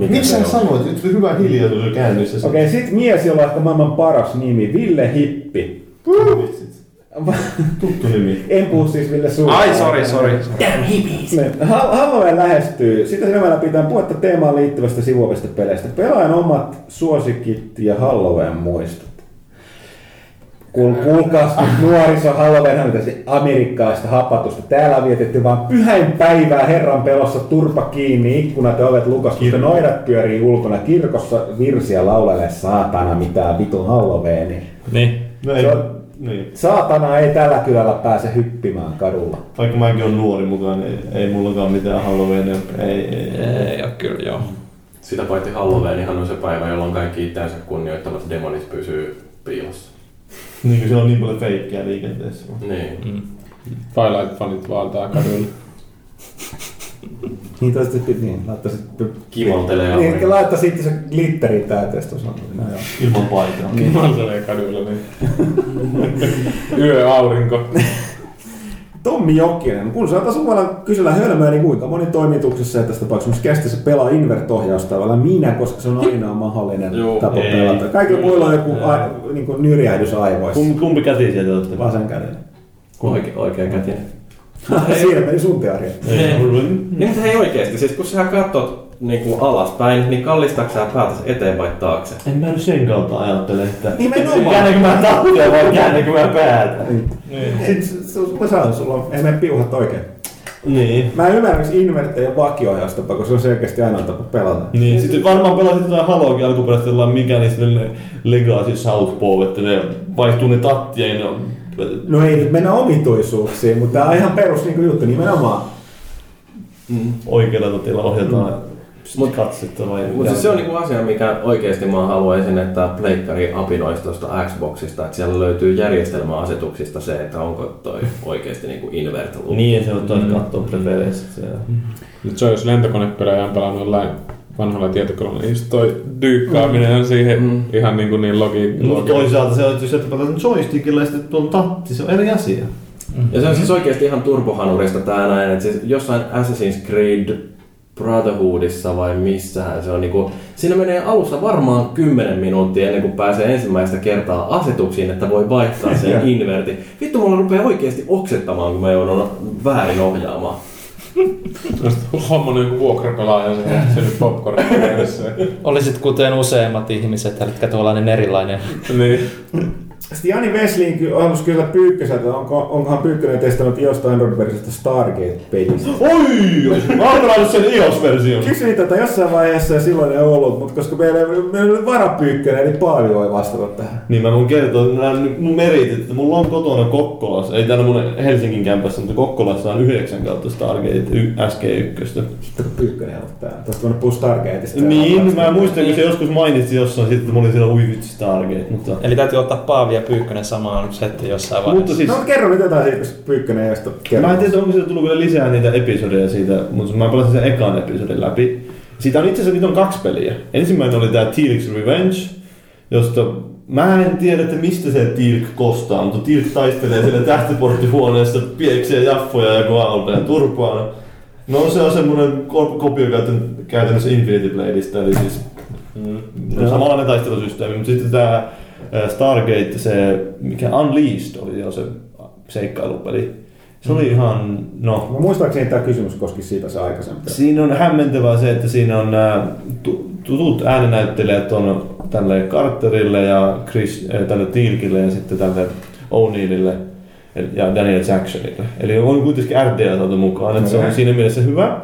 Miksi sä sanoit? Nyt hyvä hiljaisuus käynnissä. Okei, okay, sit mies, jolla on ehkä maailman paras nimi, Ville Hippi. Tuttu nimi. En puhu siis Ville Suuri. Ai, sorry, sorry. Ne- Hall- Halloween lähestyy. Sitä silmällä pitää puhetta teemaan liittyvästä sivuovista peleistä. Pelaajan omat suosikit ja Halloween muistot. Kuul, kuulkaas nyt nuoriso Halloween on tästä amerikkalaista hapatusta. Täällä on vietetty vaan pyhäin päivää Herran pelossa turpa kiinni, ikkunat ja ovet lukossa, noidat pyörii ulkona kirkossa virsiä laulelee saatana mitään vitun Halloweeni. Niin. No ei, Se on- niin. Saatana ei tällä kylällä pääse hyppimään kadulla. Vaikka mäkin on nuori mukaan, niin ei, ei mullakaan mitään Halloweenia. Ei, ei, ei. Ei ole kyllä, joo. Sitä paitsi Halloweenihan on se päivä, jolloin kaikki itseänsä kunnioittavat demonit pysyy piilossa. Niin kuin siellä on niin paljon feikkiä liikenteessä. Niin. Mm. Twilight-fanit valtaa kadulla. Niin toista niin, laittaisit Kimaltelee Niin, aurinko. laittaa sitten se glitteri täyteen tuossa. No joo. Ilman paitaa. Kimaltelee kadulla, niin. Yöaurinko. Tommi Jokinen, kun saataisiin suvalla kysellä hölmöä, niin kuinka moni toimituksessa ja tässä tapauksessa kästissä pelaa invert-ohjausta, vai minä, koska se on ainoa mahdollinen Joo, tapa ei. pelata. Kaikilla muilla on joku a, niin kuin nyrjähdys aivoissa. Kumpi, kumpi käsi sieltä olette? Vasen käden. Oikea, oikea kätinen. Siinä meni sun teoria. Niin, mutta hei oikeesti, siis kun sä katsot niin kuin alaspäin, niin kallistaako sä päätäsi eteen vai taakse? En mä nyt sen kautta ajattele, että Nimenomaan. käännänkö mä tattia vai käännänkö mä päätä. Sitten s- s- mä sanon, sulla on, ei mene piuhat oikein. Niin. Mä ymmärrän, miksi inverttejä vakioajastapa, koska se on selkeästi aina tapa pelata. Niin, sitten varmaan pelasit jotain Haloakin alkuperäisesti jollain mikä niin sitten Legacy Southpaw, että ne vaihtuu ne tattia ja ne on... No ei nyt mennä omituisuuksiin, mutta tää on ihan perus niin juttu nimenomaan. oikealla tatilla ohjataan Mut- katsetta vai... Mutta siis se on niinku asia, mikä oikeasti mä haluaisin, että pleikkari apinoisi tuosta Xboxista, että siellä löytyy järjestelmäasetuksista se, että onko toi oikeasti niinku invert loop. Niin, se on taas katsoa preferenssit siellä. Nyt se on, jos lentokonepelejä on pelannut jollain vanhalla tietokoneella, niin just toi dyykkaaminen on siihen Mm. ihan niin, kuin niin logi, Mutta logi. toisaalta se on, että jos et pelata joystickilla ja sitten tuon tatti, se on eri asia. Ja se on siis oikeasti ihan turbohanurista tää näin, että siis jossain Assassin's Creed Brotherhoodissa vai missähän se on niinku, siinä menee alussa varmaan 10 minuuttia ennen kuin pääsee ensimmäistä kertaa asetuksiin, että voi vaihtaa sen invertin. Vittu, mulla rupeaa oikeasti oksettamaan, kun mä joudun väärin ohjaamaan. Hommannut joku vuokrapelaaja se ja se nyt popcorn. Olisit kuten useimmat ihmiset, eli tuollainen erilainen. niin. Sitten Jani Vesliin ky- halusi kysyä Pyykköseltä, onko, onkohan Pyykkönen testannut jostain Android-versiosta Stargate-pelistä. Oi! Mä oon pelannut sen iOS-version. Kysyin tätä jossain vaiheessa ja silloin ei ollut, mutta koska meillä, meillä oli varapyykkönen, niin Paavi voi vastata tähän. Niin mä voin kertoa nämä mun meritit, että mulla on kotona Kokkolassa, ei täällä mun Helsingin kämpässä, mutta Kokkolassa on 9 kautta Stargate y- SG1. Sitten kun Pyykkönen on täällä. Tästä voinut puhua Stargateista. Niin, mä muistan, kun se joskus mainitsi jossain, sitten että mulla oli siellä ui vitsi Stargate, mutta... Eli täytyy ottaa Paavi ja Pyykkönen samaan setti jossain Mutta vaiheessa. siis, No kerro nyt jotain siitä, koska Pyykkönen ei sitä mä en tiedä, onko siitä tullut vielä lisää niitä episodeja siitä, mutta mä pelasin sen ekan episodin läpi. Siitä on itse asiassa niitä on kaksi peliä. Ensimmäinen oli tää Teal'c's Revenge, josta mä en tiedä, että mistä se Teal'c kostaa, mutta Teal'c taistelee siellä tähtiporttihuoneessa, pieksee jaffoja ja koalta ja turpaa. No se on semmonen ko- kopio käytän- käytännössä Infinity Bladeista, eli siis mm. samanlainen taistelusysteemi, mutta sitten tää ää, Stargate, se mikä Unleashed oli jo se seikkailupeli. Se oli ihan, no, Mä muistaakseni tämä kysymys koski siitä se aikaisemmin. Siinä on hämmentävää se, että siinä on nämä tutut äänenäyttelijät on tälle Carterille ja Chris, tälle Tilkille ja sitten tälle O'Neillille ja Daniel Jacksonille. Eli on kuitenkin RDA saatu mukaan, että se on siinä mielessä hyvä.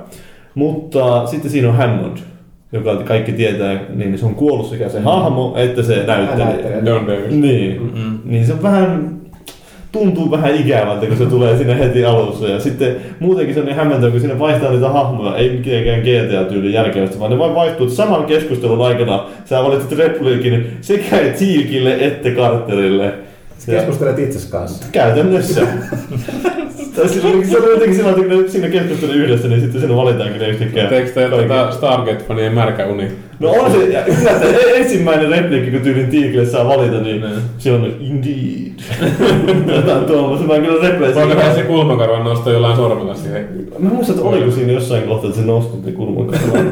Mutta sitten siinä on Hammond, joka kaikki tietää, niin se on kuollut sekä se hahmo että se näyttelijä. Niin, Mm-mm. niin se on vähän tuntuu vähän ikävältä, kun se tulee sinne heti alussa. Ja sitten muutenkin se on niin hämmentävä, kun sinne vaihtaa niitä hahmoja, ei mitenkään GTA-tyylin järkevästi, vaan ne vain vaihtuu. Että Saman keskustelun aikana sä valitset repliikin sekä Tiilkille että Carterille. Ja Keskustelet itses kanssa. käytännössä. Tai silloin, se on jotenkin sillä tavalla, kun ne siinä keskustelee yhdessä, niin sitten siinä valitaankin ne yhtäkkiä. Teekö te kaikki. tätä Stargate-fanien märkä uni? No on se, että e- ensimmäinen repliikki, kun tyylin Tiikille saa valita, niin se on indeed. Jotain tuollaista, mä en kyllä repleisin. Voiko se kulmakarvan nostaa jollain sormella siihen? Mä muistan, että oliko siinä jossain kohtaa, että se nostutti kulmakarvan.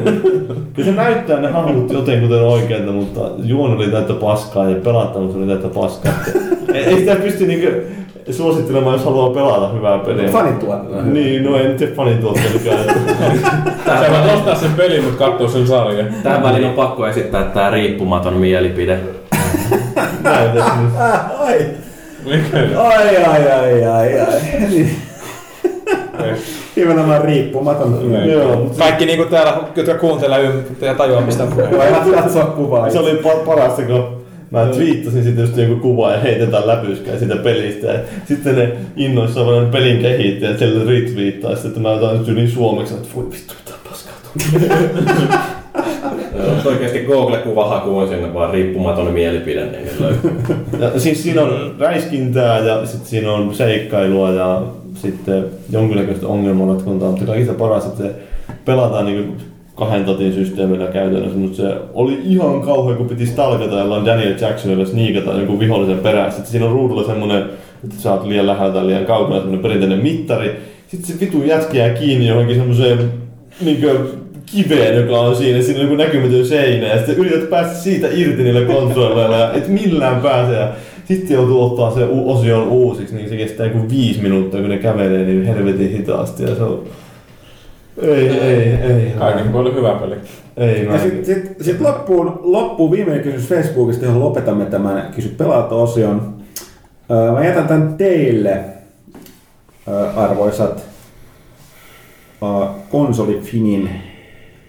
Kyllä se näyttää ne hahmot jotenkuten oikealta, mutta juon oli täyttä paskaa ja pelattamus oli täyttä paskaa. ei, ei sitä pysty niinku suosittelemaan, jos haluaa pelata hyvää peliä. Fanituotanto. Niin, no en tee fanituottelukään. Sä voit ostaa sen pelin, mutta katsoa sen sarjan. Tähän väliin on pakko esittää tää riippumaton mielipide. Sinne. Ah, ai, Mikä? ai, ai, ai, ai, ai. Niin. Nimenomaan riippumaton. Joo, mutta Kaikki niinku täällä, jotka kuuntelee ja tajuaa mistä Voidaan katsoa kuvaa. Se oli pa- parasta, kun mä twiittasin sitten just joku kuva ja heitetään läpyskää siitä pelistä. Ja sitten ne innoissaan vaan pelin kehittäjät siellä retweettaa sitten, että mä otan tyyliin suomeksi, että voi vittu mitä paskaa. Joo, Oikeasti Google-kuvahaku on sinne vaan riippumaton mielipide, niin. Ja siis siinä on räiskintää ja sitten siinä on seikkailua ja sitten jonkinnäköistä ongelmanratkontaa, mutta kaikista paras, että se pelataan niin kahden tatin systeemillä käytännössä, mutta se oli ihan kauhean, kun piti stalkata jollain Daniel Jacksonilla sniikata jonkun vihollisen perässä. Sitten siinä on ruudulla semmonen, että sä oot liian läheltä liian kaukana, semmonen perinteinen mittari. Sitten se vitu jätki jää kiinni johonkin semmoiseen niin kiveen, joka on siinä, siinä on joku näkymätön seinä, ja sitten yrität päästä siitä irti niillä kontrolleilla, ja et millään pääse, ja sitten joutuu ottaa se osion uusiksi, niin se kestää joku viisi minuuttia, kun ne kävelee niin helvetin hitaasti, ja se on... Ei, ei, ei. Kaikin puolin hyvä peli. Ei. Ja sitten sit, sit loppuun, loppuun viimeinen kysymys Facebookista, johon lopetamme tämän kysy pelaat osion. Öö, mä jätän tämän teille, öö, arvoisat öö, konsolifinin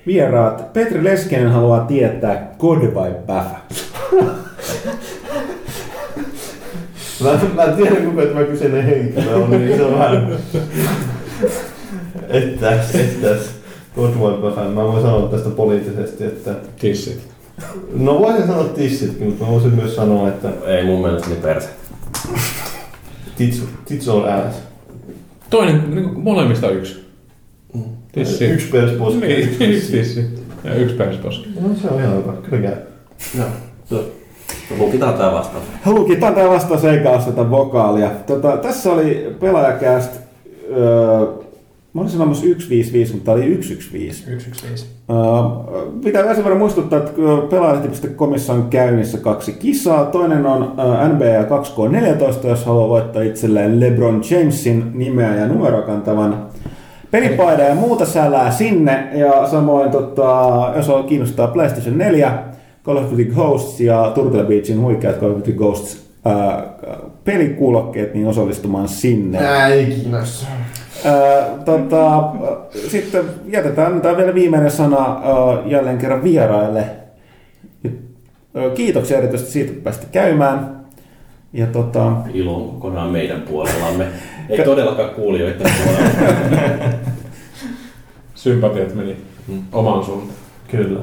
vieraat. Petri Leskinen haluaa tietää God vai Päfä. Mä, mä en tiedä kuka tämä kyseinen henkilö on, niin se on vähän... Ettäs, ettäs. Godwipe-vähän. Mä voin sanoa tästä poliittisesti, että... Tissit. No voisin sanoa tissitkin, mutta mä voisin myös sanoa, että Ei mun mielestä niin perse. tits, tits on ass. Toinen, niin molemmista yksi. Tissi. Yksi persposki. Niin, yksi tissi. Ja yksi persposki. No se on ihan hyvä. Kyllä käy. Joo. Lukitaan tää vastaus. Lukitaan tämä vastaus eikä asteta vokaalia. Tota, tässä oli pelaajakäst, öö, mä olin sanomassa 155, mutta tämä oli 115. 115. Öö, pitää sen verran muistuttaa, että pelaajalehti.comissa on käynnissä kaksi kisaa. Toinen on öö, NBA 2K14, jos haluaa voittaa itselleen LeBron Jamesin nimeä ja numeroa kantavan pelipaidan ja muuta sälää sinne. Ja samoin, tota, jos on kiinnostaa PlayStation 4, Call of Duty Ghosts ja Turtle Beachin huikeat Call of Duty Ghosts ää, pelikuulokkeet, niin osallistumaan sinne. Nää ei kiinnosta. Tota, sitten jätetään tämä vielä viimeinen sana jälleen kerran vieraille. Kiitoksia erityisesti siitä, että pääsitte käymään. Ja tota, Ilo on kokonaan meidän puolellamme. Ei todellakaan kuulijoiden puolella. Sympatiat meni Mm. omaan suuntaan. Kyllä.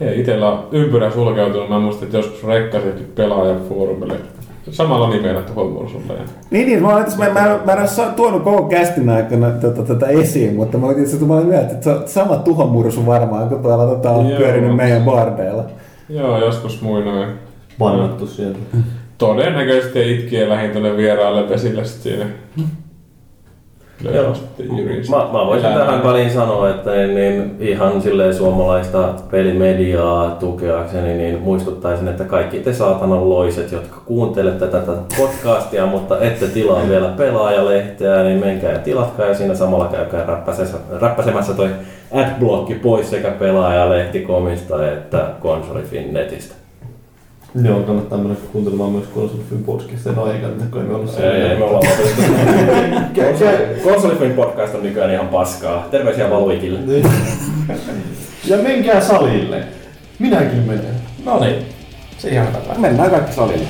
Ei, itellä on ympyrä sulkeutunut. Mä muistan, että joskus rekkasit pelaajafoorumille. Samalla nimellä tuohon mursulle. Ja... niin, niin, mä, olin tässä, mä, mä, mä en ole tuonut koko kästin aikana tätä, tätä esiin, mutta mä olin tietysti mä olin mieltä, että se on sama tuhomursu varmaan, kun tuolla tota, on Joo. pyörinyt meidän bardeilla. Joo, joskus muinoin. Pannattu sieltä. Todennäköisesti itkien lähin tuonne vieraalle vesille sit siinä. Joo. Mä, mä voisin Elämää. tähän väliin sanoa, että niin, niin ihan silleen suomalaista pelimediaa tukeakseni, niin muistuttaisin, että kaikki te saatanan loiset, jotka kuuntelette tätä podcastia, mutta ette tilaa vielä pelaajalehteä, niin menkää ja tilatkaa ja siinä samalla käykää räppäsemässä, räppäsemässä toi adblocki pois sekä pelaajalehtikomista että konsolifin netistä. Joo, kannattaa mennä kuuntelemaan myös Konsolifin podcastin aikana, kun ei me ollut Ei, ei, me ollaan Konsolifin podcast on nykyään ihan paskaa. Terveisiä Valuikille. Niin. Ja menkää salille. Minäkin menen. No niin. Se ihan hyvä. Mennään kaikki salille.